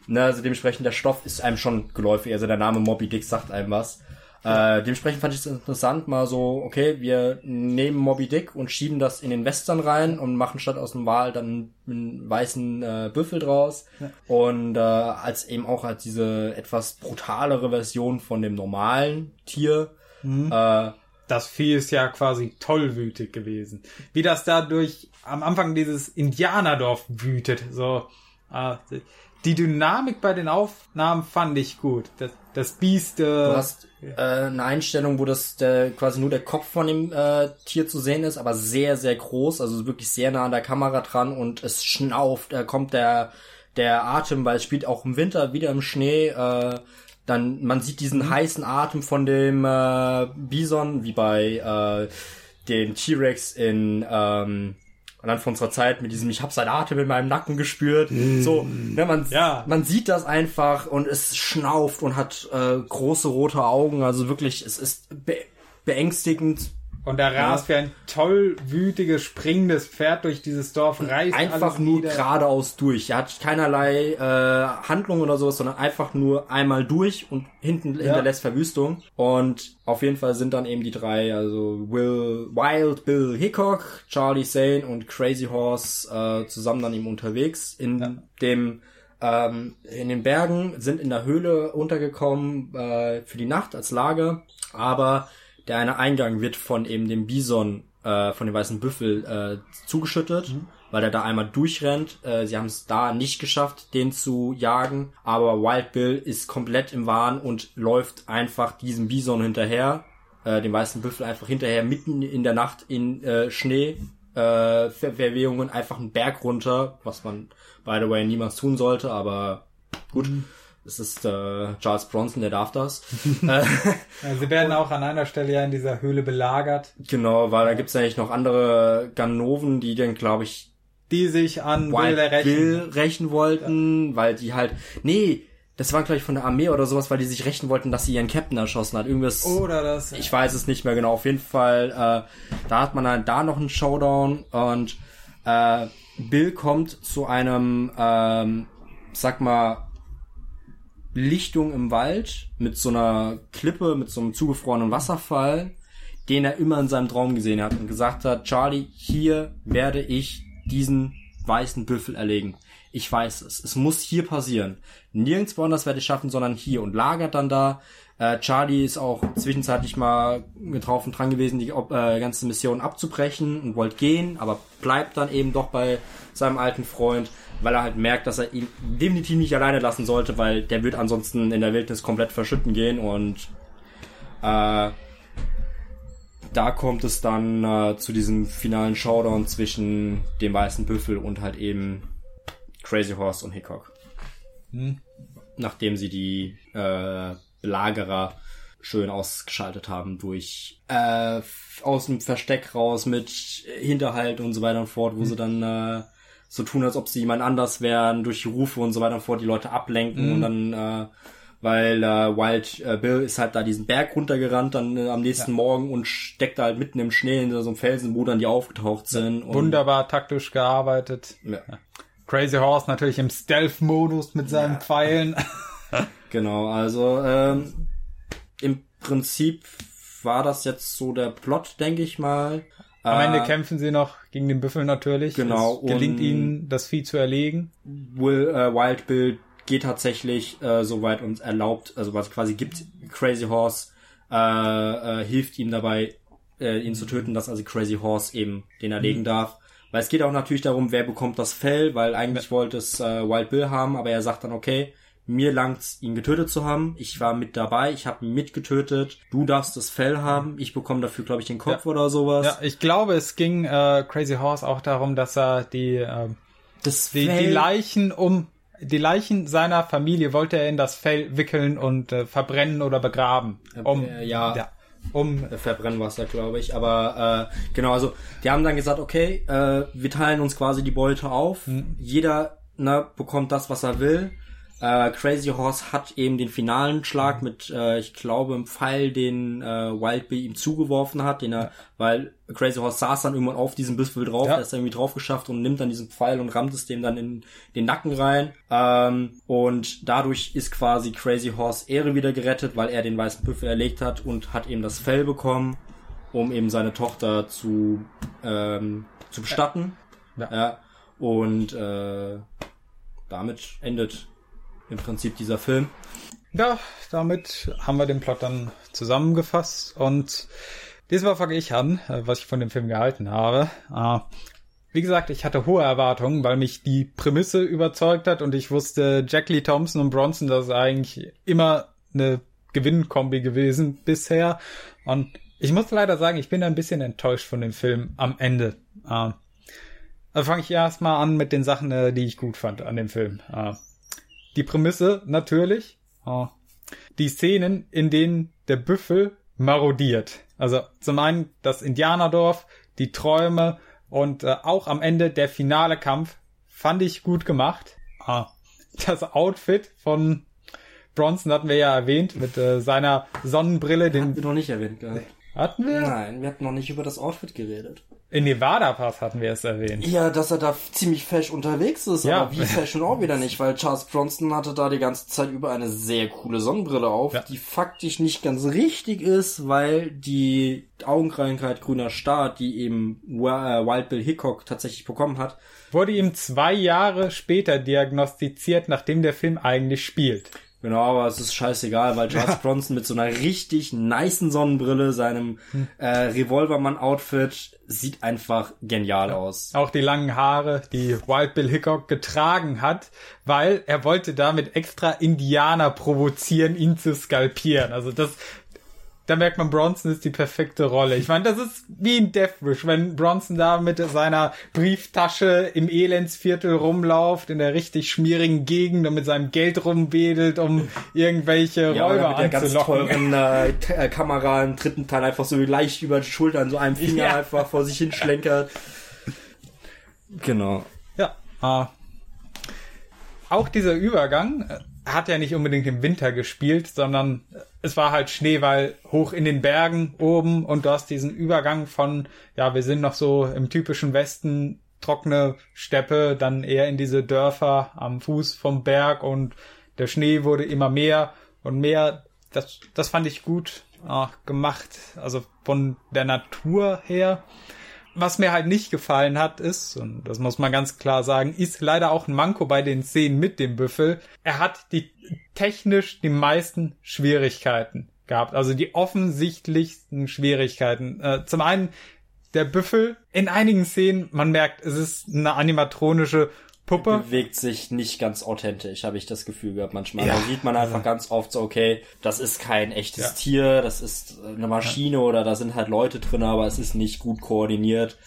ne, also dementsprechend der Stoff ist einem schon geläufig. Also der Name Moby Dick sagt einem was. Äh, dementsprechend fand ich es interessant, mal so, okay, wir nehmen Moby Dick und schieben das in den Western rein und machen statt aus dem Wal dann einen weißen äh, Büffel draus. Und äh, als eben auch als diese etwas brutalere Version von dem normalen Tier. Äh, Das Vieh ist ja quasi tollwütig gewesen. Wie das da durch am Anfang dieses Indianerdorf wütet. So, äh, die Dynamik bei den Aufnahmen fand ich gut. Das, das Biest, äh, Du hast äh, eine Einstellung, wo das der, quasi nur der Kopf von dem äh, Tier zu sehen ist, aber sehr, sehr groß, also wirklich sehr nah an der Kamera dran und es schnauft, da kommt der, der Atem, weil es spielt auch im Winter wieder im Schnee, äh, dann man sieht diesen heißen Atem von dem äh, Bison, wie bei äh, dem T-Rex in ähm, Dann von unserer Zeit mit diesem, ich habe seinen Atem in meinem Nacken gespürt. So, ne, man, Ja. man sieht das einfach und es schnauft und hat äh, große rote Augen. Also wirklich, es ist be beängstigend. Und er rast wie ein tollwütiges, springendes Pferd durch dieses Dorf, reißt Einfach nur nieder. geradeaus durch. Er hat keinerlei äh, Handlung oder sowas, sondern einfach nur einmal durch und hinten hinterlässt Verwüstung. Und auf jeden Fall sind dann eben die drei, also Will, Wild Bill Hickok, Charlie Sane und Crazy Horse äh, zusammen dann eben unterwegs in dem ähm, in den Bergen, sind in der Höhle untergekommen äh, für die Nacht als Lager, aber der eine Eingang wird von eben dem Bison, äh, von dem weißen Büffel äh, zugeschüttet, weil er da einmal durchrennt. Äh, sie haben es da nicht geschafft, den zu jagen, aber Wild Bill ist komplett im Wahn und läuft einfach diesem Bison hinterher, äh, dem weißen Büffel einfach hinterher, mitten in der Nacht in äh, Schnee. Äh, Ver Verwehungen einfach einen Berg runter, was man by the way niemals tun sollte, aber gut, es ist äh, Charles Bronson, der darf das. äh, Ja, sie werden auch an einer Stelle ja in dieser Höhle belagert, genau, weil da gibt's eigentlich noch andere Ganoven, die dann, glaube ich, die sich an Wild rächen. Bill rächen wollten, weil die halt, nee, das war glaube ich von der Armee oder sowas, weil die sich rächen wollten, dass sie ihren Captain erschossen hat. Irgendwas, Oder das. ich weiß es nicht mehr genau. Auf jeden Fall, äh, da hat man dann da noch einen Showdown und äh, Bill kommt zu einem, ähm, sag mal, Lichtung im Wald mit so einer Klippe, mit so einem zugefrorenen Wasserfall, den er immer in seinem Traum gesehen hat und gesagt hat, Charlie, hier werde ich diesen weißen Büffel erlegen. Ich weiß es. Es muss hier passieren. Nirgendwo anders werde ich schaffen, sondern hier und lagert dann da. Äh, Charlie ist auch zwischenzeitlich mal und dran gewesen, die äh, ganze Mission abzubrechen und wollte gehen, aber bleibt dann eben doch bei seinem alten Freund, weil er halt merkt, dass er ihn definitiv nicht alleine lassen sollte, weil der wird ansonsten in der Wildnis komplett verschütten gehen und äh, da kommt es dann äh, zu diesem finalen Showdown zwischen dem weißen Büffel und halt eben Crazy Horse und Hickok. Nachdem sie die äh, Belagerer schön ausgeschaltet haben durch äh, aus dem Versteck raus mit Hinterhalt und so weiter und fort, wo sie dann äh, so tun, als ob sie jemand anders wären, durch Rufe und so weiter und fort die Leute ablenken und dann äh, weil äh, Wild äh, Bill ist halt da diesen Berg runtergerannt dann äh, am nächsten Morgen und steckt da halt mitten im Schnee hinter so einem Felsen, wo dann die aufgetaucht sind. Und, Wunderbar taktisch gearbeitet. Ja, Crazy Horse natürlich im Stealth-Modus mit seinen Pfeilen. genau, also ähm, im Prinzip war das jetzt so der Plot, denke ich mal. Am Ende Äh, kämpfen sie noch gegen den Büffel natürlich. Genau, Es gelingt ihnen, das Vieh zu erlegen. Will, äh, Wild Bill geht tatsächlich äh, so weit und erlaubt, also was quasi gibt Crazy Horse, äh, äh, hilft ihm dabei, äh, ihn zu töten, dass also Crazy Horse eben den erlegen darf. Weil es geht auch natürlich darum, wer bekommt das Fell, weil eigentlich wollte es äh, Wild Bill haben, aber er sagt dann, okay, mir langt's, ihn getötet zu haben. Ich war mit dabei, ich habe ihn mitgetötet. Du darfst das Fell haben. Ich bekomme dafür, glaube ich, den Kopf Ja. oder sowas. Ja, ich glaube, es ging äh, Crazy Horse auch darum, dass er die, äh, das die, die Leichen um die Leichen seiner Familie wollte er in das Fell wickeln und äh, verbrennen oder begraben. Um, Äh, ja. ja um Äh, Verbrennwasser, glaube ich. Aber äh, genau, also die haben dann gesagt, okay, äh, wir teilen uns quasi die Beute auf. Jeder ne, bekommt das, was er will. Äh, Crazy Horse hat eben den finalen Schlag mit, äh, ich glaube, einem Pfeil, den äh, Wild Bee ihm zugeworfen hat, den er, weil Crazy Horse saß dann irgendwann auf diesem Büffel drauf, Ja. der ist irgendwie drauf geschafft und nimmt dann diesen Pfeil und rammt es dem dann in den Nacken rein. Ähm, und dadurch ist quasi Crazy Horse Ehre wieder gerettet, weil er den weißen Büffel erlegt hat und hat eben das Fell bekommen, um eben seine Tochter zu, ähm, zu bestatten. Ja. ja. Und äh, damit endet im Prinzip dieser Film. Ja, damit haben wir den Plot dann zusammengefasst und diesmal fange ich an, äh, was ich von dem Film gehalten habe. Äh, Wie gesagt, ich hatte hohe Erwartungen, weil mich die Prämisse überzeugt hat und ich wusste, Jack Lee Thompson und Bronson, das ist eigentlich immer eine Gewinnkombi gewesen bisher. Und ich muss leider sagen, ich bin ein bisschen enttäuscht von dem Film am Ende. Äh, also fange ich erstmal an mit den Sachen, äh, die ich gut fand an dem Film. Die Prämisse natürlich. Äh, die Szenen, in denen der Büffel marodiert. Also zum einen das Indianerdorf, die Träume, Und äh, auch am Ende der finale Kampf fand ich gut gemacht. Ah, das Outfit von Bronson hatten wir ja erwähnt mit äh, seiner Sonnenbrille. Den Hatten wir noch nicht erwähnt gehabt. hatten wir? Nein, wir hatten noch nicht über das Outfit geredet. In Nevada Pass hatten wir es erwähnt. Ja, dass er da ziemlich fesch unterwegs ist, Ja. aber wie fesch und auch wieder nicht, weil Charles Bronson hatte da die ganze Zeit über eine sehr coole Sonnenbrille auf, Ja. die faktisch nicht ganz richtig ist, weil die Augenkrankheit grüner Star, die eben äh, Wild Bill Hickok tatsächlich bekommen hat, Wurde ihm zwei Jahre später diagnostiziert, nachdem der Film eigentlich spielt. Genau, aber es ist scheißegal, weil Charles Bronson mit so einer richtig nicen Sonnenbrille, seinem Hm. äh, Revolvermann-Outfit, sieht einfach genial aus. Auch die langen Haare, die Wild Bill Hickok getragen hat, weil er wollte damit extra Indianer provozieren, ihn zu skalpieren. Also das, da merkt man, Bronson ist die perfekte Rolle. Ich meine, das ist wie in Deathwish, wenn Bronson da mit seiner Brieftasche im Elendsviertel rumläuft, in der richtig schmierigen Gegend und mit seinem Geld rumwedelt, um irgendwelche Ja, oder Räuber mit der ganz teuren äh, äh, Kamera im dritten Teil einfach so leicht über die Schulter an so einem Finger Ja. einfach vor sich hinschlenkert. Genau. Ja. Äh, auch dieser Übergang hat ja nicht unbedingt im Winter gespielt, sondern es war halt Schnee, weil hoch in den Bergen oben und du hast diesen Übergang von, ja, wir sind noch so im typischen Westen, trockene Steppe, dann eher in diese Dörfer am Fuß vom Berg und der Schnee wurde immer mehr und mehr. Das, das fand ich gut äh, gemacht, also von der Natur her. Was mir halt nicht gefallen hat, ist, und das muss man ganz klar sagen, ist leider auch ein Manko bei den Szenen mit dem Büffel. Er hat die technisch die meisten Schwierigkeiten gehabt, also die offensichtlichsten Schwierigkeiten. Äh, zum einen der Büffel in einigen Szenen, man merkt, es ist eine animatronische Puppe. Bewegt sich nicht ganz authentisch, habe ich das Gefühl gehabt manchmal. Ja. Da sieht man einfach ganz oft so, okay, das ist kein echtes Ja. Tier, das ist eine Maschine oder da sind halt Leute drin, aber es ist nicht gut koordiniert.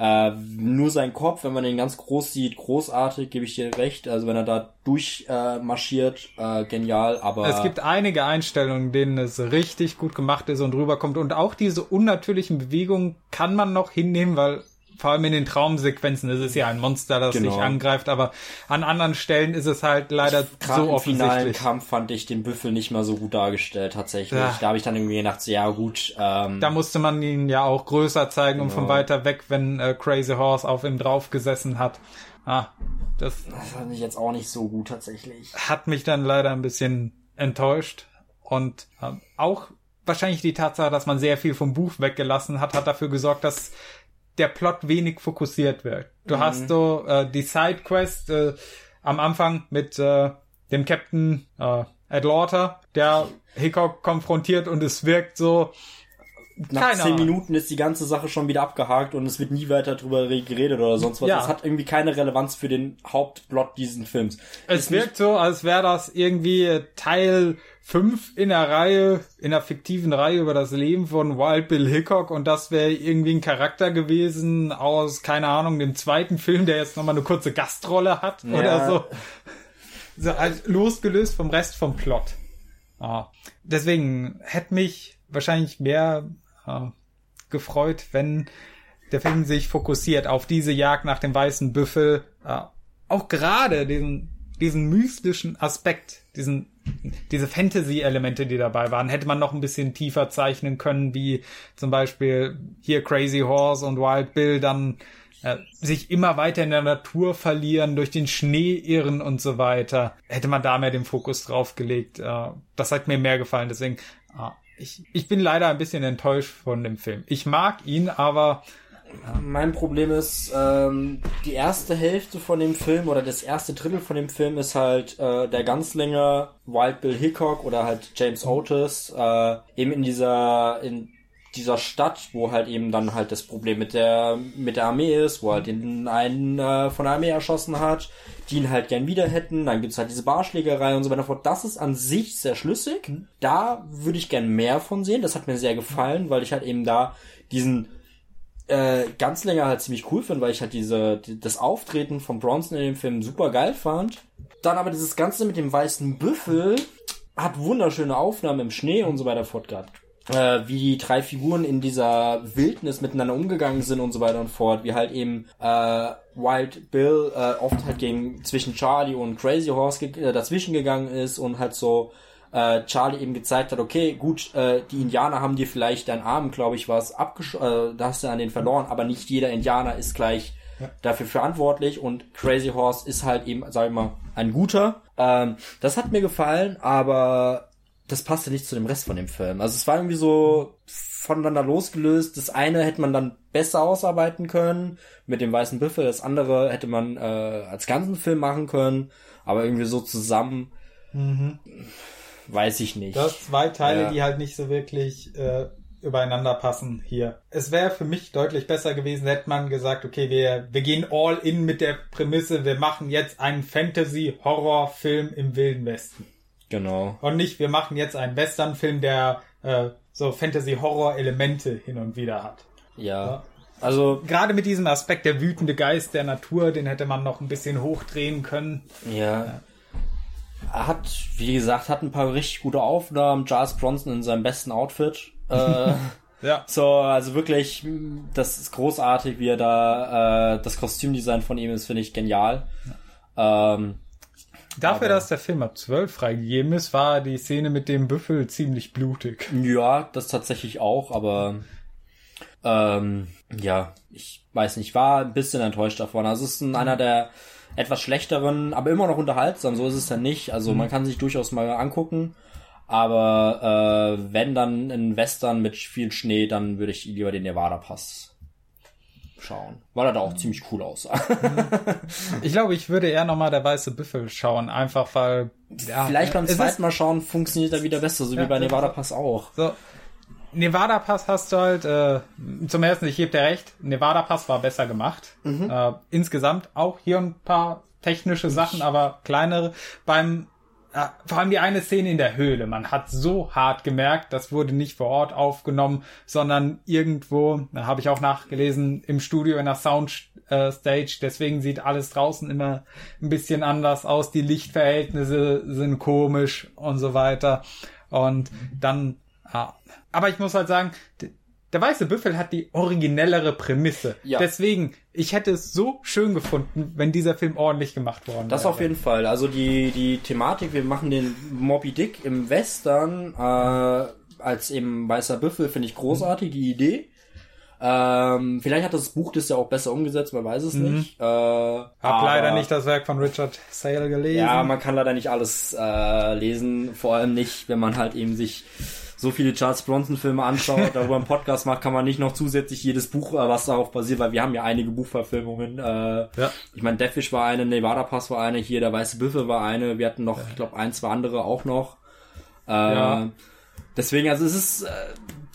Äh, nur sein Kopf, wenn man den ganz groß sieht, großartig, gebe ich dir recht. Also wenn er da durchmarschiert, äh, äh, genial, aber Es gibt einige Einstellungen, denen es richtig gut gemacht ist und rüberkommt. Und auch diese unnatürlichen Bewegungen kann man noch hinnehmen, weil vor allem in den Traumsequenzen ist es ja ein Monster, das Genau. dich angreift, aber an anderen Stellen ist es halt leider Gerade so im finalen offensichtlich. Kampf fand ich den Büffel nicht mal so gut dargestellt, tatsächlich. Ja. Da habe ich dann irgendwie gedacht, ja gut, ähm, Da musste man ihn ja auch größer zeigen und von Genau. weiter weg, wenn äh, Crazy Horse auf ihm drauf gesessen hat. Ah, das das fand ich jetzt auch nicht so gut tatsächlich. hat mich dann leider ein bisschen enttäuscht und ähm, auch wahrscheinlich die Tatsache, dass man sehr viel vom Buch weggelassen hat, hat dafür gesorgt, dass der Plot wenig fokussiert wird. Du hast so äh, die Sidequest äh, am Anfang mit äh, dem Captain äh, Ed Lauter, der Hickok konfrontiert und es wirkt so Nach Keine zehn. Minuten ist die ganze Sache schon wieder abgehakt und es wird nie weiter drüber geredet oder sonst was. Ja. Das hat irgendwie keine Relevanz für den Hauptplot dieses Films. Es Ist wirkt so, als wäre das irgendwie Teil 5 in der Reihe, in der fiktiven Reihe über das Leben von Wild Bill Hickok und das wäre irgendwie ein Charakter gewesen aus, keine Ahnung, dem zweiten Film, der jetzt nochmal eine kurze Gastrolle hat oder so. So als losgelöst vom Rest vom Plot. Ah. Deswegen hätte mich wahrscheinlich mehr äh, gefreut, wenn der Film sich fokussiert auf diese Jagd nach dem weißen Büffel. Äh, auch gerade diesen, diesen mystischen Aspekt, diesen, diese Fantasy-Elemente, die dabei waren, hätte man noch ein bisschen tiefer zeichnen können, wie zum Beispiel hier Crazy Horse und Wild Bill dann äh, sich immer weiter in der Natur verlieren, durch den Schnee irren und so weiter. Hätte man da mehr den Fokus drauf gelegt. Äh, das hat mir mehr gefallen. Deswegen, ich, ich bin leider ein bisschen enttäuscht von dem Film. Ich mag ihn, aber Mein Problem ist, ähm, die erste Hälfte von dem Film oder das erste Drittel von dem Film ist halt äh, der Ganzlänger Wild Bill Hickok oder halt James Otis äh, eben in dieser in dieser Stadt, wo halt eben dann halt das Problem mit der mit der Armee ist, wo halt den einen äh, von der Armee erschossen hat, die ihn halt gern wieder hätten. Dann gibt's halt diese Barschlägerei und so weiter fort. Das ist an sich sehr schlüssig. Da würde ich gern mehr von sehen. Das hat mir sehr gefallen, weil ich halt eben da diesen äh, ganz länger halt ziemlich cool finde, weil ich halt diese, die, das Auftreten von Bronson in dem Film super geil fand. Dann aber dieses Ganze mit dem weißen Büffel hat wunderschöne Aufnahmen im Schnee und so weiter fort gehabt. Äh, wie die drei Figuren in dieser Wildnis miteinander umgegangen sind und so weiter und fort, wie halt eben äh, Wild Bill äh, oft halt gegen zwischen Charlie und Crazy Horse ge äh, dazwischen gegangen ist und halt so äh, Charlie eben gezeigt hat, okay, gut, äh, die Indianer haben dir vielleicht deinen Arm, glaube ich, was abgesch äh, da hast du an den verloren, aber nicht jeder Indianer ist gleich ja. dafür verantwortlich und Crazy Horse ist halt eben, sag ich mal, ein guter. Ähm, das hat mir gefallen, aber das passte nicht zu dem Rest von dem Film. Also es war irgendwie so voneinander losgelöst. Das eine hätte man dann besser ausarbeiten können mit dem weißen Büffel, das andere hätte man äh, als ganzen Film machen können, aber irgendwie so zusammen mhm. weiß ich nicht. Das zwei Teile, ja. die halt nicht so wirklich äh, übereinander passen hier. Es wäre für mich deutlich besser gewesen, hätte man gesagt, okay, wir, wir gehen all in mit der Prämisse, wir machen jetzt einen Fantasy-Horror-Film im Wilden Westen. Genau. Und nicht, wir machen jetzt einen Western-Film, der äh, so Fantasy-Horror-Elemente hin und wieder hat. Ja. ja. Also gerade mit diesem Aspekt der wütende Geist der Natur, den hätte man noch ein bisschen hochdrehen können. Ja. ja. Hat, wie gesagt, hat ein paar richtig gute Aufnahmen. Charles Bronson in seinem besten Outfit. Äh, ja. So, also wirklich, das ist großartig, wie er da, äh, das Kostümdesign von ihm ist, finde ich genial. Ja. Ähm, Dafür, aber, dass der Film ab 12 freigegeben ist, war die Szene mit dem Büffel ziemlich blutig. Ja, das tatsächlich auch, aber ähm, ja, ich weiß nicht, war ein bisschen enttäuscht davon. Also es ist ein, einer der etwas schlechteren, aber immer noch unterhaltsam, so ist es dann nicht. Also mhm. man kann sich durchaus mal angucken. Aber äh, wenn dann ein Western mit viel Schnee, dann würde ich lieber den Nevada Pass schauen, weil er da auch ziemlich cool aussah. ich glaube, ich würde eher nochmal der weiße Büffel schauen, einfach weil ja, vielleicht beim zweiten Mal schauen funktioniert er wieder besser, so ja, wie bei Nevada Pass auch. So. Nevada Pass hast du halt, äh, zum ersten, ich gebe dir recht, Nevada Pass war besser gemacht. Mhm. Äh, insgesamt auch hier ein paar technische Sachen, aber kleinere. Beim vor allem die eine Szene in der Höhle. Man hat so hart gemerkt, das wurde nicht vor Ort aufgenommen, sondern irgendwo, da habe ich auch nachgelesen, im Studio in der Soundstage. Deswegen sieht alles draußen immer ein bisschen anders aus. Die Lichtverhältnisse sind komisch und so weiter. Und dann, aber ich muss halt sagen, der weiße Büffel hat die originellere Prämisse. Ja. Deswegen, ich hätte es so schön gefunden, wenn dieser Film ordentlich gemacht worden wäre. Das auf jeden Fall. Also die, die Thematik, wir machen den Moby Dick im Western äh, als eben weißer Büffel, finde ich großartig, die Idee. Ähm, vielleicht hat das Buch das ja auch besser umgesetzt, man weiß es mhm. nicht. Äh, Hab leider nicht das Werk von Richard Sale gelesen. Ja, man kann leider nicht alles äh, lesen, vor allem nicht, wenn man halt eben sich so viele Charles Bronson Filme anschaut, darüber einen Podcast macht, kann man nicht noch zusätzlich jedes Buch, äh, was darauf basiert, weil wir haben ja einige Buchverfilmungen. Äh, ja. Ich meine, Deathwish war eine, Nevada Pass war eine, hier der Weiße Büffel war eine, wir hatten noch, ja. ich glaube, ein, zwei andere auch noch. Äh, ja. Deswegen, also es ist, äh,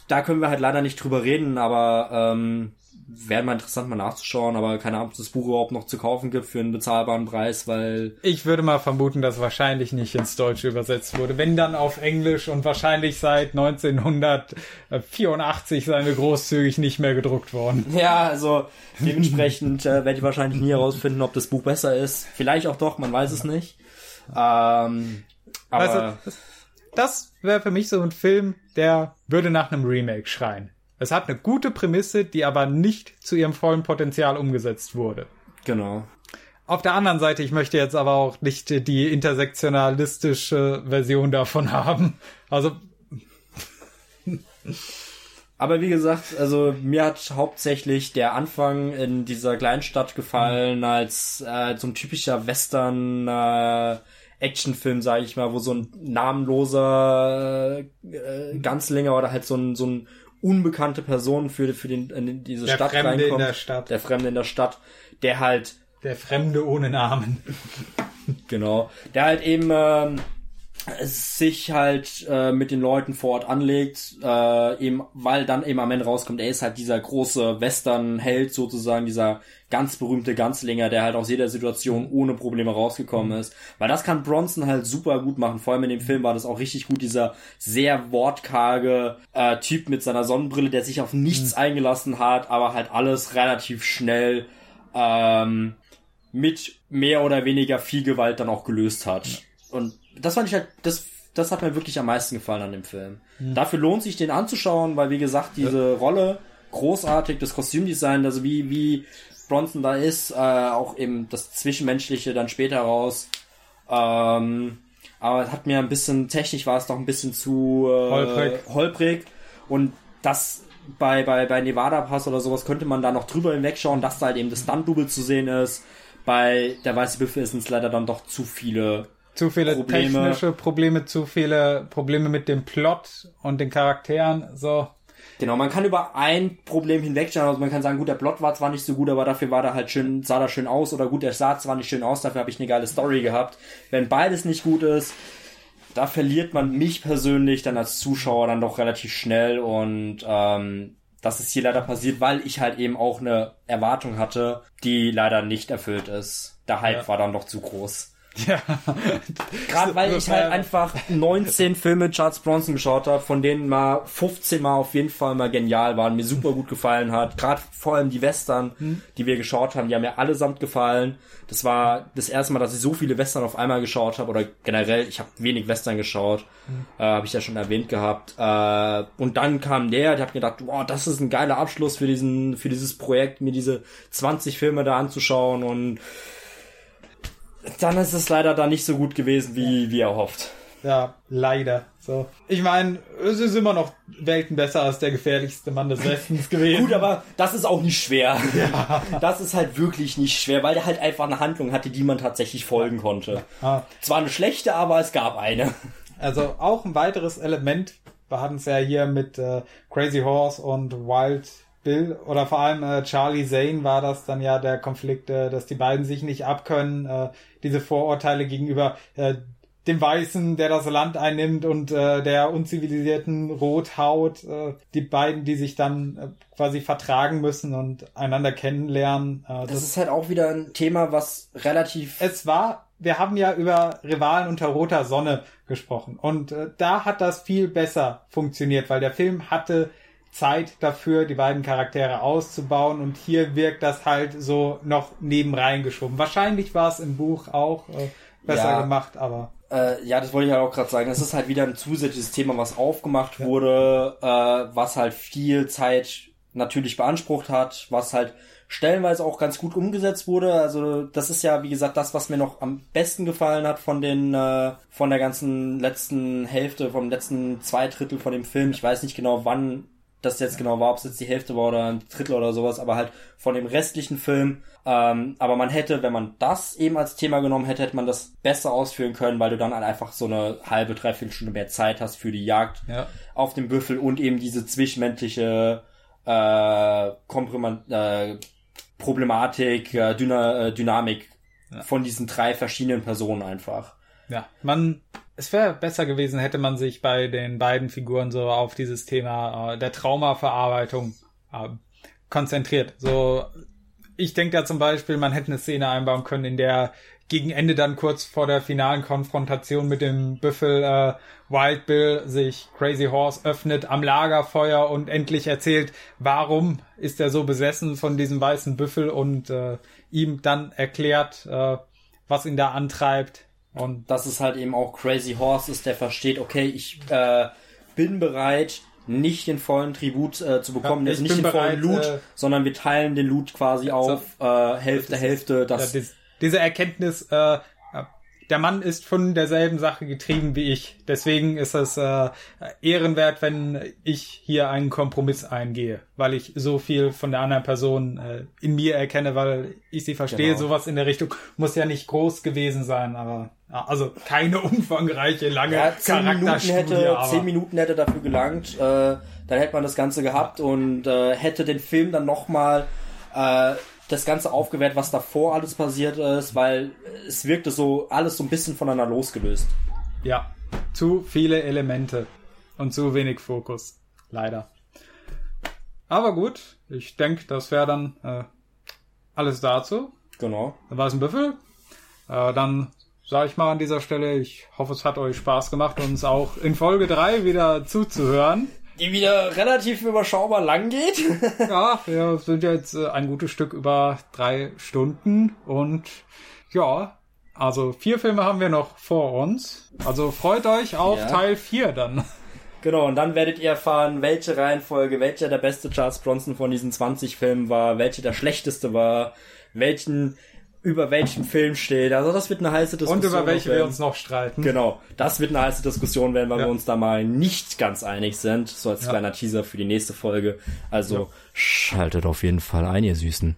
da können wir halt leider nicht drüber reden, aber ähm, wäre mal interessant mal nachzuschauen, aber keine Ahnung, ob es das Buch überhaupt noch zu kaufen gibt für einen bezahlbaren Preis, weil... Ich würde mal vermuten, dass wahrscheinlich nicht ins Deutsche übersetzt wurde. Wenn dann auf Englisch und wahrscheinlich seit 1984 seine großzügig nicht mehr gedruckt worden. Ja, also dementsprechend äh, werde ich wahrscheinlich nie herausfinden, ob das Buch besser ist. Vielleicht auch doch, man weiß es nicht. Ähm, aber... Also, das wäre für mich so ein Film, der würde nach einem Remake schreien. Es hat eine gute Prämisse, die aber nicht zu ihrem vollen Potenzial umgesetzt wurde. Genau. Auf der anderen Seite, ich möchte jetzt aber auch nicht die intersektionalistische Version davon haben. Also. Aber wie gesagt, also mir hat hauptsächlich der Anfang in dieser Kleinstadt gefallen mhm. als äh, so ein typischer Western äh, Actionfilm, sage ich mal, wo so ein namenloser äh, Ganzlinger oder halt so ein so ein unbekannte Person für, für den, in diese der Stadt Fremde reinkommt. In der Stadt. Der Fremde in der Stadt, der halt. Der Fremde ohne Namen. genau. Der halt eben ähm, sich halt äh, mit den Leuten vor Ort anlegt, äh, eben, weil dann eben am Ende rauskommt, er ist halt dieser große Western-Held sozusagen, dieser ganz berühmte Ganzlinger, der halt aus jeder Situation ohne Probleme rausgekommen mhm. ist. Weil das kann Bronson halt super gut machen. Vor allem in dem Film war das auch richtig gut, dieser sehr wortkarge äh, Typ mit seiner Sonnenbrille, der sich auf nichts mhm. eingelassen hat, aber halt alles relativ schnell ähm, mit mehr oder weniger viel Gewalt dann auch gelöst hat. Und das fand ich halt, das das hat mir wirklich am meisten gefallen an dem Film. Mhm. Dafür lohnt sich den anzuschauen, weil wie gesagt, diese ja. Rolle großartig, das Kostümdesign, also wie, wie Bronson da ist, äh, auch eben das Zwischenmenschliche dann später raus. Ähm, aber es hat mir ein bisschen, technisch war es doch ein bisschen zu äh, holprig. holprig. Und das bei, bei, bei Nevada Pass oder sowas könnte man da noch drüber hinwegschauen, dass da halt eben das Stunt-Double zu sehen ist. Bei der Weiße Büffel sind es leider dann doch zu viele zu viele Probleme. technische Probleme, zu viele Probleme mit dem Plot und den Charakteren, so. Genau, man kann über ein Problem hinwegschauen, also man kann sagen, gut, der Plot war zwar nicht so gut, aber dafür war der halt schön, sah da schön aus, oder gut, der sah zwar nicht schön aus, dafür habe ich eine geile Story gehabt. Wenn beides nicht gut ist, da verliert man mich persönlich dann als Zuschauer dann doch relativ schnell und ähm, das ist hier leider passiert, weil ich halt eben auch eine Erwartung hatte, die leider nicht erfüllt ist. Der Hype ja. war dann doch zu groß. Ja. Gerade weil ich halt einfach 19 Filme Charles Bronson geschaut habe, von denen mal 15 mal auf jeden Fall mal genial waren, mir super gut gefallen hat. Gerade vor allem die Western, hm. die wir geschaut haben, die haben mir allesamt gefallen. Das war das erste Mal, dass ich so viele Western auf einmal geschaut habe oder generell, ich habe wenig Western geschaut, hm. äh, habe ich ja schon erwähnt gehabt. Äh, und dann kam der, der hat mir gedacht, wow, das ist ein geiler Abschluss für diesen für dieses Projekt, mir diese 20 Filme da anzuschauen und dann ist es leider da nicht so gut gewesen, wie, wie erhofft. Ja, leider. So. Ich meine, es ist immer noch Welten besser als der gefährlichste Mann des Westens gewesen. Gut, aber das ist auch nicht schwer. Ja. Das ist halt wirklich nicht schwer, weil der halt einfach eine Handlung hatte, die man tatsächlich folgen konnte. Ah. Zwar eine schlechte, aber es gab eine. Also auch ein weiteres Element, wir hatten es ja hier mit äh, Crazy Horse und Wild Bill oder vor allem äh, Charlie Zane war das dann ja der Konflikt, äh, dass die beiden sich nicht abkönnen, äh, diese Vorurteile gegenüber äh, dem Weißen, der das Land einnimmt und äh, der unzivilisierten Rothaut, äh, die beiden, die sich dann äh, quasi vertragen müssen und einander kennenlernen. Äh, das, das ist halt auch wieder ein Thema, was relativ. Es war, wir haben ja über Rivalen unter roter Sonne gesprochen und äh, da hat das viel besser funktioniert, weil der Film hatte Zeit dafür, die beiden Charaktere auszubauen und hier wirkt das halt so noch nebenrein geschoben. Wahrscheinlich war es im Buch auch äh, besser ja. gemacht, aber. Äh, ja, das wollte ich ja halt auch gerade sagen. Es ist halt wieder ein zusätzliches Thema, was aufgemacht ja. wurde, äh, was halt viel Zeit natürlich beansprucht hat, was halt stellenweise auch ganz gut umgesetzt wurde. Also das ist ja, wie gesagt, das, was mir noch am besten gefallen hat von den, äh, von der ganzen letzten Hälfte, vom letzten zwei Drittel von dem Film. Ich weiß nicht genau, wann das jetzt genau war, ob es jetzt die Hälfte war oder ein Drittel oder sowas, aber halt von dem restlichen Film. Ähm, aber man hätte, wenn man das eben als Thema genommen hätte, hätte man das besser ausführen können, weil du dann halt einfach so eine halbe, dreiviertel Stunde mehr Zeit hast für die Jagd ja. auf dem Büffel und eben diese zwischenmenschliche äh, Kompriman äh, Problematik, äh, Dyna äh, Dynamik ja. von diesen drei verschiedenen Personen einfach. Ja, man es wäre besser gewesen, hätte man sich bei den beiden Figuren so auf dieses Thema äh, der Traumaverarbeitung äh, konzentriert. So, ich denke da zum Beispiel, man hätte eine Szene einbauen können, in der gegen Ende dann kurz vor der finalen Konfrontation mit dem Büffel äh, Wild Bill sich Crazy Horse öffnet am Lagerfeuer und endlich erzählt, warum ist er so besessen von diesem weißen Büffel und äh, ihm dann erklärt, äh, was ihn da antreibt, und dass es halt eben auch Crazy Horse ist, der versteht, okay, ich äh, bin bereit, nicht den vollen Tribut äh, zu bekommen, ja, nicht den bereit, vollen Loot, äh, sondern wir teilen den Loot quasi auf äh, Hälfte, Hälfte. Das ja, diese Erkenntnis, äh, der Mann ist von derselben Sache getrieben wie ich. Deswegen ist es äh, ehrenwert, wenn ich hier einen Kompromiss eingehe, weil ich so viel von der anderen Person äh, in mir erkenne, weil ich sie verstehe. Genau. Sowas in der Richtung muss ja nicht groß gewesen sein, aber also keine umfangreiche, lange ja, zehn Minuten hätte, aber. Zehn Minuten hätte dafür gelangt, äh, dann hätte man das Ganze gehabt und äh, hätte den Film dann nochmal äh, das Ganze aufgewertet, was davor alles passiert ist, weil es wirkte so alles so ein bisschen voneinander losgelöst. Ja, zu viele Elemente und zu wenig Fokus. Leider. Aber gut, ich denke, das wäre dann äh, alles dazu. Genau. Dann war es ein Büffel. Äh, dann sage ich mal an dieser Stelle, ich hoffe, es hat euch Spaß gemacht, uns auch in Folge 3 wieder zuzuhören die wieder relativ überschaubar lang geht. ja, wir sind jetzt äh, ein gutes Stück über drei Stunden und ja, Also vier Filme haben wir noch vor uns. Also freut euch auf Ja. Teil 4 dann. Genau, und dann werdet ihr erfahren, welche Reihenfolge, welcher der beste Charles Bronson von diesen 20 Filmen war, welcher der schlechteste war, welchen, über welchem Film steht. Also das wird eine heiße Diskussion. Und über welche noch wir werden. uns noch streiten. Genau, das wird eine heiße Diskussion werden, weil Ja. wir uns da mal nicht ganz einig sind. So als Ja. kleiner Teaser für die nächste Folge. Also schaltet auf jeden Fall ein, ihr Süßen.